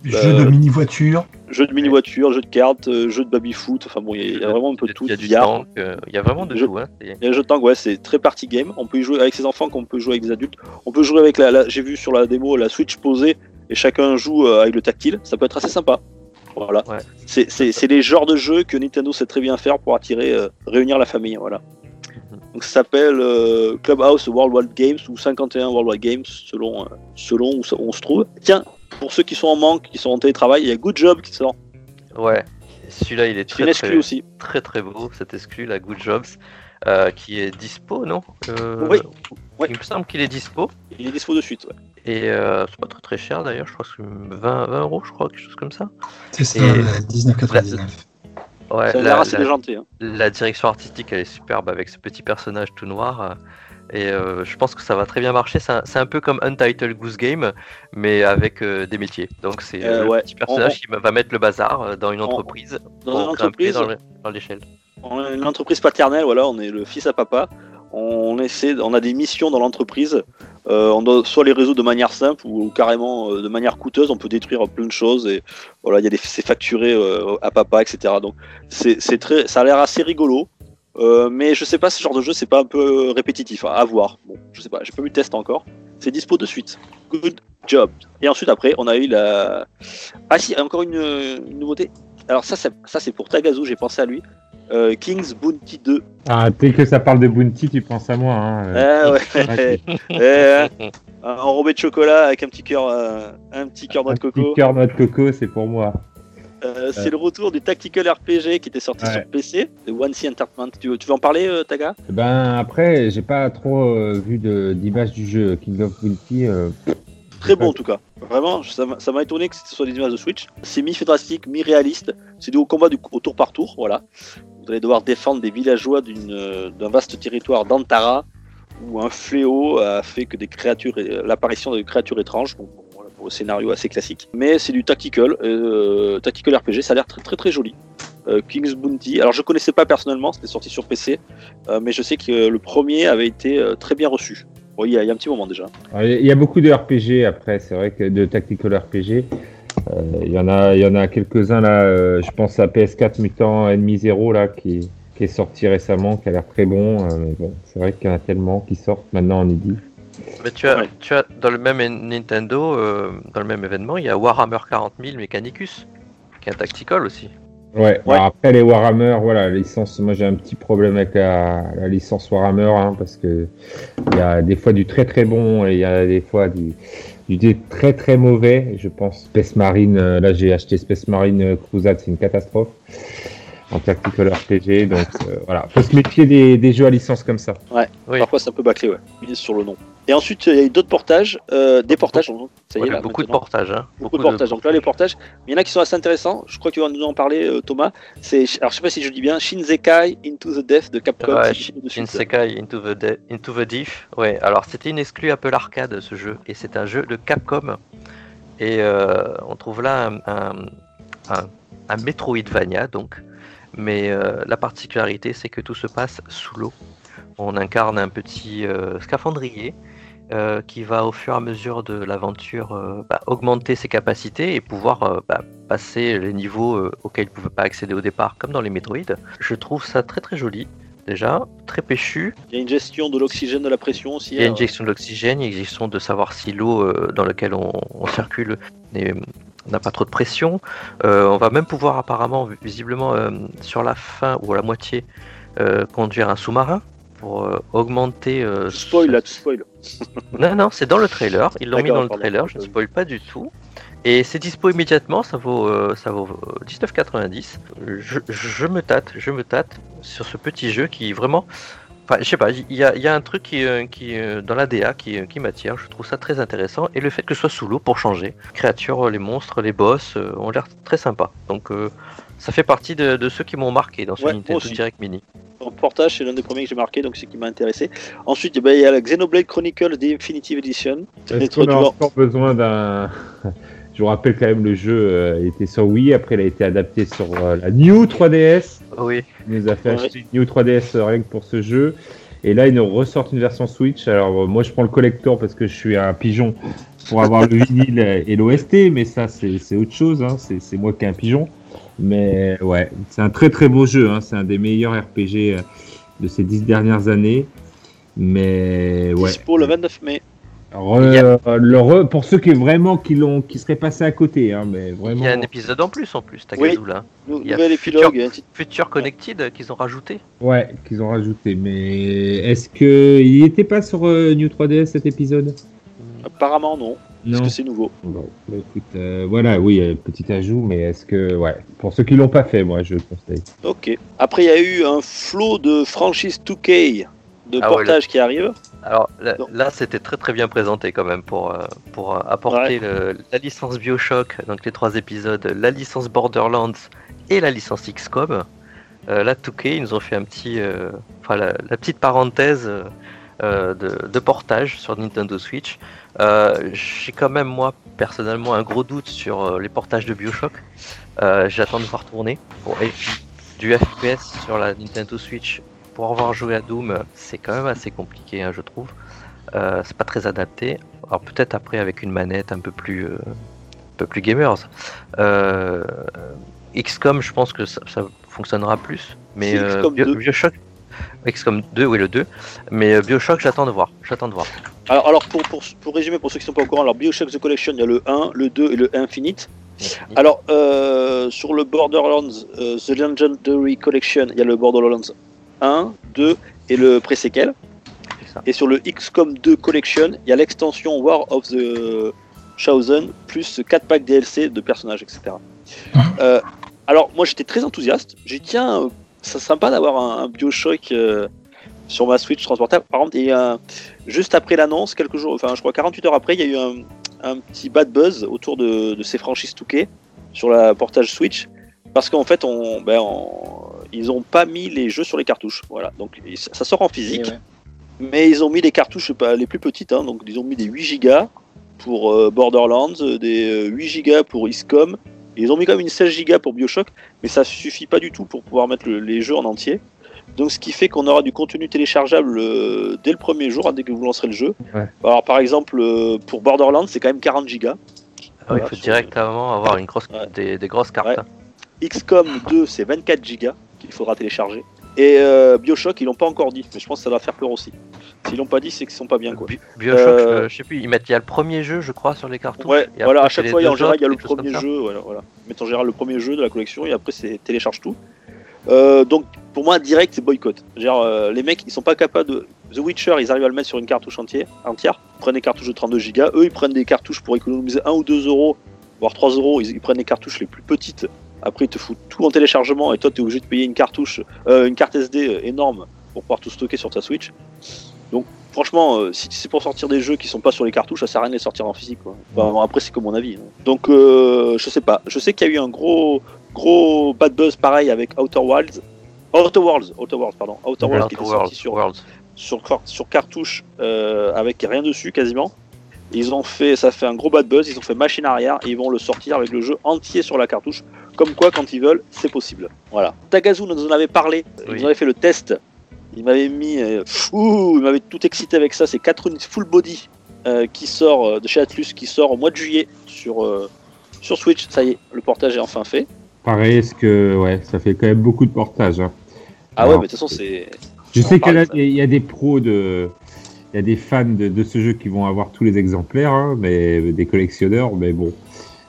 Jeu de mini-voiture. jeux de mini-voiture, jeux de cartes, euh, jeux de baby-foot. Enfin bon, il y a- il y a vraiment un peu de tout. Il y a du tank, euh, il y a vraiment de tout. Hein. Il y a un jeu de tank, ouais, c'est très party game. On peut y jouer avec ses enfants comme on peut jouer avec des adultes. On peut jouer avec la, la- j'ai vu sur la démo la Switch posée et chacun joue euh, avec le tactile. Ça peut être assez sympa. Voilà. Ouais. C'est- C'est c'est les genres de jeux que Nintendo sait très bien faire pour attirer, euh, réunir la famille. Voilà. Mhm. Donc ça s'appelle euh, Clubhouse Worldwide Games ou 51 Worldwide Games selon, euh, selon où, ça- où on se trouve. Tiens, pour ceux qui sont en manque, qui sont en télétravail, il y a Good Job qui sort. Ouais. Celui-là, il est très très, aussi. très très beau, cet exclu, la Good Jobs, euh, qui est dispo, non? Euh, Oui. Il me semble qu'il est dispo. Il est dispo de suite. ouais. Et euh, c'est pas très très cher d'ailleurs, je crois que c'est 20, 20 euros, je crois, quelque chose comme ça. C'est ça, Et- 1999. Ouais, Ça a la, la- déjanté. hein. la direction artistique, elle est superbe avec ce petit personnage tout noir. Et euh, je pense que ça va très bien marcher. C'est un, peu comme Untitled Goose Game, mais avec euh, des métiers. Donc c'est Euh, le ouais. petit personnage On- qui va mettre le bazar euh, dans une On- entreprise Dans pour une grimper entreprise, dans le- dans l'échelle. On est une entreprise paternelle, voilà, on est le fils à papa. On essaie, on a des missions dans l'entreprise. On doit soit les résoudre de manière simple ou, carrément de manière coûteuse. On peut détruire plein de choses et voilà, il y a des, c'est facturé à papa, etc. Donc c'est très, ça a l'air assez rigolo. Euh, mais je sais pas, ce genre de jeu, c'est pas un peu répétitif à, à voir. Bon, je sais pas, j'ai pas vu le test encore. C'est dispo de suite. Good job. Et ensuite, après, on a eu la. Ah si, encore une, une nouveauté. Alors ça, c'est, ça c'est pour Tagazu, j'ai pensé à lui. Euh, King's Bounty 2. Ah, dès que ça parle de Bounty, tu penses à moi. Hein. euh. Ah ouais. (laughs) (laughs) Eh, hein, enrobé de chocolat avec un petit cœur, euh, un petit cœur noix de Un coco. petit cœur noix de coco, c'est pour moi. Euh, c'est le retour du tactical RPG qui était sorti Ouais. sur PC de One C Entertainment. Tu veux, tu veux en parler, euh, Taga? Eh Ben après, j'ai pas trop euh, vu de- d'image du jeu King of euh, Très bon en tout cas. Vraiment, ça m'a étonné que ce soit des images de Switch. C'est mi-fantastique, mi-réaliste. C'est du haut combat du, au tour par tour, voilà. Vous allez devoir défendre des villageois d'un vaste territoire d'Antara où un fléau a fait que des créatures, l'apparition de créatures étranges. Donc, scénario assez classique. Mais c'est du tactical, euh, tactical RPG. Ça a l'air très très joli. Euh, King's Bounty. Alors je connaissais pas personnellement, c'était sorti sur PC, euh, mais je sais que le premier avait été très bien reçu. Bon, il y, a, un petit moment déjà. Il y a beaucoup de RPG après, c'est vrai que de tactical RPG. Il y en a, il y en a quelques-uns là. je pense à PS4 Mutant Enemy Zero là qui, est sorti récemment, qui a l'air très bon. c'est vrai qu'il y en a tellement qui sortent maintenant en EDI. Mais tu as, Ouais. tu as dans le même Nintendo, euh, dans le même événement, il y a Warhammer 40 000 Mechanicus, qui est un tactical aussi. Ouais, Ouais. après les Warhammer, voilà, la licence, moi j'ai un petit problème avec la, la licence Warhammer, hein, parce que il y a des fois du très très bon et il y a des fois du, du des très très mauvais. Je pense Space Marine, euh, là j'ai acheté Space Marine euh, Crusade, c'est une catastrophe en tactical RPG, donc euh, voilà, faut se méfier des, des jeux à licence comme ça. Oui. Parfois, c'est un peu bâclé, ouais. Sur le nom. Et ensuite, il y a eu d'autres portages, euh, des portages. Ça y Ouais, est, là, beaucoup de portages. Hein. Beaucoup de portages. Donc là, les portages, il y en a qui sont assez intéressants. Je crois que tu vas nous en parler, euh, Thomas. C'est, alors, je sais pas si je dis bien, Shinsekai Into the Death de Capcom. Ouais. Shinsekai Into the, De- Into the Deep. Ouais, alors c'était une exclue Apple Arcade ce jeu, et c'est un jeu de Capcom. Et euh, on trouve là un, un, un- un Metroidvania, donc. Mais la particularité, c'est que tout se passe sous l'eau. On incarne un petit scaphandrier euh, qui va au fur et à mesure de l'aventure euh, bah, augmenter ses capacités et pouvoir euh, bah, passer les niveaux auxquels il ne pouvait pas accéder au départ, comme dans les Metroid. Je trouve ça très très joli. déjà, très péchu. Il y a une gestion de l'oxygène, de la pression aussi. Il y a une gestion de l'oxygène, il y a une gestion de savoir si l'eau dans laquelle on, on circule n'a pas trop de pression. On va même pouvoir apparemment, visiblement, sur la fin ou à la moitié, conduire un sous-marin pour euh, augmenter... euh, Tu spoil là, tu spoil. (laughs) Non, non, c'est dans le trailer. Ils l'ont mis dans le trailer. Je ne spoil pas du tout. Et c'est dispo immédiatement. Ça vaut, euh, ça vaut euh, 19,90. Je, je me tâte, je me tâte sur ce petit jeu qui vraiment. Enfin, je sais pas. Il y a, il y a un truc qui, qui dans la DA qui, qui m'attire. Je trouve ça très intéressant. Et le fait que ce soit sous l'eau pour changer. Créatures, les monstres, les boss ont l'air très sympa. Donc. Ça fait partie de, de ceux qui m'ont marqué dans ce Ouais, moi Nintendo aussi. Direct Mini. En portage, c'est l'un des premiers que j'ai marqué, donc c'est qui m'a intéressé. Ensuite, ben, il y a la Xenoblade Chronicles Definitive Edition. Est-ce qu'on a encore besoin d'un. (laughs) Je vous rappelle quand même, le jeu euh, était sur Wii, après il a été adapté sur euh, la New 3DS. Oui. Il nous a fait Ouais. acheter une New 3DS euh, rien que pour ce jeu. Et là, ils nous ressortent une version Switch. Alors, moi, je prends le collector parce que je suis un pigeon pour avoir le vinyle et l'OST, mais ça, c'est autre chose. hein. C'est c'est moi qui ai un pigeon. Mais ouais, c'est un très très beau jeu. hein. C'est un des meilleurs RPG euh, de ces dix dernières années. Mais ouais. Dispo le 29 mai. Re- Il y a- le re- pour ceux qui vraiment qui l'ont qui seraient passés à côté hein, mais Il vraiment y a un épisode en plus en plus, Tagazu là. Nou- Il y a Future- Future Connected euh, qu'ils ont rajouté. ouais qu'ils ont rajouté mais est-ce que il était pas sur euh, New 3DS cet épisode? Apparemment, non. Parce non que c'est nouveau. Bon, bah, écoute, euh, voilà oui euh, petit ajout mais est-ce que ouais pour ceux qui l'ont pas fait moi je le conseille Ok. Après, il y a eu un flot de franchises 2K de Ah ouais, portage qui arrive. Alors là, c'était très très bien présenté quand même pour, euh, pour euh, apporter le- la licence Bioshock, donc les trois épisodes, la licence Borderlands et la licence XCOM. Euh, là, 2K, ils nous ont fait un petit, euh, enfin la, la petite parenthèse euh, de, de portage sur Nintendo Switch. Euh, J'ai quand même moi personnellement un gros doute sur euh, les portages de Bioshock. J'attends de voir tourner. Bon, et puis du FPS sur la Nintendo Switch pour avoir joué à Doom, c'est quand même assez compliqué, hein, je trouve. C'est pas très adapté. Alors peut-être après avec une manette un peu plus, un peu plus gamers. XCOM, je pense que ça, ça fonctionnera plus. Mais euh, XCOM Bio- 2. Bioshock, XCOM 2, oui le 2. Mais euh, Bioshock, j'attends de voir. J'attends de voir. Alors, alors pour, pour, pour résumer, pour ceux qui sont pas au courant, alors Bioshock The Collection, il y a le 1, le 2 et le Infinite. Alors, euh, sur le Borderlands euh, The Legendary Collection, il y a le Borderlands 1, 2 et le pré-séquel. Et sur le XCOM 2 Collection, il y a l'extension War of the Chosen, plus 4 packs DLC de personnages, etc. Euh, alors, moi j'étais très enthousiaste. J'ai dit, tiens, ça serait sympa d'avoir un, un Bioshock euh, sur ma Switch transportable. Par contre, juste après l'annonce, quelques jours, enfin, je crois 48 heures après, il y a eu un, un petit bad buzz autour de, de ces franchises Touquet sur la portage Switch. Parce qu'en fait, on, ben, on- ils ont pas mis les jeux sur les cartouches. Voilà, donc ça sort en physique. Ouais. Mais ils ont mis les cartouches les plus petites, hein, donc ils ont mis des 8 Go pour euh, Borderlands, euh, des euh, 8 Go pour XCOM, et ils ont mis quand même une 16 Go pour Bioshock, mais ça suffit pas du tout pour pouvoir mettre le- les jeux en entier. Donc ce qui fait qu'on aura du contenu téléchargeable euh, dès le premier jour, hein, dès que vous lancerez le jeu. Ouais. Alors par exemple euh, pour Borderlands c'est quand même 40 Go. Ah Voilà, il faut directement avoir une grosse, Ouais. des, des grosses cartes. Ouais. hein. XCOM 2 c'est 24 Go qu'il faudra télécharger. Et euh, Bioshock ils l'ont pas encore dit, mais je pense que ça va faire peur aussi. S'ils l'ont pas dit c'est qu'ils sont pas bien quoi. Bi- Bioshock, Euh, je, je sais plus, ils mettent, il y a le premier jeu, je crois, sur les cartouches. Ouais, voilà, à chaque fois, les en deux général, il y a le premier jeu, voilà, voilà. Mettre en général le premier jeu de la collection et après, c'est télécharge tout. Euh, donc, pour moi, direct, c'est boycott. Genre, euh, les mecs, ils sont pas capables de. The Witcher, ils arrivent à le mettre sur une cartouche entière. entière. Ils prennent des cartouches de 32 Go. Eux, ils prennent des cartouches pour économiser 1 ou 2 euros, voire 3 euros. Ils, ils prennent des cartouches les plus petites. Après, ils te foutent tout en téléchargement et toi, tu es obligé de payer une cartouche, euh, une carte SD euh, énorme pour pouvoir tout stocker sur ta Switch. Donc, franchement, euh, si c'est pour sortir des jeux qui sont pas sur les cartouches, ça sert à rien de les sortir en physique. Quoi. Enfin, bon, après, c'est que mon avis. hein. Donc, euh, je sais pas. Je sais qu'il y a eu un gros, gros bad buzz pareil avec Outer Wilds. Outer Worlds, Outer Worlds, pardon. Outer Worlds qui était sorti sur, cartouche euh, avec rien dessus quasiment. Ils ont fait, ça fait un gros bad buzz, ils ont fait machine arrière et ils vont le sortir avec le jeu entier sur la cartouche. Comme quoi, quand ils veulent, c'est possible. Voilà. Tagazu nous en avait parlé, il Oui. nous avait fait le test. Il m'avait mis, euh, ouh, il m'avait tout excité avec ça. C'est 4 units full body euh, qui sort euh, de chez Atlus, qui sort au mois de juillet sur, euh, sur Switch. Ça y est, le portage est enfin fait. pareil est-ce que ouais ça fait quand même beaucoup de portages hein. Ah ouais, mais de toute façon, c'est. Je On sais qu'il y, a- de ça. il y a des pros de. Il y a des fans de, de ce jeu qui vont avoir tous les exemplaires, hein, mais des collectionneurs, mais bon.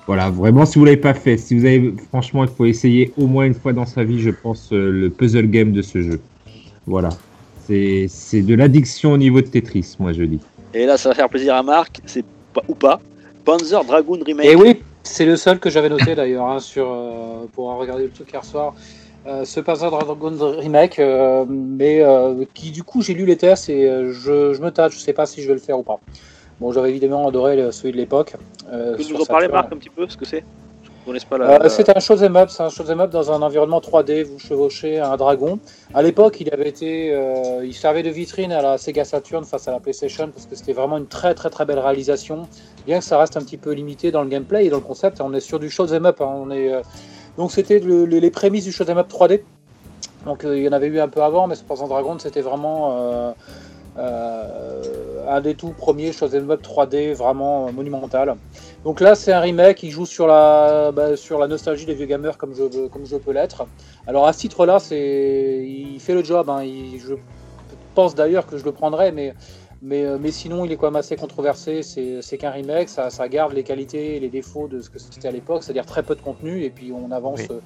Voilà, vraiment, si vous l'avez pas fait, si vous avez, franchement, il faut essayer au moins une fois dans sa vie, je pense, euh, le puzzle game de ce jeu. Voilà. C'est c'est de l'addiction au niveau de Tetris, moi je dis. Et là, ça va faire plaisir à Marc, c'est pas ou pas. Panzer Dragoon Remake. Et oui, c'est le seul que j'avais noté d'ailleurs hein, sur euh, pour regarder le truc hier soir. Euh, ce Panzer Dragon remake, euh, mais euh, qui du coup j'ai lu les tests et euh, je, je me tâte, je sais pas si je vais le faire ou pas. Bon, j'avais évidemment adoré celui de l'époque. euh, Tu nous en parler. Marc, un petit peu, ce que c'est? Je ne connais pas la. Euh, c'est un shoot'em up, c'est un shoot'em up dans un environnement 3D. Vous chevauchez un dragon. À l'époque, il avait été, euh, il servait de vitrine à la Sega Saturn face à la PlayStation parce que c'était vraiment une très très très belle réalisation. Bien que ça reste un petit peu limité dans le gameplay et dans le concept, on est sur du shoot'em up. hein. On est, euh, donc c'était le- le- les prémices du shoot'em up 3D. Donc euh, il y en avait eu un peu avant, mais Panzer Dragon c'était vraiment un des tout premiers shoot'em up 3D vraiment monumental. Donc là, c'est un remake qui joue sur la, bah, sur la nostalgie des vieux gamers comme je, comme je peux l'être. Alors à ce titre-là, c'est, il fait le job. hein. Il- je pense d'ailleurs que je le prendrai, mais, mais, euh, mais sinon, il est quand même assez controversé. C'est, c'est qu'un remake, ça, ça garde les qualités et les défauts de ce que c'était à l'époque, c'est-à-dire très peu de contenu, et puis on avance. Oui.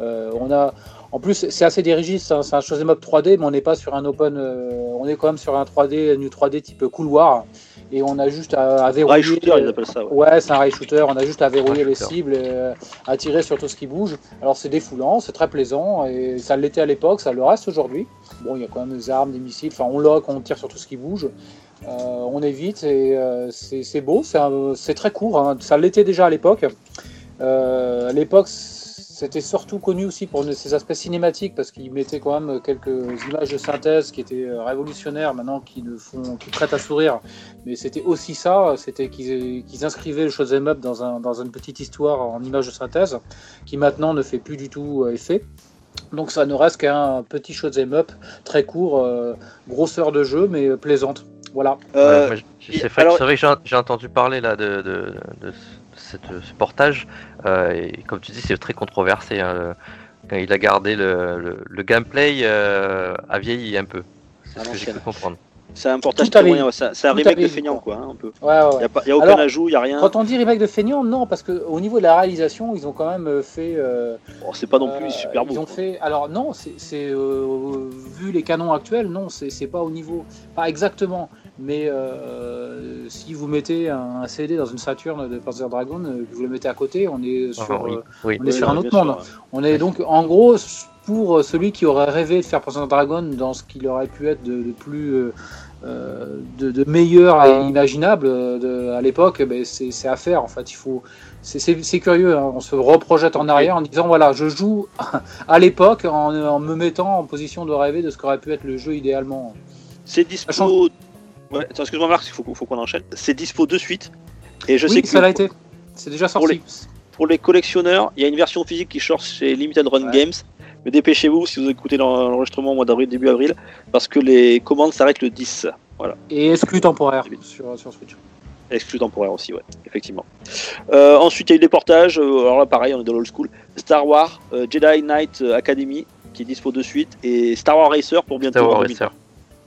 euh, on a, en plus, c'est assez dirigiste. hein. C'est un shoot'em up 3D, mais on n'est pas sur un open. euh, on est quand même sur un 3D, une 3D type couloir, et on a juste à, à verrouiller. Rail shooter, ils appellent ça. ouais. Ouais, c'est un rail shooter. On a juste à verrouiller les cibles et euh, à tirer sur tout ce qui bouge. Alors c'est défoulant, c'est très plaisant et ça l'était à l'époque, ça le reste aujourd'hui. Bon, il y a quand même des armes, des missiles. Enfin, on lock, on tire sur tout ce qui bouge. Euh, on évite et euh, c'est beau. C'est très court. hein. Ça l'était déjà à l'époque. Euh, à l'époque, c'était surtout connu aussi pour ses aspects cinématiques parce qu'il mettait quand même quelques images de synthèse qui étaient euh, révolutionnaires maintenant, qui ne font, qui prêtent à sourire. Mais c'était aussi ça, c'était qu'ils inscrivaient le shoot'em up dans, un, dans une petite histoire en images de synthèse, qui maintenant ne fait plus du tout euh, effet. Donc ça ne reste qu'un petit shoot'em up très court, euh, grosseur de jeu mais plaisante. Voilà. Euh, Ouais, c'est vrai, alors- c'est vrai que j'ai- j'ai entendu parler là de, de, de cette- ce portage. euh, et comme tu dis, c'est très controversé. hein, le- quand il a gardé le, le, le gameplay euh, a vieilli un peu. C'est À ce que j'ai comprendre. C'est un portage très moyen, ouais, c'est un- remake de feignant, quoi, hein, un peu. Ouais, ouais, Il n'y a, aucun Alors, ajout, il n'y a rien. Quand on dit remake de feignant, non, parce que au niveau de la réalisation, ils ont quand même euh, fait. euh, Bon, c'est pas non plus Euh, super beau. Ils ont quoi. fait. Alors non, c'est euh, vu les canons actuels, non, c'est pas au niveau, pas exactement. Mais euh, si vous mettez un, un CD dans une Saturn de Panzer Dragon, euh, que vous le mettez à côté, on est sur, Ah, oui, euh, oui. on est Oui, sur non, un autre monde. sûr, On est donc en gros pour celui qui aurait rêvé de faire Panzer Dragon dans ce qu'il aurait pu être de, de plus euh, euh, de, de meilleur et imaginable euh, de- à l'époque, ben, c'est à faire en fait. Il faut, c'est curieux. hein. On se reprojette en arrière en disant voilà, je joue (laughs) à l'époque en, en me mettant en position de rêver de ce qu'aurait pu être le jeu idéalement. C'est dispo. Ouais, attends, excuse-moi Marc, il faut, faut qu'on enchaîne. C'est dispo de suite. Et je sais que ça l'a été. C'est déjà sorti. pour les collectionneurs, il y a une version physique qui sort chez Limited Run Ouais. Games. Mais dépêchez-vous si vous écoutez l'en- l'enregistrement au mois d'avril, début avril, parce que les commandes s'arrêtent le 10. Voilà. Et exclu temporaire sur, sur Switch. Exclu temporaire aussi, ouais, effectivement. Euh, ensuite, il y a eu des portages. euh, alors là, pareil, on est dans l'old school. Star Wars, euh, Jedi Knight Academy, qui est dispo de suite, et Star Wars Racer pour bientôt. Star Wars en 2020. Racer.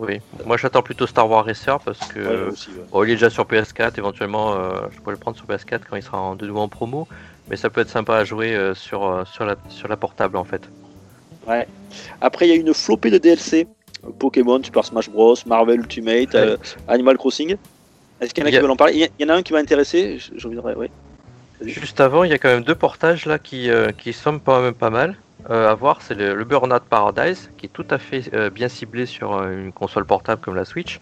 Oui. Moi j'attends plutôt Star Wars Racer parce que Ouais, aussi, ouais. bon, il est déjà sur PS4. Éventuellement, euh, je pourrais le prendre sur PS4 quand il sera en, de nouveau en promo. Mais ça peut être sympa à jouer euh, sur, euh, sur, la, sur la portable en fait. Ouais. Après, il y a une flopée de DLC. Pokémon, Super Smash Bros, Marvel Ultimate, euh, Animal Crossing. Est-ce qu'il y en a qui veulent en parler? Il y, il y en a un qui m'a intéressé, je- j'ai envie de... ouais. Juste avant, il y a quand même deux portages là qui, qui sont pas même pas mal à voir. C'est le, le Burnout Paradise qui est tout à fait euh, bien ciblé sur euh, une console portable comme la Switch.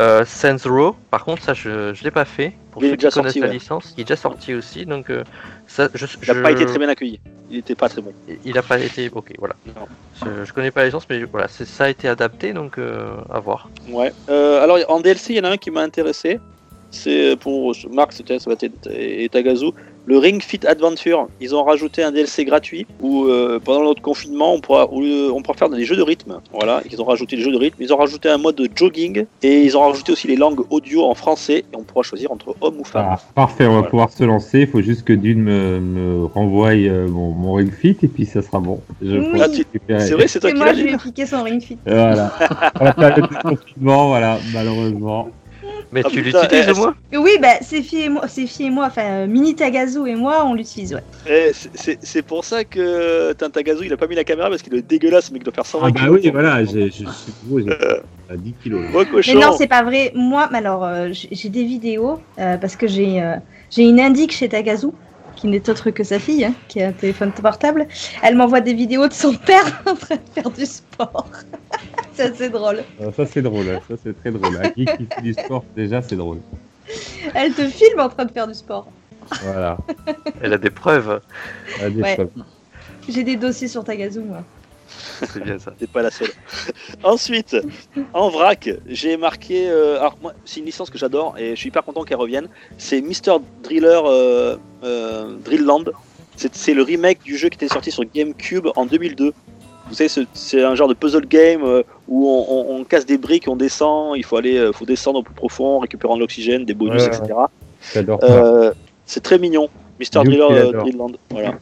Euh, Saints Row, par contre, ça je, je l'ai pas fait. Pour Il est ceux qui connaissent sorti, la licence, il est déjà sorti aussi. Donc euh, ça, je, Il n'a je- pas été très bien accueilli. Il était pas très bon. Il a pas été. Ok, voilà. Non. Je, je connais pas la licence, mais voilà, ça a été adapté, donc euh, à voir. Ouais. Euh, alors, en DLC, il y en a un qui m'a intéressé. C'est pour Marc, c'était et Tagazu. Le Ring Fit Adventure. Ils ont rajouté un DLC gratuit où euh, pendant notre confinement, on pourra, où, euh, on pourra faire des jeux de rythme. Voilà, ils ont rajouté les jeux de rythme. Ils ont rajouté un mode de jogging et ils ont rajouté aussi les langues audio en français et on pourra choisir entre homme ou femme. Ah, parfait, on va Voilà. pouvoir se lancer. Il faut juste que Dune me, me renvoie euh, mon, mon Ring Fit et puis ça sera bon. Je Oui. pourrai Ah. C'est vrai, c'est toi Et qui moi, l'as je lui ai piqué son ring fit. Voilà. Confinement, voilà, malheureusement. Mais Ah, tu l'utilises eh, au moins Oui, bah, c'est fille et moi, et moi, enfin, euh, Mini Tagazu et moi, on l'utilise, ouais. Eh, c'est- pour ça que Tintagazu il a pas mis la caméra parce qu'il est dégueulasse mais qu'il doit faire 120 Ah bah kilos. oui, voilà, je suis gros, j'ai à 10 kilos. là. Moi, Mais non, c'est pas vrai. Moi, mais alors, euh, j'ai j'ai des vidéos euh, parce que j'ai euh, j'ai une indique chez Tagazu qui n'est autre que sa fille, hein, qui a un téléphone portable. Elle m'envoie des vidéos de son père (laughs) en train de faire du sport. (laughs) c'est assez drôle. Euh, Ça c'est drôle, hein, ça c'est très drôle. Un geek qui fait du sport, déjà c'est drôle. Elle te filme en train de faire du sport. Voilà. Elle a des preuves. Des Ouais. fois. J'ai des dossiers sur Tagazu, moi. C'est bien ça. T'es pas la seule. Ensuite, en vrac, j'ai marqué. euh, alors, moi, c'est une licence que j'adore et je suis hyper content qu'elle revienne. C'est Mr. Driller euh, euh, Drillland. C'est c'est le remake du jeu qui était sorti sur GameCube en 2002. Vous savez, ce- c'est un genre de puzzle game euh, où on, on- on casse des briques, on descend, il faut aller, euh, faut descendre au plus profond, en récupérant de l'oxygène, des bonus, Ouais, etc. J'adore ça. Euh, c'est très mignon. Mr. Duke, Driller. Drillland. Voilà.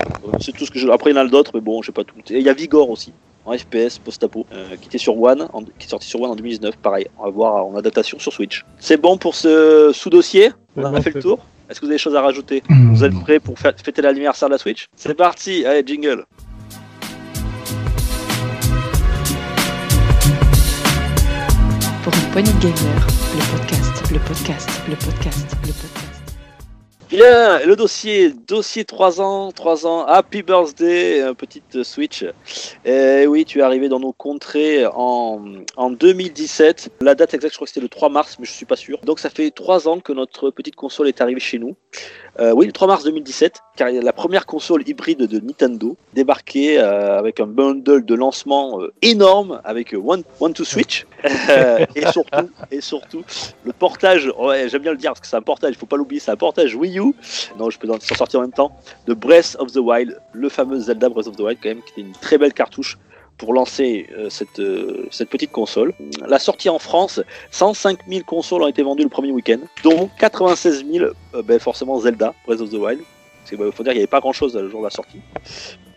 Euh, C'est tout ce que je. Après, il y en a d'autres, mais bon, j'ai pas tout. Et il y a Vigor aussi, en FPS, post-apo, euh, qui était sur One, en- qui est sorti sur One en 2019. Pareil, on va voir en adaptation sur Switch. C'est bon pour ce sous-dossier? On a fait le tour? Est-ce que vous avez des choses à rajouter? Hmm. Vous êtes prêts pour fê- fêter l'anniversaire de la Switch? C'est parti Allez, jingle Pour une poignée de gamer, le podcast, le podcast, le podcast, le podcast. Bien, le dossier, dossier 3 ans, 3 ans, Happy Birthday, euh, petite Switch. Et oui, tu es arrivé dans nos contrées en, en 2017. La date exacte, je crois que c'était le 3 mars, mais je suis pas sûr. Donc ça fait 3 ans que notre petite console est arrivée chez nous. Euh, oui, le 3 mars 2017, car la première console hybride de Nintendo débarquée euh, avec un bundle de lancement euh, énorme avec euh, One, One to Switch. Euh, (laughs) et surtout, et surtout, le portage, ouais, j'aime bien le dire parce que c'est un portage, il faut pas l'oublier, c'est un portage Wii U. Non, je peux s'en sortir en même temps. De Breath of the Wild, le fameux Zelda Breath of the Wild, quand même, qui était une très belle cartouche pour lancer euh, cette, euh, cette petite console. La sortie en France, 105 000 consoles ont été vendues le premier week-end, dont 96 000, euh, ben, forcément Zelda Breath of the Wild. Il faut dire qu'il n'y avait pas grand-chose le jour de la sortie.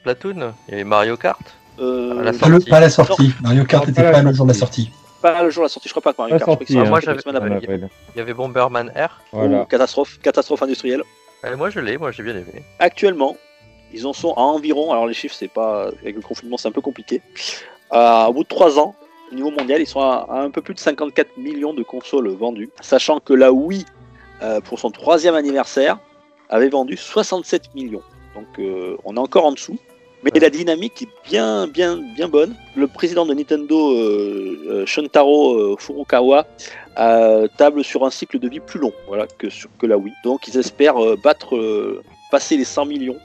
Platoon, il y avait Mario Kart? Euh, À la Pas, le- sortie. pas la sortie. Mario Kart n'était pas le jour de la sortie. Pas le jour de la sortie, je crois pas que Mario Kart. je crois que sorti, c'est hein. moi, j'avais-. Il y avait Bomberman R. Voilà. Ouh, catastrophe, catastrophe industrielle. Moi je l'ai, moi j'ai bien aimé. Actuellement, ils en sont à environ, alors les chiffres, c'est pas, avec le confinement, c'est un peu compliqué. Euh, au bout de 3 ans, au niveau mondial, ils sont à, à un peu plus de 54 millions de consoles vendues, sachant que la Wii, euh, pour son troisième anniversaire, avait vendu 67 millions. Donc euh, on est encore en dessous. Mais la dynamique est bien, bien, bien bonne. Le président de Nintendo, euh, euh, Shuntaro euh, Furukawa, euh, table sur un cycle de vie plus long voilà, que, sur, que la Wii. Donc ils espèrent euh, battre, passer les 100 millions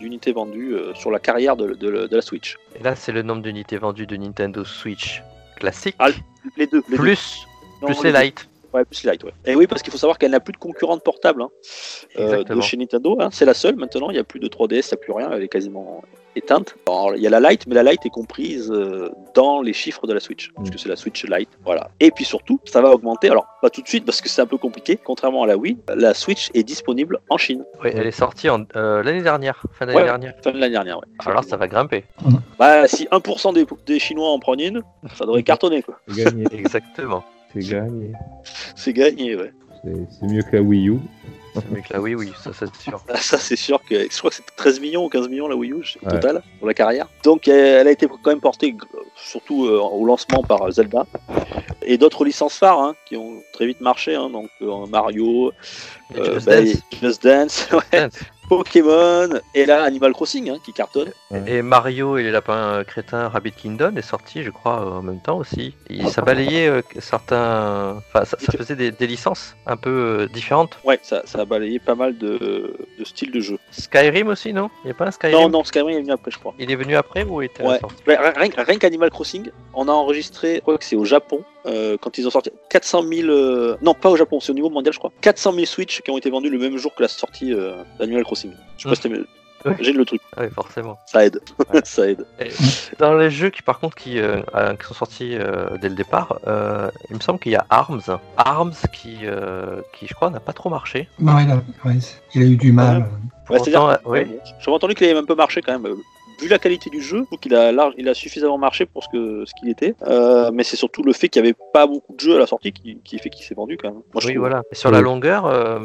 d'unités vendues sur la carrière de, de- de la Switch. Et là c'est le nombre d'unités vendues de Nintendo Switch classique. Ah, Les deux. Les deux. plus Non, plus les deux. light. Ouais, plus light, ouais. Et oui, parce qu'il faut savoir qu'elle n'a plus de concurrente portable hein, euh, de chez Nintendo. hein. C'est la seule maintenant. Il n'y a plus de 3DS, il n'y a plus rien. Elle est quasiment éteinte. Alors, il y a la Lite, mais la Lite est comprise euh, dans les chiffres de la Switch, parce Mm. que c'est la Switch Lite. Voilà. Et puis surtout, ça va augmenter. Alors, pas tout de suite, parce que c'est un peu compliqué. Contrairement à la Wii, la Switch est disponible en Chine. Oui, elle est sortie en, euh, l'année dernière, fin d'année Ouais. dernière. Fin de l'année dernière, ouais. Alors ça va grimper. Bah, si 1% des, des Chinois en prennent une, ça devrait (laughs) cartonner, quoi. Exactement. C'est gagné. C'est gagné, ouais. C'est c'est mieux que la Wii U. Avec la oui, oui, ça c'est sûr. Ah, Ça, c'est sûr que je crois que c'est 13 millions ou 15 millions la Wii U Ouais. total pour la carrière. Donc euh, elle a été quand même portée gr- surtout euh, au lancement par euh, Zelda et d'autres licences phares hein, qui ont très vite marché. hein, donc euh, Mario, euh, Just bah, Dance. Just Dance, (laughs) ouais, Dance. Pokémon et là Animal Crossing hein, qui cartonne. Et Mario et les lapins euh, crétins Rabbit Kingdom est sorti, je crois, euh, en même temps aussi. Et ça balayait euh, certains. Enfin, ça, ça faisait des, des licences un peu euh, différentes. Ouais, ça, ça a balayé pas mal de, de styles de jeu. Skyrim aussi, non? Il n'y a pas un Skyrim? Non, non, Skyrim est venu après, je crois. Il est venu après ou était Ouais. sorti? Bah, rien rien qu'Animal Crossing, on a enregistré, je crois que c'est au Japon, euh, quand ils ont sorti 400 000. euh, non, pas au Japon, c'est au niveau mondial, je crois. 400 000 Switch qui ont été vendus le même jour que la sortie euh, d'Animal Crossing. Je sais pas si Ouais. Le truc, Ah oui, forcément. ça aide. Ouais. (laughs) ça aide. Et dans les jeux qui, par contre, qui, euh, euh, qui sont sortis euh, dès le départ, euh, il me semble qu'il y a Arms. Arms qui, euh, qui je crois, n'a pas trop marché. Ouais, il, a, ouais, il a eu du mal. Ouais, c'est-à-dire- Pourtant, ouais, ouais. bon, J'avais entendu qu'il avait un peu marché quand même. euh, Vu la qualité du jeu, je trouve qu'il a, large- il a suffisamment marché pour ce que ce qu'il était. Euh, mais c'est surtout le fait qu'il n'y avait pas beaucoup de jeux à la sortie qui, qui fait qu'il s'est vendu quand même. Moi, je Oui, trouve. voilà. Et sur la longueur, euh,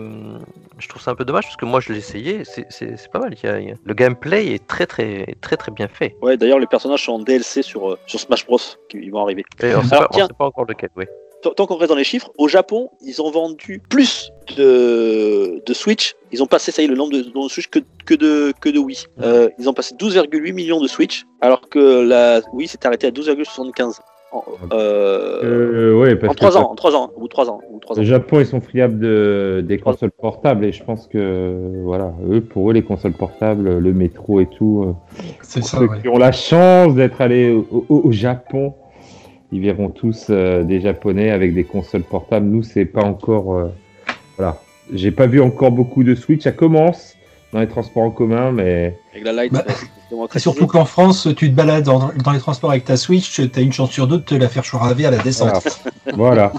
je trouve ça un peu dommage parce que moi, je l'ai essayé. C'est- pas mal. Il y a- il y a- Le gameplay est très, très, très, très bien fait. Ouais, d'ailleurs, les personnages sont en DLC sur, euh, sur Smash Bros. qui ils vont arriver. Et on sait sait pas encore lequel. Oui. Tant qu'on reste dans les chiffres, au Japon, ils ont vendu plus de, de Switch. Ils ont passé, ça y est, le nombre de, de Switch que, que, de, que de Wii. Euh, ils ont passé 12,8 millions de Switch, alors que la Wii s'est arrêtée à 12,75. En, euh, Euh, ouais, parce en 3 que ans, en 3 ans, ou 3 ans, ou 3 ans. Le Japon, ils sont friables de, des consoles portables et je pense que, voilà, eux, pour eux, les consoles portables, le métro et tout, C'est ça, ceux ouais. qui ont la chance d'être allés au, au- au Japon, ils verront tous euh, des Japonais avec des consoles portables. Nous, c'est pas encore, euh, voilà, j'ai pas vu encore beaucoup de Switch. Ça commence dans les transports en commun, mais Avec la Lite, Bah, c'est Et surtout qu'en France, tu te balades dans, dans les transports avec ta Switch, tu as une chance sur deux de te la faire chouraver à la descente. (laughs) voilà.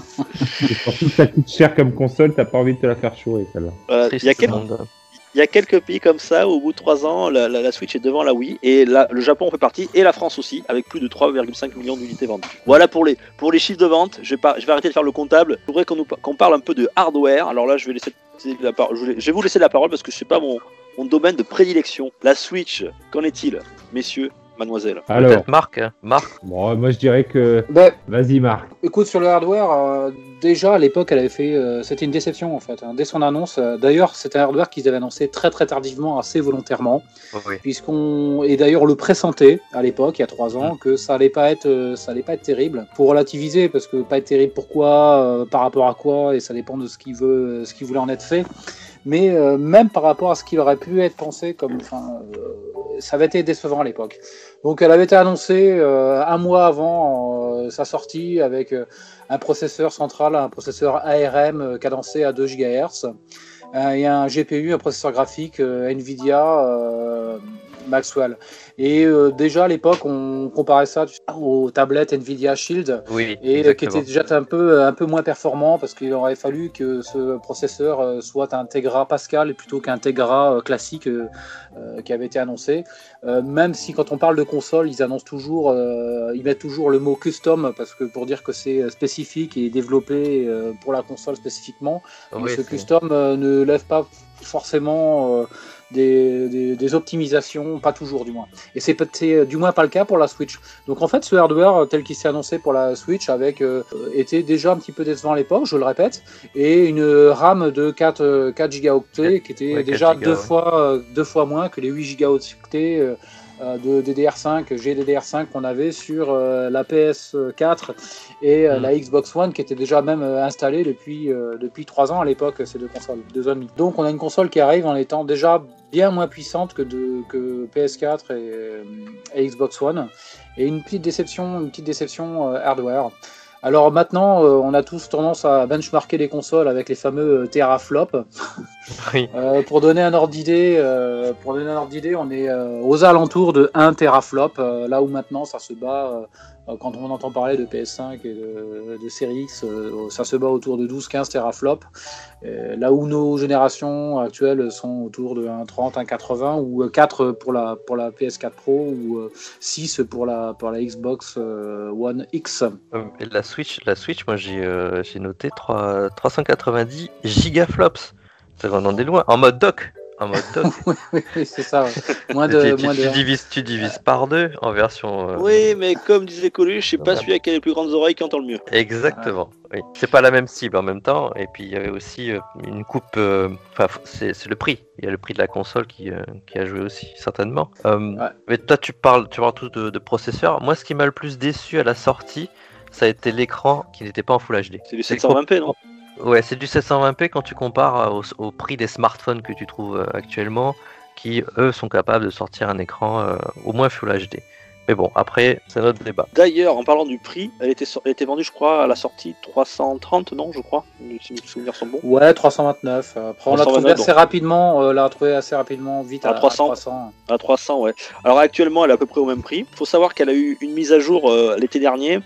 et surtout que ça coûte cher comme console, t'as pas envie de te la faire chourer, celle-là. Voilà, Triste il y a quel- monde. Il y a quelques pays comme ça, où au bout de 3 ans, la, Switch est devant la Wii, et le Japon en fait partie, et la France aussi, avec plus de 3,5 millions d'unités vendues. Voilà pour les, pour les chiffres de vente. Je vais, arrêter de faire le comptable. Je voudrais qu'on parle un peu de hardware. Alors là, je vais, laisser la je vais, vous laisser la parole parce que c'est pas mon domaine de prédilection. La Switch, qu'en est-il, messieurs, mademoiselle Alors, Marc. Marc. bon, moi je dirais que, Ben, vas-y Marc. Écoute, sur le hardware, euh, déjà à l'époque, elle avait fait. euh, c'était une déception en fait. hein, dès son annonce. euh, d'ailleurs, c'était un hardware qu'ils avaient annoncé très très tardivement, assez volontairement. Oui. puisqu'on et d'ailleurs le pressentait à l'époque il y a trois Mm. ans que ça allait pas être euh, ça allait pas être terrible pour relativiser parce que pas être terrible pourquoi euh, par rapport à quoi et ça dépend de ce qu'il veut ce qu'il voulait en être fait mais euh, même par rapport à ce qu'il aurait pu être pensé comme euh, ça avait été décevant à l'époque. Donc elle avait été annoncée euh, un mois avant sa sortie avec un processeur central un processeur ARM cadencé à 2 GHz et un GPU, un processeur graphique Nvidia Maxwell. Et euh, déjà à l'époque, on comparait ça aux tablettes Nvidia Shield Oui. et euh, qui était déjà un peu, un peu moins performant parce qu'il aurait fallu que ce processeur euh, soit un Tegra Pascal plutôt qu'un Tegra euh, classique euh, euh, qui avait été annoncé. Euh, même si quand on parle de console, ils annoncent toujours, euh, ils mettent toujours le mot custom parce que pour dire que c'est euh, spécifique et développé euh, pour la console spécifiquement. Mais Oui, ce custom euh, ne lève pas forcément euh, des, des- des optimisations, pas toujours du moins. Et c'est euh, du moins pas le cas pour la Switch. Donc en fait, ce hardware euh, tel qu'il s'est annoncé pour la Switch avec euh, était déjà un petit peu décevant à l'époque, je le répète, et une RAM de 4, euh, 4 gigaoctets qui était Ouais, 4 déjà deux, ouais. fois, euh, deux fois moins que les 8 gigaoctets euh, euh, de DDR5, GDDR5 qu'on avait sur euh, la PS4 et euh, Mm. la Xbox One qui était déjà même euh, installée depuis, euh, depuis 3 ans à l'époque, ces deux consoles, deux ans. Donc on a une console qui arrive en étant déjà bien moins puissante que, de, que PS4 et, euh, et Xbox One. Et une petite déception, une petite déception euh, hardware. Alors maintenant, euh, on a tous tendance à benchmarker les consoles avec les fameux euh, teraflops. (laughs) Oui. Euh, pour donner un ordre d'idée, euh, pour donner un ordre d'idée, on est euh, aux alentours de 1 teraflop, euh, là où maintenant ça se bat, quand on entend parler de PS5 et de, de Series X, euh, ça se bat autour de 12-15 teraflops, Euh, là où nos générations actuelles sont autour de 1,30, 1,80 ou euh, 4 pour la, pour la PS4 Pro ou euh, 6 pour la, Xbox euh, One X. Euh, la Switch, la Switch, moi j'ai euh, noté 3, 390 gigaflops. Ça va en est loin. En mode dock. En mode dock. (laughs) oui, c'est ça. ouais. Moins tu, de, tu- moins tu de... divises, tu divises par deux en version. euh, Oui, mais comme disait Coluche, c'est pas celui avec les plus grandes oreilles qui entend le mieux. Exactement. Oui. C'est pas la même cible en même temps. Et puis il y avait aussi euh, une coupe. euh, Enfin, c'est c'est le prix. Il y a le prix de la console qui, euh, qui a joué aussi certainement. Euh, Ouais. Mais toi, tu parles, tu parles tout de, de processeur. Moi, ce qui m'a le plus déçu à la sortie, ça a été l'écran qui n'était pas en Full HD. C'est du C'est 720p, non? Ouais, c'est du 720p quand tu compares au, au prix des smartphones que tu trouves euh, actuellement, qui eux sont capables de sortir un écran euh, au moins Full HD. Mais bon, après, c'est notre débat. D'ailleurs, en parlant du prix, elle était, sor- elle était vendue, je crois, à la sortie 330, non, je crois, si mes souvenirs sont bons. Ouais, 329. euh, Après, on l'a 329, trouvé assez donc. rapidement. euh, l'a trouvé assez rapidement, vite À à, 300. 300. À 300, ouais. Alors actuellement, elle est à peu près au même prix. Il faut savoir qu'elle a eu une mise à jour euh, l'été dernier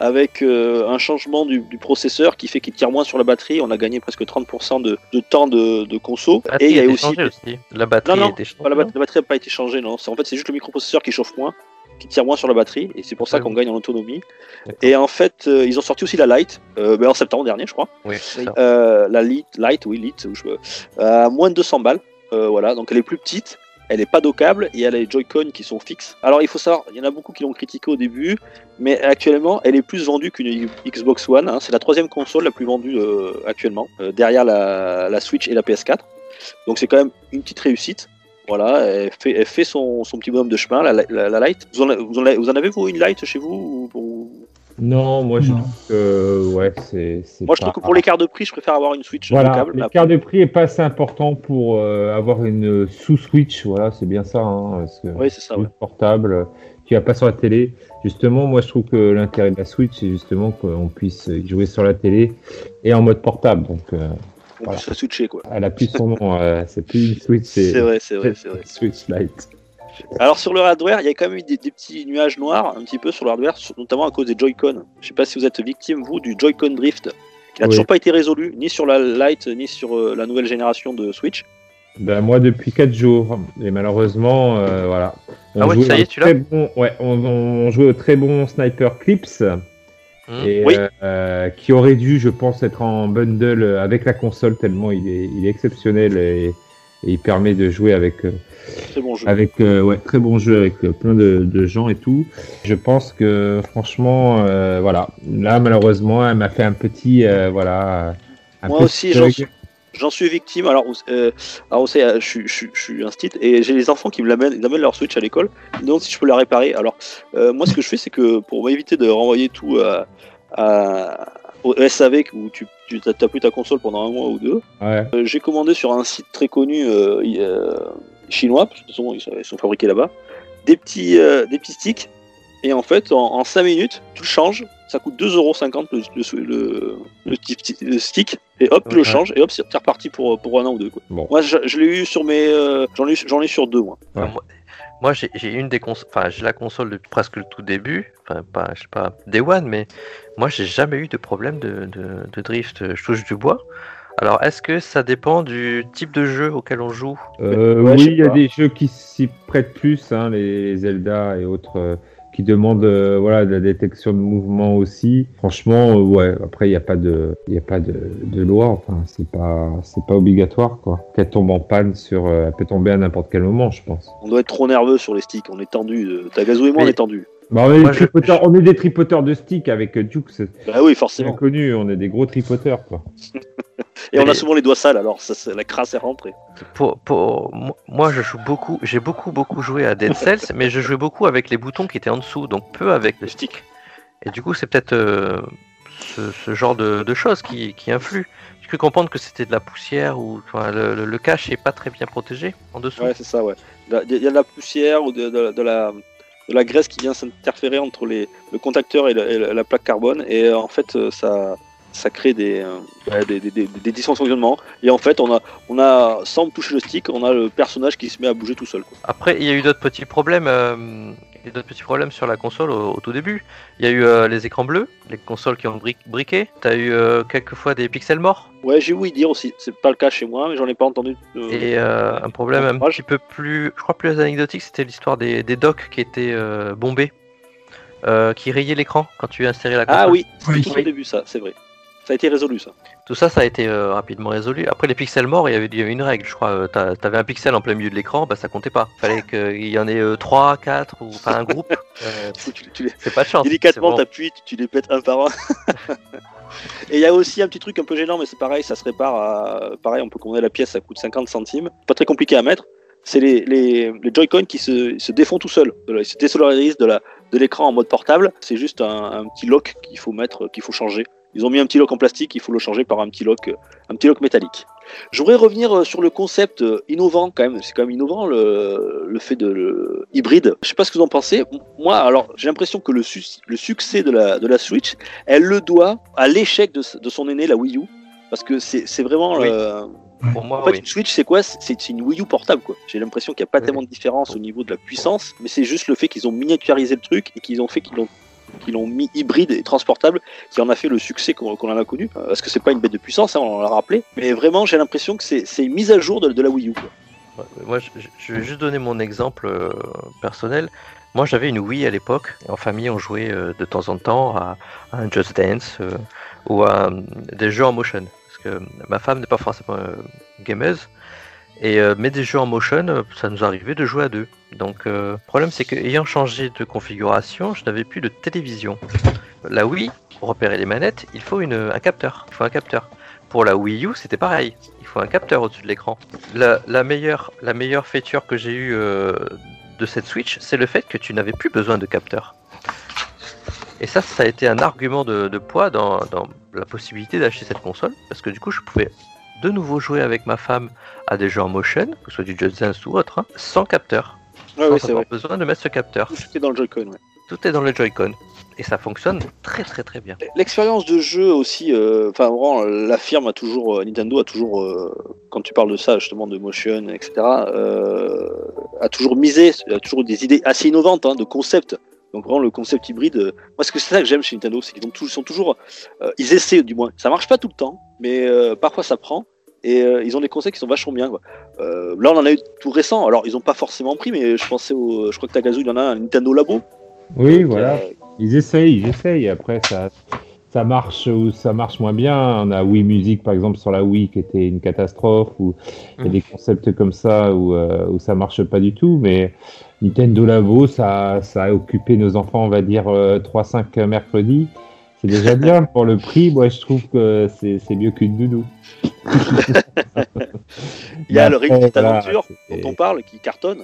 avec euh, un changement du, du processeur qui fait qu'il tire moins sur la batterie. On a gagné presque 30% de, de temps de, de conso. La Et il y a batterie aussi. aussi. La batterie Non, non, était changée. Pas la, bat- la batterie n'a pas été changée, non. En fait, c'est juste le microprocesseur qui chauffe moins, qui tire moins sur la batterie, et c'est pour ça Ouais. qu'on gagne en autonomie. Et en fait, euh, ils ont sorti aussi la Lite, euh, ben, en septembre dernier, je crois. Oui. Euh, la Lite, Lite, oui, Lite, ou je- à moins de 200 balles. Euh, voilà, donc elle est plus petite, elle n'est pas dockable et elle a les Joy-Con qui sont fixes. Alors il faut savoir, il y en a beaucoup qui l'ont critiqué au début, mais actuellement elle est plus vendue qu'une Xbox One. hein. C'est la troisième console la plus vendue euh, actuellement, euh, derrière la, Switch et la PS4. Donc c'est quand même une petite réussite. Voilà, elle fait, son, petit bonhomme de chemin, la, Lite. Vous en, avez- vous une Lite chez vous ou- ou- Non, moi je Non. trouve que ouais, c'est. c'est Moi je pas- trouve que pour l'écart de prix, je préfère avoir une Switch Voilà, l'écart de prix est pas assez important pour euh, avoir une sous-switch. Voilà, c'est bien ça. Hein, parce que Oui, c'est ça, ouais. portable, euh, tu vas pas sur la télé. Justement, moi je trouve que l'intérêt de la Switch, c'est justement qu'on puisse y jouer sur la télé et en mode portable. Donc, euh, On Voilà. peut se switcher quoi. elle a plus son nom. euh, c'est plus une Switch, c'est C'est vrai, c'est vrai, c'est vrai. Switch Lite. Alors sur le hardware, il y a quand même eu des, des petits nuages noirs un petit peu sur le hardware, sur- notamment à cause des Joy-Con. Je sais pas si vous êtes victime vous du Joy-Con drift, qui n'a Oui. toujours pas été résolu ni sur la Lite ni sur euh, la nouvelle génération de Switch. Ben, moi depuis 4 jours et malheureusement euh, voilà. Ah ouais, ça y est, tu l'as très bon, ouais, on, on jouait au très bon Sniper Clips et Oui. euh, qui aurait dû, je pense, être en bundle avec la console tellement il est, il est exceptionnel et, et il permet de jouer avec euh, Très bon jeu. avec euh, ouais très bon jeu avec euh, plein de, de gens et tout. Je pense que franchement voilà là malheureusement elle m'a fait un petit voilà un Moi petit aussi, j'en suis, j'en suis victime. Alors, euh, alors je, suis- je, suis- je suis un stit et j'ai les enfants qui me l'amènent, ils amènent leur Switch à l'école. Ils me demandent si je peux la réparer. Alors, euh, moi, ce que je fais, c'est que pour m'éviter de renvoyer tout à, à- au SAV où tu, tu t'as plus ta console pendant un mois ou deux, Ouais. euh, j'ai commandé sur un site très connu euh, euh, chinois, parce que de toute façon, ils sont, ils sont fabriqués là-bas, des petits, des petits sticks. Et en fait, en, en 5 minutes, tu le changes. Ça coûte 2,50€ le, le, le, le, petit- le stick. Et hop, tu le changes. Et hop, c'est reparti pour, pour un an ou deux. Quoi. Bon. Moi, je, je l'ai eu sur mes. euh, j'en, ai, eu- j'en ai sur deux, moi. Ouais. Moi, moi, j'ai une des consoles, enfin j'ai la console depuis presque le tout début, enfin pas, je sais pas, Day One, mais moi j'ai jamais eu de problème de, de, de drift. Je touche du bois. Alors est-ce que ça dépend du type de jeu auquel on joue? Euh, Ouais, oui, il y a des jeux qui s'y prêtent plus, hein, les Zelda et autres, euh, qui demandent euh, voilà, de la détection de mouvement aussi. Franchement, euh, ouais, après, il n'y a pas de, il y a pas de, de loi, enfin, c'est pas, c'est pas obligatoire, quoi. Qu'elle tombe en panne sur, euh, elle peut tomber à n'importe quel moment, je pense. On doit être trop nerveux sur les sticks. On est tendu. Tagazu et moi, on est tendu. Bah, on, est Moi, je- on est des tripoteurs de stick avec Duke, c'est Bah oui, forcément. inconnu, on est des gros tripoteurs, quoi. (laughs) Et on a souvent les doigts sales, alors ça, la crasse est rentrée. pour, pour mo- moi je joue beaucoup, j'ai beaucoup beaucoup joué à Dead Cells, (laughs) mais je jouais beaucoup avec les boutons qui étaient en dessous, donc peu avec le stick. Et du coup c'est peut-être euh, ce, ce genre de, de choses qui, qui influent. J'ai cru comprendre que c'était de la poussière ou enfin, le, le- le cache est pas très bien protégé en dessous. Ouais, c'est ça, ouais. Il y a- de la poussière ou de, de- de la, de la graisse qui vient s'interférer entre les, le contacteur et, le- et la, la plaque carbone. Et euh, en fait, euh, ça, ça crée des, euh, des, des, des- des dysfonctionnements. Et en fait, on a, on a, sans toucher le stick, on a le personnage qui se met à bouger tout seul. Quoi. Après, il y a eu d'autres petits problèmes. euh, d'autres petits problèmes sur la console au, au tout début. Il y a eu euh, les écrans bleus, les consoles qui ont bri- briqué. T'as eu euh, quelquefois des pixels morts Ouais, j'ai ouï dire aussi. C'est pas le cas chez moi, mais j'en ai pas entendu. euh, et euh, un problème un petit peu plus, je crois plus anecdotique, c'était l'histoire des, des docks qui étaient euh, bombés, euh, qui rayaient l'écran quand tu insérais la console. Ah oui, Oui. au début, ça, c'est vrai. Ça a été résolu, ça. Tout ça, ça a été euh, rapidement résolu. Après, les pixels morts, il y avait, il y avait une règle, je crois. euh, T'avais un pixel en plein milieu de l'écran, bah ça comptait pas. Fallait qu'il y en ait euh, 3, 4 ou enfin un groupe. (laughs) Euh, Tu- tu- tu les- c'est pas de chance. Délicatement, t'appuies, tu, tu les pètes un par un. (laughs) Et il y a aussi un petit truc un peu gênant, mais c'est pareil, ça se répare à... Pareil, on peut commander la pièce, ça coûte 50 centimes. Pas très compliqué à mettre. C'est les, les, les Joy-Con qui se, se défont tout seuls. Ils se désolarisent de la- de l'écran en mode portable. C'est juste un, un petit lock qu'il faut mettre, qu'il faut changer. Ils ont mis un petit lock en plastique, il faut le changer par un petit lock, un petit lock métallique. Je voudrais revenir euh, sur le concept euh, innovant quand même. C'est quand même innovant le, le fait de le hybride. Je sais pas ce que vous en pensez. Moi, alors j'ai l'impression que le, su- le succès de la, de la Switch, elle le doit à l'échec de, de son aîné, la Wii U. Parce que c'est vraiment. Oui. euh, Pour moi, en fait, oui. une Switch, c'est quoi? C'est c'est une Wii U portable, quoi. J'ai l'impression qu'il n'y a pas Oui. tellement de différence au niveau de la puissance, mais c'est juste le fait qu'ils ont miniaturisé le truc et qu'ils ont fait qu'ils l'ont qu'ils l'ont mis hybride et transportable, qui en a fait le succès qu'on en a connu. Euh, Parce que c'est pas une bête de puissance, hein, on l'a rappelé, mais vraiment, j'ai l'impression que c'est une mise à jour de, la Wii U. Moi, je, vais juste donner mon exemple euh, personnel. Moi, j'avais une Wii à l'époque. En famille, on jouait euh, de temps en temps à, un Just Dance ou à des jeux en motion. Parce que ma femme n'est pas forcément gameuse. Et, euh, des jeux en motion, euh, ça nous arrivait de jouer à deux. Donc, euh, problème, c'est qu'ayant changé de configuration, je n'avais plus de télévision. La Wii, pour repérer les manettes, il faut une, un capteur. Il faut un capteur. Pour la Wii U, c'était pareil. Il faut un capteur au-dessus de l'écran. La, meilleure, la meilleure feature que j'ai eue euh, de cette Switch, c'est le fait que tu n'avais plus besoin de capteur. Et ça, ça a été un argument de, poids dans la possibilité d'acheter cette console, parce que du coup, je pouvais de nouveau jouer avec ma femme à des jeux en motion, que ce soit du Just Dance ou autre, hein, sans capteur, Ouais, sans avoir vrai. besoin de mettre ce capteur. Tout est dans le Joy-Con. ouais. Tout est dans le Joy-Con. Et ça fonctionne très très très bien. L'expérience de jeu aussi, euh, enfin, vraiment, la firme a toujours, euh, Nintendo a toujours, euh, quand tu parles de ça, justement, de motion, etc., a toujours misé, a toujours des idées assez innovantes, hein, de concept. Donc vraiment le concept hybride, euh, moi ce que c'est ça que j'aime chez Nintendo, c'est qu'ils sont toujours, ils essaient du moins. Ça marche pas tout le temps, mais euh, parfois ça prend. Et euh, ils ont des concepts qui sont vachement bien. Quoi. Euh, là on en a eu tout récent. Alors ils ont pas forcément pris, mais je pensais au, je crois que Tagazu il y en a un, Nintendo Labo. Oui, voilà. euh, Ils essayent, ils essayent. Après, ça, ça marche ou ça marche moins bien. On a Wii Music, par exemple, sur la Wii, qui était une catastrophe. Ou il y a des concepts comme ça où, euh, où ça marche pas du tout. Mais Nintendo Labo, ça, ça a occupé nos enfants, on va dire, euh, 3-5 mercredis. C'est déjà bien pour le prix. Moi, je trouve que c'est c'est mieux qu'une nounou. (laughs) Il y a le voilà, Adventure c'est- dont on parle qui cartonne.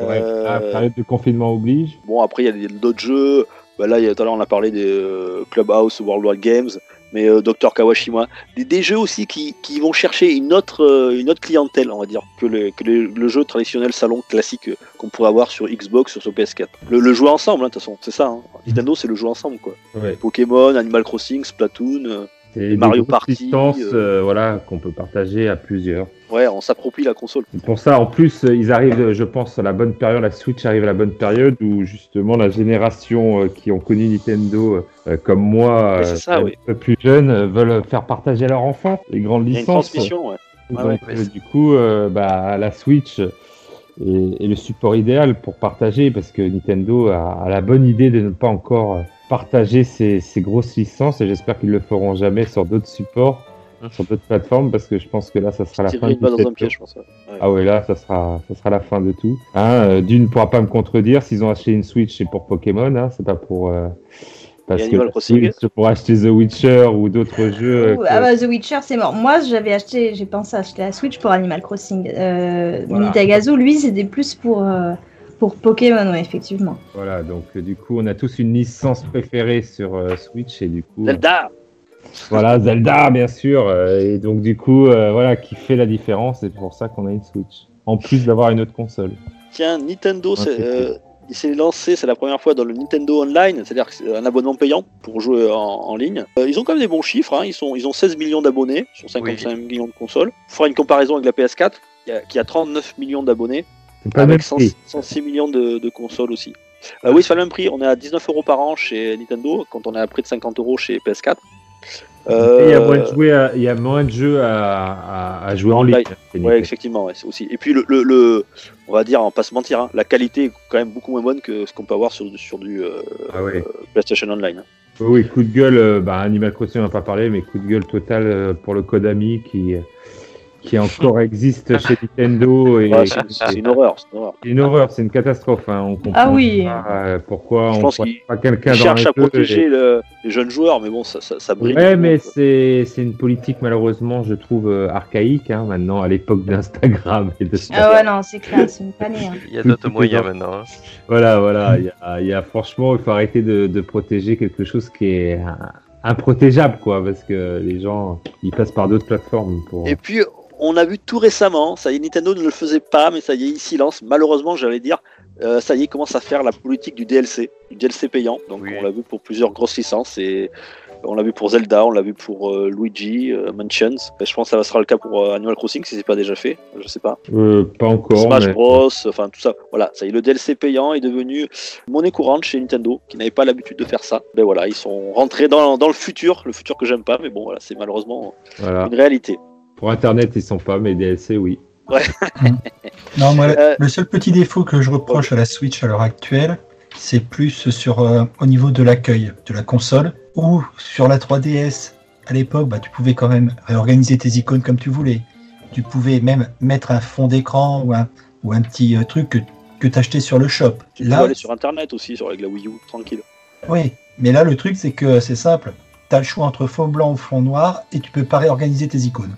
Ouais, Euh, la période de confinement oblige. Bon, après, il y a d'autres jeux. Bah, là, tout à l'heure, on a parlé des euh, Clubhouse, Worldwide Games, mais euh, Dr. Kawashima. Des, des jeux aussi qui, qui vont chercher une autre, euh, une autre clientèle, on va dire, que le, que le, le jeu traditionnel salon classique euh, qu'on pourrait avoir sur Xbox, sur, sur PS4. Le, le jouer ensemble, hein, de toute façon, c'est ça. hein. Nintendo, c'est le jouer ensemble, quoi. Ouais. Pokémon, Animal Crossing, Splatoon. Euh, C'est Mario Party, licences, euh. euh, voilà, qu'on peut partager à plusieurs. ouais, on s'approprie la console. Et pour ça, en plus, euh, ils arrivent, je pense, à la bonne période. La Switch arrive à la bonne période où justement la génération euh, qui ont connu Nintendo, euh, comme moi, euh, ça, un oui. peu plus jeunes, euh, veulent faire partager à leurs enfants les grandes a une licences. transmission, ouais. Donc, ouais, euh, du coup, euh, bah, la Switch est, est le support idéal pour partager parce que Nintendo a, a la bonne idée de ne pas encore euh, partager ses grosses licences et j'espère qu'ils le feront jamais sur d'autres supports, Mhm. sur d'autres plateformes parce que je pense que là, ça sera la fin de je pense. ouais. Ouais. Ah ouais, là, ça sera, ça sera la fin de tout. Hein, euh, D'une ne pourra pas me contredire s'ils ont acheté une Switch, c'est pour Pokémon, hein, c'est pas pour. euh, parce Et que Animal la Crossing. Switch, pour acheter The Witcher ou d'autres jeux. euh, que- ah bah, The Witcher, c'est mort. Moi, j'avais acheté, j'ai pensé acheter la Switch pour Animal Crossing. Euh, Voilà. Lui, c'était plus pour, euh, pour Pokémon, ouais, effectivement. Voilà, donc euh, du coup, on a tous une licence préférée sur euh, Switch et du coup. Zelda Voilà, Zelda, bien sûr. euh, et donc, du coup, euh, voilà, qui fait la différence. C'est pour ça qu'on a une Switch. En plus d'avoir une autre console. Tiens, Nintendo, c'est, c'est euh, il s'est lancé, c'est la première fois dans le Nintendo Online, c'est-à-dire que c'est un abonnement payant pour jouer en, en ligne. Euh, ils ont quand même des bons chiffres, hein, ils, sont, ils ont 16 millions d'abonnés sur 55 millions de consoles. On fera une comparaison avec la PS4, qui a, qui a 39 millions d'abonnés, pas avec 100 prix. 106 millions de, de consoles aussi. Euh, oui, c'est le même prix, on est à 19 euros par an chez Nintendo, quand on est à près de 50 euros chez PS4. Et Il y a moins de, Euh, jouer à- il y a moins de jeux à, à- à jouer en ligne. c'est Ouais, effectivement, ouais, aussi. Et puis le, le, le- on va dire, on va pas se mentir, hein, la qualité est quand même beaucoup moins bonne que ce qu'on peut avoir sur, sur du euh, Ah ouais. PlayStation Online. hein. Oui, coup de gueule, bah, Animal Crossing, on n'a pas parlé, mais coup de gueule total pour le Kodami qui, qui encore existe chez Nintendo. Et Ouais, c'est une horreur. c'est une horreur. c'est une horreur, c'est une catastrophe. hein, On comprend Ah oui. pas, euh, pourquoi Je on pense ne qu'il- pas quelqu'un dans les à protéger et- le- les jeunes joueurs, mais bon, ça, ça, ça brille. Ouais, mais c'est une politique malheureusement, je trouve, euh, archaïque hein, maintenant, à l'époque d'Instagram et de Ah ouais, non, c'est clair, c'est une pannée. hein. (laughs) Il y a d'autres moyens maintenant. hein. Voilà, voilà. Il y a, il y a- franchement, il faut arrêter de, de protéger quelque chose qui est euh, improtégeable, quoi, parce que les gens, ils passent par d'autres plateformes pour. Et puis, on a vu tout récemment, ça y est, Nintendo ne le faisait pas, mais ça y est, il silence. Malheureusement, j'allais dire, euh, ça y est, commence à faire la politique du DLC, du DLC payant. Donc Oui. on l'a vu pour plusieurs grosses licences et on l'a vu pour Zelda, on l'a vu pour euh, Luigi euh, Mansions. Et je pense que ça sera le cas pour euh, Animal Crossing si c'est pas déjà fait, je sais pas. Pas encore. Smash mais- Bros, enfin tout ça. Voilà, ça y est, le DLC payant est devenu monnaie courante chez Nintendo, qui n'avait pas l'habitude de faire ça. Ben voilà, ils sont rentrés dans, dans le futur, le futur que j'aime pas, mais bon voilà, c'est malheureusement Voilà. une réalité. Pour Internet, ils sont pas, mais DLC, oui. (laughs) Non, moi, Euh, le seul petit défaut que je reproche à la Switch à l'heure actuelle, c'est plus sur euh, au niveau de l'accueil de la console ou sur la 3DS. À l'époque, bah, tu pouvais quand même réorganiser tes icônes comme tu voulais. Tu pouvais même mettre un fond d'écran ou un, ou un petit euh, truc que, que tu achetais sur le shop. Tu peux Là, aller sur internet aussi, sur, avec la Wii U, tranquille. oui, mais là, le truc, c'est que c'est simple. Tu as le choix entre fond blanc ou fond noir et tu peux pas réorganiser tes icônes.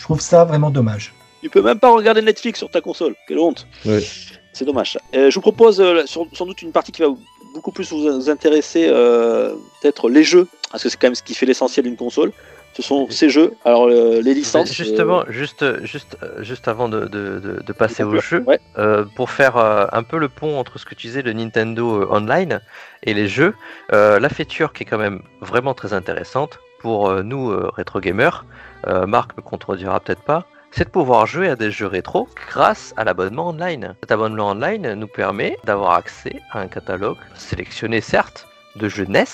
Je trouve ça vraiment dommage. Tu peux même pas regarder Netflix sur ta console, quelle honte. Ouais. C'est dommage. Euh, je vous propose euh, sans, sans doute une partie qui va beaucoup plus vous, intéresser, euh, peut-être les jeux, parce que c'est quand même ce qui fait l'essentiel d'une console. Ce sont ces jeux. Alors euh, les licences. Justement, juste, juste, juste avant de, de, de- de passer au jeu, Ouais. euh, pour faire euh, un peu le pont entre ce que tu disais, le Nintendo euh, Online et les jeux, euh, la feature qui est quand même vraiment très intéressante pour euh, nous, euh, rétro gamers, euh, Marc me contredira peut-être pas, c'est de pouvoir jouer à des jeux rétro grâce à l'abonnement online. Cet abonnement online nous permet d'avoir accès à un catalogue sélectionné certes de jeux NES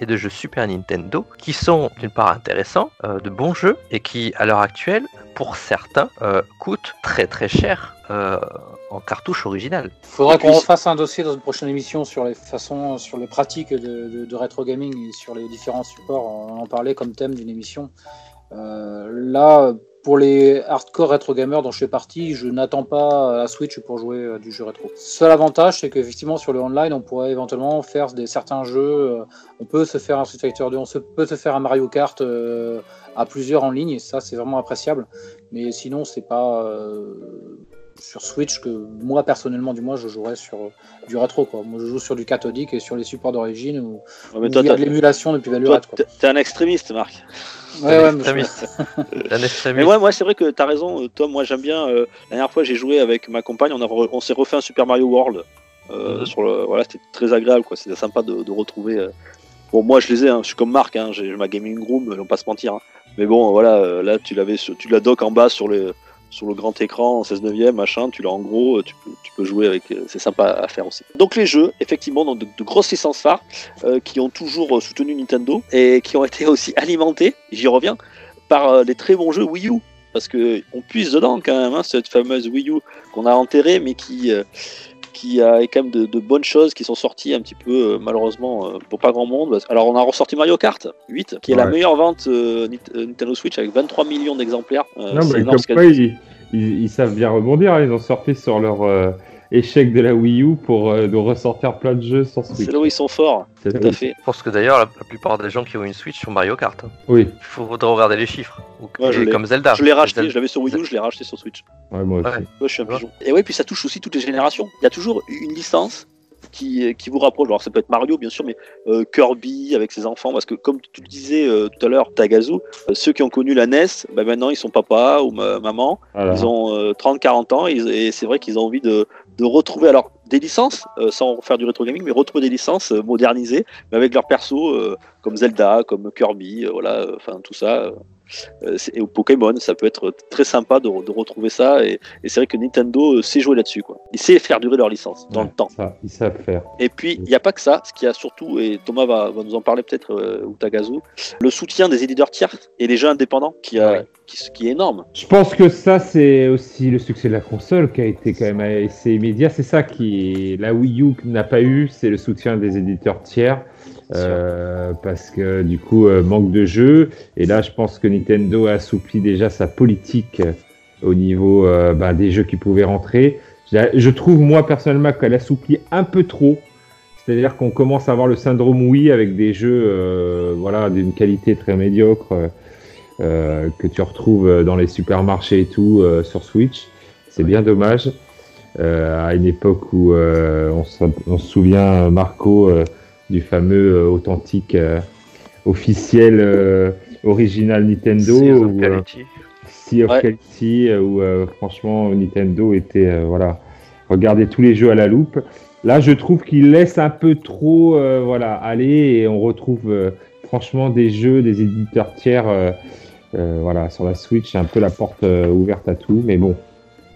et de jeux Super Nintendo qui sont d'une part intéressants, euh, de bons jeux et qui à l'heure actuelle, pour certains, euh, coûtent très très cher euh, en cartouche originale. Faudra Et puis- qu'on refasse un dossier dans une prochaine émission sur les façons, sur les pratiques de, de- de rétro gaming et sur les différents supports. On en parlait comme thème d'une émission. Euh, là, pour les hardcore rétro gamers dont je fais partie, je n'attends pas la Switch pour jouer à du jeu rétro. Seul avantage, c'est qu'effectivement sur le online, on pourrait éventuellement faire des certains jeux. euh, on peut se faire un Street Fighter 2, on se, peut se faire un Mario Kart euh, à plusieurs en ligne, et ça c'est vraiment appréciable. Mais sinon, c'est pas euh, sur Switch que moi personnellement, du moins, je jouerais sur euh, du rétro. Quoi. Moi, je joue sur du cathodique et sur les supports d'origine où, Ouais, où mais il toi, y a t'as- de l'émulation depuis t'es- t'es un extrémiste, Marc. Ouais, ouais, extrémiste. Mais extrémiste. moi, moi c'est vrai que t'as raison, euh, Tom. Moi, j'aime bien. euh, la dernière fois, j'ai joué avec ma compagne. On, a re- on s'est refait un Super Mario World. Euh, Mhm. sur le, voilà, c'était très agréable. quoi. C'était sympa de, de retrouver. euh, Bon, moi, je les ai. hein, je suis comme Marc. Hein, j'ai ma gaming room. On va pas se mentir. hein. Mais bon, voilà. là, tu l'avais, sur- tu la dock en bas sur le sur le grand écran en 16 neuvième, machin, tu l'as en gros, euh, tu peux, jouer avec, euh, c'est sympa à faire aussi. Donc les jeux, effectivement, de, grosses licences phares euh, qui ont toujours soutenu Nintendo et qui ont été aussi alimentés, j'y reviens, par les très bons jeux Wii U. Parce que on puise dedans quand même, hein, cette fameuse Wii U qu'on a enterrée, mais qui, qui a quand même de, de bonnes choses qui sont sorties un petit peu, euh, malheureusement, euh, pour pas grand monde. Alors on a ressorti Mario Kart 8, qui est la meilleure vente euh, Nintendo Switch avec 23 millions d'exemplaires. Euh, Non, mais comme quoi, ils, ils- ils savent bien rebondir. hein. Ils ont sorti sur leur échec de la Wii U pour euh, nous ressortir plein de jeux sur Switch. C'est là où ils sont forts, C'est- tout à fait. Je pense que d'ailleurs la, la plupart des gens qui ont une Switch sont Mario Kart. hein. Oui, Il faudra regarder les chiffres. Ou, Ouais, je et l'ai. comme Zelda. Je l'ai racheté, Zelda- je l'avais sur Wii U, je l'ai racheté sur Switch. ouais, moi aussi. Ouais. Je suis un Ouais. pigeon. Et oui, puis ça touche aussi toutes les générations. Il y a toujours une licence qui, qui vous rapproche. Alors ça peut être Mario, bien sûr, mais euh, Kirby avec ses enfants. Parce que comme tu le disais euh, tout à l'heure, Tagazu, euh, ceux qui ont connu la NES, bah, maintenant ils sont papa ou ma- maman. Voilà. Ils ont 30-40 ans et c'est vrai qu'ils ont envie de, de retrouver alors des licences, euh, sans faire du rétro gaming, mais retrouver des licences euh, modernisées, mais avec leurs persos euh, comme Zelda, comme Kirby, voilà, enfin tout ça. Euh, euh, c'est- et au Pokémon, ça peut être très sympa de, re- de retrouver ça. Et, et c'est vrai que Nintendo euh, sait jouer là-dessus, quoi. Il sait faire durer leur licence dans Ouais, le temps. Ça, ils savent faire. Et puis, il n'y a pas que ça. Ce qui a surtout, et Thomas va, va nous en parler peut-être, euh, ou Tagazu, le soutien des éditeurs tiers et les jeux indépendants, qui, a, Ouais. qui, qui est énorme. Je pense que ça, c'est aussi le succès de la console qui a été quand même assez immédiat. C'est ça qui, la Wii U n'a pas eu, c'est le soutien des éditeurs tiers. Euh, parce que du coup, euh, manque de jeux. Et là, je pense que Nintendo a assoupli déjà sa politique euh, au niveau euh, bah, des jeux qui pouvaient rentrer. Je, trouve, moi, personnellement, qu'elle assouplit un peu trop. C'est-à-dire qu'on commence à avoir le syndrome Wii avec des jeux voilà, d'une qualité très médiocre. que tu retrouves dans les supermarchés et tout sur Switch. C'est bien dommage. À une époque où on, se, souvient, Marco, du fameux euh, authentique euh, officiel euh, original Nintendo. Of Quality. Sea of Ouais. Quality, où euh, franchement Nintendo était voilà, regardait tous les jeux à la loupe. Là, je trouve qu'il laisse un peu trop voilà aller et on retrouve franchement des jeux, des éditeurs tiers. euh, voilà, sur la Switch, c'est un peu la porte euh, ouverte à tout, mais bon.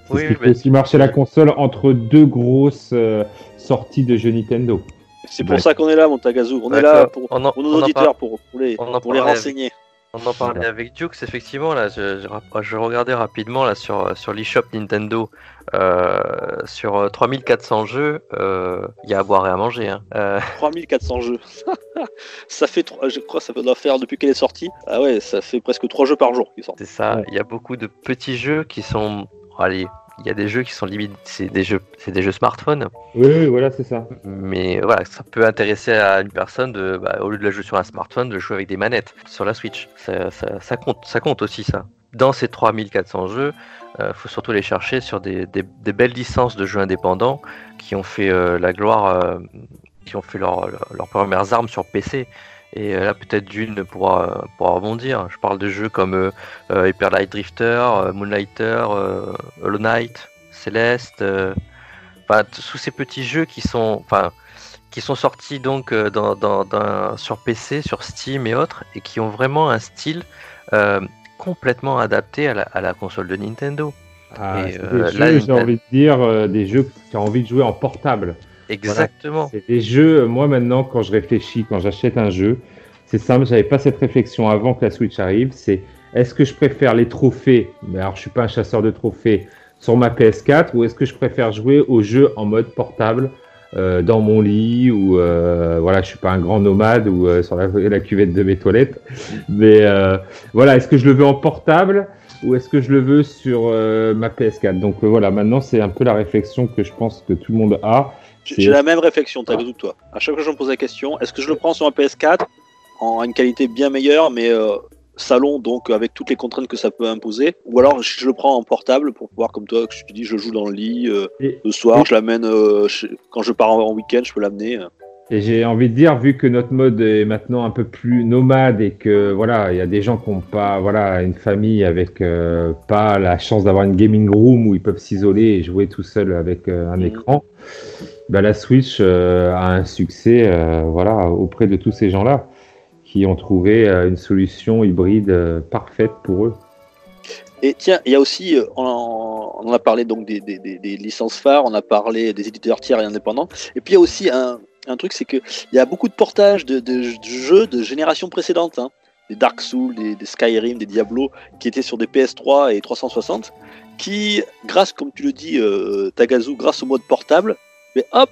C'est Oui, ce qui fait aussi marcher la console entre deux grosses euh, sorties de jeux Nintendo. C'est pour Ouais. ça qu'on est là, Montagazu. On est là pour, On en- pour nos auditeurs, pour, pour les, on pour les avec- renseigner. On en parlait avec Dukes, effectivement, là, je, je, je regardais rapidement là, sur, sur l'eShop Nintendo, euh, sur euh, 3400 jeux, euh, il y a à boire et à manger. Hein. Euh, (laughs) 3400 jeux. (laughs) ça fait, trois- je crois, que ça doit faire depuis qu'elle est sortie. Ah ouais, ça fait presque 3 jeux par jour qui sortent. c'est ça, Ouais. il y a beaucoup de petits jeux qui sont... Allez, il y a des jeux qui sont limite, c'est des jeux, c'est des jeux smartphone, Oui, oui, voilà, c'est ça. mais voilà, ça peut intéresser à une personne de, bah, au lieu de la jouer sur un smartphone, de jouer avec des manettes sur la Switch. Ça, ça, ça compte, ça compte aussi ça. Dans ces 3400 jeux, il faut surtout les chercher sur des, des- des belles licences de jeux indépendants qui ont fait euh, la gloire, euh, qui ont fait leur- leur- leurs premières armes sur PC. Et euh, là, peut-être d'une pourra, pourra rebondir. Je parle de jeux comme euh, euh, Hyper Light Drifter, euh, Moonlighter, euh, Hollow Knight, Celeste. euh, Enfin, tous ces petits jeux qui sont, enfin, qui sont sortis donc euh, dans, dans- dans- sur PC, sur Steam et autres, et qui ont vraiment un style euh, complètement adapté à la, à la console de Nintendo. Ah, Et, euh, des là, jeux, j'ai Nintendo- envie de dire, euh, des jeux que tu as envie de jouer en portable. Exactement. C'est des jeux, euh, moi maintenant, quand je réfléchis, quand j'achète un jeu, c'est simple, j'avais pas cette réflexion avant que la Switch arrive, c'est est-ce que je préfère les trophées, mais alors je suis pas un chasseur de trophées, sur ma PS4, ou est-ce que je préfère jouer aux jeux en mode portable euh, dans mon lit, ou euh, voilà, je suis pas un grand nomade, ou euh, sur la, la cuvette de mes toilettes, mais voilà, est-ce que je le veux en portable ou est-ce que je le veux sur ma PS4 Donc voilà, maintenant c'est un peu la réflexion que je pense que tout le monde a. J'ai la même réflexion, t'as que toi. À chaque fois que je me pose la question, est-ce que je le prends sur un PS4 en une qualité bien meilleure, mais euh, salon, donc avec toutes les contraintes que ça peut imposer, ou alors je, le prends en portable pour pouvoir, comme toi, que je te dis, je joue dans le lit euh, Et- le soir, je l'amène euh, quand je pars en, en week-end, je peux l'amener. Et j'ai envie de dire, vu que notre mode est maintenant un peu plus nomade et que voilà, il y a des gens qui n'ont pas voilà une famille avec euh, pas la chance d'avoir une gaming room où ils peuvent s'isoler et jouer tout seul avec euh, un Mhm. écran, bah, la Switch euh, a un succès euh, voilà auprès de tous ces gens-là qui ont trouvé euh, une solution hybride parfaite pour eux. Et tiens, il y a aussi, on a parlé donc des, licences phares, on a parlé des éditeurs tiers et indépendants. Et puis il y a aussi un, truc, c'est que il y a beaucoup de portages de, jeux de génération précédente, hein. des Dark Souls, des, Skyrim, des Diablo, qui étaient sur des PS3 et 360, qui, grâce, comme tu le dis, Tagazu, grâce au mode portable, mais hop,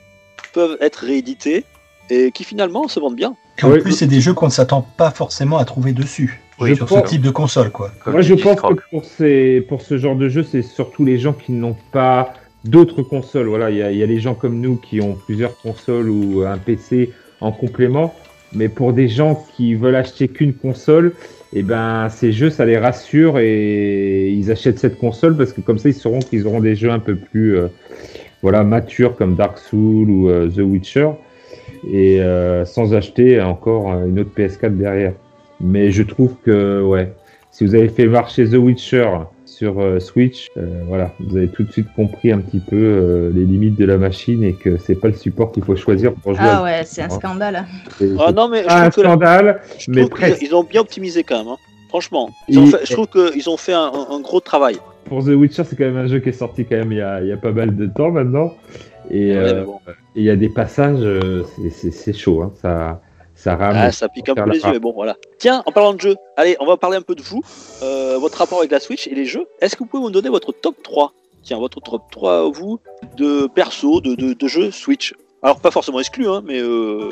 peuvent être réédités et qui finalement se vendent bien. Et en Oui. plus, c'est des jeux qu'on ne s'attend pas forcément à trouver dessus. Oui, sur ce type de console, quoi. Comme Moi, je pense que pour, ces, pour ce genre de jeu, c'est surtout les gens qui n'ont pas d'autres consoles. Voilà, il y, a- il y a les gens comme nous qui ont plusieurs consoles ou un PC en complément. Mais pour des gens qui veulent acheter qu'une console, eh ben, ces jeux, ça les rassure et ils achètent cette console parce que comme ça, ils sauront qu'ils auront des jeux un peu plus euh, voilà, matures comme Dark Souls ou euh, The Witcher et euh, sans acheter encore euh, une autre PS4 derrière. Mais je trouve que, ouais, si vous avez fait marcher The Witcher sur euh, Switch, euh, voilà, vous avez tout de suite compris un petit peu euh, les limites de la machine et que c'est pas le support qu'il faut choisir pour jouer. Ah ouais, c'est un scandale. C'est Ah c'est non, mais je pas un que scandale, Je mais presque. ils ont bien optimisé quand même, hein. Franchement. Ils ont Et- fait- je trouve qu'ils ont fait un, gros travail. Pour The Witcher, c'est quand même un jeu qui est sorti quand même il y a, il y a pas mal de temps maintenant. Et Ouais, euh, bon. il y a des passages, euh, c'est- chaud, hein, ça, ça rame. Ah, ça pique un peu les yeux, mais bon, voilà. Tiens, en parlant de jeux, allez, on va parler un peu de vous, euh, votre rapport avec la Switch et les jeux. Est-ce que vous pouvez me donner votre top 3 Tiens, votre top 3, vous, de perso, de, de, de jeux Switch. Alors, pas forcément exclu, hein, mais euh,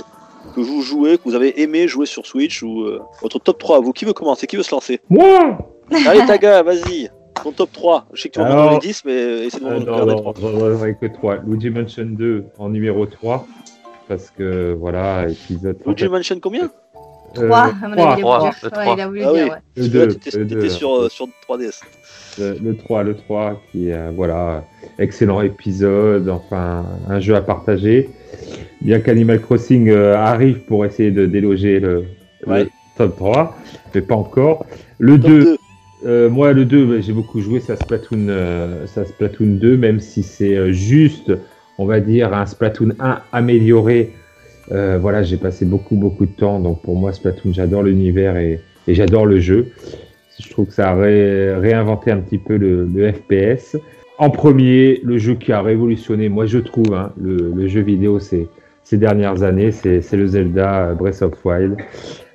que vous jouez, que vous avez aimé jouer sur Switch, ou euh, votre top 3 à vous. Qui veut commencer? Qui veut se lancer? Moi Allez, Taga, vas-y, ton top 3. Je sais que tu vas m'en Alors- donner 10, mais essaie de Euh, m'en non, non, 3. j'en aurais que 3. Luigi Mansion 2 en numéro 3. Parce que voilà, épisode. Luigi Mansion combien? Euh, 3, à mon avis, il a trois, voulu le dire. Ouais, trois. il a voulu Ah dire, oui. ouais. Le Tu 2, vois, t'étais- le t'étais 2, sur, euh, sur 3DS. le, le 3, le 3, qui est, euh, voilà, excellent épisode, enfin, un jeu à partager. Bien qu'Animal Crossing euh, arrive pour essayer de déloger le, top 3, mais pas encore. Le Top 2, 2. Euh, moi, le 2, bah, j'ai beaucoup joué, ça Splatoon, euh, ça Splatoon 2, même si c'est juste, on va dire, un Splatoon 1 amélioré. Voilà, j'ai passé beaucoup, beaucoup de temps. Donc pour moi, Splatoon, j'adore l'univers et, et j'adore le jeu. Je trouve que ça a ré- réinventé un petit peu le, le FPS. En premier, le jeu qui a révolutionné, moi je trouve, hein, le, le jeu vidéo ces, ces dernières années, c'est le Zelda euh, Breath of Wild,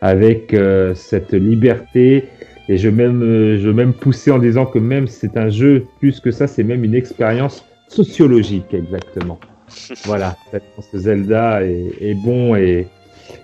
avec euh, cette liberté. Et je même, euh, je même pousser en disant que même c'est un jeu, plus que ça, c'est même une expérience sociologique, exactement. (laughs) voilà, ce Zelda est, est bon et,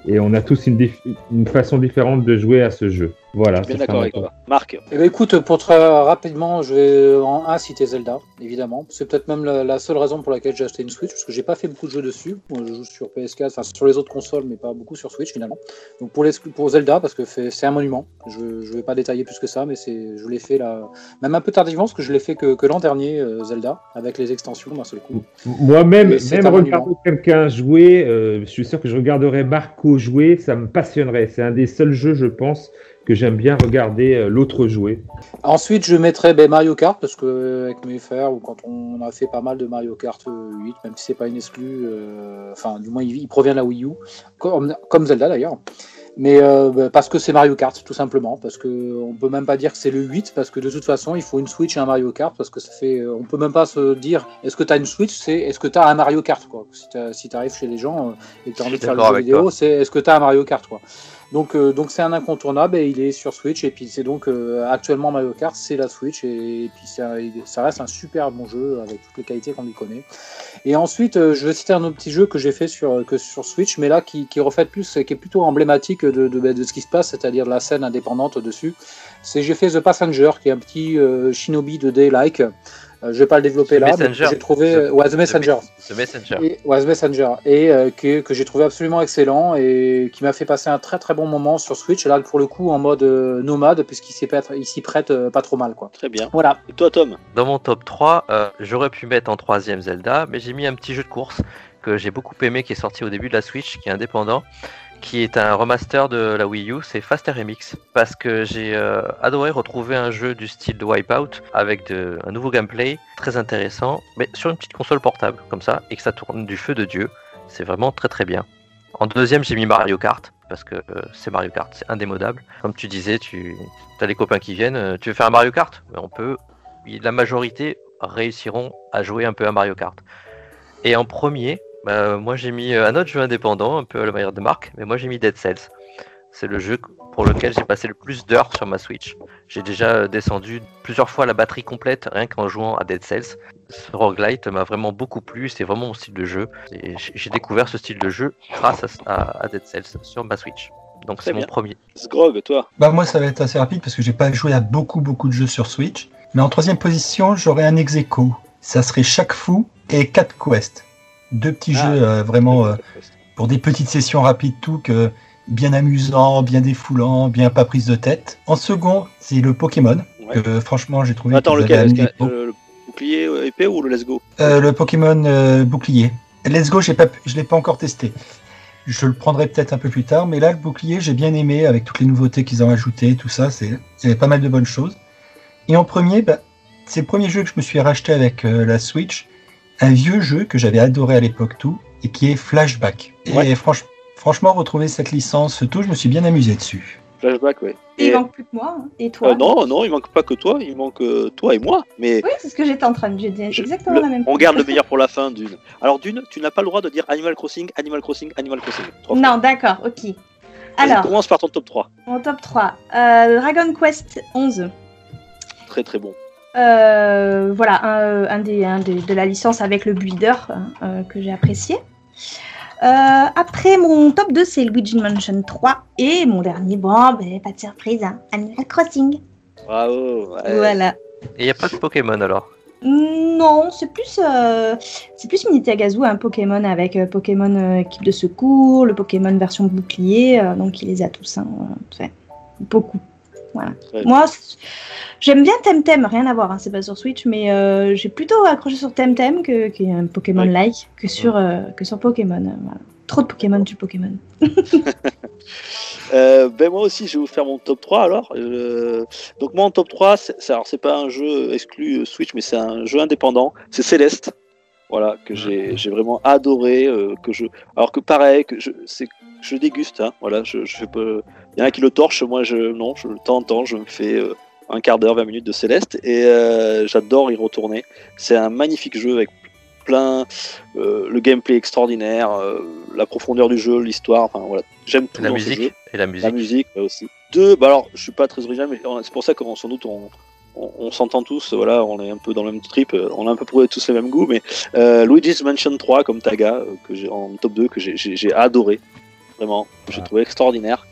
et on a tous une, une façon différente de jouer à ce jeu. Voilà. Bien c'est d'accord avec toi. Marc, Eh ben écoute, pour très rapidement, je vais en 1 citer Zelda, évidemment. C'est peut-être même la, la seule raison pour laquelle j'ai acheté une Switch, parce que j'ai pas fait beaucoup de jeux dessus. Moi, je joue sur PS4, enfin sur les autres consoles, mais pas beaucoup sur Switch finalement. Donc pour, les, pour Zelda, parce que fait- c'est un monument. Je, je vais pas détailler plus que ça, mais c'est, je l'ai fait là, même un peu tardivement, parce que je l'ai fait que, que l'an dernier, euh, Zelda, avec les extensions d'un seul coup. Moi-même, même regarder quelqu'un jouer, euh, je suis sûr que je regarderais Marco jouer, ça me passionnerait. C'est un des seuls jeux, je pense, que j'aime bien regarder euh, l'autre jouer. Ensuite, je mettrais ben, Mario Kart parce que euh, avec mes frères ou quand on a fait pas mal de Mario Kart euh, 8, même si c'est pas une exclue, euh, enfin du moins il, il provient de la Wii U, comme, comme Zelda d'ailleurs. Mais euh, ben, parce que c'est Mario Kart tout simplement, parce que on peut même pas dire que c'est le 8 parce que de toute façon il faut une Switch et un Mario Kart parce que ça fait, euh, on peut même pas se dire est-ce que tu as une Switch, c'est est-ce que tu as un Mario Kart quoi. Si tu si arrives chez les gens euh, et que tu as envie de faire le jeu vidéo, c'est est-ce que tu as un Mario Kart quoi. Donc euh, donc c'est un incontournable et il est sur Switch et puis c'est donc euh, actuellement Mario Kart c'est la Switch et, puis ça, ça reste un super bon jeu avec toutes les qualités qu'on y connaît. Et ensuite euh, je vais citer un autre petit jeu que j'ai fait sur que sur Switch mais là qui, qui reflète plus qui est plutôt emblématique de, de, de ce qui se passe c'est-à-dire de la scène indépendante dessus. C'est j'ai fait The Passenger qui est un petit euh, Shinobi de Day-like. Euh, je vais pas le développer The là, mais Messenger. j'ai trouvé The- ouais The Messenger. The Messenger. Et, ouais, The Messenger. Et euh, que, que j'ai trouvé absolument excellent et qui m'a fait passer un très très bon moment sur Switch. Là, pour le coup, en mode euh, nomade, puisqu'il s'y prête, il s'y prête euh, pas trop mal. quoi. très bien. Voilà. Et toi, Tom? Dans mon top 3, euh, j'aurais pu mettre en troisième Zelda, mais j'ai mis un petit jeu de course que j'ai beaucoup aimé qui est sorti au début de la Switch, qui est indépendant, qui est un remaster de la Wii U, c'est Faster Remix, parce que j'ai euh, adoré retrouver un jeu du style de Wipeout avec un nouveau gameplay très intéressant, mais sur une petite console portable comme ça, et que ça tourne du feu de Dieu. C'est vraiment très très bien. En deuxième, j'ai mis Mario Kart, parce que euh, c'est Mario Kart, c'est indémodable. Comme tu disais, tu as les copains qui viennent, euh, tu veux faire un Mario Kart? Ben, On peut. La majorité réussiront à jouer un peu à Mario Kart. Et en premier, bah, moi j'ai mis euh, un autre jeu indépendant, un peu à la manière de Marc, mais moi j'ai mis Dead Cells. C'est le jeu pour lequel j'ai passé le plus d'heures sur ma Switch. J'ai déjà euh, descendu plusieurs fois la batterie complète rien qu'en jouant à Dead Cells. Ce roguelite m'a vraiment beaucoup plu, c'est vraiment mon style de jeu. J'ai découvert ce style de jeu grâce à, Dead Cells sur ma Switch. Donc c'est mon premier. Sgrog, toi Bah moi ça va être assez rapide parce que j'ai pas joué à beaucoup beaucoup de jeux sur Switch. Mais en troisième position, j'aurais un ex aequo. Ça serait Chaque Fou et Cat Quest. Deux petits Ah. jeux euh, vraiment euh, pour des petites sessions rapides tout que bien amusant, bien défoulant, bien pas prise de tête. En second, c'est le Pokémon Ouais. que franchement j'ai trouvé. Attends, lequel amené que- le, le bouclier euh, épée ou le let's go? Euh, le Pokémon euh, bouclier. Let's Go, j'ai pas, pu- je l'ai pas encore testé. Je le prendrai peut-être un peu plus tard, mais là, le bouclier, j'ai bien aimé avec toutes les nouveautés qu'ils ont ajoutées, tout ça. C'est, pas mal de bonnes choses. Et en premier, bah, c'est le premier jeu que je me suis racheté avec euh, la Switch, un vieux jeu que j'avais adoré à l'époque tout, et qui est Flashback. Et franch- franchement, retrouver cette licence tout, je me suis bien amusé dessus. Flashback, ouais. Et il manque plus que moi. hein. Et toi Euh, non, non, il manque pas que toi, il manque euh, toi et moi. Mais Oui, c'est ce que j'étais en train de dire. je- Exactement le- la même on chose. garde le meilleur pour la fin d'une. Alors d'une, tu n'as pas le droit de dire Animal Crossing, Animal Crossing, Animal Crossing. Non, d'accord, ok. Alors, commence par ton top 3. mon top 3. Euh, Dragon Quest 11. Très très bon. Euh, voilà, un, un des, un des- de la licence avec le builder hein, euh, que j'ai apprécié. Euh, après, mon top 2, c'est Luigi Mansion 3. Et mon dernier, bon, ben, pas de surprise, hein, Animal Crossing. Bravo. ouais. Voilà. Et il n'y a pas de Pokémon alors? Non, c'est plus, euh, c'est plus Minitagazu, un Pokémon avec euh, Pokémon euh, équipe de secours, le Pokémon version bouclier, euh, donc il les a tous, hein, euh, fait, beaucoup. Voilà. Ouais. Moi, j'aime bien Temtem, rien à voir, hein, c'est pas sur Switch, mais euh, j'ai plutôt accroché sur Temtem, que, qui est un Pokémon-like, que sur, euh, que sur Pokémon. euh, voilà. Trop de Pokémon, du Pokémon. (laughs) Euh, ben moi aussi, je vais vous faire mon top 3 alors. Euh, donc moi en top 3, c'est c'est- alors c'est pas un jeu exclu euh, Switch, mais c'est un jeu indépendant. C'est Céleste. Voilà, que j'ai j'ai vraiment adoré. euh, que je, alors que pareil, que je, c'est, je déguste. Hein, voilà, je, je fais pas. Il y en a qui le torche, moi je non, je, de temps en temps, je me fais euh, un quart d'heure, 20 minutes de Céleste et euh, j'adore y retourner. C'est un magnifique jeu avec plein, euh, le gameplay extraordinaire, la profondeur du jeu, l'histoire. Enfin voilà, j'aime tout La dans musique et la musique. La musique aussi. Deux, bah alors je suis pas très original, mais c'est pour ça qu'on sans doute on, on, on s'entend tous, voilà, on est un peu dans le même trip, on a un peu prouvé tous les mêmes goûts, mais euh, Luigi's Mansion 3 comme Taga, que j'ai en top 2, que j'ai adoré, vraiment, j'ai trouvé extraordinaire.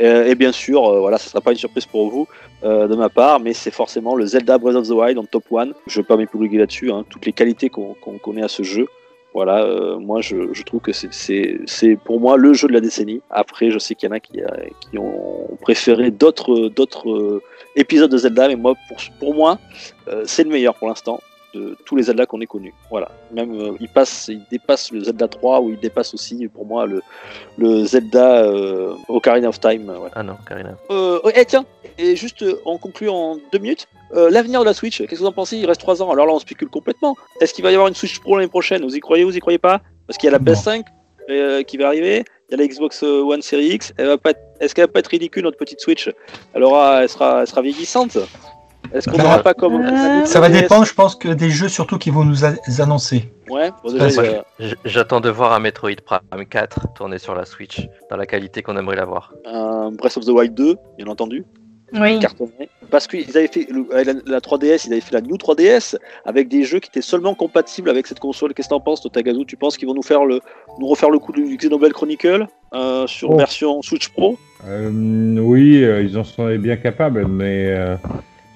Euh, et bien sûr, euh, voilà, ça sera pas une surprise pour vous euh, de ma part, mais c'est forcément le Zelda Breath of the Wild en top 1. Je vais pas m'épouiller là-dessus, hein, toutes les qualités qu'on qu'on connaît à ce jeu. Voilà, euh, moi je, je trouve que c'est- pour moi le jeu de la décennie. Après, je sais qu'il y en a qui, qui ont préféré d'autres épisodes de Zelda, mais moi pour, pour moi c'est le meilleur pour l'instant de tous les Zelda qu'on ait connus. Voilà, même euh, il passe, il dépasse le Zelda 3 ou il dépasse aussi pour moi le, le Zelda euh, Ocarina of Time. voilà. Ah non, Karina. Euh, eh, tiens, et juste euh, on conclut en deux minutes. Euh, L'avenir de la Switch, qu'est-ce que vous en pensez? Il reste trois ans, alors là on spécule complètement. Est-ce qu'il va y avoir une Switch Pro l'année prochaine? Vous y croyez Vous y croyez pas? Parce qu'il y a la Non. PS5 euh, qui va arriver, il y a la Xbox One Series X. Elle va pas être- Est-ce qu'elle va pas être ridicule notre petite Switch? Elle aura, elle sera, elle sera vieillissante. Est-ce qu'on Bah, n'aura pas comme euh, Ça va dépendre, je pense, que des jeux surtout qui vont nous annoncer. Ouais. Bon, déjà, a J'attends de voir un Metroid Prime 4 tourner sur la Switch dans la qualité qu'on aimerait l'avoir. un Breath of the Wild 2, bien entendu. Oui. cartonné. Parce qu'ils avaient fait le- avec la, la 3DS, ils avaient fait la New 3DS avec des jeux qui étaient seulement compatibles avec cette console. Qu'est-ce que t'en penses, toi, Tagazu? Tu penses qu'ils vont nous faire le, nous refaire le coup du Xenoblade Chronicle euh, sur Oh. version Switch Pro? Euh, oui, euh, ils en sont bien capables, mais euh,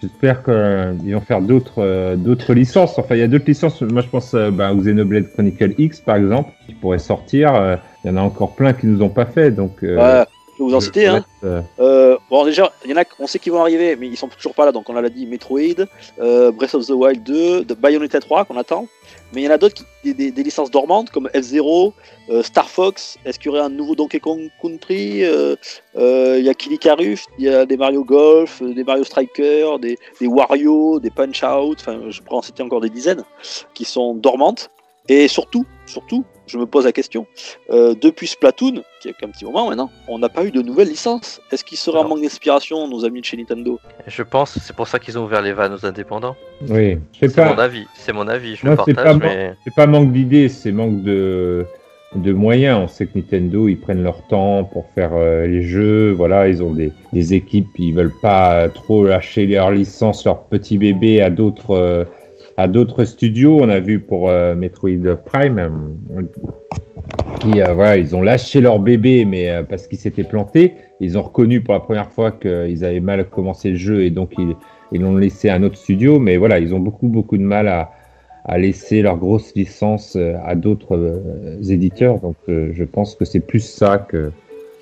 j'espère qu'ils vont faire d'autres euh, d'autres licences. Enfin, il y a d'autres licences. Moi, je pense euh, bah, au Xenoblade Chronicle X, par exemple, qui pourrait sortir. Euh, Il y en a encore plein qui nous ont pas fait, donc. Ouais, Je vais vous en citer. Hein. Euh, bon, déjà, il y en a, on sait qu'ils vont arriver, mais ils sont toujours pas là. Donc, on l'a dit, Metroid, euh, Breath of the Wild 2, de Bayonetta 3 qu'on attend. Mais il y en a d'autres, des, des- des licences dormantes comme F-Zero, euh, Star Fox. Est-ce qu'il y aurait un nouveau Donkey Kong Country Euh, euh, Il y a Kid Icarus, il y a des Mario Golf, des Mario Striker, des, des Wario, des Punch Out. Enfin, je pourrais en citer encore des dizaines qui sont dormantes. Et surtout, surtout, je me pose la question, euh, depuis Splatoon, qui est qu'un petit moment maintenant, on n'a pas eu de nouvelles licences. Est-ce qu'il serait un Non. manque d'inspiration, nos amis de chez Nintendo? Je pense, c'est pour ça qu'ils ont ouvert les vannes aux indépendants. oui, je sais C'est mon pas. avis, c'est mon avis, je Non, le c'est partage, pas mais C'est pas manque d'idées, c'est manque de de moyens. On sait que Nintendo, ils prennent leur temps pour faire euh, les jeux. Voilà, ils ont des, des équipes, ils veulent pas trop lâcher leur licence, leur petit bébé à d'autres euh, à d'autres studios. On a vu pour euh, Metroid Prime, euh, euh, ils ont lâché leur bébé, mais parce qu'ils s'étaient plantés, ils ont reconnu pour la première fois qu'ils avaient mal commencé le jeu et donc ils l'ont laissé à un autre studio. Mais voilà, ils ont beaucoup beaucoup de mal à laisser leur grosse licence à d'autres éditeurs. Donc je pense que c'est plus ça que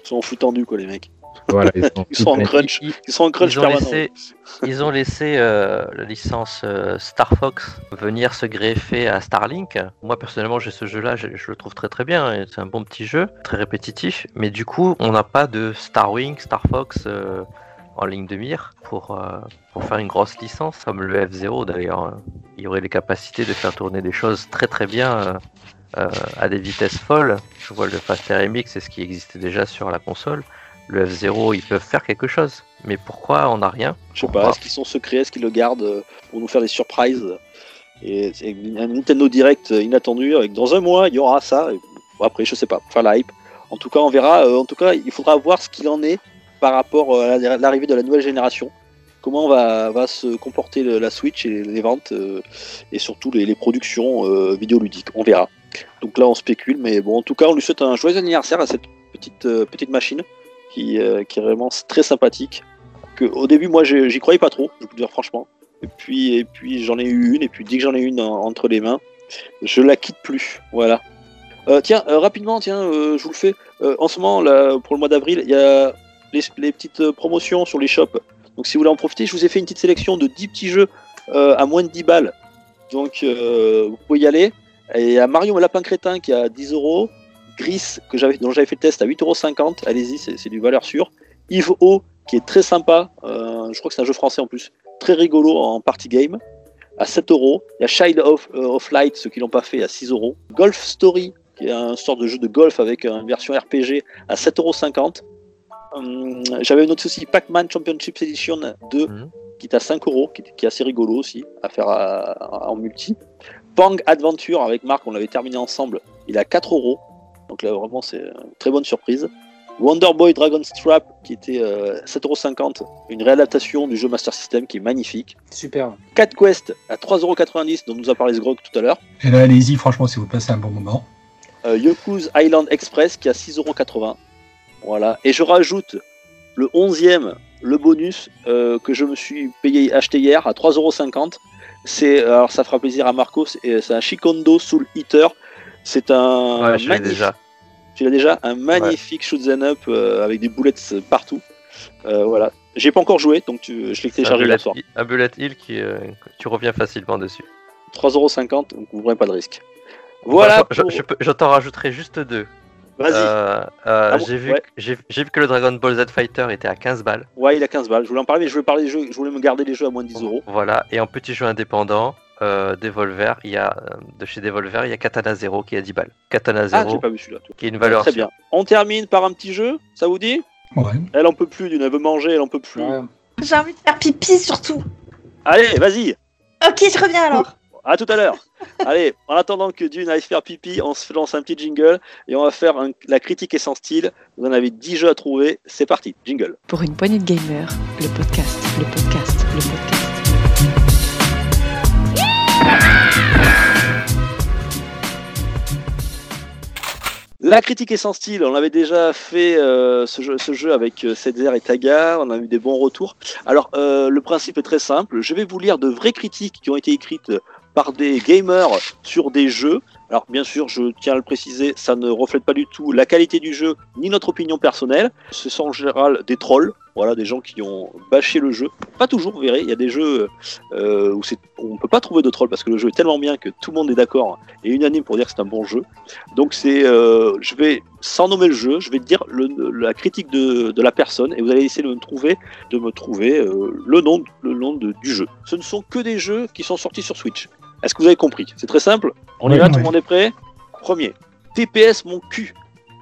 Ils sont en flux tendu, quoi, les mecs. Voilà. Ils sont, Ils sont en crunch. ils, sont en crunch ils ont permanent. laissé, ils ont laissé euh, la licence euh, Star Fox venir se greffer à Starlink. Moi personnellement, j'ai ce jeu-là, je, je le trouve très très bien. C'est un bon petit jeu, très répétitif. Mais du coup, on n'a pas de Star Wing, Star Fox euh, en ligne de mire pour, euh, pour faire une grosse licence, comme le F0 d'ailleurs. Il y aurait les capacités de faire tourner des choses très très bien. euh, euh, à des vitesses folles. Je vois le Fast RMX, c'est ce qui existait déjà sur la console. Le F0, ils peuvent faire quelque chose. Mais pourquoi on n'a rien Je sais pas, est-ce qu'ils sont secrets, est-ce qu'ils le gardent euh, pour nous faire des surprises Et un Nintendo Direct inattendu, avec dans un mois, il y aura ça. Et bon, après, je sais pas, faire la hype. En tout cas, on verra. euh, en tout cas, il faudra voir ce qu'il en est par rapport euh, à la- l'arrivée de la nouvelle génération. Comment va, va se comporter le- la Switch et les ventes euh, et surtout les, les productions euh, vidéoludiques. On verra. Donc là, on spécule, mais bon, en tout cas, on lui souhaite un joyeux anniversaire à cette petite, euh, petite machine qui, euh, qui est vraiment très sympathique. Que, au début, moi, j'y croyais pas trop, je peux dire franchement. Et puis, et puis j'en ai eu une, et puis dès que j'en ai une en- entre les mains, je la quitte plus. Voilà. Euh, tiens, euh, rapidement, tiens, je vous le fais. En ce moment, là, pour le mois d'avril, il y a les, petites promotions sur les shops. Donc, si vous voulez en profiter, je vous ai fait une petite sélection de 10 petits jeux à moins de 10 balles. Donc, vous pouvez y aller. Et il y a Mario Lapin Crétin qui est à 10 euros. Gris, que j'avais, dont j'avais fait le test à 8,50€. Allez-y, c'est, du valeur sûre. Yves O, qui est très sympa. euh, je crois que c'est un jeu français en plus. Très rigolo en party game. À 7 euros. Il y a Child of, euh, of Light, ceux qui l'ont pas fait, à 6 euros. Golf Story, qui est un sorte de jeu de golf avec une version RPG à 7,50€. Hum, J'avais une autre aussi, Pac-Man Championship Edition 2, Mhm. qui est à 5 euros, qui, qui est assez rigolo aussi, à faire à- à- en multi. Pang Adventure avec Marc, on l'avait terminé ensemble, il est à 4 euros. Donc là, vraiment, c'est une très bonne surprise. Wonder Boy Dragon's Trap, qui était euh, 7,50€, une réadaptation du jeu Master System qui est magnifique. Super. Cat Quest à 3,90€, dont nous a parlé Sgrog tout à l'heure. Et là, allez-y, franchement, si vous passez un bon moment. Euh, Yoku's Island Express qui est à 6,80€. Voilà. Et je rajoute le 11e, le bonus euh, que je me suis payé acheté hier à 3,50€. C'est alors ça fera plaisir à Marco. C'est c'est un Shikondo Soul Eater. C'est un Ouais, je l'ai magnifique- déjà. Tu l'as déjà un magnifique shoot 'em up euh, avec des boulettes partout. Euh, voilà. J'ai pas encore joué, donc tu, je l'ai téléchargé hier soir. un bullet hill qui, euh, tu reviens facilement dessus. 3,50€, donc vous pas de risque. Voilà. Enfin, je, pour- je peux- je t'en rajouterai juste deux. Vas-y. Euh, euh, Ah bon j'ai vu, Ouais. j'ai j'ai vu que le Dragon Ball Z Fighter était à 15 balles. Ouais, il a 15 balles. Je voulais en parler, mais je voulais parler des jeux. Je voulais me garder les jeux à moins de 10 euros. Voilà. Et en petit jeu indépendant, euh, Devolver, il y a euh, de chez Devolver, il y a Katana Zero qui est à 10 balles. Katana Ah, Zero, j'ai pas vu celui-là. toi. qui est une valeur. Très bien. On termine par un petit jeu, ça vous dit? Ouais. Elle en peut plus, d'une, elle veut manger, elle en peut plus. Ouais. J'ai envie de faire pipi surtout. Allez, vas-y, Ok, je reviens alors. à tout à l'heure. (laughs) Allez, en attendant que Dune aille faire pipi, on se lance un petit jingle et on va faire un- la critique et sans style. Vous en avez 10 jeux à trouver, c'est parti, jingle. Pour une poignée de gamers, le podcast, le podcast. La critique est sans style, on avait déjà fait euh, ce, jeu, avec euh, Cedzer et Taga, on a eu des bons retours. Alors, euh, le principe est très simple, je vais vous lire de vraies critiques qui ont été écrites par des gamers sur des jeux. Alors, bien sûr, je tiens à le préciser, ça ne reflète pas du tout la qualité du jeu ni notre opinion personnelle. Ce sont en général des trolls, voilà, des gens qui ont bâché le jeu. Pas toujours, vous verrez, il y a des jeux euh, où on ne peut pas trouver de trolls parce que le jeu est tellement bien que tout le monde est d'accord et unanime pour dire que c'est un bon jeu. Donc c'est, euh, je vais sans nommer le jeu, je vais dire le- la critique de, de la personne et vous allez essayer de me trouver, de me trouver euh, le nom, le nom de- du jeu. Ce ne sont que des jeux qui sont sortis sur Switch. Est-ce que vous avez compris? C'est très simple. On Ouais, va, tout le monde est prêt? Premier, TPS mon cul,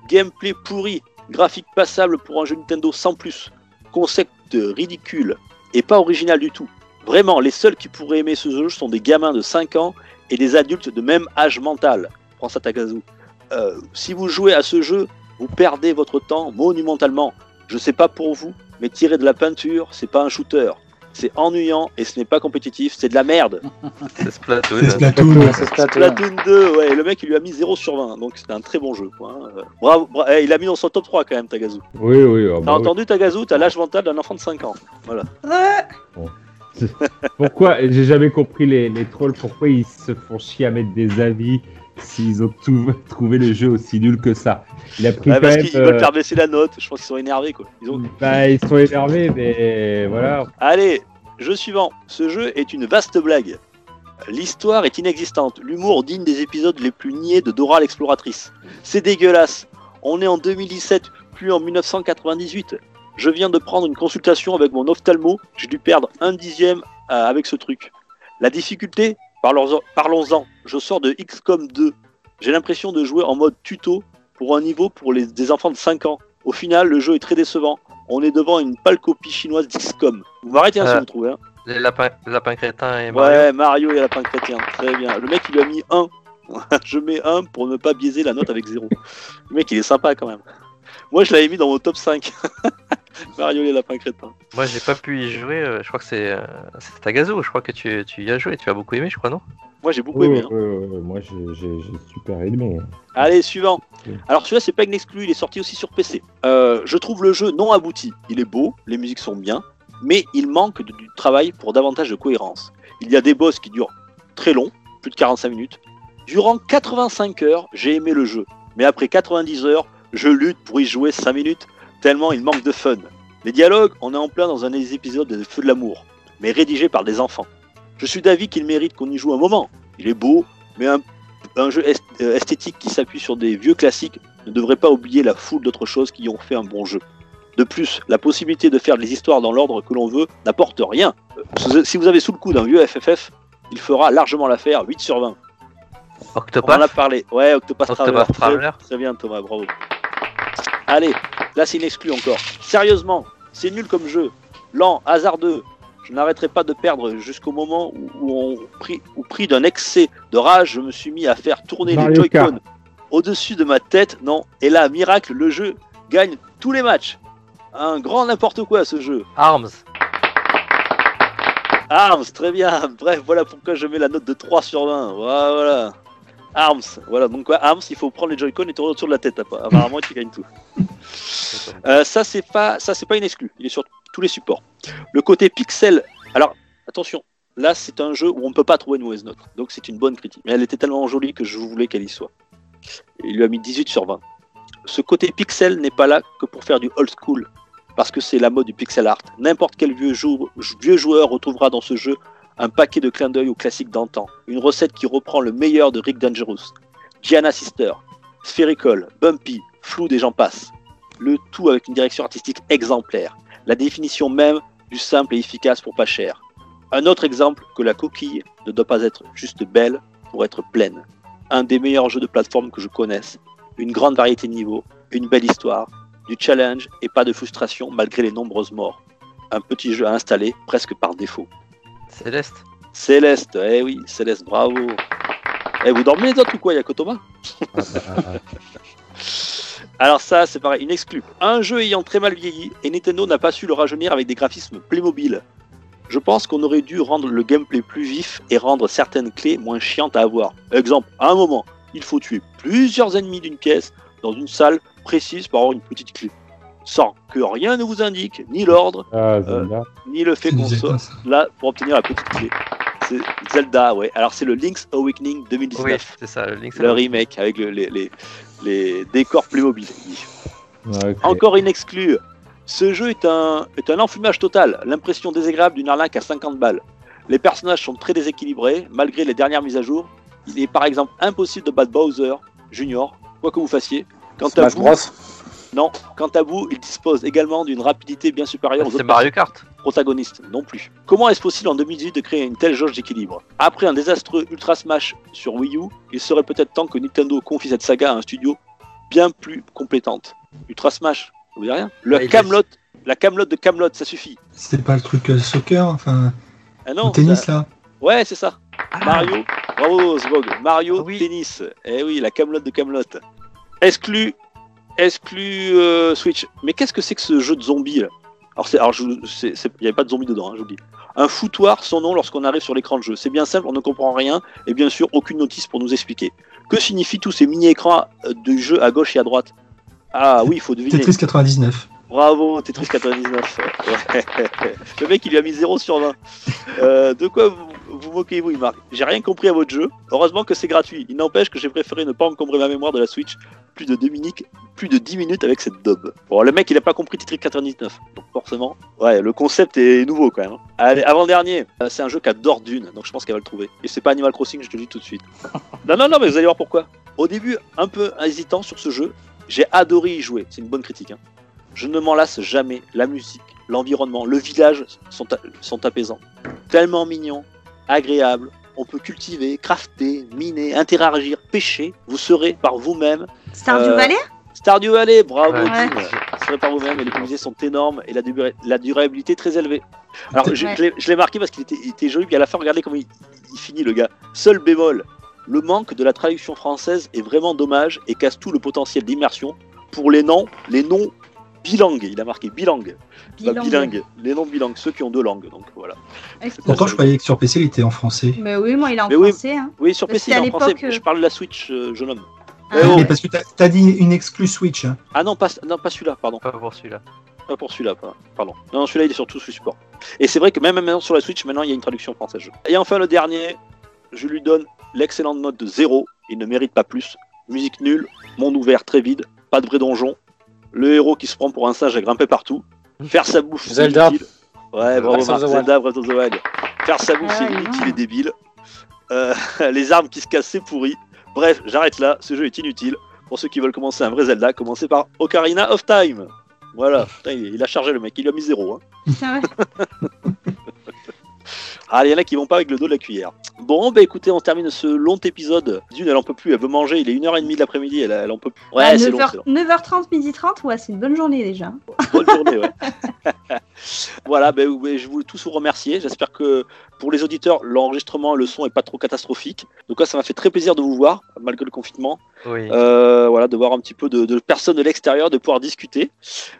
gameplay pourri, graphique passable pour un jeu Nintendo sans plus, concept ridicule et pas original du tout. Vraiment, les seuls qui pourraient aimer ce jeu sont des gamins de 5 ans et des adultes de même âge mental. Prends ça Takazu. Euh, si vous jouez à ce jeu, vous perdez votre temps monumentalement. Je sais pas pour vous, mais tirer de la peinture, c'est pas un shooter. C'est ennuyant et ce n'est pas compétitif, c'est de la merde. C'est Splatoon. C'est Splatoon. Ouais, c'est Splatoon. Splatoon 2, ouais, le mec il lui a mis 0 sur 20, donc c'était un très bon jeu. Quoi, hein. Euh, Bravo, bra- eh, il a mis dans son top 3 quand même, Tagazu. Oui, oui. ah T'as bah oui. entendu Tagazu, t'as l'âge mental d'un enfant de 5 ans. Ouais. (laughs) Pourquoi J'ai jamais compris les, les trolls. Pourquoi ils se font chier à mettre des avis s'ils ont tout- trouvé le jeu aussi nul que ça Il a pris Ouais, parce qu'ils veulent euh, faire baisser la note, je pense qu'ils sont énervés quoi. Ils ont- bah, ils sont énervés, mais voilà. Allez, jeu suivant. Ce jeu est une vaste blague. L'histoire est inexistante, l'humour digne des épisodes les plus niais de Dora l'exploratrice. C'est dégueulasse. On est en 2017, plus en 1998. Je viens de prendre une consultation avec mon ophtalmo, j'ai dû perdre un dixième euh, avec ce truc. La difficulté Parlons-en. parlons-en. Je sors de XCOM 2. J'ai l'impression de jouer en mode tuto pour un niveau pour les, des enfants de 5 ans. Au final, le jeu est très décevant. On est devant une pâle copie chinoise d'XCOM. Vous m'arrêtez hein, si Euh, vous trouvez. Hein. Les lapins, les lapins crétins et Mario. Ouais, Mario et Lapin Chrétien. Très bien. Le mec, il lui a mis 1. (laughs) je mets 1 pour ne pas biaiser la note avec 0. Le mec, il est sympa quand même. Moi, je l'avais mis dans mon top 5. (laughs) (laughs) Mario et les Lapins Crétins. Moi, j'ai pas pu y jouer. euh, Je crois que c'est euh, c'est Tagazu. Je crois que tu, tu y as joué. Tu as beaucoup aimé, je crois, non? Moi, j'ai beaucoup aimé. hein. moi, j'ai j'ai- j'ai super aimé. hein. Allez, suivant. Ok. Alors celui-là, c'est pas une exclu, il est sorti aussi sur PC. Euh, je trouve le jeu non abouti. Il est beau, les musiques sont bien, mais il manque de- du travail pour davantage de cohérence. Il y a des boss qui durent très long, plus de 45 minutes. Durant 85 heures, j'ai aimé le jeu. Mais après 90 heures, je lutte pour y jouer 5 minutes, tellement il manque de fun. Les dialogues, on est en plein dans un des épisodes de Feu de l'amour, mais rédigé par des enfants. Je suis d'avis qu'il mérite qu'on y joue un moment. Il est beau, mais un, un jeu euh, esthétique qui s'appuie sur des vieux classiques ne devrait pas oublier la foule d'autres choses qui ont fait un bon jeu. De plus, la possibilité de faire les histoires dans l'ordre que l'on veut n'apporte rien. Euh, Si vous avez sous le coup d'un vieux FFF, il fera largement l'affaire 8 sur 20. On en a Octopath parlé. Ouais, Octopath Traveler. Octopath Très- Traveler. Très bien, Thomas, bravo. Allez, là, c'est une exclue encore. Sérieusement, c'est nul comme jeu. Lent, hasardeux. Je n'arrêterai pas de perdre jusqu'au moment où, où on pris, où pris d'un excès de rage, je me suis mis à faire tourner les Mario. Joy-Con au-dessus de ma tête. Non, et là, miracle, le jeu gagne tous les matchs. Un grand n'importe quoi ce jeu. Arms. Arms, très bien. Bref, voilà pourquoi je mets la note de 3 sur 20. Voilà. Arms, voilà. Donc, quoi, Arms, il faut prendre les Joy-Con et tourner autour de la tête. appa- Apparemment, tu gagnes tout. (laughs) Euh, ça, c'est pas, ça, c'est pas une exclu. Il est sur tous les supports. Le côté pixel. Alors, attention. Là, c'est un jeu où on ne peut pas trouver une mauvaise note. Donc, c'est une bonne critique. Mais elle était tellement jolie que je voulais qu'elle y soit. Il lui a mis 18 sur 20. Ce côté pixel n'est pas là que pour faire du old school. Parce que c'est la mode du pixel art. N'importe quel vieux, jou- vieux joueur retrouvera dans ce jeu un paquet de clins d'œil aux classiques d'antan. Une recette qui reprend le meilleur de Rick Dangerous. Gianna Sister, Spherical, Bumpy, Flood et j'en passe. Le tout avec une direction artistique exemplaire. La définition même du simple et efficace pour pas cher. Un autre exemple que la coquille ne doit pas être juste belle pour être pleine. Un des meilleurs jeux de plateforme que je connaisse. Une grande variété de niveaux, une belle histoire, du challenge et pas de frustration malgré les nombreuses morts. Un petit jeu à installer presque par défaut. Céleste. Céleste, eh oui, Céleste, bravo. Eh, vous dormez les autres ou quoi, que Thomas? (laughs) Alors ça, c'est pareil, une exclue. Un jeu ayant très mal vieilli et Nintendo n'a pas su le rajeunir avec des graphismes Playmobil. Je pense qu'on aurait dû rendre le gameplay plus vif et rendre certaines clés moins chiantes à avoir. Exemple, à un moment, il faut tuer plusieurs ennemis d'une caisse dans une salle précise pour avoir une petite clé. Sans que rien ne vous indique, ni l'ordre, Ah, Zelda. ni le fait qu'on soit là pour obtenir la petite clé. C'est Zelda, ouais. Alors c'est le Link's Awakening 2019. Oui, c'est ça, le Link's le Awakening. remake avec le- les, les, les décors Playmobil. Ouais, ok. Encore une exclue. Ce jeu est un, est un enfumage total. L'impression désagréable d'une arnaque à 50 balles. Les personnages sont très déséquilibrés, malgré les dernières mises à jour. Il est par exemple impossible de battre Bowser Junior, quoi que vous fassiez. Quant à vous, Bros. Non. Quant à vous, il dispose également d'une rapidité bien supérieure aux C'est autres Mario Kart. protagoniste non plus. Comment est-ce possible en 2018 de créer une telle jauge d'équilibre? Après un désastreux Ultra Smash sur Wii U, il serait peut-être temps que Nintendo confie cette saga à un studio bien plus compétente. Ultra Smash, ça vous dit rien? Le Ouais, Camelot, la Camelot de Camelot, ça suffit. C'était pas le truc euh, soccer, enfin, Ah le non, tennis ça- là? Ouais, c'est ça. Ah, Mario, bravo Zvog. Mario Ah oui. Tennis. Eh oui, la Camelot de Camelot. Exclu, exclu euh, Switch. Mais qu'est-ce que c'est que ce jeu de zombies là? Alors, il n'y avait pas de zombies dedans, hein, je vous le dis. Un foutoir, son nom lorsqu'on arrive sur l'écran de jeu. C'est bien simple, on ne comprend rien, et bien sûr, aucune notice pour nous expliquer. Que signifient tous ces mini-écrans euh, du jeu à gauche et à droite? Ah oui, il faut deviner. Tetris 99. Bravo, Tetris 99. Ouais. (laughs) Le mec, il lui a mis 0 sur 20. Euh, de quoi vous vous moquez-vous, il marque J'ai rien compris à votre jeu. Heureusement que c'est gratuit. Il n'empêche que j'ai préféré ne pas encombrer ma mémoire de la Switch plus de, deux minutes, plus de 10 minutes avec cette daube. Bon, le mec, il a pas compris Tetris 99. Donc, forcément, ouais, le concept est nouveau quand même. hein. Allez, avant-dernier, euh, c'est un jeu qu'adore Dune, donc je pense qu'elle va le trouver. Et c'est pas Animal Crossing, je te le dis tout de suite. (laughs) non, non, non, mais vous allez voir pourquoi. Au début, un peu hésitant sur ce jeu, j'ai adoré y jouer. C'est une bonne critique. Hein. Je ne m'en lasse jamais. La musique, l'environnement, le village sont, sont apaisants. Tellement mignons, agréables. On peut cultiver, crafter, miner, interagir, pêcher. Vous serez par vous-même. Stardew Euh, Valley Stardew Valley, bravo Ouais. Tim. Vous serez par vous-même et les musées sont énormes et la, dura- la durabilité très élevée. Alors je, Ouais. je l'ai- je l'ai marqué parce qu'il était, joli, puis à la fin, regardez comment il, il finit le gars. Seul bémol, le manque de la traduction française est vraiment dommage et casse tout le potentiel d'immersion pour les noms, les noms bilingues. Il a marqué bilingue, pas Bilingue. bilingue, les noms bilingues, ceux qui ont deux langues. Donc voilà. Pourtant, je croyais que sur PC, il était en français. Mais oui, moi, il est en Mais oui. français. Hein. Oui, sur Parce PC, il est en français. Je parle de la Switch, euh, jeune homme. Ah, Eh oh. Mais parce que t'as as dit une exclue Switch. hein. Ah non, pas, non, pas celui-là, pardon. Pas pour celui-là. Pas pour celui-là, pardon. Non, celui-là, il est sur tous les supports. Et c'est vrai que même maintenant sur la Switch, maintenant, il y a une traduction française. Et enfin, le dernier, je lui donne l'excellente note de 0. Il ne mérite pas plus. Musique nulle, monde ouvert très vide, pas de vrai donjon. Le héros qui se prend pour un singe à grimper partout. Faire sa bouffe, c'est Zelda. inutile. Ouais, bravo. Zelda, Breath of the Wild. Faire sa bouffe, Ah, c'est inutile et débile. Euh, (laughs) les armes qui se cassent, c'est pourri. Bref, j'arrête là. Ce jeu est inutile. Pour ceux qui veulent commencer un vrai Zelda, commencez par Ocarina of Time. Voilà, Putain, il a chargé le mec, il lui a mis zéro. Hein. (laughs) Ouais. Ah, il y en a qui vont pas avec le dos de la cuillère. Bon, bah écoutez, on termine ce long épisode. D'une, elle en peut plus, elle veut manger, il est 1h30 de l'après-midi, elle, elle en peut plus. Ouais, À c'est long, c'est long. 9h30, midi 30, ouais, c'est une bonne journée déjà. Bonne journée, ouais. (laughs) voilà, ben, ouais, je voulais tous vous remercier. J'espère que pour les auditeurs, l'enregistrement et le son est pas trop catastrophique. Donc là, ça m'a fait très plaisir de vous voir, malgré le confinement. Oui. Euh, voilà, de voir un petit peu de, de personnes de l'extérieur, de pouvoir discuter.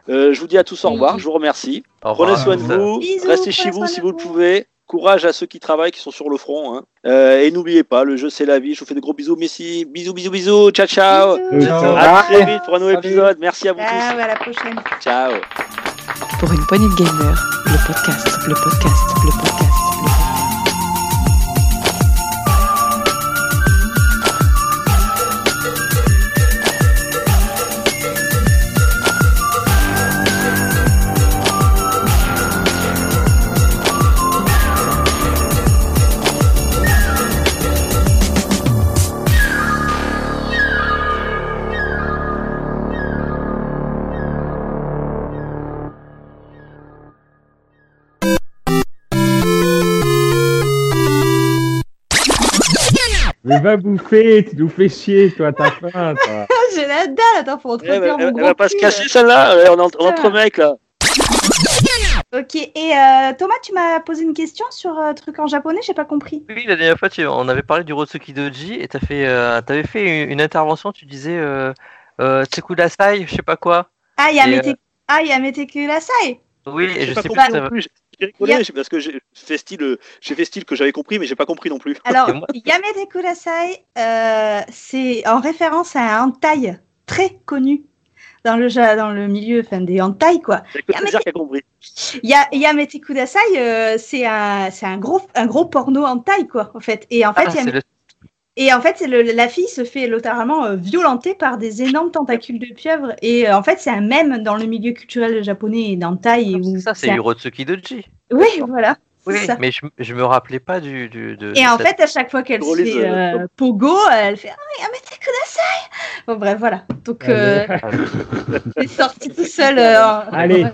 Euh, je vous dis à tous au revoir, je vous remercie. Au. Prenez soin de vous, Bisous, restez chez vous si vous le pouvez. Courage à ceux qui travaillent, qui sont sur le front. hein. Euh, et n'oubliez pas, le jeu c'est la vie. Je vous fais de gros bisous, Messi. Bisous, bisous, bisous. Ciao, ciao. Bisous. À très vite pour un nouvel épisode. Merci à vous Ciao, tous. à la prochaine. Ciao. Pour une poignée de podcast, le podcast, le podcast, le podcast. Mais va bouffer, tu nous fais chier, toi, t'as faim, toi. (laughs) J'ai la dalle, attends, faut Eh, entretenir elle, mon elle gros va pas se casser celle-là. Ouais, on est entre, on est entre mecs là. Ok, et euh, Thomas, tu m'as posé une question sur un truc en japonais, j'ai pas compris. Oui, la dernière fois, tu- on avait parlé du Rotsuki Doji et t'as fait, euh, t'avais fait une, une intervention. Tu disais euh, euh, Tsekudasai, je sais pas quoi. Ah, Yamete, Et, ah, Yamete Kurasai Oui, et je pas sais compris pas. non va- plus. J'ai rigolé parce que j'ai fait style, euh, j'ai fait style que j'avais compris, mais j'ai pas compris non plus. Alors, Yamete Kurasai, euh, c'est en référence à un hentai très connu dans le, dans le milieu enfin, des hentai, quoi. C'est que Y'a- plaisir qui a compris. Ya- Yamete Kudasai, euh, c'est un, c'est un gros, un gros porno hentai, quoi, en fait. Et en fait, Ah, et en fait, le- la fille se fait littéralement euh, violenter par des énormes tentacules de pieuvre. Et euh, en fait, c'est un mème dans le milieu culturel japonais et d'hentai. et où c'est ça, c'est un- du Rotsuki Doji. Oui, voilà. Oui, ça. mais je, je me rappelais pas du. du de, Et de en cette- fait, à chaque fois qu'elle se fait euh, pogo, elle fait Ah, Yamete Kudasai Bon, bref, voilà. Donc, euh, (laughs) Ah, c'est sorti tout seul. euh, en- (laughs) Allez,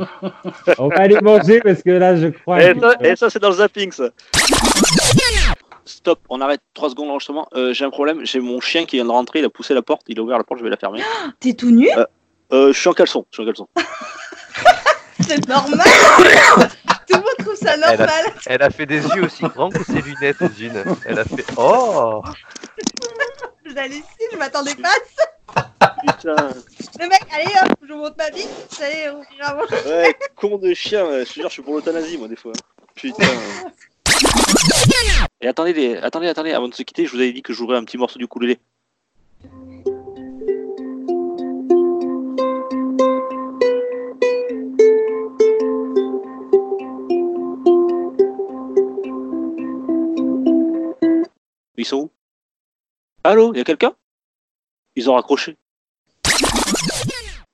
on va aller manger parce que là, je crois. Et ça, et ça, c'est dans le zapping, ça. Stop, on arrête 3 secondes l'enregistrement. Euh, j'ai un problème, j'ai mon chien qui vient de rentrer, il a poussé la porte, il a ouvert la porte, je vais la fermer. (gasps) T'es tout nu? Euh, je suis en caleçon, je suis en caleçon. (laughs) C'est normal (coughs) Tout le monde trouve ça Elle a- normal Elle a fait des yeux aussi grands que ses lunettes, June. Elle a fait Oh (laughs) J'allais ici, je m'attendais pas à (laughs) Putain, Le mec, allez hop, je vous montre ma bite, allez, on ira voir. ouais, con de chien, je te jure, je suis pour l'euthanasie, moi, des fois. Putain. Et attendez, attendez, attendez, avant de se quitter, je vous avais dit que je jouerais un petit morceau du ukulélé. Ils sont où? Allô, y a quelqu'un? Ils ont raccroché.